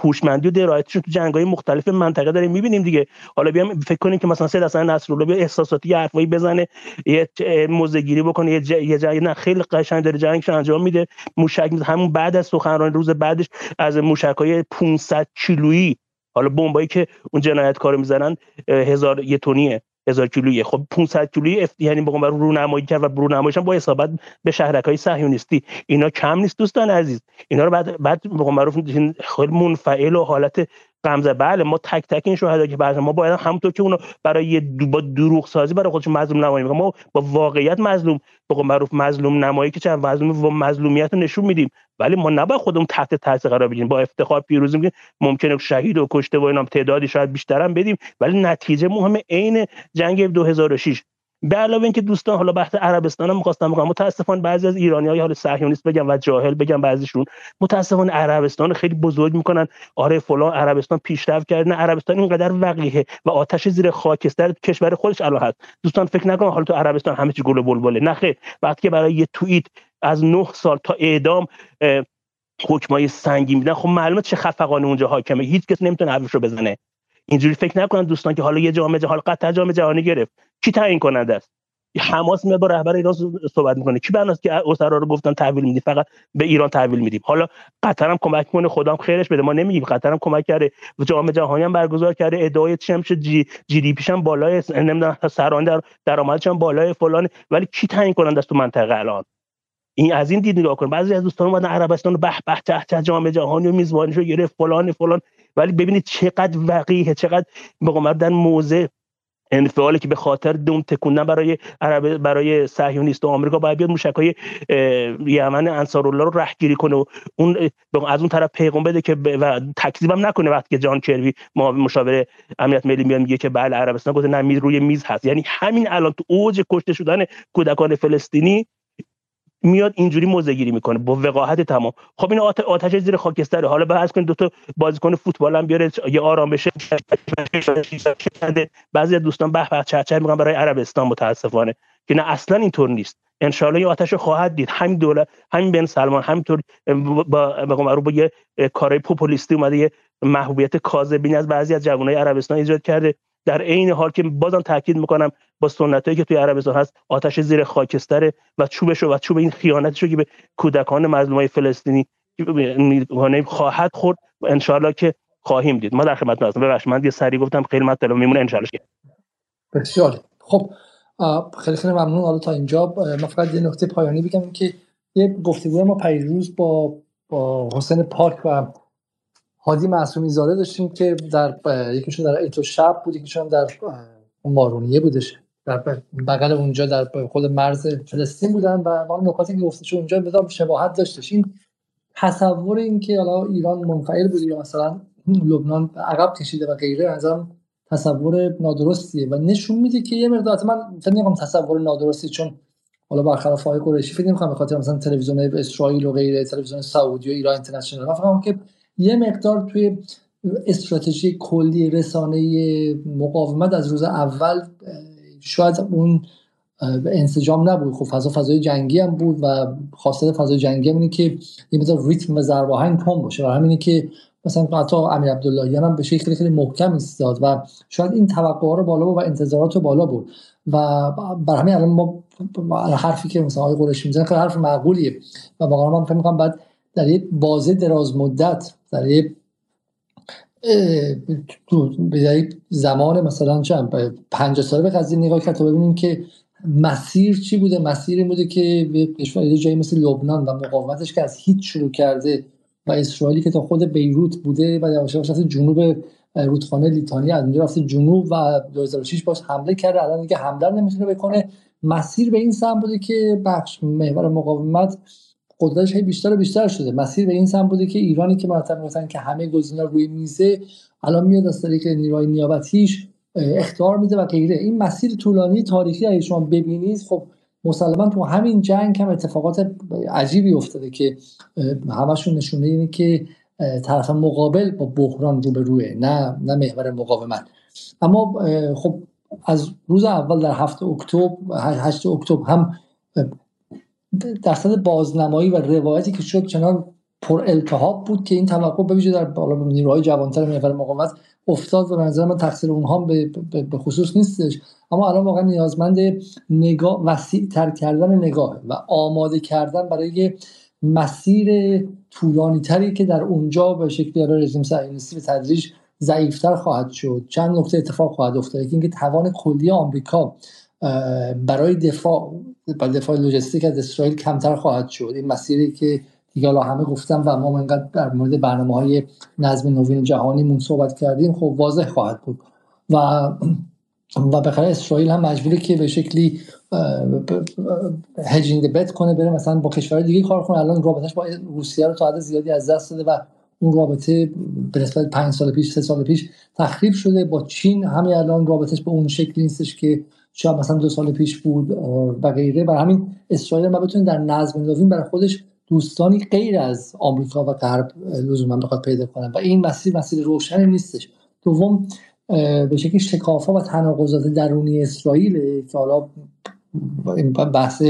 هوشمندی و درایتشون تو جنگ‌های مختلف منطقه داریم می‌بینیم دیگه. حالا بیام فکر کنیم که مثلا سید حسن نصرالله بیا احساساتی حرفایی بزنه یه موزگیری بکنه یه جای نه خیلی قشنگ داره جنگش انجام میده. موشک همون بعد از سخنرانی روز بعدش از موشک‌های 500 کیلویی حالا بمبایی که اون جنایتکار می‌زنن هزار یه تونیه هزار کیلویه. خب 500 کیلویی یعنی به رو رونمایی کرد و رونماییش با حسابت به شهرکای صهیونیستی. اینا کم نیست دوستان عزیز. اینا رو بعد بعد به خیلی منفعل و حالت غمزه. بله ما تک تک این شهدا که بعد ما باید همونطور که اونو برای با دروغ سازی برای خودشون مظلوم نمایی ما با واقعیت مظلوم به معروف مظلوم نمایی که چند مظلوم و مظلومیت رو نشون میدیم. ولی ما نباید خودمون تحت تاثیر قرار بگیریم. با افتخار پیروزی میگیم ممکنه شهید و کشته و اینا تعدادی شاید بیشترم بدیم. ولی نتیجه مهم عین جنگ 2006 به علاوه اینکه دوستان حالا بحث عربستان هم می‌خواستم بگم متاسفانه بعضی از ایرانی‌ها حالا صهیونیست بگم و جاهل بگم بعضیشون. متاسفانه عربستان خیلی بزرگ می‌کنن. آره فلان عربستان پیشرفت کرده نه عربستان اینقدر وقیه و آتش زیر خاکستر کشور خودش الان هست. دوستان فکر نکنن حالا تو عربستان همه چی گل و بلبله. نه خیر. وقتی که برای یه توییت از 9 سال تا اعدام حکمای سنگین میدن خب معلومه چه خفقانه اونجا حاکمه. هیچ کس نمی‌تونه حرفش رو بزنه. اینجوری فکر نکنن دوستان که حالا یه جامعه حال قطر جام جهانی گرفت. کی تعیین کننده است؟ حماس میاد با رهبر ایران صحبت می‌کنه. کی بناست که اسرا رو گفتن تحویل میدی؟ فقط به ایران تحویل میدیم. حالا قطر هم کمک کنه خدام خیرش بده. ما نمیگیم قطر هم کمک کرده. جام جهانی هم برگزار کرده. ادعای چمش جی, جی دی پیش هم بالای نمی‌دونم سران در درآمدش هم بالای فلان ولی کی تعیین کننده است تو منطقه الان؟ این از این دید نگاه کن بعضی از دوستان اومدن عربستان رو به به ته جام جهانی و میزبانیشو گرفت. فلان فلان. ولی ببینید چقدر وقیه چقدر به در موضع انفعالی که به خاطر دوم تکوندن برای عرب برای صهیونیست و آمریکا باید بیاد موشکای یمن انصارالله رو رهگیری کنه و اون از اون طرف پیغام بده که و تکذیبم نکنه وقتی که جان کروی مشاور امنیت ملی میاد میگه که بله عربستان گفته نه روی میز هست. یعنی همین الان تو اوج کشته شدن کودکان فلسطینی میاد اینجوری موزه می‌کنه با وقاحت تمام. خب این آتش زیر خاکستره. حالا بحث کنید دو تا بازیکن فوتبال هم بیاره یه آرام بشه. بعضی دوستان به به چه میگن برای عربستان متاسفانه که نه اصلا اینطور نیست. انشالله این آتش خواهد دید. همین دولت همین بن سلمان همینطور با با, با یه کارهای پوپولیستی اومده یه محبوبیت کاذبین از بعضی از جوانای عربستان ایجاد کرده. در عین حال که بازم تاکید می‌کنم با سنتایی که توی عربستان هست آتش زیر خاکستره و چوبش و چوب این خیانتش که به کودکان مظلومای فلسطینی خواهد خورد. و انشالله که خواهیم دید. ما در خدمت هستم ببخشید من یه سری گفتم خیلی مطلب میمونه انشالله بسیار خب خیلی خیلی ممنون. حالا تا اینجا ما فقط یه نکته پایانی بگم که یه گفتگوی ما پیروز با با حسین پاک و هادی معصومی زاده داشتیم که در یکیشون در ایتو شب بود یکیشون در مارونیه بودش. در بغل اونجا در خود مرز فلسطین بودن و ما نکاتی که گفته شد اونجا بدام شباهت داشتش. این تصور این که حالا ایران منفعل بوده یا مثلا لبنان عقب کشیده و غیره نظرم تصور نادرستیه و نشون میده که یه مقدار من فکر نمی‌کنم تصور نادرستی چون حالا برخلاف آقای قریشی فکر نمی‌کنم به مثلا تلویزیون اسرائیل و غیره تلویزیون سعودی و ایران اینترنشنال. من فکر که یه مقدار توی استراتژی کلی رسانه مقاومت از روز اول شاید اون انسجام نبود. خب فضا فضای جنگی هم بود و خاصیت فضای جنگی هم اینه که یه مقدار ریتم و تون باشه و همینه که مثلا حتی امیر عبداللهیان هم به شکل خیلی محکم ایستاد و شاید این توقع رو بالا بود و انتظارات رو بالا بود و بر همین الان ما حرفی که مثلا آقای قریشی می‌زنه خیلی حرف معقولیه و واقعا من فکر می‌کنم بعد در یک بازه دراز مدت در یک به زمان مثلا چند پنج ساله به قضیه نگاه کرد تا ببینیم که مسیر چی بوده. مسیری بوده که کشور جایی مثل لبنان و مقاومتش که از هیچ شروع کرده و اسرائیلی که تا خود بیروت بوده و یواش یواش جنوب رودخانه لیتانی از اونجا رفته جنوب و 2006 باش حمله کرده. الان دیگه حمله نمی‌تونه بکنه. مسیر به این سمت بوده که بخش محور مقاومت قدرتش هی بیشتر و بیشتر شده. مسیر به این سمت بوده که ایرانی که مرتب می‌گفتن که همه گزینه‌ها روی میزه الان میاد از طریق نیروهای نیابتیش اختیار میده و غیره. این مسیر طولانی تاریخی اگه شما ببینید خب مسلما تو همین جنگ هم اتفاقات عجیبی افتاده که همشون نشونه اینه که طرف مقابل با بحران رو به روی نه نه محور مقاومت. اما خب از روز اول در هفته اکتبر 8 اکتبر هم درصد بازنمایی و روایتی که شد چنان پر التهاب بود که این توقع به در بالا نیروهای جوانتر محور مقاومت افتاد و نظر من تقصیر اونها به, خصوص نیستش. اما الان واقعا نیازمند نگاه وسیع تر کردن نگاه و آماده کردن برای مسیر طولانی تری که در اونجا به شکلی رژیم صهیونیستی به تدریج ضعیفتر خواهد شد. چند نقطه اتفاق خواهد افتاد. که اینکه توان کلی آمریکا برای دفاع برای دفاع لوجستیک از اسرائیل کمتر خواهد شد. این مسیری که دیگه حالا همه گفتم و ما انقدر در مورد برنامه های نظم نوین جهانیمون صحبت کردیم خب واضح خواهد بود. و و بخاطر اسرائیل هم مجبوره که به شکلی هجینگ بت کنه بره مثلا با کشور دیگه کار کنه. الان رابطش با روسیه رو تا حد زیادی از دست داده و اون رابطه به نسبت پنج سال پیش سه سال پیش تخریب شده. با چین همه الان رابطش به اون شکلی نیستش که شاید مثلا دو سال پیش بود و غیره. برای همین اسرائیل ما بتونه در نظم نوین برای خودش دوستانی غیر از آمریکا و غرب لزوما بخواد پیدا کنن و این مسیر مسیر روشنی نیستش. دوم به شکلی شکافا و تناقضات درونی اسرائیل که حالا بحث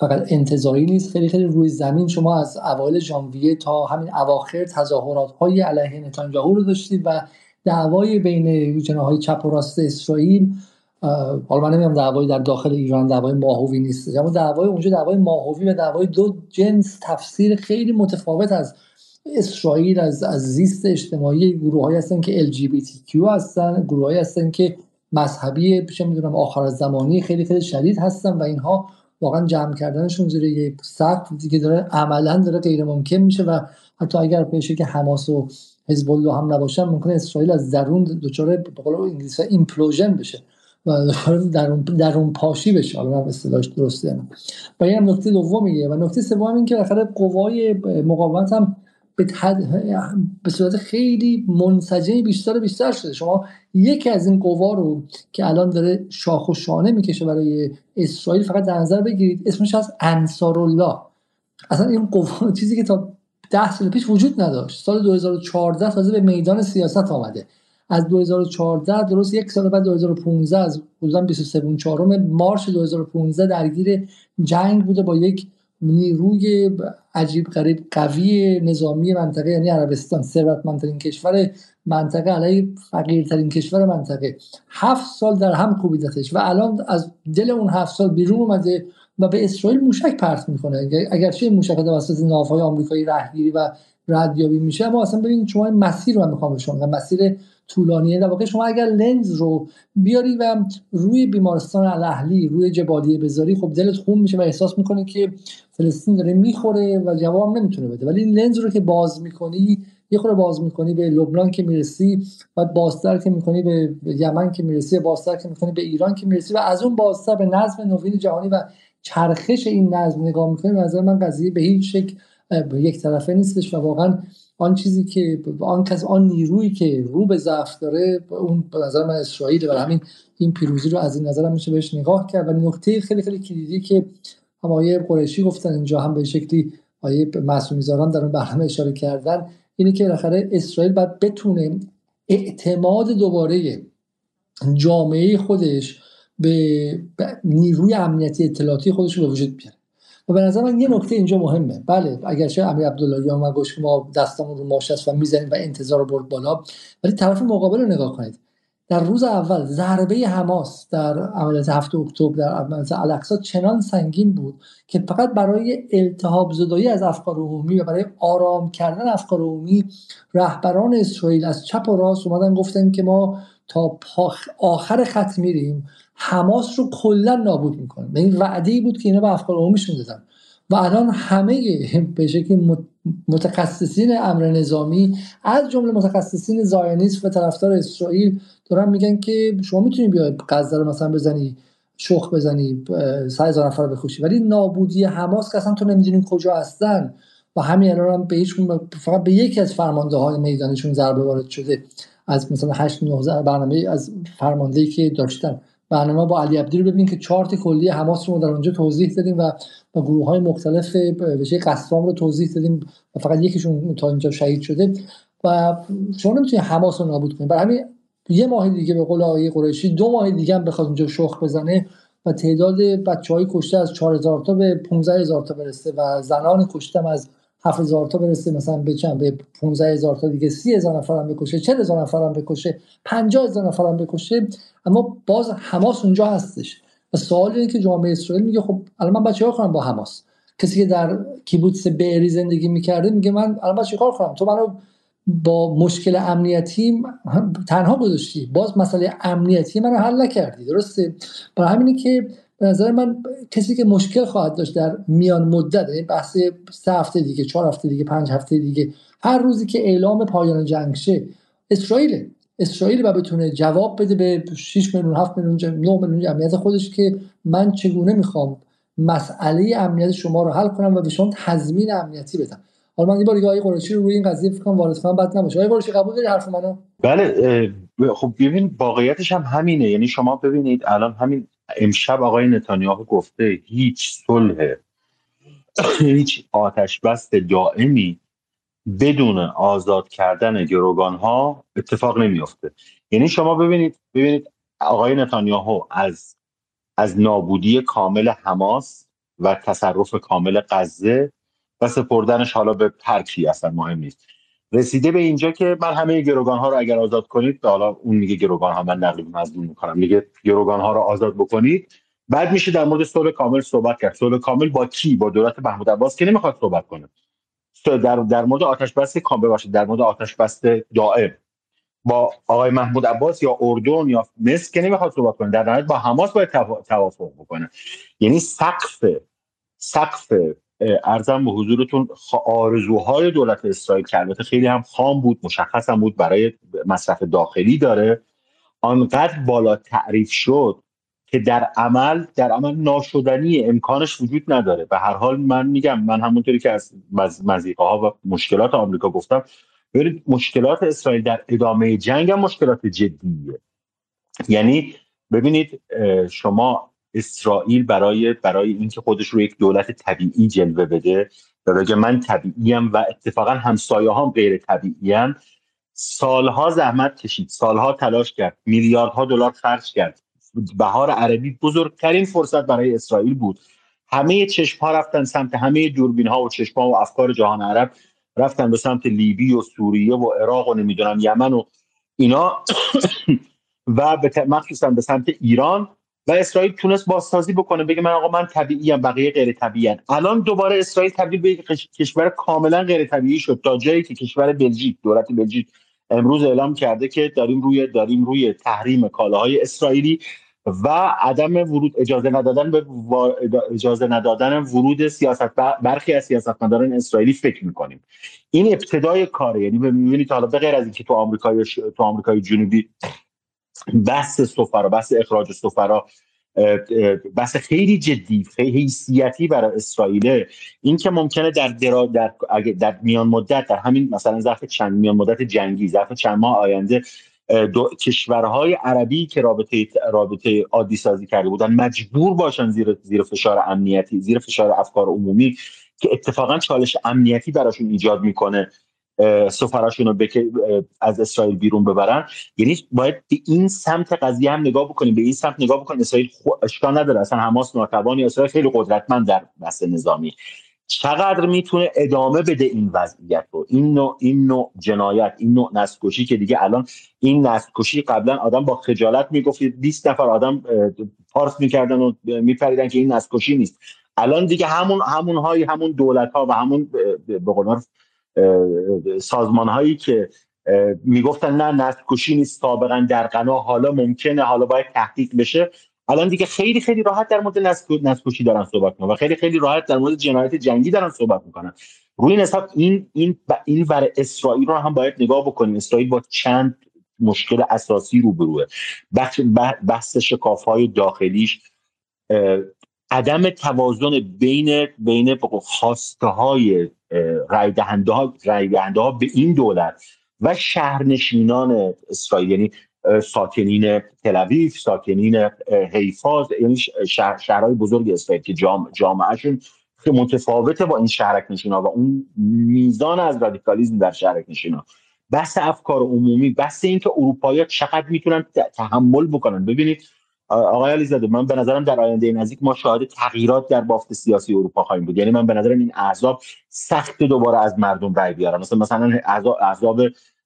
فقط انتظاری نیست. خیلی خیلی روی زمین. شما از اوایل ژانویه تا همین اواخر تظاهرات های علیه نتانیاهو رو داشتید و دعوای بین جناهای چپ و راست اسرائیل حالا من نمی‌دونم دعوای در داخل ایران دعوای ماهوی نیست. اما دعوای اونجا دعوای ماهوی و دعوای دو جنس تفسیر خیلی متفاوت از اسرائیل از از زیست اجتماعی گروه هستن که LGBTQ هستن گروه هستن که مذهبی چه می‌دونم آخر زمانی خیلی خیلی شدید هستن و اینها واقعا جمع کردنشون زیر یک سقف دیگه داره عملا داره غیر ممکن میشه و حتی اگر بشه که حماس و حزب الله هم نباشن ممکنه اسرائیل از درون دچار به قول انگلیسی ایمپلوژن بشه. و درون درون پاشی بشه. حالا من اصطلاحش درسته و این نکته دومیه و نکته سوم این که بالاخره قوای مقاومت هم به, به صورت خیلی منسجم بیشتر بیشتر شده. شما یکی از این قوا رو که الان داره شاخ و شانه می‌کشه برای اسرائیل فقط در نظر بگیرید اسمش از انصار الله اصلا این قوا چیزی که تا ده سال پیش وجود نداشت. سال 2014 تازه به میدان سیاست آمده. از 2014 درست یک سال بعد 2015 از حدودا 23 چهارم مارچ 2015 درگیر جنگ بوده با یک نیروی عجیب غریب قوی نظامی منطقه یعنی عربستان ثروتمندترین کشور منطقه علیه فقیرترین کشور منطقه. هفت سال در هم کوبیدتش و الان از دل اون هفت سال بیرون اومده و به اسرائیل موشک پرت می‌کنه. اگرچه موشک توسط ناوهای آمریکایی رهگیری و ردیابی میشه اما اصلا ببینید شما مسیر رو می‌خوام شما مسیر طولانیه. در واقع شما اگر لنز رو بیاری و روی بیمارستان الاهلی روی جبالیه بذاری خب دلت خون میشه و احساس می‌کنه که فلسطین داره می‌خوره و جواب نمی‌تونه بده. ولی این لنز رو که باز می‌کنی یه خورده باز می‌کنی به لبنان که می‌رسی و بازتر که می‌کنی به یمن که می‌رسی بازتر که می‌کنی به ایران که می‌رسی و از اون بازتر به نظم نوین جهانی و چرخش این نظم نگاه می‌کنی نظر من قضیه به هیچ شکل یک طرفه نیستش و واقعا آن چیزی که آن کس آن نیرویی که رو به ضعف داره اون به نظر من اسرائیل و همین این پیروزی رو از این نظر هم میشه بهش نگاه کرد. و نکته خیلی خیلی کلیدی که هم آیه قریشی گفتن اینجا هم به شکلی آیه معصومی زاران در اون برنامه اشاره کردن اینه که بالاخره اسرائیل باید بتونه اعتماد دوباره جامعه خودش به نیروی امنیتی اطلاعاتی خودش رو به وجود بیاره. و به نظر من یه نکته اینجا مهمه. بله اگرچه امیر عبداللهی ما گوش ما دستمون رو ماش و می‌زنیم و انتظار رو برد بالا. ولی طرف مقابل رو نگاه کنید. در روز اول ضربه حماس در عملیات هفته اکتبر در عملیات الاقصا چنان سنگین بود که فقط برای التهاب زدایی از افکار عمومی و برای آرام کردن افکار عمومی رهبران اسرائیل از چپ و راست اومدن گفتن که ما تا آخر خط میریم. حماس رو کلا نابود می‌کنیم این وعده بود که اینا به افکار عمومیشون دادن و الان همه به شکل متخصصین امر نظامی از جمله متخصصین زایانیست و طرفدار اسرائیل دارن میگن که شما می‌تونی بیای غزه رو مثلا بزنی شخ بزنی سه هزار نفر بکشی. ولی نابودی حماس که اصلا تو نمی‌دونین کجا هستن. و همین الان هم به هیچ فقط به یکی از فرمانده های میدانشون ضربه وارد شده. از مثلا 8 9 برنامه از فرماندهی که داشتن. برنامه با علی عبدی رو ببینیم که چارت کلی حماس رو در اونجا توضیح دادیم و با گروه های مختلف وجه قسام رو توضیح دادیم و فقط یکیشون تا اینجا شهید شده و شما نمی‌تونید حماس رو نابود کنید برای همین یه ماه دیگه به قول آقای قریشی دو ماه دیگه هم بخواد اونجا شخ بزنه و تعداد بچه های کشته از 4000 تا به 15000 تا برسه و زنان کشته از 7000 تا برسه مثلا به چند؟ به 15000 تا دیگه. 30000 نفر هم بکشه 40000 نفر هم بکشه 50000 نفر هم بکشه. اما باز حماس اونجا هستش. و سوال اینه که جامعه اسرائیل میگه خب الان من بچه‌ها کنم با حماس؟ کسی که در کیبوتس بری زندگی می‌کرده میگه من الان چیکار کنم؟ تو منو با مشکل امنیتی تنها گذاشتی. باز مسئله امنیتی منو حل نکردی. درسته؟ برای همینه که به نظر من کسی که مشکل خواهد داشت در میان مدت این بحث سه هفته دیگه چهار هفته دیگه پنج هفته دیگه هر روزی که اعلام پایان جنگ شه اسرائیل اسرائیل و بتونه جواب بده به 6 میلیون 7 میلیون 9 میلیون امنیت خودش که من چگونه می‌خوام مسئله امنیت شما رو حل کنم و به شما تضمین امنیتی بدم. حالا من یه بار دیگه آقای رو روی این قضیه فکر کنم وارد کنم بد نباشه. آقای قرشی قبول داری حرف منو؟ بله خب ببین واقعیتش هم همینه. یعنی شما ببینید الان همین امشب آقای نتانیاهو گفته هیچ صلح هیچ آتش بست دائمی بدون آزاد کردن گروگان ها اتفاق نمیافته. یعنی شما ببینید ببینید آقای نتانیاهو از از نابودی کامل حماس و تصرف کامل غزه و سپردنش حالا به ترکی اصلا مهم نیست. رسیده به اینجا که من همه گروگان ها رو اگر آزاد کنید حالا اون میگه گروگان ها من نقل مضمون می‌کنم میگه گروگان ها رو آزاد بکنید. بعد میشه در مورد صلح کامل صحبت کرد. صلح کامل با کی؟ با دولت محمود عباس که نمی‌خواد صحبت کنه. در در مورد آتش بس کامل باشه. در مورد آتش بس دائم. با آقای محمود عباس یا اردن یا مصر که نمی‌خواد صحبت کنه. در نهایت با حماس باید توافق بکنه. یعنی سقف سقف ارزم به حضورتون آرزوهای دولت اسرائیل که البته خیلی هم خام بود مشخص هم بود برای مصرف داخلی داره آنقدر بالا تعریف شد که در عمل در عمل ناشدنی امکانش وجود نداره. به هر حال من میگم من همونطوری که از مزیقه ها و مشکلات آمریکا گفتم ببینید مشکلات اسرائیل در ادامه جنگ هم مشکلات جدیه. یعنی ببینید شما اسرائیل برای برای اینکه خودش رو یک دولت طبیعی جلوه بده بگه من طبیعیم و اتفاقا همسایه هم غیر طبیعی سالها زحمت کشید سالها تلاش کرد میلیاردها دلار خرج کرد. بهار عربی بزرگترین فرصت برای اسرائیل بود. همه چشم ها رفتن سمت همه دوربین ها و چشم ها و افکار جهان عرب رفتن به سمت لیبی و سوریه و عراق و نمی‌دونم یمن و اینا. [COUGHS] و به مخصوصا به سمت ایران و اسرائیل تونست بازسازی بکنه بگه من آقا من طبیعی ام بقیه غیر طبیعی الان دوباره اسرائیل تبدیل به کشور کاملا غیر طبیعی شد تا جایی که کشور بلژیک دولت بلژیک امروز اعلام کرده که داریم روی داریم روی تحریم کالاهای اسرائیلی و عدم ورود اجازه ندادن به اجازه ندادن ورود سیاست برخی از سیاستمداران اسرائیلی فکر می‌کنیم. این ابتدای کاره یعنی می‌بینید حالا به غیر از اینکه تو آمریکای تو آمریکای جنوبی بحث سفرا بحث اخراج سفرا بحث خیلی جدی خیلی حیثیتی برای اسرائیل این که ممکنه در درا در, در میان مدت در همین مثلا ظرف چند میان مدت جنگی ظرف چند ماه آینده دو کشورهای عربی که رابطه رابطه عادی سازی کرده بودن مجبور باشن زیر زیر فشار امنیتی زیر فشار افکار عمومی که اتفاقا چالش امنیتی براشون ایجاد می‌کنه. سفراشون رو از اسرائیل بیرون ببرن. یعنی باید به این سمت قضیه هم نگاه بکنیم. به این سمت نگاه بکنیم. اسرائیل اشکال نداره. اصلا حماس ناتوانی اسرائیل خیلی قدرتمند در بحث نظامی. چقدر می‌تونه ادامه بده این وضعیت رو؟ این نوع این نوع جنایت این نوع نسکشی که دیگه الان این نسکشی قبلا آدم با خجالت می‌گفت. 20 نفر آدم پارس می‌کردن و میپریدن که این نسکشی نیست. الان دیگه همون همون های همون دولت ها و همون به قول سازمان هایی که می‌گفتن نه نسکشی نیست سابقا در قنا حالا ممکنه حالا باید تحقیق بشه. الان دیگه خیلی خیلی راحت در مورد نسکشی دارن صحبت می‌کنن و خیلی خیلی راحت در مورد جنایت جنگی دارن صحبت می‌کنن. روی این حساب این این این ور اسرائیل رو هم باید نگاه بکنیم. اسرائیل با چند مشکل اساسی روبروه. بحث بحث شکاف های داخلیش عدم توازن بین بین خواسته های رای دهنده ها رای دهنده ها به این دولت و شهرنشینان اسرائیل یعنی ساکنین تل ساکنین حیفا یعنی شهر شهرهای بزرگ اسرائیل که جام جامعهشون که متفاوته با این شهرک نشینا و اون میزان از رادیکالیزم در شهرک نشینا بحث افکار عمومی بحث اینکه اروپایی چقدر می‌تونن تحمل بکنن. ببینید آقای علیزاده من به نظرم در آینده نزدیک ما شاهد تغییرات در بافت سیاسی اروپا خواهیم بود. یعنی من به نظرم این احزاب سخت دوباره از مردم رای بیارن. مثلا مثلا احزاب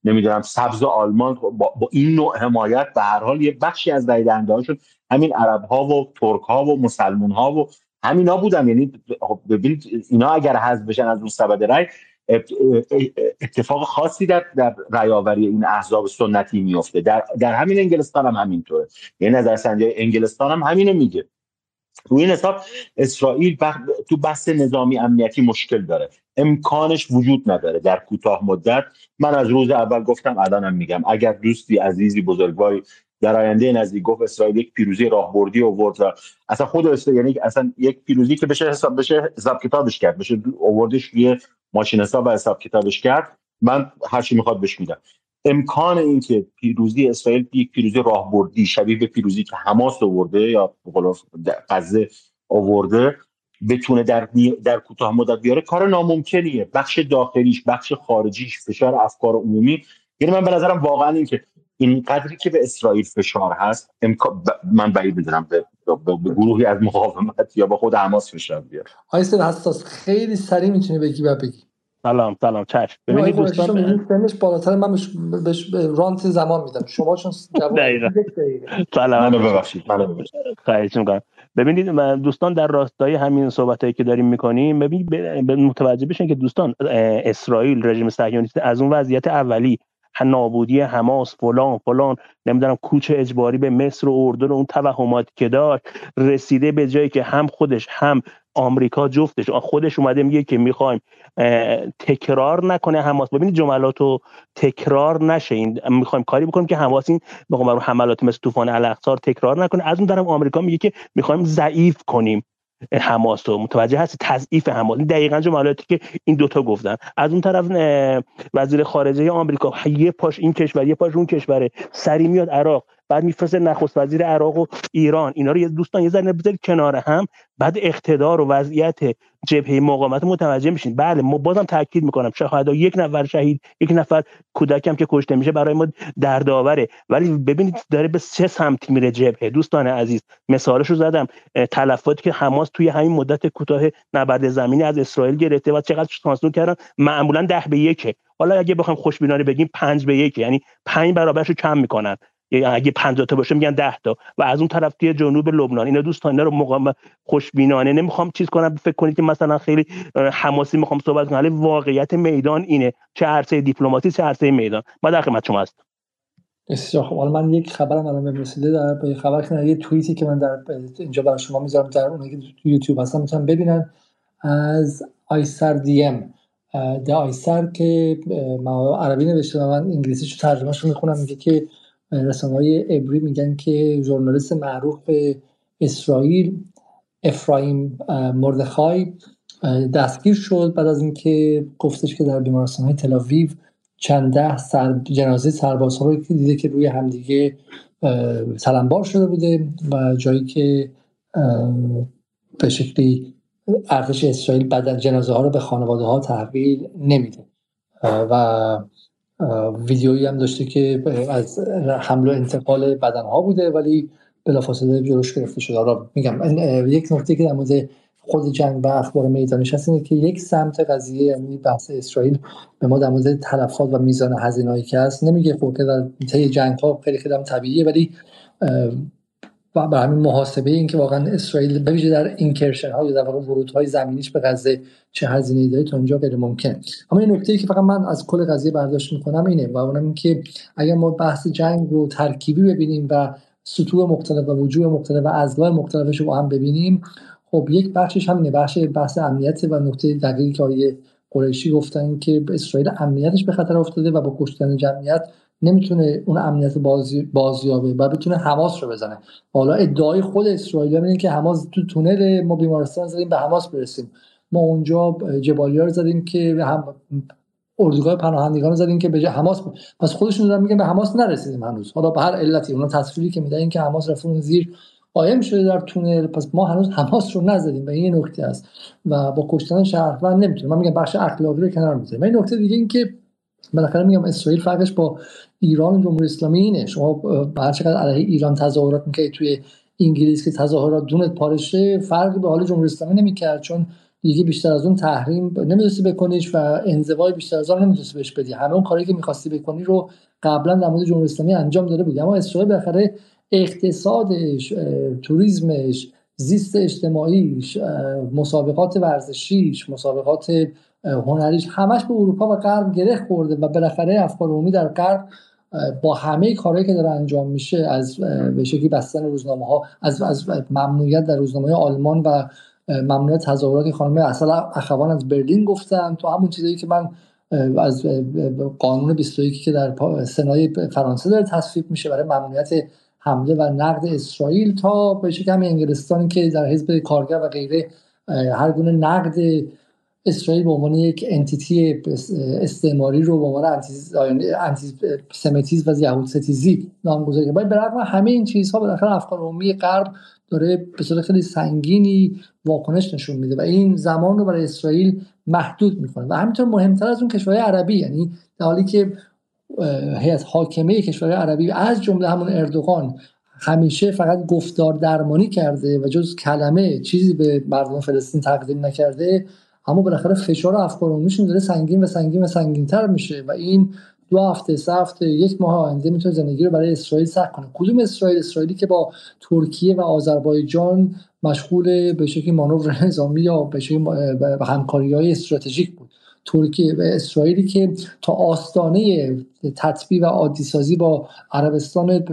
نمی‌دونم سبز آلمان با, با این نوع حمایت به هر حال یه بخشی از رای هاشون همین عرب ها و ترک ها و مسلمون ها و همینا بودن. یعنی خب ببینید اینا اگر حذف بشن از اون سبد رای اتفاق خاصی در در رایاوری این احزاب سنتی میفته در در همین انگلستان هم همینطوره. یعنی نظر سنجی انگلستان هم همینو میگه. روی این حساب اسرائیل تو بحث نظامی امنیتی مشکل داره. امکانش وجود نداره. در کوتاه مدت من از روز اول گفتم الانم میگم. اگر دوستی عزیزی بزرگواری در آینده نزدیک گفت اسرائیل یک پیروزی راهبردی آورد اصلا خود اسرائیل یعنی اصلا یک پیروزی که بشه حساب بشه حساب کتابش کرد. بشه آوردش روی ماشین حساب و حساب کتابش کرد من هر چی می‌خواد بهش میدم. امکان اینکه پیروزی اسرائیل یک پیروزی راهبردی شبیه به پیروزی که حماس آورده یا غزه آورده بتونه در در کوتاه مدت بیاره کار ناممکنیه. بخش داخلیش بخش خارجیش فشار افکار عمومی. یعنی من به نظرم واقعا این که این قدری که به اسرائیل فشار هست امکان من بعید می‌دونم به, به, گروهی از مقاومت یا با خود حماس فشار بیاره. آیسته حساس خیلی سریع می‌تونی بگی و بگی. سلام سلام چشم. ببینید دوستان سنش بالاتر من بهش, رانت زمان میدم. شما چون دقیقاً. سلام. منو ببخشید منو ببخشید. خواهش می‌کنم. ببینید دوستان در راستای همین صحبتایی که داریم می‌کنیم ببینید متوجه بشین که دوستان اسرائیل رژیم صهیونیستی از اون وضعیت اولی نابودی حماس فلان فلان نمی‌دونم کوچ اجباری به مصر و اردن و اون توهماتی که داشت رسیده به جایی که هم خودش هم آمریکا جفتش خودش اومده میگه که می‌خوایم تکرار نکنه حماس. ببینید جملات رو تکرار نشه این می‌خوایم کاری بکنیم که حماس این حملات مثل طوفان الاقصار تکرار نکنه. از اون طرف آمریکا میگه که می‌خوایم ضعیف کنیم. حماس رو. متوجه هست تضعیف حماس. دقیقا جملاتی که این دوتا گفتن. از اون طرف وزیر خارجه آمریکا یه پاش این کشور یه پاش اون کشوره. سری میاد عراق. بعد میفرسته نخست وزیر عراق و ایران. اینا رو دوستان یه ذره بذارید کنار هم. بعد اقتدار و وضعیت جبهه مقاومت متوجه میشین. بله ما بازم تاکید می‌کنم. شهدا یک نفر شهید یک نفر کودکم که کشته میشه برای ما دردآوره ولی ببینید داره به سه سمت میره جبهه. دوستان عزیز مثالشو زدم. تلفاتی که حماس توی همین مدت کوتاه نبرد زمینی از اسرائیل گرفته و چقدر سانسور کردن؟ معمولا ده به یکه. حالا اگه بخوایم خوشبینانه بگیم پنج به یک یعنی پنج برابرش رو کم می‌کنن. اگه 50 تا باشه میگن 10 تا. و از اون طرف توی جنوب لبنان. اینا دوستان اینا رو مقام خوشبینانه نمی‌خوام چیز کنم. فکر کنید که مثلا خیلی حماسی می‌خوام صحبت کنم. واقعیت میدان اینه. چه عرصه دیپلماسی چه عرصه میدان. ما در خدمت شما هستم. بسیار خب حالا من یک خبرم الان بهم رسیده در خبر که یه توییتی که من در اینجا برای شما می‌ذارم در اون که یوتیوب هستن می‌تونن ببینن. از آیسر دی ام. ده آیسر که عربی نوشته من انگلیسیشو ترجمهش رو می‌خونم. میگه که رسانه های ابری میگن که ژورنالیست معروف اسرائیل افرایم مردخای دستگیر شد بعد از اینکه گفتش که در بیمارستان های تلاویو چند ده سر جنازه سربازها رو دیده که روی همدیگه سلمبار شده بوده و جایی که به شکلی ارتش اسرائیل بعد جنازه ها رو به خانواده ها تحویل نمیده. و ویدیویی هم داشته که از حمل و انتقال بدن ها بوده ولی بلافاصله جلوش گرفته شده. را میگم یک نکته که در مورد خود جنگ و اخبار میدانش هست اینه که یک سمت قضیه یعنی بحث اسرائیل به ما در مورد تلفات و میزان هزینه‌ای که هست نمیگه خب که در طی جنگ ها خیلی خیلی طبیعیه ولی به همین محاسبه این که واقعا اسرائیل بویژه در اینکرشن ها یا در واقع ورود های زمینیش به غزه چه هزینه داره تا اونجا غیر ممکن. اما این نکته ای که فقط من از کل قضیه برداشت می‌کنم اینه و اونم این که اگر ما بحث جنگ رو ترکیبی ببینیم و سطوح مختلف و وجوه مختلف و ازگاه مختلفش رو با هم ببینیم خب یک بخشش همینه بخش بحث امنیت و نکته دقیقی که آقای قریشی گفتن که اسرائیل امنیتش به خطر افتاده و با کشتن جمعیت نمی‌تونه اون امنیت بازی بازیابه و بتونه حماس رو بزنه. حالا ادعای خود اسرائیل اینه که حماس تو تونل ما بیمارستان زدیم به حماس برسیم. ما اونجا جبالیا رو زدیم که هم اردوگاه پناهندگان رو زدیم که به حماس پس خودشون دارن میگن به حماس نرسیدیم هنوز. حالا به هر علتی اون تصویری که میدن که حماس رفت اون زیر قایم شده در تونل پس ما هنوز حماس رو نزدیم و این نکته است. و با کشتن شهروند نمی‌تونیم. من میگم بخش اخلاقی رو کنار می‌ذاریم. این نکته دیگه این که بالاخره میگم اسرائیل فرقش با ایران جمهوری اسلامی اینه. شما هر چقدر علیه ایران تظاهرات می‌کنید توی انگلیس که تظاهرات دونت پارشه فرقی به حال جمهوری اسلامی نمی‌کرد چون دیگه بیشتر از اون تحریم نمی‌تونستی بکنیش و انزوای بیشتر از اون نمی‌تونستی بهش بدی. همه اون کاری که می‌خواستی بکنی رو قبلا در مورد جمهوری اسلامی انجام داده بودی. اما اسرائیل بالاخره اقتصادش توریسمش زیست اجتماعیش مسابقات ورزشیش مسابقات هنریش همش به اروپا و غرب گره خورده و بالاخره افکار عمومی در غرب با همه کارهایی که داره انجام میشه از به شکلی بستن روزنامه ها از از ممنوعیت در روزنامه آلمان و ممنوعیت تظاهرات خانم اصلا اخوان از برلین گفتن. تو همون چیزایی که من از قانون 21 که در سنای فرانسه داره تصویب میشه برای ممنوعیت حمله و نقد اسرائیل تا به شکل همین انگلستانی که در حزب کارگر و غیره هر گونه نقد اسرائیل به عنوان یک انتیتی استعماری رو به عنوان انتی و یهود ستیزی نامگذاری باید به همه این چیزها بالاخره افکار عمومی غرب داره به صورت خیلی سنگینی واکنش نشون میده و این زمان رو برای اسرائیل محدود می‌کنه. و همینطور مهمتر از اون کشورهای عربی یعنی در حالی که هیئت حاکمه کشورهای عربی از جمله همون اردوغان همیشه فقط گفتار درمانی کرده و جز کلمه چیزی به مردم فلسطین تقدیم نکرده اما بالاخره فشار افکار عمومیشون داره سنگین و سنگین و سنگین تر میشه و این دو هفته سه هفته یک ماه آینده می‌تونه زندگی رو برای اسرائیل سخت کنه. کدوم اسرائیل؟ اسرائیلی که با ترکیه و آذربایجان مشغول به شکلی مانور [LAUGHS] نظامی یا به همکاری های استراتژیک بود. ترکیه و اسرائیلی که تا آستانه تطبیع و عادی سازی با عربستان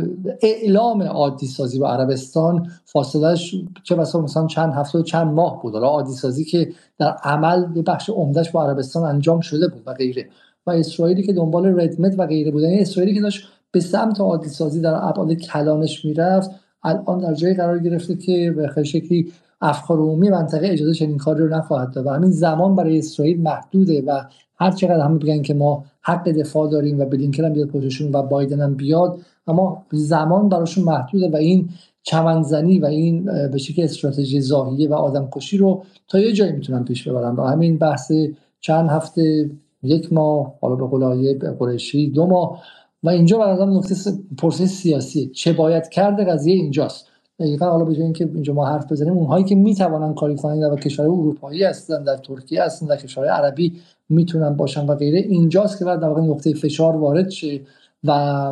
اعلام عادی سازی با عربستان فاصلش چه بسا مثلا چند هفته و چند ماه بود. حالا عادی سازی که در عمل به بخش عمدهش با عربستان انجام شده بود و غیره. و اسرائیلی که دنبال ردمت و غیره بودن یعنی اسرائیلی که داشت به سمت عادی سازی در ابعاد کلانش می‌رفت الان در جایی قرار گرفته که به شکلی افکار عمومی منطقه اجازه چنین کاری رو نخواهد داد و همین زمان برای اسرائیل محدوده و هر چقدر هم بگن که ما حق دفاع داریم و بلینکن هم بیاد پشتشون و بایدن هم بیاد اما زمان براشون محدوده و این چمنزنی و این به شکل استراتژی زاهیه و آدمکشی رو تا یه جایی می‌تونن پیش ببرن. و همین بحث چند هفته یک ماه حالا به قول قریشی دو ماه. و اینجا برای نکته پرسش سیاسی چه باید کرد قضیه اینجاست. دقیقا حالا به اینکه اینجا ما حرف بزنیم اونهایی که می‌توانن کاری کنن در کشور اروپایی هستن در ترکیه هستن در کشور عربی می‌تونن باشن و غیره. اینجاست که بعد در واقع نقطه فشار وارد شه و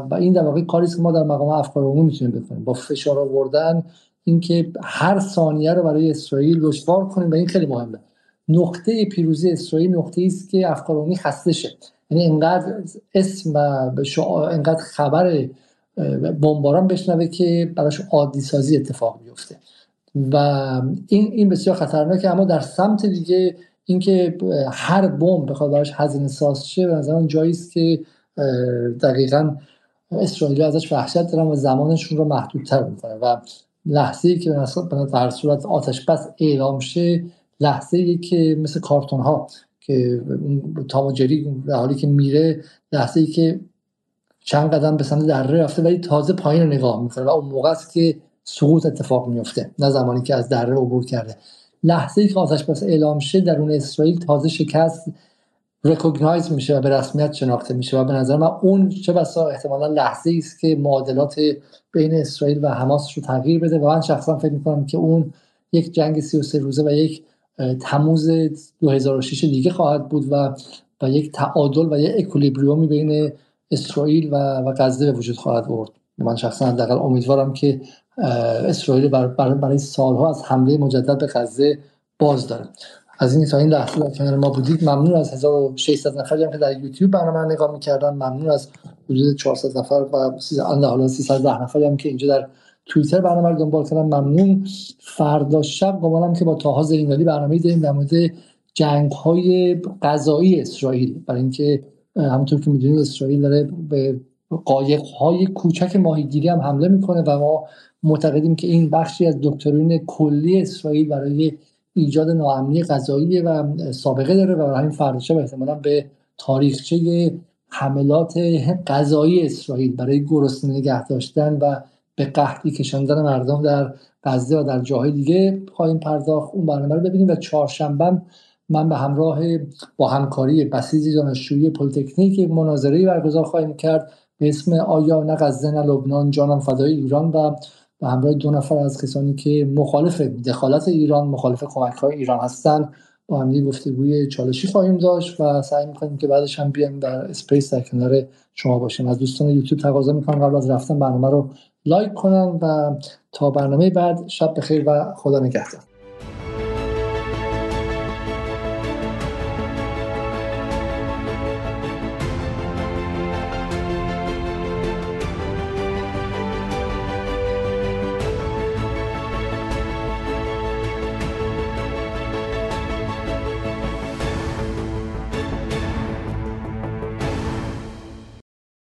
و این در واقع کاری که ما در مقام افکار عمومی می‌تونیم بکنیم. با فشار آوردن اینکه هر ثانیه رو برای اسرائیل دشوار کنیم و این خیلی مهمه. نقطه پیروزی اسرائیل نقطه است که افکار عمومی خسته شه. یعنی انقدر اسم و انقدر خبر بمباران بشنوه که براش عادی سازی اتفاق میفته و این این بسیار خطرناکه اما در سمت دیگه اینکه هر بمب بخواد براش هزینه ساز شه به نظر جایی است که دقیقا اسرائیلی ازش وحشت دارن و زمانشون رو محدودتر می‌کنه و لحظه ای که در صورت آتش بس اعلام شه لحظه ای که مثل کارتون ها که تاماجری در حالی که میره لحظه ای که چند قدم به سمت دره رفته ولی تازه پایین رو نگاه می‌کنه و اون موقع است که سقوط اتفاق میفته نه زمانی که از دره عبور کرده. لحظه ای که آتش بس اعلام شد درون اسرائیل تازه شکست رکوگنایز میشه و به رسمیت شناخته میشه و به نظر من اون چه بسا احتمالا لحظه است که معادلات بین اسرائیل و حماس رو تغییر بده. و من شخصا فکر می‌کنم که اون یک جنگ 33 روزه و یک تموز 2006 دیگه خواهد بود و و یک تعادل و یک اکولیبریومی بین اسرائیل و و غزه به وجود خواهد آورد من شخصا حداقل امیدوارم که اسرائیل برای سالها از حمله مجدد به غزه باز داره. از این تا این لحظه در کنار ما بودید. ممنون از 1600 نفری هم که در یوتیوب برنامه نگاه می‌کردن. ممنون از حدود 400 نفر و 300 حالا 310 نفری هم که اینجا در توییتر برنامه رو دنبال کردن. ممنون. فردا شب گمانم که با تاها زینالی برنامه داریم در مورد جنگ های غذایی اسرائیل. برای اینکه همونطور که می‌دونید اسرائیل داره به قایق های کوچک ماهیگیری هم حمله می‌کنه و ما معتقدیم که این بخشی از دکترین کلی اسرائیل برای ایجاد ناامنی غذایی و سابقه داره و همین فردا احتمالا به تاریخچه حملات غذایی اسرائیل برای گرسنه نگه داشتن و به قحطی کشاندن مردم در غزه و در جاهای دیگه خواهیم پرداخت. اون برنامه رو ببینیم و چهارشنبه من به همراه با همکاری بسیج دانشجویی پلیتکنیک مناظره برگزار خواهیم کرد به اسم آیا نه لبنان جانم فدای ایران و به همراه دو نفر از کسانی که مخالف دخالت ایران مخالف کمک های ایران هستند با هم گفتگوی چالشی خواهیم داشت و سعی می‌کنیم که بعدش هم بیایم در اسپیس در کنار شما باشیم. از دوستان یوتیوب تقاضا می‌کنم قبل از رفتن برنامه رو لایک کنن و تا برنامه بعد شب بخیر و خدا نگهدار.